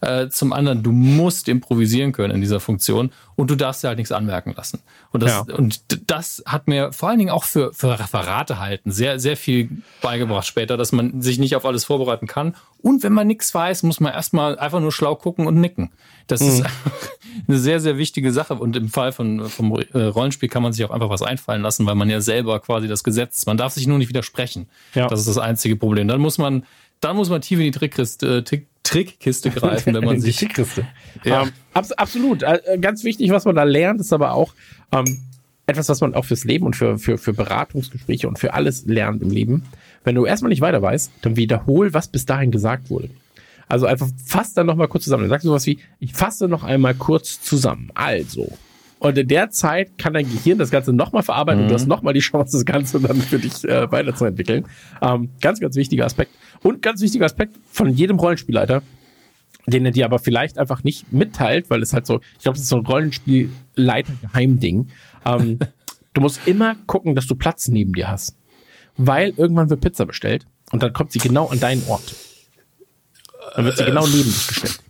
Äh, zum anderen, du musst improvisieren können in dieser Funktion und du darfst dir halt nichts anmerken lassen. Und das, Ja. und das hat mir vor allen Dingen auch für, für Referate halten sehr, sehr viel beigebracht später, dass man sich nicht auf alles vorbereiten kann. Und wenn man nichts weiß, muss man erstmal einfach nur schlau gucken und nicken. Das ist eine sehr, sehr wichtige Sache. Und im Fall von, vom äh, Rollenspiel kann man sich auch einfach was einfallen lassen, weil man ja selber quasi das Gesetz ist. Man darf sich nur nicht widersprechen. Ja. Das ist das einzige Problem. Dann muss man, dann muss man tief in die Trickkiste, äh, Trick, Trickkiste greifen, wenn man sich. Trickkiste. Ja. Abs absolut. Äh, äh, ganz wichtig, was man da lernt, ist aber auch ähm, etwas, was man auch fürs Leben und für, für, für Beratungsgespräche und für alles lernt im Leben. Wenn du erstmal nicht weiter weißt, dann wiederhol, was bis dahin gesagt wurde. Also einfach fass dann nochmal kurz zusammen. Dann sagst du sowas wie, ich fasse noch einmal kurz zusammen. Also. Und in der Zeit kann dein Gehirn das Ganze nochmal verarbeiten und du hast nochmal die Chance, das Ganze dann für dich äh, weiterzuentwickeln. Ähm, ganz, ganz wichtiger Aspekt. Und ganz wichtiger Aspekt von jedem Rollenspielleiter, den er dir aber vielleicht einfach nicht mitteilt, weil es halt so, ich glaube, das ist so ein Rollenspielleiter-Geheimding. Ähm, du musst immer gucken, dass du Platz neben dir hast. Weil irgendwann wird Pizza bestellt und dann kommt sie genau an deinen Ort. Dann wird sie genau neben dich gestellt.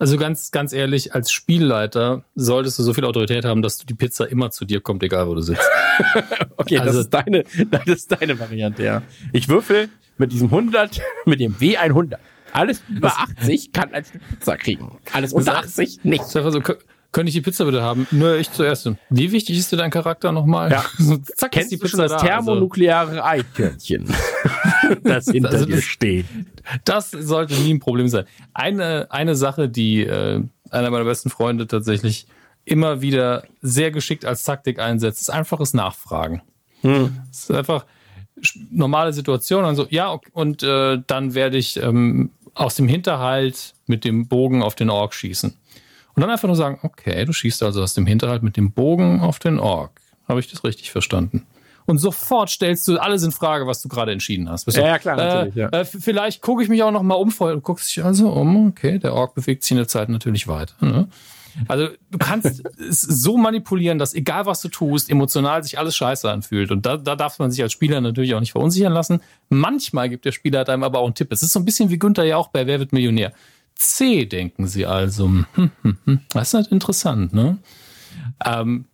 Also ganz, ganz ehrlich, als Spielleiter solltest du so viel Autorität haben, dass du die Pizza immer zu dir kommt, egal wo du sitzt. Okay, Also- das ist deine, das ist deine Variante, ja. Ich würfel mit diesem 100, mit dem W100. Alles über 80 kann ein Stück Pizza kriegen. Alles unter Das- 80 nicht. Sag mal so, kö- könnte ich die Pizza bitte haben? Nö, ich zuerst. Wie wichtig ist dir dein Charakter nochmal? Ja. So, zack, Kennst ist die du schon Pizza das da. Also, thermonukleare Eichhörnchen, das hinter Also dir das- steht? das sollte nie ein Problem sein. Eine, eine Sache, die äh, einer meiner besten Freunde tatsächlich immer wieder sehr geschickt als Taktik einsetzt, ist einfaches Nachfragen. Es ist einfach normale Situation und so, ja, und äh, dann werde ich ähm, aus dem Hinterhalt mit dem Bogen auf den Ork schießen. Und dann einfach nur sagen, okay, du schießt also aus dem Hinterhalt mit dem Bogen auf den Ork. Habe ich das richtig verstanden? Und sofort stellst du alles in Frage, was du gerade entschieden hast. Ja, ja, klar, natürlich, Äh, ja. äh, vielleicht gucke ich mich auch noch mal um. Du guckst dich also um. Okay, der Ork bewegt sich in der Zeit natürlich weiter. Ne? Also du kannst es so manipulieren, dass egal was du tust, emotional sich alles scheiße anfühlt. Und da, da darf man sich als Spieler natürlich auch nicht verunsichern lassen. Manchmal gibt der Spieler einem aber auch einen Tipp. Es ist so ein bisschen wie Günther ja auch bei Wer wird Millionär. C denken sie also. Hm, hm, hm. Das ist halt interessant, ne? Ähm,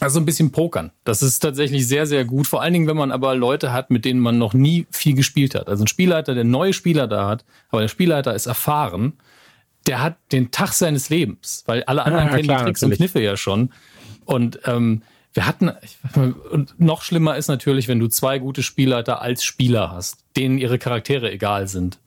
also ein bisschen pokern. Das ist tatsächlich sehr, sehr gut. Vor allen Dingen, wenn man aber Leute hat, mit denen man noch nie viel gespielt hat. Also ein Spielleiter, der neue Spieler da hat, aber der Spielleiter ist erfahren, der hat den Tag seines Lebens, weil alle anderen Ja, kennen klar, die Tricks natürlich. und Kniffe ja schon. Und ähm, wir hatten, mal, und noch schlimmer ist natürlich, wenn du zwei gute Spielleiter als Spieler hast, denen ihre Charaktere egal sind.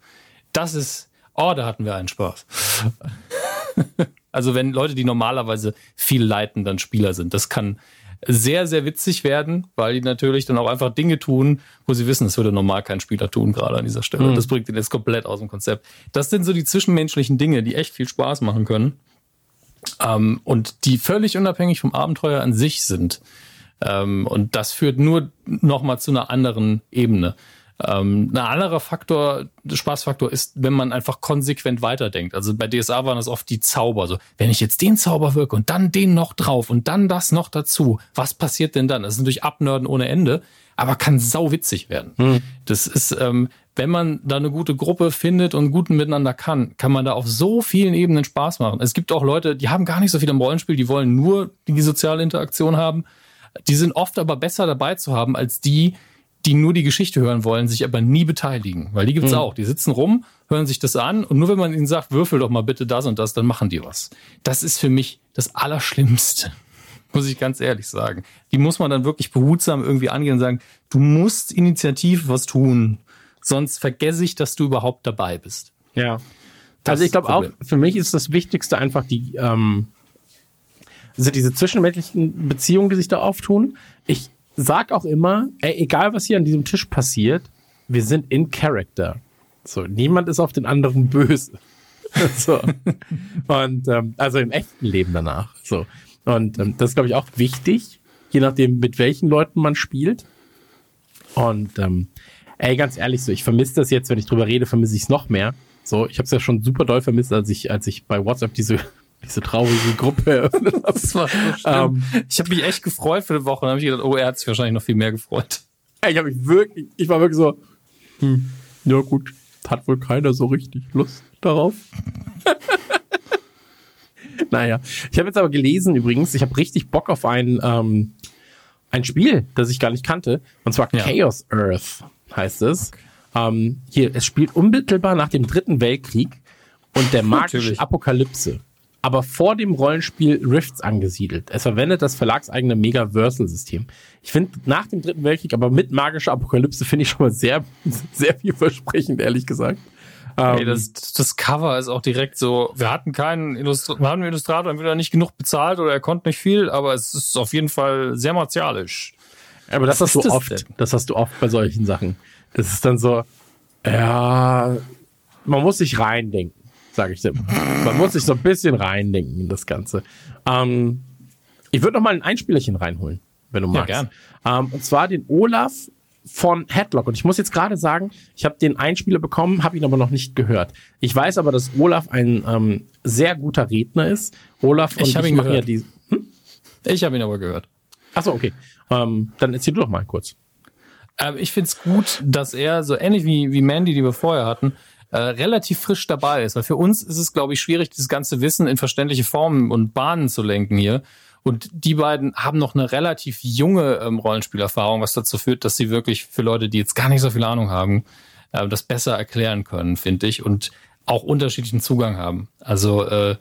Das ist, oh, da hatten wir einen Spaß. Also wenn Leute, die normalerweise viel leiten, dann Spieler sind. Das kann sehr, sehr witzig werden, weil die natürlich dann auch einfach Dinge tun, wo sie wissen, das würde normal kein Spieler tun, gerade an dieser Stelle. Das bringt den jetzt komplett aus dem Konzept. Das sind so die zwischenmenschlichen Dinge, die echt viel Spaß machen können. Ähm, und die völlig unabhängig vom Abenteuer an sich sind. Ähm, und das führt nur nochmal zu einer anderen Ebene. Ähm, ein anderer Faktor, Spaßfaktor ist, wenn man einfach konsequent weiterdenkt. Also bei DSA waren das oft die Zauber. So, wenn ich jetzt den Zauber wirke und dann den noch drauf und dann das noch dazu, was passiert denn dann? Das ist natürlich Abnörden ohne Ende, aber kann sau witzig werden. Hm. Das ist, ähm, wenn man da eine gute Gruppe findet und guten miteinander kann, kann man da auf so vielen Ebenen Spaß machen. Es gibt auch Leute, die haben gar nicht so viel im Rollenspiel, die wollen nur die soziale Interaktion haben. Die sind oft aber besser dabei zu haben als die, die nur die Geschichte hören wollen, sich aber nie beteiligen. Weil die gibt's mhm. auch. Die sitzen rum, hören sich das an und nur wenn man ihnen sagt, würfel doch mal bitte das und das, dann machen die was. Das ist für mich das Allerschlimmste. Muss ich ganz ehrlich sagen. Die muss man dann wirklich behutsam irgendwie angehen und sagen, du musst initiativ was tun. Sonst vergesse ich, dass du überhaupt dabei bist. Ja. Das also ich glaube auch, für mich ist das Wichtigste einfach die, ähm, also diese zwischenmenschlichen Beziehungen, die sich da auftun. Ich sag auch immer, ey, egal was hier an diesem Tisch passiert, wir sind in Character. So, niemand ist auf den anderen böse. so. Und ähm, also im echten Leben danach. So. Und ähm, das ist, glaube ich, auch wichtig, je nachdem, mit welchen Leuten man spielt. Und ähm, ey, ganz ehrlich, so, ich vermisse das jetzt, wenn ich drüber rede, vermisse ich es noch mehr. So, ich habe es ja schon super doll vermisst, als ich, als ich bei WhatsApp diese diese traurige Gruppe eröffnet habe. So ähm, ich habe mich echt gefreut für die Woche. Dann habe ich gedacht, oh, er hat sich wahrscheinlich noch viel mehr gefreut. Ich habe mich wirklich, ich war wirklich so, hm, ja gut, hat wohl keiner so richtig Lust darauf. naja, ich habe jetzt aber gelesen übrigens, ich habe richtig Bock auf ein, ähm, ein Spiel, das ich gar nicht kannte, und zwar ja. Chaos Earth heißt es. Okay. Ähm, hier, es spielt unmittelbar nach dem Dritten Weltkrieg und der magischen Apokalypse aber vor dem Rollenspiel Rifts angesiedelt. Es verwendet das verlagseigene Megaversal-System. Ich finde, nach dem Dritten Weltkrieg, aber mit magischer Apokalypse, finde ich schon mal sehr, sehr vielversprechend, ehrlich gesagt. Hey, ähm, das, das Cover ist auch direkt so, wir hatten keinen Illustra wir hatten einen Illustrator entweder nicht genug bezahlt oder er konnte nicht viel, aber es ist auf jeden Fall sehr martialisch. Aber das Was hast du das oft. Denn? Das hast du oft bei solchen Sachen. Das ist dann so, ja, man muss sich reindenken sage ich dir. Man muss sich so ein bisschen reindenken in das Ganze. Ähm, ich würde noch mal ein Einspielerchen reinholen, wenn du magst. Ja, gern. Ähm, und zwar den Olaf von Headlock. Und ich muss jetzt gerade sagen, ich habe den Einspieler bekommen, habe ihn aber noch nicht gehört. Ich weiß aber, dass Olaf ein ähm, sehr guter Redner ist. Olaf und ich, ich ihn gehört. Ja die, hm? Ich habe ihn aber gehört. Achso, okay. Ähm, dann erzähl du doch mal kurz. Ähm, ich find's gut, dass er so ähnlich wie, wie Mandy, die wir vorher hatten, äh, relativ frisch dabei ist. Weil für uns ist es, glaube ich, schwierig, dieses ganze Wissen in verständliche Formen und Bahnen zu lenken hier. Und die beiden haben noch eine relativ junge ähm, Rollenspielerfahrung, was dazu führt, dass sie wirklich für Leute, die jetzt gar nicht so viel Ahnung haben, äh, das besser erklären können, finde ich, und auch unterschiedlichen Zugang haben. Also äh,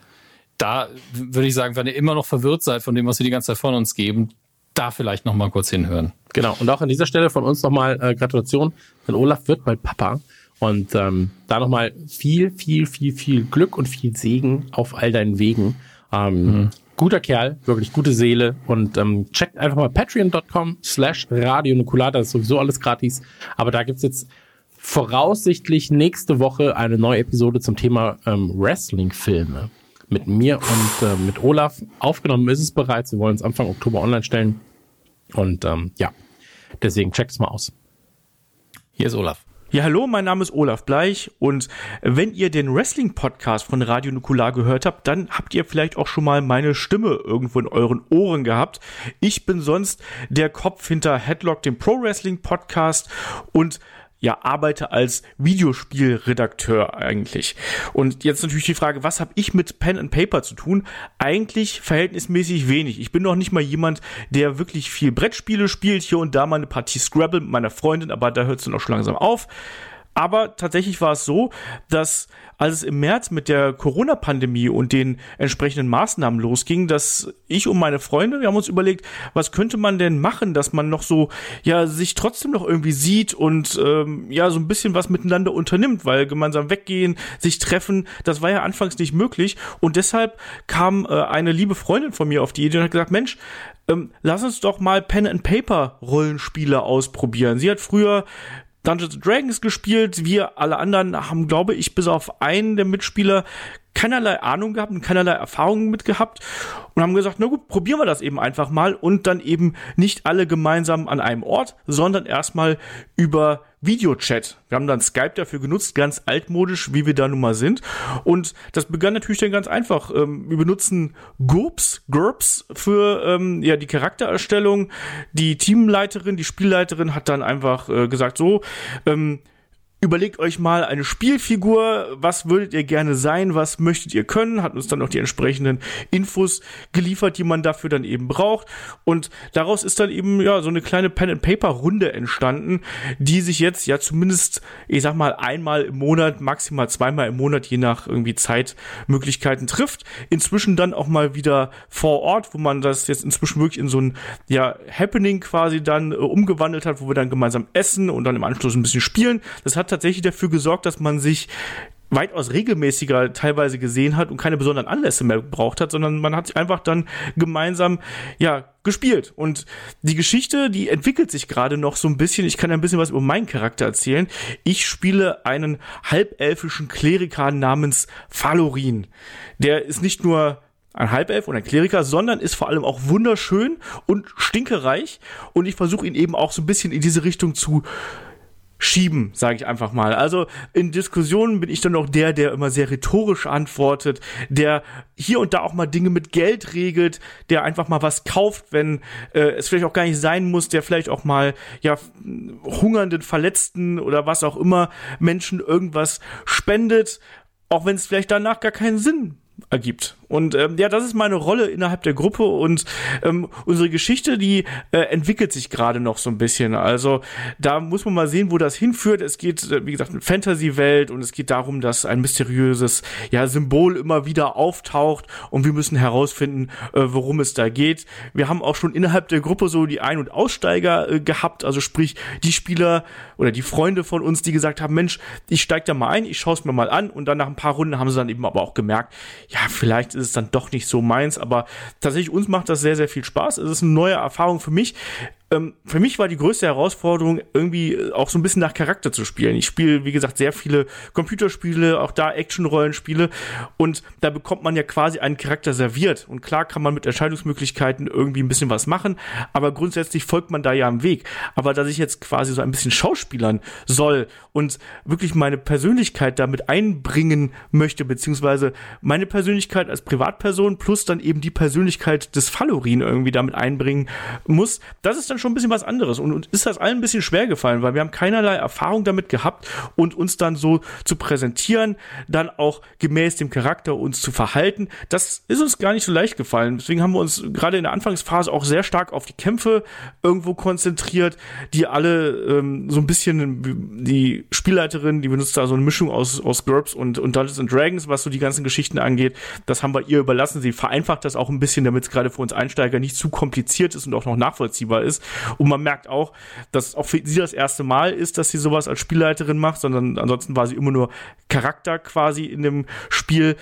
da würde ich sagen, wenn ihr immer noch verwirrt seid von dem, was wir die ganze Zeit von uns geben, da vielleicht noch mal kurz hinhören. Genau. Und auch an dieser Stelle von uns nochmal äh, Gratulation, denn Olaf wird bald Papa. Und ähm, da nochmal viel, viel, viel, viel Glück und viel Segen auf all deinen Wegen. Ähm, mhm. Guter Kerl, wirklich gute Seele. Und ähm, checkt einfach mal patreon.com slash Radio Nukular, das ist sowieso alles gratis. Aber da gibt's jetzt voraussichtlich nächste Woche eine neue Episode zum Thema ähm, Wrestling-Filme. Mit mir und äh, mit Olaf. Aufgenommen ist es bereits. Wir wollen es Anfang Oktober online stellen. Und ähm, ja, deswegen checkt es mal aus. Hier ist Olaf. Ja, hallo, mein Name ist Olaf Bleich und wenn ihr den Wrestling-Podcast von Radio Nukular gehört habt, dann habt ihr vielleicht auch schon mal meine Stimme irgendwo in euren Ohren gehabt. Ich bin sonst der Kopf hinter Headlock, dem Pro-Wrestling-Podcast und ja, arbeite als Videospielredakteur eigentlich. Und jetzt natürlich die Frage, was habe ich mit Pen and Paper zu tun? Eigentlich verhältnismäßig wenig. Ich bin noch nicht mal jemand, der wirklich viel Brettspiele spielt, hier und da mal eine Partie Scrabble mit meiner Freundin, aber da hört es dann auch schon langsam auf. Aber tatsächlich war es so, dass als es im März mit der Corona-Pandemie und den entsprechenden Maßnahmen losging, dass ich und meine Freunde, wir haben uns überlegt, was könnte man denn machen, dass man noch so, ja, sich trotzdem noch irgendwie sieht und ähm, ja, so ein bisschen was miteinander unternimmt, weil gemeinsam weggehen, sich treffen, das war ja anfangs nicht möglich. Und deshalb kam äh, eine liebe Freundin von mir auf die Idee und hat gesagt, Mensch, ähm, lass uns doch mal Pen and Paper Rollenspiele ausprobieren. Sie hat früher Dungeons Dragons gespielt. Wir alle anderen haben, glaube ich, bis auf einen der Mitspieler keinerlei Ahnung gehabt und keinerlei Erfahrungen mit gehabt und haben gesagt, na gut, probieren wir das eben einfach mal und dann eben nicht alle gemeinsam an einem Ort, sondern erstmal über Videochat. Wir haben dann Skype dafür genutzt, ganz altmodisch, wie wir da nun mal sind. Und das begann natürlich dann ganz einfach. Ähm, wir benutzen GURPS, GURPS für ähm, ja, die Charaktererstellung. Die Teamleiterin, die Spielleiterin hat dann einfach äh, gesagt, so, ähm, Überlegt euch mal eine Spielfigur, was würdet ihr gerne sein, was möchtet ihr können, hat uns dann noch die entsprechenden Infos geliefert, die man dafür dann eben braucht und daraus ist dann eben ja so eine kleine Pen and Paper Runde entstanden, die sich jetzt ja zumindest, ich sag mal einmal im Monat, maximal zweimal im Monat, je nach irgendwie Zeitmöglichkeiten trifft. Inzwischen dann auch mal wieder vor Ort, wo man das jetzt inzwischen wirklich in so ein ja Happening quasi dann äh, umgewandelt hat, wo wir dann gemeinsam essen und dann im Anschluss ein bisschen spielen. Das hat tatsächlich dafür gesorgt, dass man sich weitaus regelmäßiger teilweise gesehen hat und keine besonderen Anlässe mehr gebraucht hat, sondern man hat sich einfach dann gemeinsam ja gespielt und die Geschichte, die entwickelt sich gerade noch so ein bisschen. Ich kann ein bisschen was über meinen Charakter erzählen. Ich spiele einen halbelfischen Kleriker namens Falorin. Der ist nicht nur ein Halbelf und ein Kleriker, sondern ist vor allem auch wunderschön und stinkereich und ich versuche ihn eben auch so ein bisschen in diese Richtung zu schieben, sage ich einfach mal. Also in Diskussionen bin ich dann auch der, der immer sehr rhetorisch antwortet, der hier und da auch mal Dinge mit Geld regelt, der einfach mal was kauft, wenn äh, es vielleicht auch gar nicht sein muss, der vielleicht auch mal ja hungernden, verletzten oder was auch immer Menschen irgendwas spendet, auch wenn es vielleicht danach gar keinen Sinn ergibt. Und ähm, ja, das ist meine Rolle innerhalb der Gruppe und ähm, unsere Geschichte, die äh, entwickelt sich gerade noch so ein bisschen. Also da muss man mal sehen, wo das hinführt. Es geht, äh, wie gesagt, eine Fantasy-Welt und es geht darum, dass ein mysteriöses ja, Symbol immer wieder auftaucht und wir müssen herausfinden, äh, worum es da geht. Wir haben auch schon innerhalb der Gruppe so die Ein- und Aussteiger äh, gehabt, also sprich die Spieler oder die Freunde von uns, die gesagt haben, Mensch, ich steig da mal ein, ich schaue es mir mal an und dann nach ein paar Runden haben sie dann eben aber auch gemerkt, ja, vielleicht ist es dann doch nicht so meins, aber tatsächlich uns macht das sehr, sehr viel Spaß. Es ist eine neue Erfahrung für mich ähm, für mich war die größte Herausforderung, irgendwie äh, auch so ein bisschen nach Charakter zu spielen. Ich spiele, wie gesagt, sehr viele Computerspiele, auch da Action-Rollenspiele und da bekommt man ja quasi einen Charakter serviert. Und klar kann man mit Entscheidungsmöglichkeiten irgendwie ein bisschen was machen, aber grundsätzlich folgt man da ja am Weg. Aber dass ich jetzt quasi so ein bisschen Schauspielern soll und wirklich meine Persönlichkeit damit einbringen möchte, beziehungsweise meine Persönlichkeit als Privatperson plus dann eben die Persönlichkeit des Fallorin irgendwie damit einbringen muss, das ist dann schon ein bisschen was anderes und, und ist das allen ein bisschen schwer gefallen, weil wir haben keinerlei Erfahrung damit gehabt und uns dann so zu präsentieren, dann auch gemäß dem Charakter uns zu verhalten, das ist uns gar nicht so leicht gefallen. Deswegen haben wir uns gerade in der Anfangsphase auch sehr stark auf die Kämpfe irgendwo konzentriert, die alle ähm, so ein bisschen die Spielleiterin, die benutzt da so eine Mischung aus, aus GURPS und, und Dungeons and Dragons, was so die ganzen Geschichten angeht. Das haben wir ihr überlassen. Sie vereinfacht das auch ein bisschen, damit es gerade für uns Einsteiger nicht zu kompliziert ist und auch noch nachvollziehbar ist. Und man merkt auch, dass auch für sie das erste Mal ist, dass sie sowas als Spielleiterin macht, sondern ansonsten war sie immer nur Charakter quasi in dem Spiel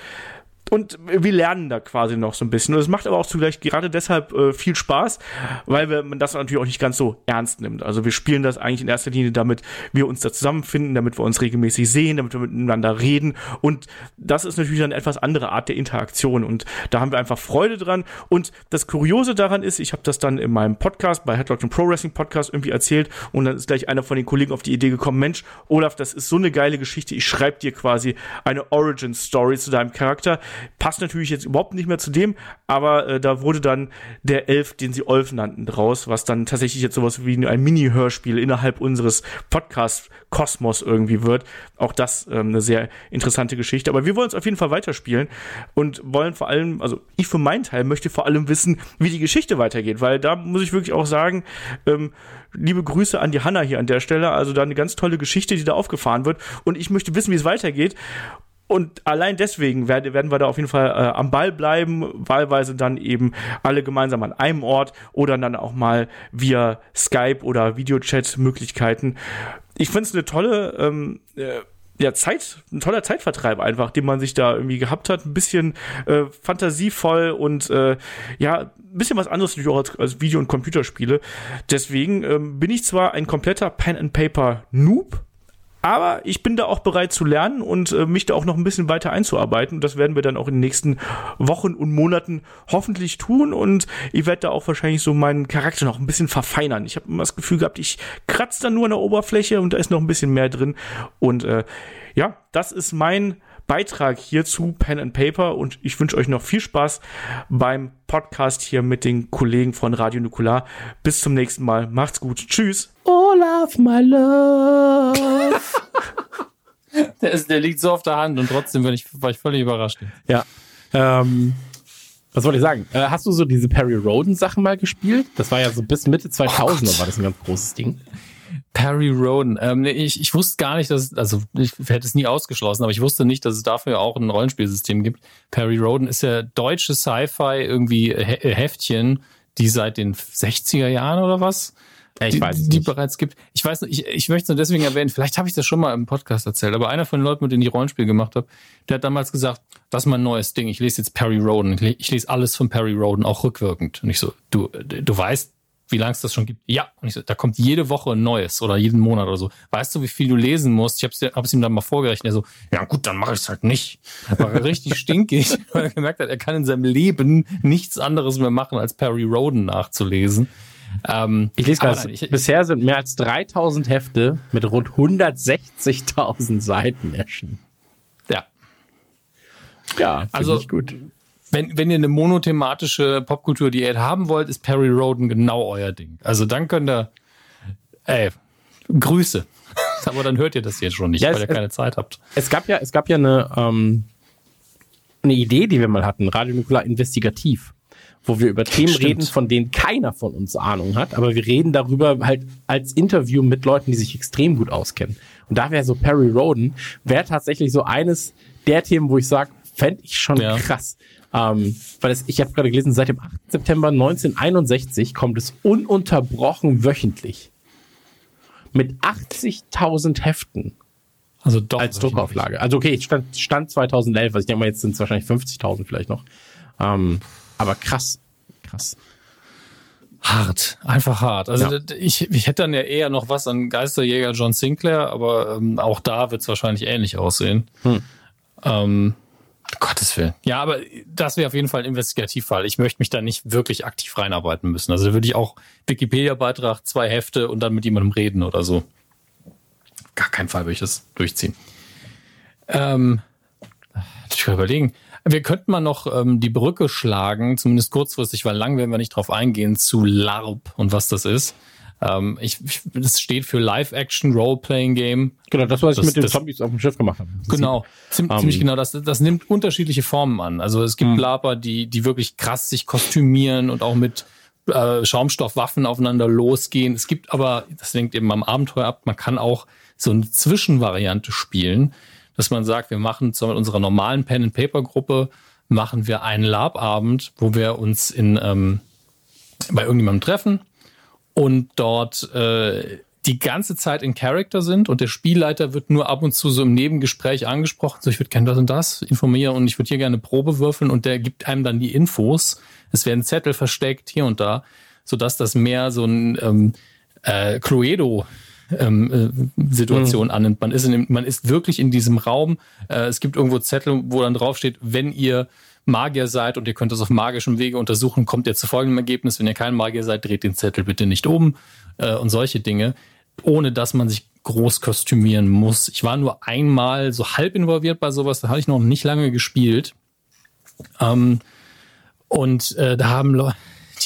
und wir lernen da quasi noch so ein bisschen. Und es macht aber auch zugleich gerade deshalb äh, viel Spaß, weil wir, man das natürlich auch nicht ganz so ernst nimmt. Also wir spielen das eigentlich in erster Linie, damit wir uns da zusammenfinden, damit wir uns regelmäßig sehen, damit wir miteinander reden. Und das ist natürlich eine etwas andere Art der Interaktion. Und da haben wir einfach Freude dran. Und das Kuriose daran ist, ich habe das dann in meinem Podcast, bei Headlock Pro Wrestling Podcast irgendwie erzählt. Und dann ist gleich einer von den Kollegen auf die Idee gekommen, Mensch, Olaf, das ist so eine geile Geschichte. Ich schreibe dir quasi eine Origin Story zu deinem Charakter Passt natürlich jetzt überhaupt nicht mehr zu dem, aber äh, da wurde dann der Elf, den sie Olf nannten, draus, was dann tatsächlich jetzt sowas wie ein Mini-Hörspiel innerhalb unseres Podcast-Kosmos irgendwie wird. Auch das ähm, eine sehr interessante Geschichte. Aber wir wollen es auf jeden Fall weiterspielen und wollen vor allem, also ich für meinen Teil möchte vor allem wissen, wie die Geschichte weitergeht, weil da muss ich wirklich auch sagen, ähm, liebe Grüße an die Hanna hier an der Stelle. Also da eine ganz tolle Geschichte, die da aufgefahren wird. Und ich möchte wissen, wie es weitergeht. Und allein deswegen werden, wir da auf jeden Fall äh, am Ball bleiben, wahlweise dann eben alle gemeinsam an einem Ort oder dann auch mal via Skype oder Videochat-Möglichkeiten. Ich finde es eine tolle ähm, äh, ja, Zeit, ein toller Zeitvertreib einfach, den man sich da irgendwie gehabt hat. Ein bisschen äh, fantasievoll und äh, ja, ein bisschen was anderes natürlich auch als, als Video- und Computerspiele. Deswegen ähm, bin ich zwar ein kompletter Pen-and-Paper-Noob, Aber ich bin da auch bereit zu lernen und äh, mich da auch noch ein bisschen weiter einzuarbeiten. Das werden wir dann auch in den nächsten Wochen und Monaten hoffentlich tun. Und ich werde da auch wahrscheinlich so meinen Charakter noch ein bisschen verfeinern. Ich habe immer das Gefühl gehabt, ich kratze da nur an der Oberfläche und da ist noch ein bisschen mehr drin. Und äh, ja, das ist mein Beitrag hierzu, Pen and Paper. Und ich wünsche euch noch viel Spaß beim Podcast hier mit den Kollegen von Radio Nukular. Bis zum nächsten Mal. Macht's gut. Tschüss. Olaf, my love. Der, ist, der liegt so auf der Hand und trotzdem bin ich, war ich völlig überrascht. ja. Ähm, was wollte ich sagen? Äh, hast du so diese Perry Roden Sachen mal gespielt? Das war ja so bis Mitte 2000 war das ein ganz großes Ding. Perry Roden. Ähm, ich, ich wusste gar nicht, dass, also ich hätte es nie ausgeschlossen, aber ich wusste nicht, dass es dafür auch ein Rollenspielsystem gibt. Perry Roden ist ja deutsche Sci-Fi irgendwie He Heftchen, die seit den 60er Jahren oder was? Ich die, weiß es die nicht. bereits gibt. Ich weiß nicht, ich, ich möchte es nur deswegen erwähnen, vielleicht habe ich das schon mal im Podcast erzählt, aber einer von den Leuten, mit denen ich Rollenspiel gemacht habe, der hat damals gesagt, das ist mein neues Ding, ich lese jetzt Perry Roden, ich lese alles von Perry Roden, auch rückwirkend. Und ich so, du, du weißt, wie lange es das schon gibt? Ja. Und ich so, da kommt jede Woche ein neues oder jeden Monat oder so. Weißt du, wie viel du lesen musst? Ich hab's, hab's ihm dann mal vorgerechnet. Er so, ja gut, dann mache ich es halt nicht. War richtig stinkig, weil er gemerkt hat, er kann in seinem Leben nichts anderes mehr machen, als Perry Roden nachzulesen. Ähm, Ich lese gerade, bisher sind mehr als 3000 Hefte mit rund 160.000 Seiten erschienen. ja. Ja, Also- gut. Wenn, wenn ihr eine monothematische Popkultur-Diät haben wollt, ist Perry Roden genau euer Ding. Also dann könnt ihr, ey, Grüße. Aber dann hört ihr das jetzt schon nicht, Ja, weil es- ihr keine Zeit habt. Es gab ja, es gab ja eine, ähm, eine Idee, die wir mal hatten, Radio Nukular Investigativ, wo wir über Themen Stimmt. reden, von denen keiner von uns Ahnung hat, aber wir reden darüber halt als Interview mit Leuten, die sich extrem gut auskennen. Und da wäre so Perry Roden, wäre tatsächlich so eines der Themen, wo ich sage, fände ich schon Ja. krass. Ähm, weil es, ich habe gerade gelesen, seit dem 8. September 1961 kommt es ununterbrochen wöchentlich mit 80.000 Heften Also doch. als Druckauflage. Also okay, stand, stand 2011, also ich denke mal, jetzt sind es wahrscheinlich 50.000 vielleicht noch. Ähm, aber krass, krass. Hart, einfach hart. Also Ja. ich, ich hätte dann ja eher noch was an Geisterjäger John Sinclair, aber ähm, auch da wird es wahrscheinlich ähnlich aussehen. Hm. Ähm, Gottes Willen. Ja, aber das wäre auf jeden Fall ein Investigativfall. Ich möchte mich da nicht wirklich aktiv reinarbeiten müssen. Also würde ich auch Wikipedia-Beitrag, zwei Hefte und dann mit jemandem reden oder so. Gar keinen Fall würde ich das durchziehen. Ähm, ich kann überlegen. Wir könnten mal noch ähm, die Brücke schlagen, zumindest kurzfristig, weil lang werden wir nicht drauf eingehen, zu LARP und was das ist. Ähm, ich, ich, das steht für Live-Action Role-Playing Game. Genau, das, was ich Das- mit den das- Zombies auf dem Schiff gemacht habe. Genau, Ziem, Ähm, ziemlich genau. Das, das nimmt unterschiedliche Formen an. Also es gibt Laper, die, die wirklich krass sich kostümieren und auch mit äh, Schaumstoffwaffen aufeinander losgehen. Es gibt aber, das hängt eben am Abenteuer ab, man kann auch so eine Zwischenvariante spielen, dass man sagt, wir machen zwar mit unserer normalen Pen-and-Paper-Gruppe, machen wir einen Lababend, wo wir uns in ähm, bei irgendjemandem treffen und dort äh, die ganze Zeit in Character sind und der Spielleiter wird nur ab und zu so im Nebengespräch angesprochen, so ich würde gerne das und das informieren und ich würde hier gerne eine Probe würfeln und der gibt einem dann die Infos. Es werden Zettel versteckt hier und da, sodass das mehr so ein ähm, äh, Cluedo ähm, äh, Situation annimmt. Man ist, in dem, man ist wirklich in diesem Raum. Äh, es gibt irgendwo Zettel, wo dann draufsteht, wenn ihr Magier seid und ihr könnt das auf magischem Wege untersuchen, kommt ihr zu folgendem Ergebnis. Wenn ihr kein Magier seid, dreht den Zettel bitte nicht um äh, und solche Dinge, ohne dass man sich groß kostümieren muss. Ich war nur einmal so halb involviert bei sowas, da hatte ich noch nicht lange gespielt. Ähm, und äh, da haben Le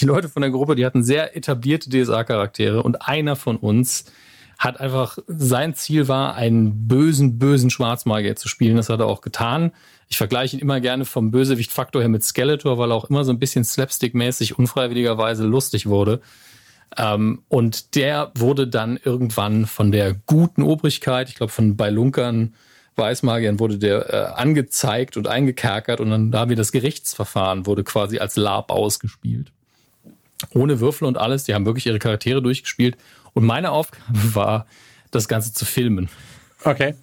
die Leute von der Gruppe, die hatten sehr etablierte DSA-Charaktere und einer von uns hat einfach, sein Ziel war, einen bösen, bösen Schwarzmagier zu spielen. Das hat er auch getan. Ich vergleiche ihn immer gerne vom Bösewicht-Faktor her mit Skeletor, weil er auch immer so ein bisschen slapstick-mäßig unfreiwilligerweise lustig wurde. Ähm, und der wurde dann irgendwann von der guten Obrigkeit, ich glaube von bei Lunkern, Weißmagiern, wurde der äh, angezeigt und eingekerkert und dann da wir das Gerichtsverfahren wurde quasi als Lab ausgespielt. Ohne Würfel und alles, die haben wirklich ihre Charaktere durchgespielt. Und meine Aufgabe war, das Ganze zu filmen. Okay.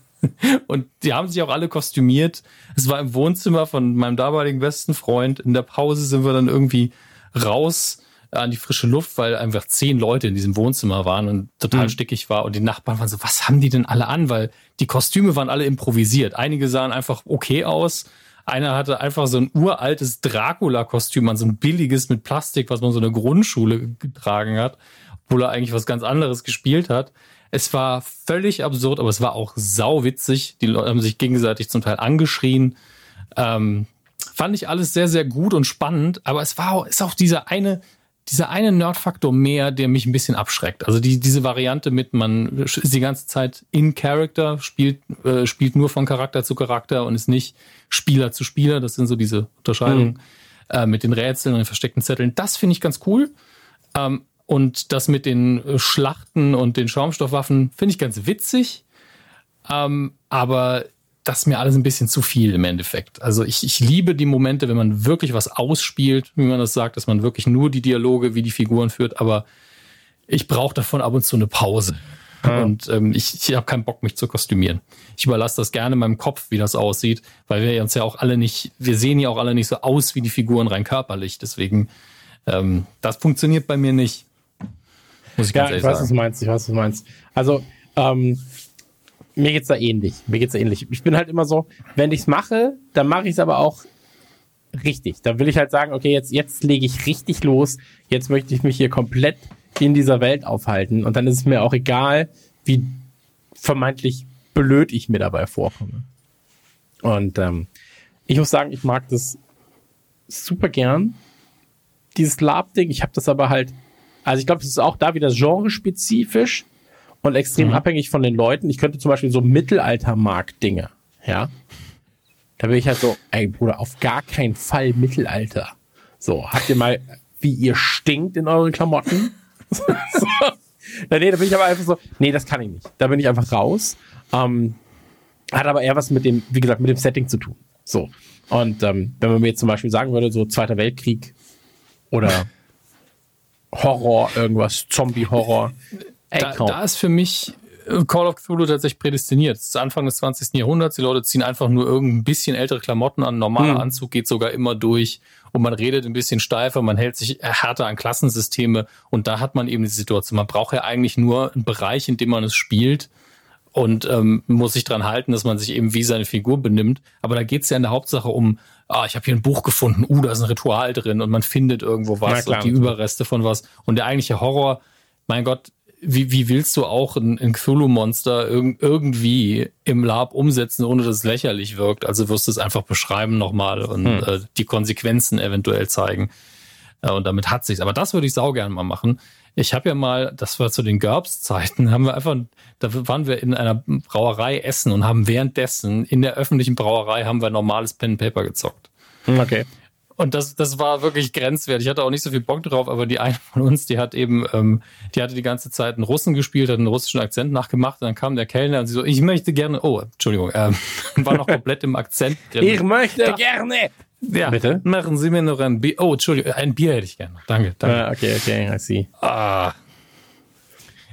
Und die haben sich auch alle kostümiert. Es war im Wohnzimmer von meinem damaligen besten Freund. In der Pause sind wir dann irgendwie raus an die frische Luft, weil einfach zehn Leute in diesem Wohnzimmer waren und total Mhm. stickig war und die Nachbarn waren so, was haben die denn alle an? Weil die Kostüme waren alle improvisiert. Einige sahen einfach okay aus. Einer hatte einfach so ein uraltes Dracula-Kostüm an, so ein billiges mit Plastik, was man so in der Grundschule getragen hat, obwohl er eigentlich was ganz anderes gespielt hat. Es war völlig absurd, aber es war auch sauwitzig. Die Leute haben sich gegenseitig zum Teil angeschrien. Ähm, fand ich alles sehr, sehr gut und spannend, aber es war auch, ist auch dieser eine, dieser eine Nerd-Faktor mehr, der mich ein bisschen abschreckt. Also die, diese Variante mit, man ist die ganze Zeit in Character, spielt, äh, spielt nur von Charakter zu Charakter und ist nicht Spieler zu Spieler. Das sind so diese Unterscheidungen äh, mit den Rätseln und den versteckten Zetteln. Das finde ich ganz cool. Ähm, und das mit den äh, Schlachten und den Schaumstoffwaffen finde ich ganz witzig. Ähm, aber das ist mir alles ein bisschen zu viel im Endeffekt. Also ich, ich liebe die Momente, wenn man wirklich was ausspielt, wie man das sagt, dass man wirklich nur die Dialoge wie die Figuren führt, aber ich brauche davon ab und zu eine Pause. Und ähm, ich, ich habe keinen Bock, mich zu kostümieren. Ich überlasse das gerne meinem Kopf, wie das aussieht, weil wir uns ja auch alle nicht, wir sehen ja auch alle nicht so aus wie die Figuren rein körperlich. Deswegen, ähm, das funktioniert bei mir nicht. Muss ich Ja, ganz ich ehrlich weiß, was du meinst. Ich weiß, was du meinst. Also, ähm, mir geht's da ähnlich. Mir geht's da ähnlich. Ich bin halt immer so, wenn ich's mache, dann mache ich's aber auch richtig. Dann will ich halt sagen, okay, jetzt, jetzt lege ich richtig los. Jetzt möchte ich mich hier komplett in dieser Welt aufhalten. Und dann ist es mir auch egal, wie vermeintlich blöd ich mir dabei vorkomme. Und ähm, ich muss sagen, ich mag das super gern. Dieses Lab-Ding, ich habe das aber halt, also ich glaube, es ist auch da wieder genrespezifisch und extrem abhängig von den Leuten. Ich könnte zum Beispiel so Mittelalter-Markt-Dinge, ja. Da bin ich halt so, ey Bruder, auf gar keinen Fall Mittelalter. So, habt ihr mal, wie ihr stinkt in euren Klamotten? so. Nee, da bin ich aber einfach so, nee, das kann ich nicht. Da bin ich einfach raus. Ähm, hat aber eher was mit dem, wie gesagt, mit dem Setting zu tun. So. Und ähm, wenn man mir jetzt zum Beispiel sagen würde, so Zweiter Weltkrieg oder Horror, irgendwas, Zombie-Horror. Da, da ist für mich äh, Call of Cthulhu tatsächlich prädestiniert. Es ist Anfang des 20. Jahrhunderts. Die Leute ziehen einfach nur irgendein bisschen ältere Klamotten an. Normaler Hm. Anzug geht sogar immer durch. Und man redet ein bisschen steifer, man hält sich härter an Klassensysteme. Und da hat man eben die Situation. Man braucht ja eigentlich nur einen Bereich, in dem man es spielt. Und ähm, muss sich dran halten, dass man sich eben wie seine Figur benimmt. Aber da geht es ja in der Hauptsache um, ah, ich habe hier ein Buch gefunden, uh, da ist ein Ritual drin und man findet irgendwo was und die. Überreste von was. Und der eigentliche Horror, mein Gott, wie, wie willst du auch ein, ein Cthulhu-Monster irg irgendwie im Lab umsetzen, ohne dass es lächerlich wirkt? Also wirst du es einfach beschreiben nochmal und Hm. äh, die Konsequenzen eventuell zeigen. Äh, und damit hat sich's. Aber das würde ich sau gern mal machen. Ich habe ja mal, das war zu den GURPS-Zeiten, haben wir einfach, da waren wir in einer Brauerei essen und haben währenddessen in der öffentlichen Brauerei haben wir normales Pen and Paper gezockt. Okay. Und das, das war wirklich grenzwertig. Ich hatte auch nicht so viel Bock drauf, aber die eine von uns, die hat eben, ähm, die hatte die ganze Zeit einen Russen gespielt, hat einen russischen Akzent nachgemacht. Und dann kam der Kellner und sie so, ich möchte gerne, oh, Entschuldigung, ähm, war noch komplett im Akzent drin. Ich möchte gerne. Ja, Bitte? Machen Sie mir noch ein Bier. Oh, Entschuldigung, ein Bier hätte ich gerne. Danke, danke. Ah, okay, okay, I see. Ah.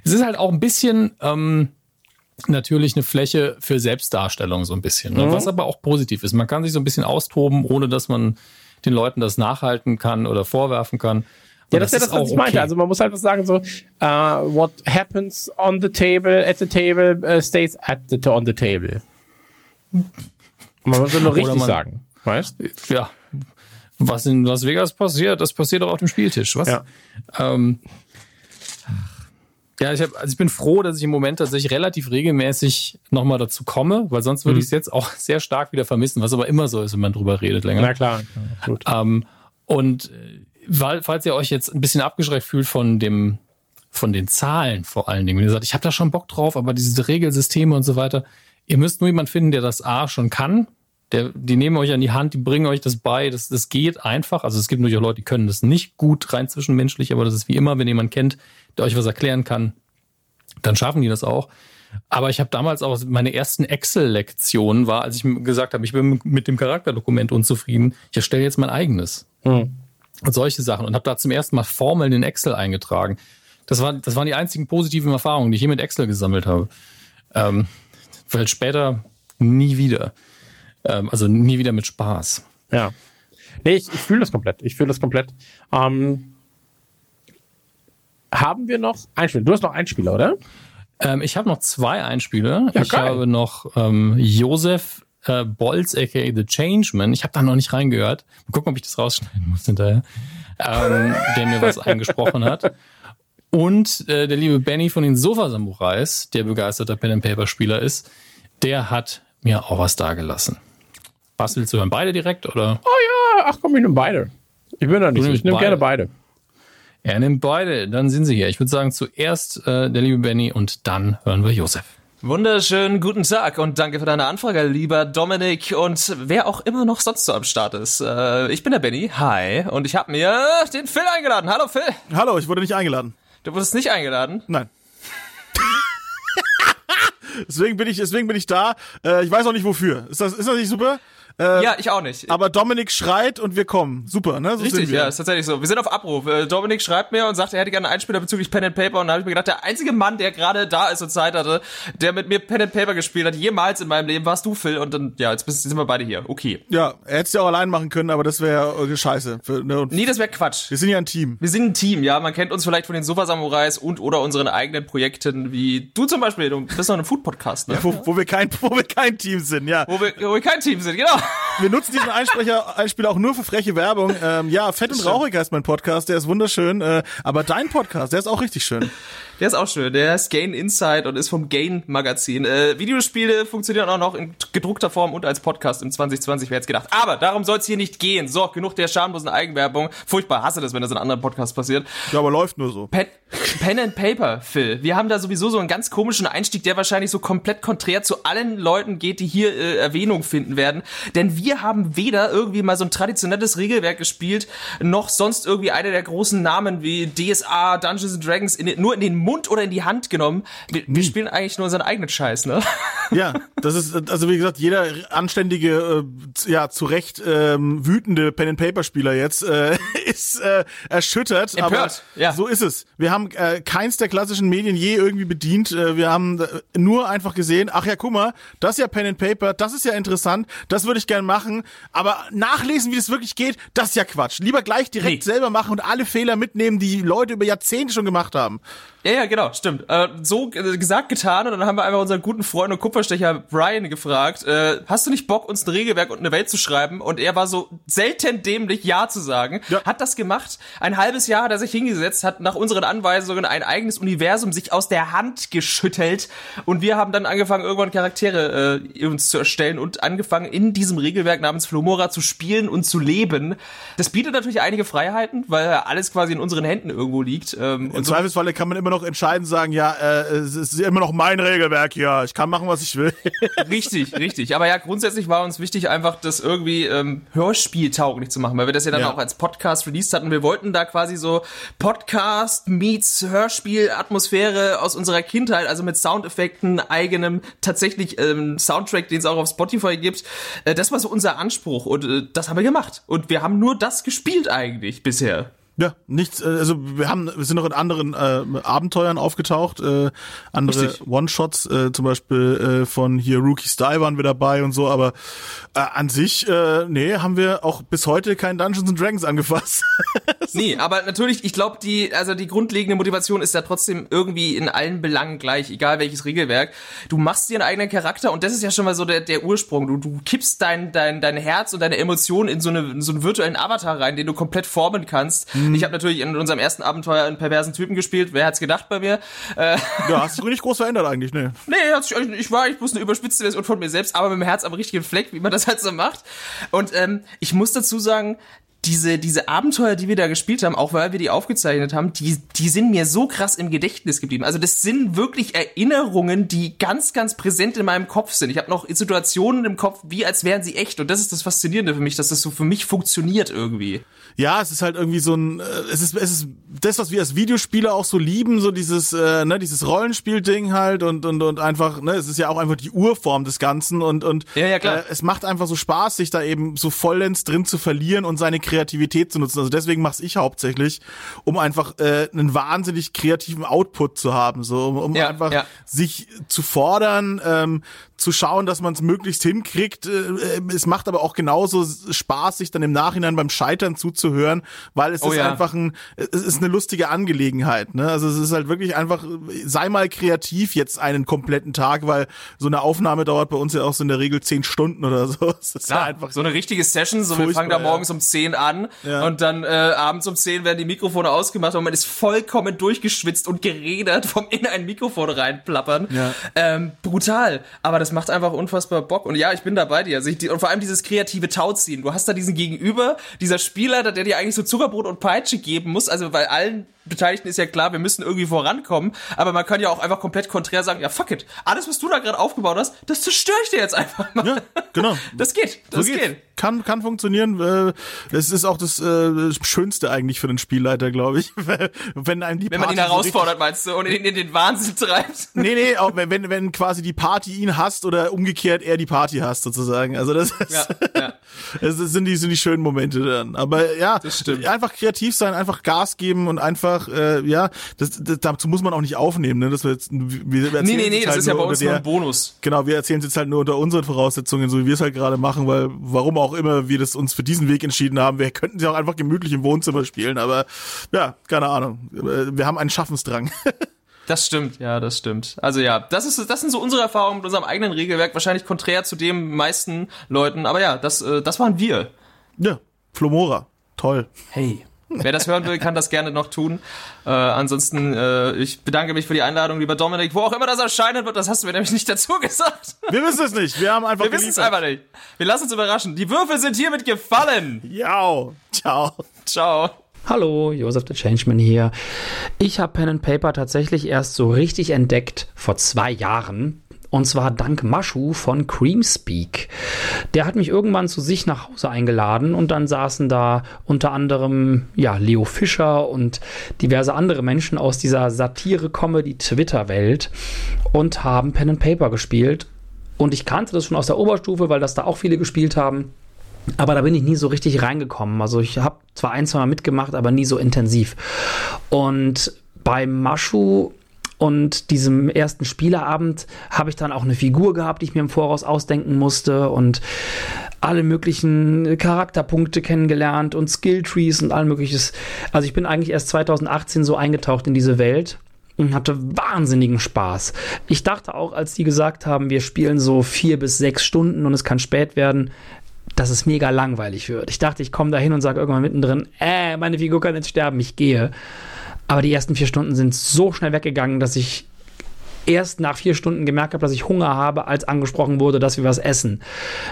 Es ist halt auch ein bisschen ähm, natürlich eine Fläche für Selbstdarstellung, so ein bisschen. Ne? Mhm. Was aber auch positiv ist. Man kann sich so ein bisschen austoben, ohne dass man den Leuten das nachhalten kann oder vorwerfen kann. Ja, Und das ist ja das, was auch ich meinte. okay. Also man muss einfach sagen so, uh, what happens on the table, at the table, uh, stays at the, on the table. Man muss nur richtig man- sagen. Weißt? ja, was in Las Vegas passiert, das passiert auch auf dem Spieltisch. Was? Ja. Ähm, ja, ich, hab, also ich bin froh, dass ich im Moment tatsächlich relativ regelmäßig nochmal dazu komme, weil sonst Mhm. würde ich es jetzt auch sehr stark wieder vermissen, was aber immer so ist, wenn man drüber redet länger. Na klar, absolut. Ähm, und äh, weil, falls ihr euch jetzt ein bisschen abgeschreckt fühlt von dem, von den Zahlen vor allen Dingen, wenn ihr sagt, ich habe da schon Bock drauf, aber diese Regelsysteme und so weiter, ihr müsst nur jemanden finden, der das A schon kann. Der, die nehmen euch an die Hand, die bringen euch das bei, das, das geht einfach. Also es gibt natürlich auch Leute, die können das nicht gut rein zwischenmenschlich, aber das ist wie immer, wenn jemand kennt, der euch was erklären kann, dann schaffen die das auch. Aber ich habe damals auch meine ersten Excel-Lektionen war, als ich gesagt habe, ich bin mit dem Charakterdokument unzufrieden. Ich erstelle jetzt mein eigenes Hm. und solche Sachen und habe da zum ersten Mal Formeln in Excel eingetragen. Das, war, das waren die einzigen positiven Erfahrungen, die ich je mit Excel gesammelt habe. Ähm, weil später nie wieder. Ähm, also nie wieder mit Spaß. Ja. Nee, ich, ich fühle das komplett. Ich fühle das komplett. Ähm, haben wir noch Einspieler. Du hast noch Einspieler, oder? Ähm, ich habe noch zwei Einspieler. Ja, ich geil. habe noch ähm, Josef äh, Bolz, aka The Changeman. Ich habe da noch nicht reingehört. Mal gucken, ob ich das rausschneiden muss hinterher. Ähm, der mir was eingesprochen hat. Und äh, der liebe Benny von den Sofa Samurais, der begeisterter Pen and Paper Spieler ist, der hat mir auch was dagelassen. Was willst du hören? Beide direkt oder? Ah, ach komm, ich nehme beide. Ich bin da nicht. Ich nehme gerne beide. Er nimmt beide, dann sind sie hier. Ich würde sagen, zuerst äh, der liebe Benny und dann hören wir Josef. Wunderschönen guten Tag und danke für deine Anfrage, lieber Dominik und wer auch immer noch sonst so am Start ist. Äh, ich bin der Benny, hi, und ich habe mir den Phil eingeladen. Hallo Phil, Hallo, ich wurde nicht eingeladen. du wurdest nicht eingeladen. Nein. deswegen bin ich, deswegen bin ich da. Äh, ich weiß auch nicht wofür. Ist das, ist das nicht super? Äh, Ja, ich auch nicht. Aber Dominik schreit und wir kommen. Super, ne? So Richtig, sind wir. ja, ist tatsächlich so. Wir sind auf Abruf. Äh, Dominik schreibt mir und sagt, er hätte gerne einen Einspieler bezüglich Pen and Paper und da habe ich mir gedacht, der einzige Mann, der gerade da ist und Zeit hatte, der mit mir Pen and Paper gespielt hat, jemals in meinem Leben, warst du, Phil. Und dann, ja, jetzt bist- sind wir beide hier. Okay. Ja, er hätte es ja auch allein machen können, aber das wäre äh, scheiße. Für, ne? Nee, das wäre Quatsch. wir sind ja ein Team. Wir sind ein Team, ja. Man kennt uns vielleicht von den Sofa Samurais und oder unseren eigenen Projekten, wie du zum Beispiel. Du bist noch ein Food-Podcast, ne? Wo, wo, wir kein, wo wir kein Team sind, ja. Wo wir, wo wir kein Team sind, genau. Wir nutzen diesen Einsprecher, Einspieler auch nur für freche Werbung. Ähm, ja, Fett und Rauchig heißt mein Podcast, der ist wunderschön. Äh, aber dein Podcast, der ist auch richtig schön. Der ist auch schön. Der ist Gain Insight und ist vom Gain Magazin. Äh, Videospiele funktionieren auch noch in gedruckter Form und als Podcast im 2020, wer hätte gedacht. Aber darum soll es hier nicht gehen. So, genug der schamlosen Eigenwerbung. Furchtbar hasse das, wenn das in anderen Podcasts passiert. Ja, aber läuft nur so. Pen, Pen and Paper, Phil. Wir haben da sowieso so einen ganz komischen Einstieg, der wahrscheinlich so komplett konträr zu allen Leuten geht, die hier äh, Erwähnung finden werden. Denn wir haben weder irgendwie mal so ein traditionelles Regelwerk gespielt, noch sonst irgendwie eine der großen Namen wie DSA, Dungeons and Dragons in, nur in den Mund oder in die Hand genommen. Wir, wir spielen eigentlich nur unseren eigenen Scheiß, ne? Ja, das ist, also wie gesagt, jeder anständige, äh, ja, zu Recht ähm, wütende Pen-and-Paper-Spieler jetzt äh, ist äh, erschüttert. Empört, aber ja. so ist es. Wir haben äh, keins der klassischen Medien je irgendwie bedient. Äh, wir haben äh, nur einfach gesehen, ach ja, guck mal, das ist ja Pen-and-Paper, das ist ja interessant, das würde ich gerne machen. Aber nachlesen, wie das wirklich geht, das ist ja Quatsch. Lieber gleich direkt Nee. selber machen und alle Fehler mitnehmen, die Leute über Jahrzehnte schon gemacht haben. Ja, ja, genau, stimmt. Äh, so äh, gesagt, getan und dann haben wir einfach unseren guten Freund und Kupferstecher Brian gefragt, äh, hast du nicht Bock, uns ein Regelwerk und eine Welt zu schreiben? Und er war so selten dämlich, Ja zu sagen. Ja. Hat das gemacht. Ein halbes Jahr hat er sich hingesetzt, hat nach unseren Anweisungen ein eigenes Universum sich aus der Hand geschüttelt und wir haben dann angefangen, irgendwann Charaktere äh, uns zu erstellen und angefangen, in diesem Regelwerk namens Flomora zu spielen und zu leben. Das bietet natürlich einige Freiheiten, weil alles quasi in unseren Händen irgendwo liegt. Ähm, Im Zweifelsfalle kann man immer noch entscheiden, sagen, ja, äh, es ist immer noch mein Regelwerk hier. Ich kann machen, was ich will. Richtig, richtig. Aber ja, grundsätzlich war uns wichtig, einfach das irgendwie ähm, hörspieltauglich zu machen, weil wir das ja dann Ja. auch als Podcast released hatten. Wir wollten da quasi so Podcast meets Hörspiel Atmosphäre aus unserer Kindheit, also mit Soundeffekten, eigenem tatsächlich ähm, Soundtrack, den es auch auf Spotify gibt. Äh, das war so unser Anspruch und äh, das haben wir gemacht. Und wir haben nur das gespielt eigentlich bisher. Ja, nichts, äh, also wir haben, wir sind noch in anderen äh, Abenteuern aufgetaucht, äh, andere. One-Shots, äh, zum Beispiel äh, von hier Rookie Style waren wir dabei und so, aber äh, an sich, äh, nee, haben wir auch bis heute kein Dungeons and Dragons angefasst. Nee, aber natürlich, ich glaube, die, also die grundlegende Motivation ist ja trotzdem irgendwie in allen Belangen gleich, egal welches Regelwerk. Du machst dir einen eigenen Charakter und das ist ja schon mal so der, der Ursprung. Du, du kippst dein, dein, dein Herz und deine Emotionen in so, eine, in so einen virtuellen Avatar rein, den du komplett formen kannst. Ich habe natürlich in unserem ersten Abenteuer einen perversen Typen gespielt. Wer hat's gedacht bei mir? Äh, ja, hast dich nicht groß verändert eigentlich, ne? Nee, hat sich ich war ich bloß eine überspitzte Version von mir selbst, aber mit dem Herz am richtigen Fleck, wie man das halt so macht. Und ähm, ich muss dazu sagen, diese, diese Abenteuer, die wir da gespielt haben, auch weil wir die aufgezeichnet haben, die, die sind mir so krass im Gedächtnis geblieben. Also das sind wirklich Erinnerungen, die ganz, ganz präsent in meinem Kopf sind. Ich habe noch Situationen im Kopf, wie als wären sie echt. Und das ist das Faszinierende für mich, dass das so für mich funktioniert irgendwie. Ja, es ist halt irgendwie so ein, äh, es ist, es ist das, was wir als Videospieler auch so lieben, so dieses, äh, ne, dieses Rollenspielding halt und und und einfach, ne, es ist ja auch einfach die Urform des Ganzen und und Ja, ja, klar. Äh, es macht einfach so Spaß, sich da eben so vollends drin zu verlieren und seine Kreativität zu nutzen. Also deswegen mach's ich hauptsächlich, um einfach äh, einen wahnsinnig kreativen Output zu haben, so um, um Ja, einfach ja. sich zu fordern, ähm, zu schauen, dass man es möglichst hinkriegt. Äh, äh, es macht aber auch genauso Spaß, sich dann im Nachhinein beim Scheitern zuzuhören weil es Oh ist ja. einfach ein, es ist eine lustige Angelegenheit. Ne? Also es ist halt wirklich einfach, sei mal kreativ jetzt einen kompletten Tag, weil so eine Aufnahme dauert bei uns ja auch so in der Regel zehn Stunden oder so. Es ist ja einfach so eine richtige Session, so wir fangen da ja. morgens um 10 an Ja. und dann äh, abends um 10 werden die Mikrofone ausgemacht und man ist vollkommen durchgeschwitzt und geredert vom in ein Mikrofon reinplappern. Ja. Ähm, brutal, aber das macht einfach unfassbar Bock und ja, ich bin da bei dir. Also ich, und vor allem dieses kreative Tauziehen. Du hast da diesen Gegenüber, dieser Spieler, der dir eigentlich so Zuckerbrot und Peitsche geben muss, also bei allen Beteiligten ist ja klar, wir müssen irgendwie vorankommen, aber man kann ja auch einfach komplett konträr sagen, ja fuck it, alles was du da gerade aufgebaut hast, das zerstöre ich dir jetzt einfach mal. Ja, genau. Das geht, das So geht. geht's. Kann, kann funktionieren. äh, Es ist auch das äh, Schönste eigentlich für den Spielleiter, glaube ich. wenn einem die Wenn man ihn Party so herausfordert, meinst du, und ihn in den Wahnsinn treibt? Nee, nee, auch wenn, wenn, quasi die Party ihn hasst oder umgekehrt er die Party hasst, sozusagen. Also das, ist, Ja, ja. das sind die, sind die schönen Momente dann. Aber ja, Das einfach kreativ sein, einfach Gas geben und einfach, äh, ja, das, das, dazu muss man auch nicht aufnehmen, ne? Das wir jetzt, wir erzählen Nee, nee, es nee, jetzt das halt ist ja nur bei uns unter nur der- ein Bonus. Genau, wir erzählen es jetzt halt nur unter unseren Voraussetzungen, so wie wir es halt gerade machen, weil warum auch immer wir das uns für diesen Weg entschieden haben. Wir könnten sie auch einfach gemütlich im Wohnzimmer spielen, aber ja, keine Ahnung. Äh, Wir haben einen Schaffensdrang. Das stimmt, ja, das stimmt. Also ja, das ist, das sind so unsere Erfahrungen mit unserem eigenen Regelwerk, wahrscheinlich konträr zu dem meisten Leuten. Aber ja, das, äh, das waren wir. ja, Flomora. Toll. Hey. Wer das hören will, kann das gerne noch tun. Äh, ansonsten, äh, ich bedanke mich für die Einladung, lieber Dominik. Wo auch immer das erscheinen wird, das hast du mir nämlich nicht dazu gesagt. Wir wissen es nicht. Wir haben einfach Wir wissen es einfach nicht. Wir lassen uns überraschen. Die Würfel sind hiermit gefallen. Ja, ciao. Ciao. Hallo, Joseph the Changeman hier. Ich habe Pen and Paper tatsächlich erst so richtig entdeckt vor zwei Jahren. Und zwar dank Maschu von Creamspeak. Der hat mich irgendwann zu sich nach Hause eingeladen und dann saßen da unter anderem ja, Leo Fischer und diverse andere Menschen aus dieser Satire-Comedy-Twitter-Welt und haben Pen and Paper gespielt. Und ich kannte das schon aus der Oberstufe, weil das da auch viele gespielt haben. Aber da bin ich nie so richtig reingekommen. Also ich habe zwar ein, zwei Mal mitgemacht, aber nie so intensiv. Und bei Maschu und diesem ersten Spieleabend habe ich dann auch eine Figur gehabt, die ich mir im Voraus ausdenken musste und alle möglichen Charakterpunkte kennengelernt und Skilltrees und all mögliches. Also ich bin eigentlich erst 2018 so eingetaucht in diese Welt und hatte wahnsinnigen Spaß. Ich dachte auch, als die gesagt haben, wir spielen so vier bis sechs Stunden und es kann spät werden, dass es mega langweilig wird. Ich dachte, ich komme da hin und sage irgendwann mittendrin, äh, meine Figur kann jetzt sterben, ich gehe. Aber die ersten vier Stunden sind so schnell weggegangen, dass ich erst nach vier Stunden gemerkt habe, dass ich Hunger habe, als angesprochen wurde, dass wir was essen.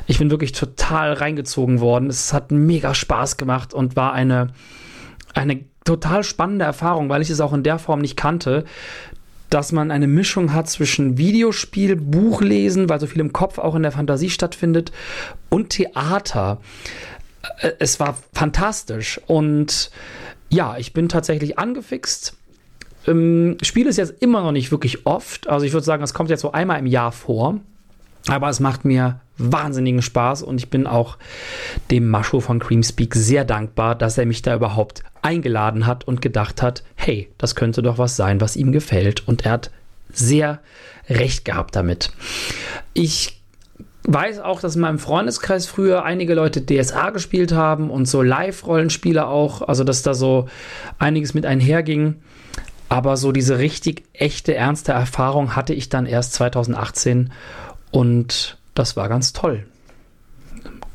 Ich bin wirklich total reingezogen worden. Es hat mega Spaß gemacht und war eine, eine total spannende Erfahrung, weil ich es auch in der Form nicht kannte, dass man eine Mischung hat zwischen Videospiel, Buchlesen, weil so viel im Kopf auch in der Fantasie stattfindet, und Theater. Äh, Es war fantastisch und ja, ich bin tatsächlich angefixt. Ähm, Spiele es jetzt immer noch nicht wirklich oft. Also ich würde sagen, es kommt jetzt so einmal im Jahr vor. Aber es macht mir wahnsinnigen Spaß und ich bin auch dem Mascho von Creamspeak sehr dankbar, dass er mich da überhaupt eingeladen hat und gedacht hat, hey, das könnte doch was sein, was ihm gefällt. Und er hat sehr recht gehabt damit. Ich weiß auch, dass in meinem Freundeskreis früher einige Leute DSA gespielt haben und so Live-Rollenspiele auch, also dass da so einiges mit einherging. Aber so diese richtig echte, ernste Erfahrung hatte ich dann erst 2018 und das war ganz toll.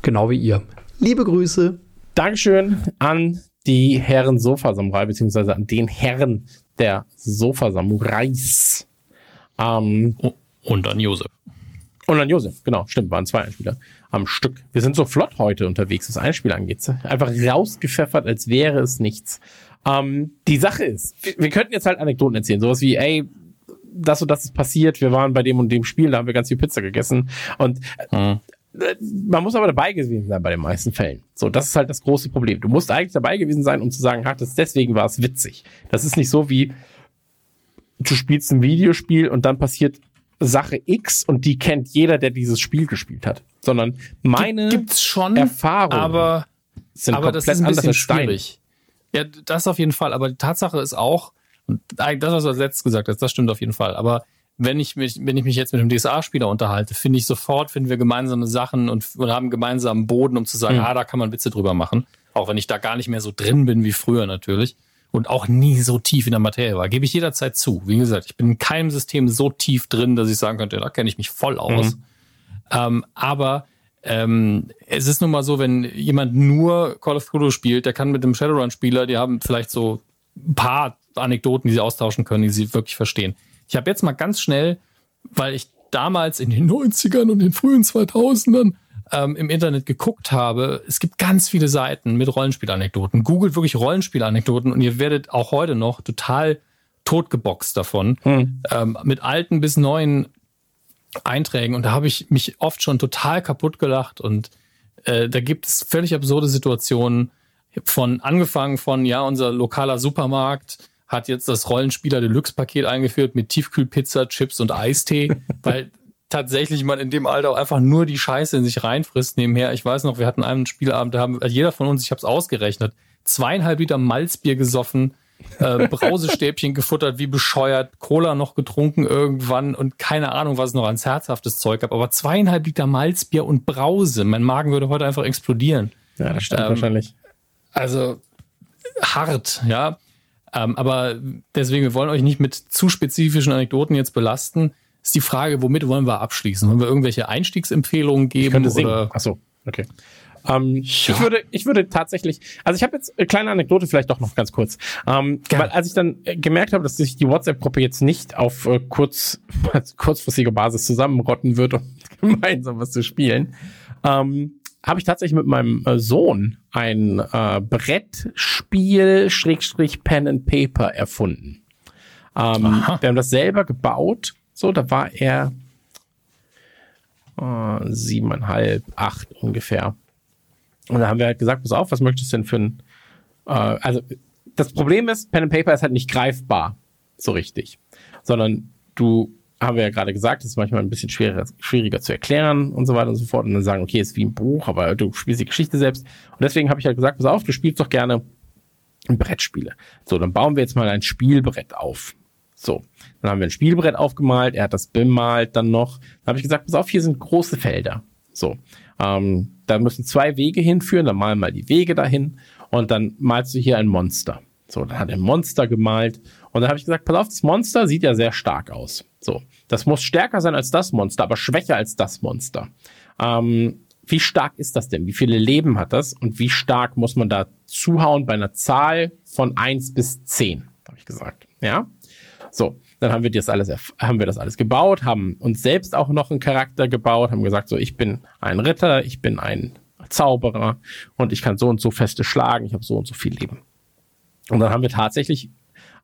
Genau wie ihr. Liebe Grüße. Dankeschön an die Herren Sofa-Samurai, beziehungsweise an den Herren der Sofa-Samurais. Ähm, Und an Josef. Und an Josef, genau, stimmt, waren zwei Einspieler am Stück. Wir sind so flott heute unterwegs, was Einspieler angeht. Einfach rausgepfeffert, als wäre es nichts. Ähm, die Sache ist, wir, wir könnten jetzt halt Anekdoten erzählen, sowas wie, ey, das und das ist passiert, wir waren bei dem und dem Spiel, da haben wir ganz viel Pizza gegessen und äh, man muss aber dabei gewesen sein bei den meisten Fällen. So, das ist halt das große Problem. Du musst eigentlich dabei gewesen sein, um zu sagen, ach, das deswegen war es witzig. Das ist nicht so wie du spielst ein Videospiel und dann passiert Sache X und die kennt jeder, der dieses Spiel gespielt hat. Sondern meine Gibt's schon, Erfahrungen aber sind aber das komplett ist ein bisschen schwierig. Ja, das auf jeden Fall. Aber die Tatsache ist auch, und eigentlich das, was du als letztes gesagt hast, das stimmt auf jeden Fall. Aber wenn ich mich, wenn ich mich jetzt mit einem DSA-Spieler unterhalte, finde ich sofort, finden wir gemeinsame Sachen und, und haben gemeinsamen Boden, um zu sagen, Mhm. ah, da kann man Witze drüber machen. Auch wenn ich da gar nicht mehr so drin bin wie früher natürlich. Und auch nie so tief in der Materie war. Gebe ich jederzeit zu. Wie gesagt, ich bin in keinem System so tief drin, dass ich sagen könnte, da kenne ich mich voll aus. Mhm. Ähm, aber ähm, es ist nun mal so, wenn jemand nur Call of Cthulhu spielt, der kann mit dem Shadowrun-Spieler, die haben vielleicht so ein paar Anekdoten, die sie austauschen können, die sie wirklich verstehen. Ich habe jetzt mal ganz schnell, weil ich damals in den 90ern und den frühen 2000ern ähm, im Internet geguckt habe, es gibt ganz viele Seiten mit Rollenspielanekdoten. Googelt wirklich Rollenspielanekdoten und ihr werdet auch heute noch total totgeboxt davon. Hm. Ähm, mit alten bis neuen Einträgen. Und da habe ich mich oft schon total kaputt gelacht. Und äh, da gibt es völlig absurde Situationen von angefangen von, ja, unser lokaler Supermarkt hat jetzt das Rollenspieler Deluxe Paket eingeführt mit Tiefkühlpizza, Chips und Eistee, weil tatsächlich man in dem Alter auch einfach nur die Scheiße in sich reinfrisst nebenher. Ich weiß noch, wir hatten einen Spielabend, da haben jeder von uns, ich habe es ausgerechnet, zweieinhalb Liter Malzbier gesoffen, äh, Brausestäbchen gefuttert, wie bescheuert, Cola noch getrunken irgendwann und keine Ahnung, was es noch ans herzhaftes Zeug gab, aber zweieinhalb Liter Malzbier und Brause. Mein Magen würde heute einfach explodieren. Ja, das stimmt Ähm, wahrscheinlich. Also hart, ja. Ähm, aber deswegen, wir wollen euch nicht mit zu spezifischen Anekdoten jetzt belasten. Ist die Frage, womit wollen wir abschließen? Wollen wir irgendwelche Einstiegsempfehlungen Ich geben? könnte singen. Oder? Achso, okay. Ähm, ich, würde, ich würde tatsächlich, also ich habe jetzt eine kleine Anekdote vielleicht doch noch ganz kurz. Ähm, Gerne. weil als ich dann äh, gemerkt habe, dass sich die WhatsApp-Gruppe jetzt nicht auf äh, kurz, kurzfristige Basis zusammenrotten wird, um gemeinsam was zu spielen, ähm, habe ich tatsächlich mit meinem äh, Sohn ein äh, Brettspiel Schrägstrich Pen and Paper erfunden. Ähm, wir haben das selber gebaut. So, da war er äh, siebeneinhalb, acht ungefähr. Und da haben wir halt gesagt, pass auf, was möchtest du denn für ein, äh, also das Problem ist, Pen and Paper ist halt nicht greifbar, so richtig, sondern du, haben wir ja gerade gesagt, ist manchmal ein bisschen schwieriger, schwieriger zu erklären und so weiter und so fort und dann sagen, okay, ist wie ein Buch, aber du spielst die Geschichte selbst. Und deswegen habe ich halt gesagt, pass auf, du spielst doch gerne Brettspiele. So, dann bauen wir jetzt mal ein Spielbrett auf. So, dann haben wir ein Spielbrett aufgemalt, er hat das bemalt dann noch. Dann habe ich gesagt, pass auf, hier sind große Felder. So, ähm, da müssen zwei Wege hinführen, dann malen mal die Wege dahin und dann malst du hier ein Monster. So, dann hat er ein Monster gemalt und dann habe ich gesagt, pass auf, das Monster sieht ja sehr stark aus. So, das muss stärker sein als das Monster, aber schwächer als das Monster. Ähm, wie stark ist das denn? Wie viele Leben hat das? Und wie stark muss man da zuhauen bei einer Zahl von eins bis zehn? Habe ich gesagt. Ja. So, dann haben wir das alles, haben wir das alles gebaut, haben uns selbst auch noch einen Charakter gebaut, haben gesagt, so, ich bin ein Ritter, ich bin ein Zauberer und ich kann so und so feste schlagen, ich habe so und so viel Leben. Und dann haben wir tatsächlich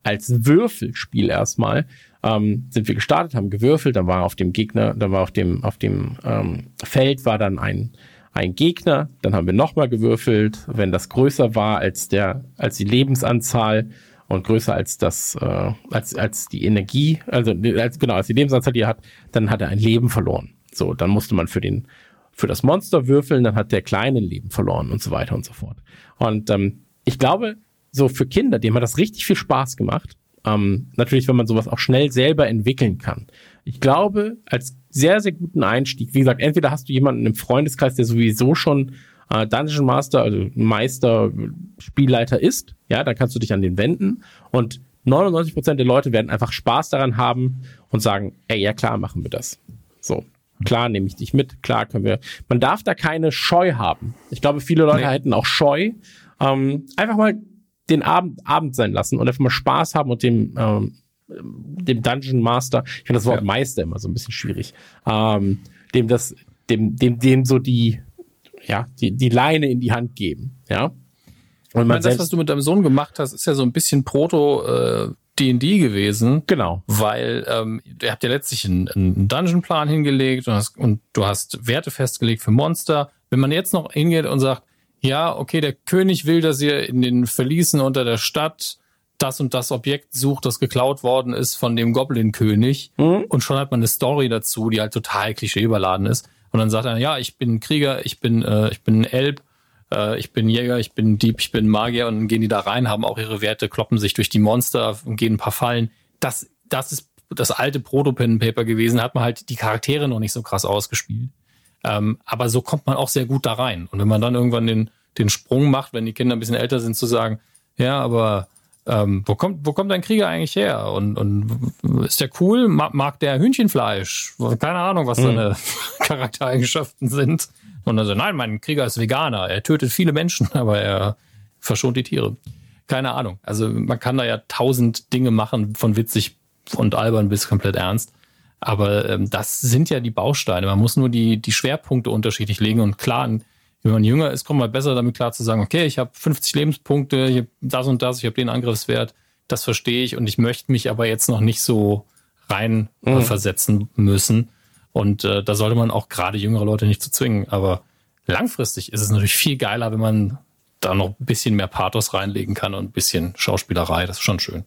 als Würfelspiel erstmal ähm, sind wir gestartet, haben gewürfelt, dann war auf dem Gegner, dann war auf dem auf dem ähm, Feld war dann ein ein Gegner, dann haben wir nochmal gewürfelt, wenn das größer war als der als die Lebensanzahl und größer als das äh, als als die Energie, also als, genau als die Lebensanzahl, die er hat, dann hat er ein Leben verloren. So, dann musste man für den für das Monster würfeln, dann hat der kleine Leben verloren und so weiter und so fort. Und ähm, ich glaube, so für Kinder, dem hat das richtig viel Spaß gemacht. Ähm, natürlich, wenn man sowas auch schnell selber entwickeln kann. Ich glaube, als sehr, sehr guten Einstieg, wie gesagt, entweder hast du jemanden im Freundeskreis, der sowieso schon äh, Dungeon Master, also Meister, Spielleiter ist, ja, dann kannst du dich an den wenden und 99% der Leute werden einfach Spaß daran haben und sagen, ey, ja klar, machen wir das. So. Klar nehme ich dich mit, klar können wir. Man darf da keine Scheu haben. Ich glaube, viele Leute Nee. hätten auch Scheu. Ähm, einfach mal den Abend Abend sein lassen und einfach mal Spaß haben und dem ähm, dem Dungeon Master, ich finde das Wort Ja. Meister immer so ein bisschen schwierig, ähm, dem das, dem, dem, dem so die, ja, die, die Leine in die Hand geben, ja. Und Ich man meine, das, was du mit deinem Sohn gemacht hast, ist ja so ein bisschen Proto äh, D&D gewesen. genau, weil ähm, ihr habt ja letztlich einen, einen Dungeon-Plan hingelegt und, hast, und du hast Werte festgelegt für Monster. Wenn man jetzt noch hingeht und sagt, ja, okay, der König will, dass ihr in den Verließen unter der Stadt das und das Objekt sucht, das geklaut worden ist von dem Goblin-König Mhm. und schon hat man eine Story dazu, die halt total klischeeüberladen ist. Und dann sagt er, ja, ich bin Krieger, ich bin, äh, ich bin Elb, äh, ich bin Jäger, ich bin Dieb, ich bin Magier und dann gehen die da rein, haben auch ihre Werte, kloppen sich durch die Monster und gehen ein paar Fallen. Das, das ist das alte Proto-Pen-Paper gewesen, hat man halt die Charaktere noch nicht so krass ausgespielt. Ähm, aber so kommt man auch sehr gut da rein. Und wenn man dann irgendwann den, den Sprung macht, wenn die Kinder ein bisschen älter sind, zu sagen, ja, aber ähm, wo kommt, wo kommt dein Krieger eigentlich her? Und, und ist der cool? Mag, mag der Hühnchenfleisch? Keine Ahnung, was seine Charaktereigenschaften sind. Und also, nein, mein Krieger ist Veganer. Er tötet viele Menschen, aber er verschont die Tiere. Keine Ahnung. Also man kann da ja tausend Dinge machen, von witzig und albern bis komplett ernst. Aber ähm, das sind ja die Bausteine. Man muss nur die, die Schwerpunkte unterschiedlich legen. Und klar, wenn man jünger ist, kommt man besser damit klar zu sagen, okay, ich habe 50 Lebenspunkte, ich hab das und das, ich habe den Angriffswert, das verstehe ich und ich möchte mich aber jetzt noch nicht so rein äh, versetzen müssen. Und äh, da sollte man auch gerade jüngere Leute nicht zu zwingen. Aber langfristig ist es natürlich viel geiler, wenn man da noch ein bisschen mehr Pathos reinlegen kann und ein bisschen Schauspielerei. Das ist schon schön.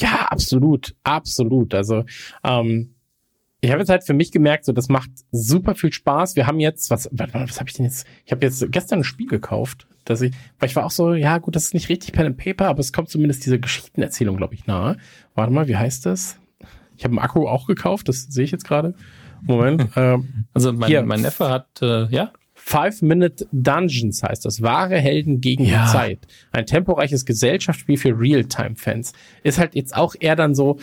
Ja, absolut, absolut. Also ähm, ich habe jetzt halt für mich gemerkt, so das macht super viel Spaß. Wir haben jetzt, was, was, was habe ich denn jetzt? Ich habe jetzt gestern ein Spiel gekauft, dass ich, weil ich war auch so, ja gut, das ist nicht richtig Pen and Paper, aber es kommt zumindest diese Geschichtenerzählung, glaube ich, nahe. Warte mal, wie heißt das? Ich habe einen Akku auch gekauft, das sehe ich jetzt gerade. Moment. ähm, Also mein, Hier. mein Neffe hat, äh, ja, Five Minute Dungeons heißt das. Wahre Helden gegen Ja. die Zeit. Ein temporeiches Gesellschaftsspiel für Realtime-Fans. Ist halt jetzt auch eher dann so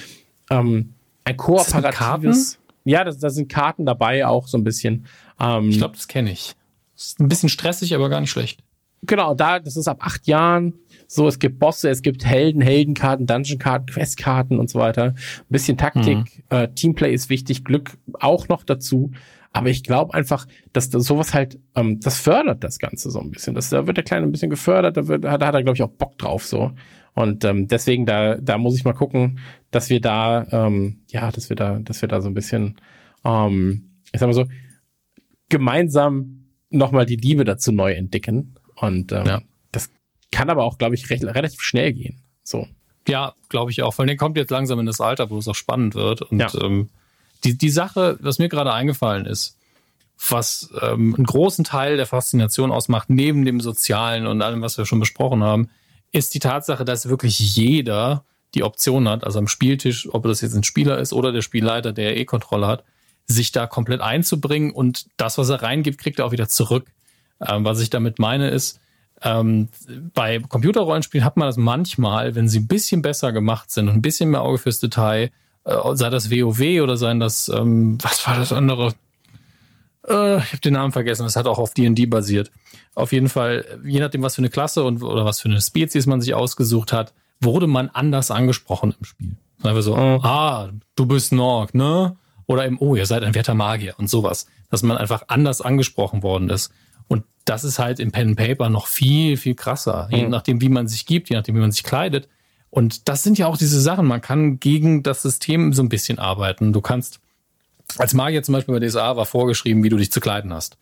ähm, ein kooperatives. Ja, da, da sind Karten dabei auch so ein bisschen. Ähm, ich glaube, das kenne ich. Ist ein bisschen stressig, aber gar nicht schlecht. Genau, da, das ist ab acht Jahren. So, es gibt Bosse, es gibt Helden, Heldenkarten, Dungeon-Karten, Questkarten und so weiter. Ein bisschen Taktik, äh, Teamplay ist wichtig, Glück auch noch dazu. Aber ich glaube einfach, dass das sowas halt, ähm, das fördert das Ganze so ein bisschen. Das, da wird der Kleine ein bisschen gefördert, da, wird, da hat er, glaube ich, auch Bock drauf so. Und ähm, deswegen, da, da muss ich mal gucken, dass wir da, ähm, ja, dass wir da, dass wir da so ein bisschen, ähm, ich sag mal so, gemeinsam nochmal die Liebe dazu neu entdecken. Und ähm, Ja. das kann aber auch, glaube ich, recht, relativ schnell gehen. So. Ja, glaube ich auch. Vor allem kommt jetzt langsam in das Alter, wo es auch spannend wird. Und Ja. ähm, die, die Sache, was mir gerade eingefallen ist, was ähm, einen großen Teil der Faszination ausmacht, neben dem Sozialen und allem, was wir schon besprochen haben, ist die Tatsache, dass wirklich jeder die Option hat, also am Spieltisch, ob das jetzt ein Spieler ist oder der Spielleiter, der E-Kontrolle hat, sich da komplett einzubringen und das, was er reingibt, kriegt er auch wieder zurück. Ähm, was ich damit meine ist, ähm, bei Computerrollenspielen hat man das manchmal, wenn sie ein bisschen besser gemacht sind und ein bisschen mehr Auge fürs Detail, äh, sei das WoW oder sei das, ähm, was war das andere? Äh, ich habe den Namen vergessen, das hat auch auf D&D basiert. Auf jeden Fall, je nachdem, was für eine Klasse und oder was für eine Spezies man sich ausgesucht hat, wurde man anders angesprochen im Spiel. Einfach so, ah, du bist Norg, ne? Oder eben, oh, ihr seid ein werter Magier und sowas. Dass man einfach anders angesprochen worden ist. Und das ist halt im Pen and Paper noch viel, viel krasser. Je nachdem, wie man sich gibt, je nachdem, wie man sich kleidet. Und das sind ja auch diese Sachen. Man kann gegen das System so ein bisschen arbeiten. Du kannst, als Magier zum Beispiel bei DSA war vorgeschrieben, wie du dich zu kleiden hast.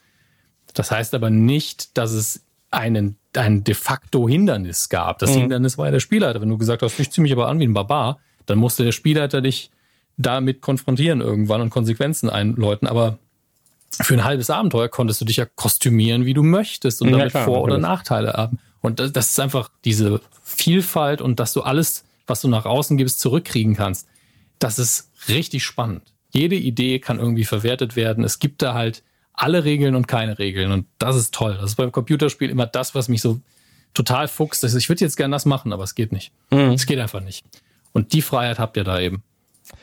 Das heißt aber nicht, dass es einen, ein de facto Hindernis gab. Das Hindernis war ja der Spielleiter. Wenn du gesagt hast, ich zieh mich aber an wie ein Barbar, dann musste der Spielleiter dich damit konfrontieren irgendwann und Konsequenzen einläuten. Aber für ein halbes Abenteuer konntest du dich ja kostümieren, wie du möchtest und Ja, damit klar, Vor- oder natürlich. Nachteile haben. Und das, das ist einfach diese Vielfalt und dass du alles, was du nach außen gibst, zurückkriegen kannst. Das ist richtig spannend. Jede Idee kann irgendwie verwertet werden. Es gibt da halt alle Regeln und keine Regeln. Und das ist toll. Das ist beim Computerspiel immer das, was mich so total fuchst. Ich würde jetzt gerne das machen, aber es geht nicht. Es geht einfach nicht. Und die Freiheit habt ihr da eben.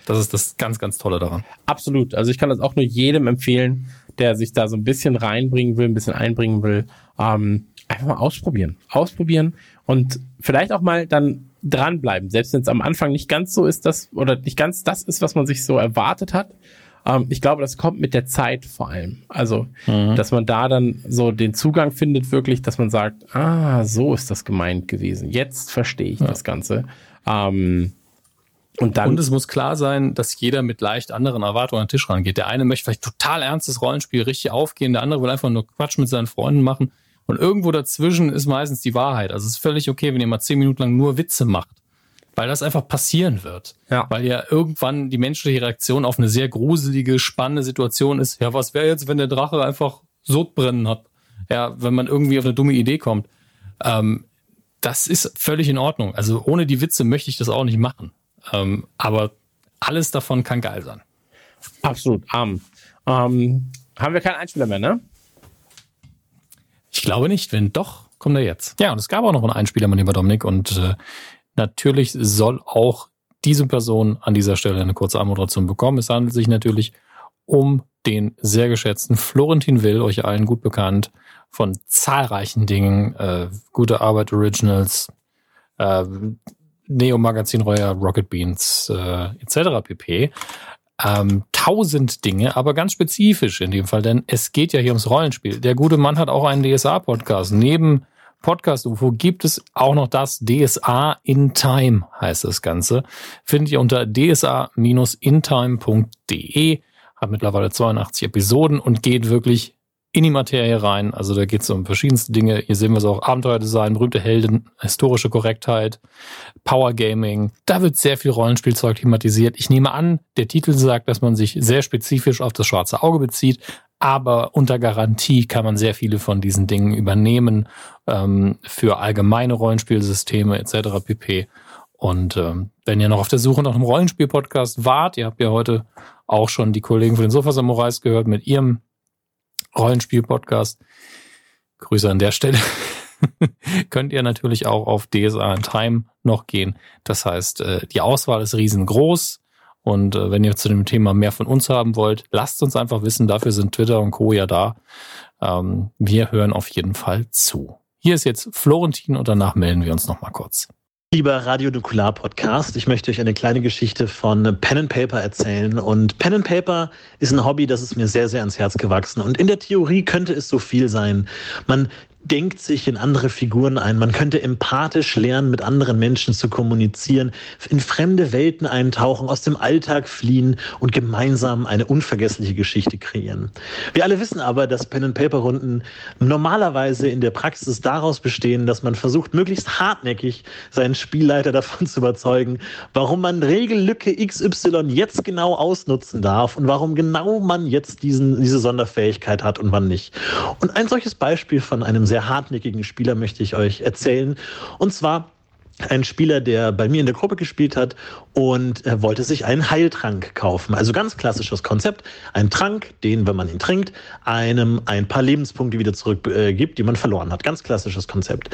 Das ist das ganz, ganz Tolle daran. Absolut. Also ich kann das auch nur jedem empfehlen, der sich da so ein bisschen reinbringen will, ein bisschen einbringen will. Ähm, einfach mal ausprobieren. Ausprobieren und vielleicht auch mal dann dranbleiben. Selbst wenn es am Anfang nicht ganz so ist, das oder nicht ganz das ist, was man sich so erwartet hat. Ähm, ich glaube, das kommt mit der Zeit vor allem. Also, dass man da dann so den Zugang findet, wirklich, dass man sagt, ah, so ist das gemeint gewesen. Jetzt verstehe ich das Ganze. Ähm, und dann Und es muss klar sein, dass jeder mit leicht anderen Erwartungen an den Tisch rangeht. Der eine möchte vielleicht total ernstes Rollenspiel richtig aufgehen, der andere will einfach nur Quatsch mit seinen Freunden machen. Und irgendwo dazwischen ist meistens die Wahrheit. Also es ist völlig okay, wenn ihr mal zehn Minuten lang nur Witze macht. Weil das einfach passieren wird. Ja. Weil ja irgendwann die menschliche Reaktion auf eine sehr gruselige, spannende Situation ist. Ja, was wäre jetzt, wenn der Drache einfach Sodbrennen hat? Ja, wenn man irgendwie auf eine dumme Idee kommt. Ähm, das ist völlig in Ordnung. Also ohne die Witze möchte ich das auch nicht machen. Ähm, aber alles davon kann geil sein. Absolut, arm. Ähm, haben wir keinen Einspieler mehr, ne? Ich glaube nicht. Wenn doch, kommt er jetzt. Ja, und es gab auch noch einen Einspieler, mein lieber Dominik, und äh, natürlich soll auch diese Person an dieser Stelle eine kurze Anmoderation bekommen. Es handelt sich natürlich um den sehr geschätzten Florentin Will, euch allen gut bekannt, von zahlreichen Dingen, äh, gute Arbeit Originals, äh, Neo Magazin Royal, Rocket Beans, äh, etc. pp. Ähm, tausend Dinge, aber ganz spezifisch in dem Fall, denn es geht ja hier ums Rollenspiel. Der gute Mann hat auch einen DSA-Podcast. Neben Podcast UFO gibt es auch noch das DSA in Time, heißt das Ganze. Findet ihr unter dsa-intime.de. Hat mittlerweile 82 Episoden und geht wirklich in die Materie rein. Also da geht es um verschiedenste Dinge. Hier sehen wir so auch Abenteuerdesign, berühmte Helden, historische Korrektheit, Power Gaming. Da wird sehr viel Rollenspielzeug thematisiert. Ich nehme an, der Titel sagt, dass man sich sehr spezifisch auf das schwarze Auge bezieht, aber unter Garantie kann man sehr viele von diesen Dingen übernehmen ähm, für allgemeine Rollenspielsysteme etc. pp. Und ähm, wenn ihr noch auf der Suche nach einem Rollenspiel-Podcast wart, ihr habt ja heute auch schon die Kollegen von den Sofa Samurais gehört mit ihrem Rollenspiel-Podcast. Grüße an der Stelle. Könnt ihr natürlich auch auf DSA in Time noch gehen. Das heißt, äh, die Auswahl ist riesengroß. Und äh, wenn ihr zu dem Thema mehr von uns haben wollt, lasst uns einfach wissen. Dafür sind Twitter und Co. ja da. Ähm, wir hören auf jeden Fall zu. Hier ist jetzt Florentin und danach melden wir uns nochmal kurz. Lieber Radio Nukular Podcast, ich möchte euch eine kleine Geschichte von Pen and Paper erzählen. Und Pen and Paper ist ein Hobby, das ist mir sehr, sehr ans Herz gewachsen. Und in der Theorie könnte es so viel sein. Man denkt sich in andere Figuren ein. Man könnte empathisch lernen, mit anderen Menschen zu kommunizieren, in fremde Welten eintauchen, aus dem Alltag fliehen und gemeinsam eine unvergessliche Geschichte kreieren. Wir alle wissen aber, dass Pen-and-Paper-Runden normalerweise in der Praxis daraus bestehen, dass man versucht, möglichst hartnäckig seinen Spielleiter davon zu überzeugen, warum man Regellücke XY jetzt genau ausnutzen darf und warum genau man jetzt diesen, diese Sonderfähigkeit hat und wann nicht. Und ein solches Beispiel von einem sehr sehr hartnäckigen Spieler möchte ich euch erzählen. Und zwar ein Spieler, der bei mir in der Gruppe gespielt hat und er wollte sich einen Heiltrank kaufen. Also ganz klassisches Konzept. Ein Trank, den, wenn man ihn trinkt, einem ein paar Lebenspunkte wieder zurückgibt, äh, die man verloren hat. Ganz klassisches Konzept.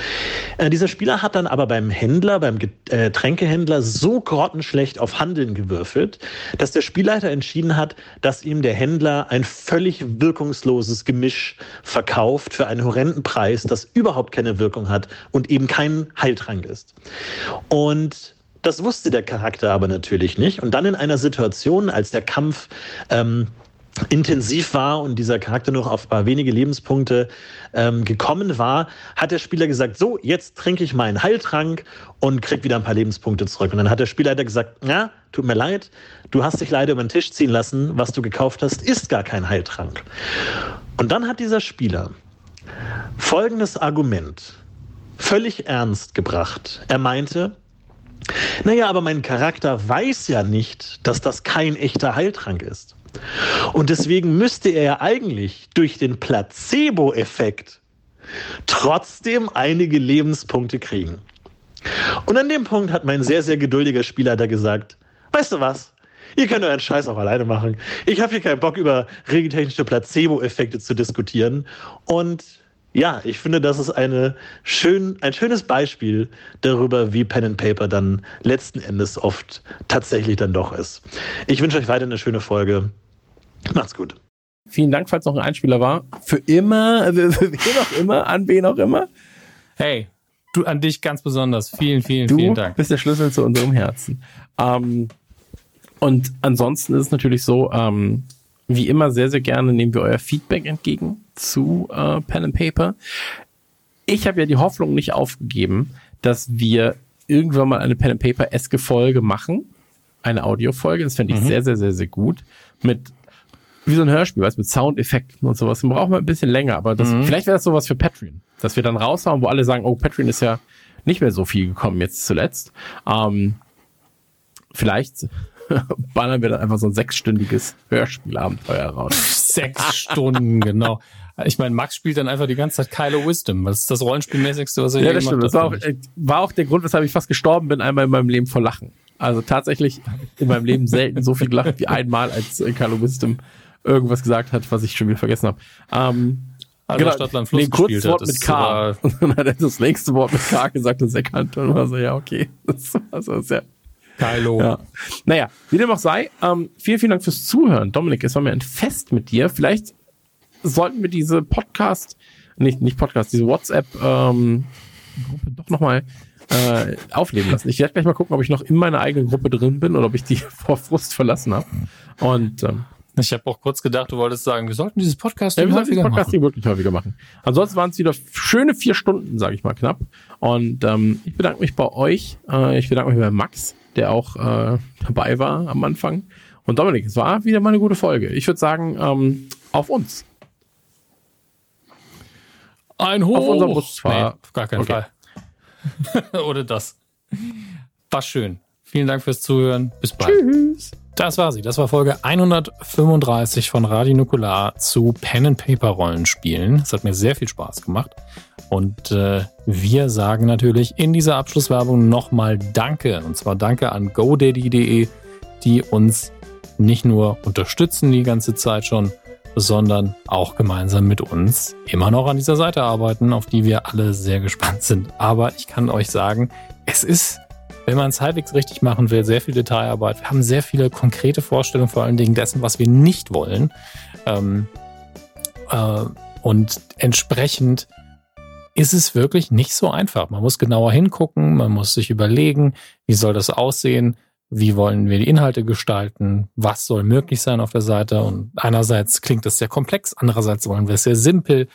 Äh, dieser Spieler hat dann aber beim Händler, beim Getränkehändler so grottenschlecht auf Handeln gewürfelt, dass der Spielleiter entschieden hat, dass ihm der Händler ein völlig wirkungsloses Gemisch verkauft für einen horrenden Preis, das überhaupt keine Wirkung hat und eben kein Heiltrank ist. Und das wusste der Charakter aber natürlich nicht. Und dann in einer Situation, als der Kampf ähm, intensiv war und dieser Charakter nur auf ein paar wenige Lebenspunkte ähm, gekommen war, hat der Spieler gesagt, so, jetzt trinke ich meinen Heiltrank und krieg wieder ein paar Lebenspunkte zurück. Und dann hat der Spielleiter gesagt, ja, tut mir leid, du hast dich leider über den Tisch ziehen lassen, was du gekauft hast, ist gar kein Heiltrank. Und dann hat dieser Spieler folgendes Argument völlig ernst gebracht. Er meinte, naja, aber mein Charakter weiß ja nicht, dass das kein echter Heiltrank ist. Und deswegen müsste er ja eigentlich durch den Placebo-Effekt trotzdem einige Lebenspunkte kriegen. Und an dem Punkt hat mein sehr, sehr geduldiger Spieler da gesagt, weißt du was? Ihr könnt euren Scheiß auch alleine machen. Ich habe hier keinen Bock, über regeltechnische Placebo-Effekte zu diskutieren. Und ja, ich finde, das ist eine schön, ein schönes Beispiel darüber, wie Pen and Paper dann letzten Endes oft tatsächlich dann doch ist. Ich wünsche euch weiter eine schöne Folge. Macht's gut. Vielen Dank, falls noch ein Einspieler war. Für immer, für wen auch immer, an wen auch immer. Hey, du an dich ganz besonders. Vielen, vielen, du vielen Dank. bist der Schlüssel zu unserem Herzen. Ähm, und ansonsten ist es natürlich so, ähm, wie immer sehr, sehr gerne nehmen wir euer Feedback entgegen zu äh, Pen and Paper. Ich habe ja die Hoffnung nicht aufgegeben, dass wir irgendwann mal eine Pen and Paper-eske Folge machen. Eine Audiofolge. Das fände ich Mhm. sehr, sehr, sehr, sehr gut. Mit wie so ein Hörspiel, weißt, mit Soundeffekten und sowas. Man braucht mal ein bisschen länger, aber das, Mhm. vielleicht wäre das sowas für Patreon. Dass wir dann raushauen, wo alle sagen, oh, Patreon ist ja nicht mehr so viel gekommen jetzt zuletzt. Ähm, vielleicht ballern wir dann einfach so ein sechsstündiges Hörspielabenteuer raus. Sechs Stunden, genau. Ich meine, Max spielt dann einfach die ganze Zeit Kylo Wisdom. Das ist das Rollenspielmäßigste, was er Ja, je das gemacht stimmt. Das hat. war auch, war auch der Grund, weshalb ich fast gestorben bin, einmal in meinem Leben vor Lachen. Also tatsächlich habe ich in meinem Leben selten so viel gelacht wie einmal, als äh, Carlo Wisdom irgendwas gesagt hat, was ich schon wieder vergessen habe. Ähm, Also Stadtland Fluss nee, gespielt Kurzwort hat. mit Das K. Und dann hat er das nächste Wort mit K gesagt und Seckert. Und war so, ja, okay. Das war so sehr. Kylo. Ja. Naja, wie dem auch sei, ähm, vielen, vielen Dank fürs Zuhören. Dominik, es war mir ein Fest mit dir. Vielleicht sollten wir diese Podcast, nicht, nicht Podcast, diese WhatsApp-Gruppe doch nochmal äh, aufleben lassen. Ich werde gleich mal gucken, ob ich noch in meiner eigenen Gruppe drin bin oder ob ich die vor Frust verlassen habe. Und ähm, Ich habe auch kurz gedacht, du wolltest sagen, wir sollten dieses Podcast ja, wir sollten häufiger Podcast machen. hier wirklich häufiger machen. Ansonsten waren es wieder schöne vier Stunden, sage ich mal knapp. Und ähm, ich bedanke mich bei euch. Äh, ich bedanke mich bei Max, der auch äh, dabei war am Anfang. Und Dominik, es war wieder mal eine gute Folge. Ich würde sagen, ähm, auf uns. Ein Hoch. Auf unserem Busfahrer. Nee, auf gar keinen Okay. Fall. Oder das. War schön. Vielen Dank fürs Zuhören. Bis bald. Tschüss. Das war sie. Das war Folge 135 von Radio Nukular zu Pen and Paper Rollenspielen. Es hat mir sehr viel Spaß gemacht. Und äh, wir sagen natürlich in dieser Abschlusswerbung nochmal Danke. Und zwar Danke an GoDaddy.de, die uns nicht nur unterstützen die ganze Zeit schon, sondern auch gemeinsam mit uns immer noch an dieser Seite arbeiten, auf die wir alle sehr gespannt sind. Aber ich kann euch sagen, es ist, wenn man es halbwegs richtig machen will, sehr viel Detailarbeit. Wir haben sehr viele konkrete Vorstellungen, vor allen Dingen dessen, was wir nicht wollen. Ähm, äh, und entsprechend ist es wirklich nicht so einfach. Man muss genauer hingucken, man muss sich überlegen, wie soll das aussehen, wie wollen wir die Inhalte gestalten, was soll möglich sein auf der Seite. Und einerseits klingt das sehr komplex, andererseits wollen wir es sehr simpel.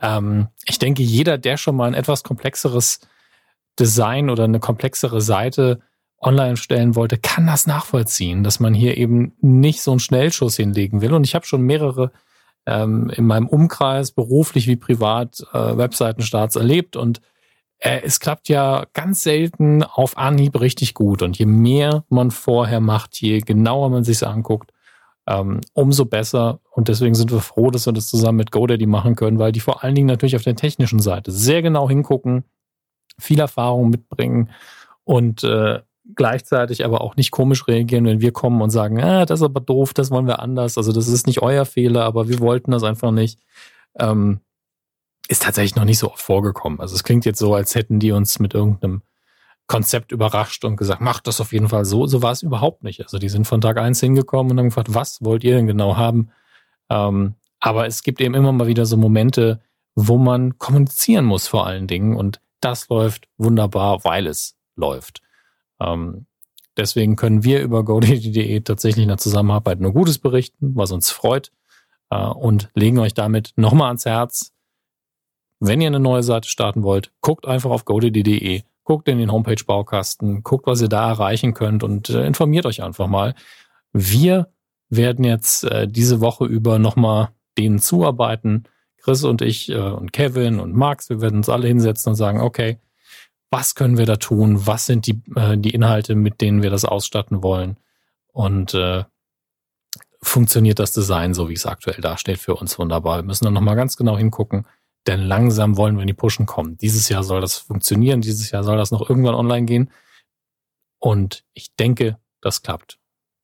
Ähm, ich denke, jeder, der schon mal ein etwas komplexeres Design oder eine komplexere Seite online stellen wollte, kann das nachvollziehen, dass man hier eben nicht so einen Schnellschuss hinlegen will. Und ich habe schon mehrere ähm, in meinem Umkreis, beruflich wie privat, äh, Webseitenstarts erlebt und äh, es klappt ja ganz selten auf Anhieb richtig gut. Und je mehr man vorher macht, je genauer man sich anguckt, ähm, umso besser. Und deswegen sind wir froh, dass wir das zusammen mit GoDaddy machen können, weil die vor allen Dingen natürlich auf der technischen Seite sehr genau hingucken, viel Erfahrung mitbringen und äh, gleichzeitig aber auch nicht komisch reagieren, wenn wir kommen und sagen, ah, das ist aber doof, das wollen wir anders. Also das ist nicht euer Fehler, aber wir wollten das einfach nicht. Ähm, ist tatsächlich noch nicht so oft vorgekommen. Also es klingt jetzt so, als hätten die uns mit irgendeinem Konzept überrascht und gesagt, macht das auf jeden Fall so. So war es überhaupt nicht. Also die sind von Tag eins hingekommen und haben gefragt, was wollt ihr denn genau haben? Ähm, aber es gibt eben immer mal wieder so Momente, wo man kommunizieren muss vor allen Dingen und das läuft wunderbar, weil es läuft. Ähm, deswegen können wir über GoDaddy.de tatsächlich in der Zusammenarbeit nur Gutes berichten, was uns freut äh, und legen euch damit nochmal ans Herz, wenn ihr eine neue Seite starten wollt, guckt einfach auf godaddy.de, guckt in den Homepage-Baukasten, guckt, was ihr da erreichen könnt und äh, informiert euch einfach mal. Wir werden jetzt äh, diese Woche über nochmal denen zuarbeiten. Chris und ich äh, und Kevin und Max, wir werden uns alle hinsetzen und sagen, okay, was können wir da tun? Was sind die, äh, die Inhalte, mit denen wir das ausstatten wollen? Und äh, funktioniert das Design so, wie es aktuell dasteht, für uns wunderbar. Wir müssen dann nochmal ganz genau hingucken, denn langsam wollen wir in die Pushen kommen. Dieses Jahr soll das funktionieren, dieses Jahr soll das noch irgendwann online gehen. Und ich denke, das klappt.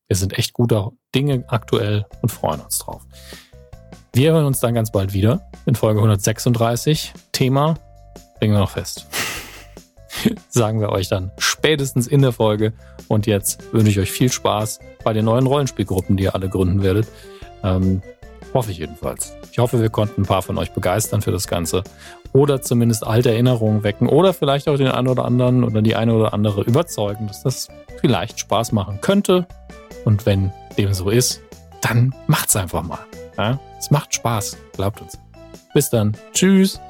Wir sind echt guter Dinge aktuell und freuen uns drauf. Wir hören uns dann ganz bald wieder in Folge 136. Thema, legen wir noch fest. Sagen wir euch dann spätestens in der Folge. Und jetzt wünsche ich euch viel Spaß bei den neuen Rollenspielgruppen, die ihr alle gründen werdet. Ähm, hoffe ich jedenfalls. Ich hoffe, wir konnten ein paar von euch begeistern für das Ganze. Oder zumindest alte Erinnerungen wecken. Oder vielleicht auch den einen oder anderen oder die eine oder andere überzeugen, dass das vielleicht Spaß machen könnte. Und wenn dem so ist, dann macht's einfach mal. Ja? Es macht Spaß, glaubt uns. Bis dann. Tschüss.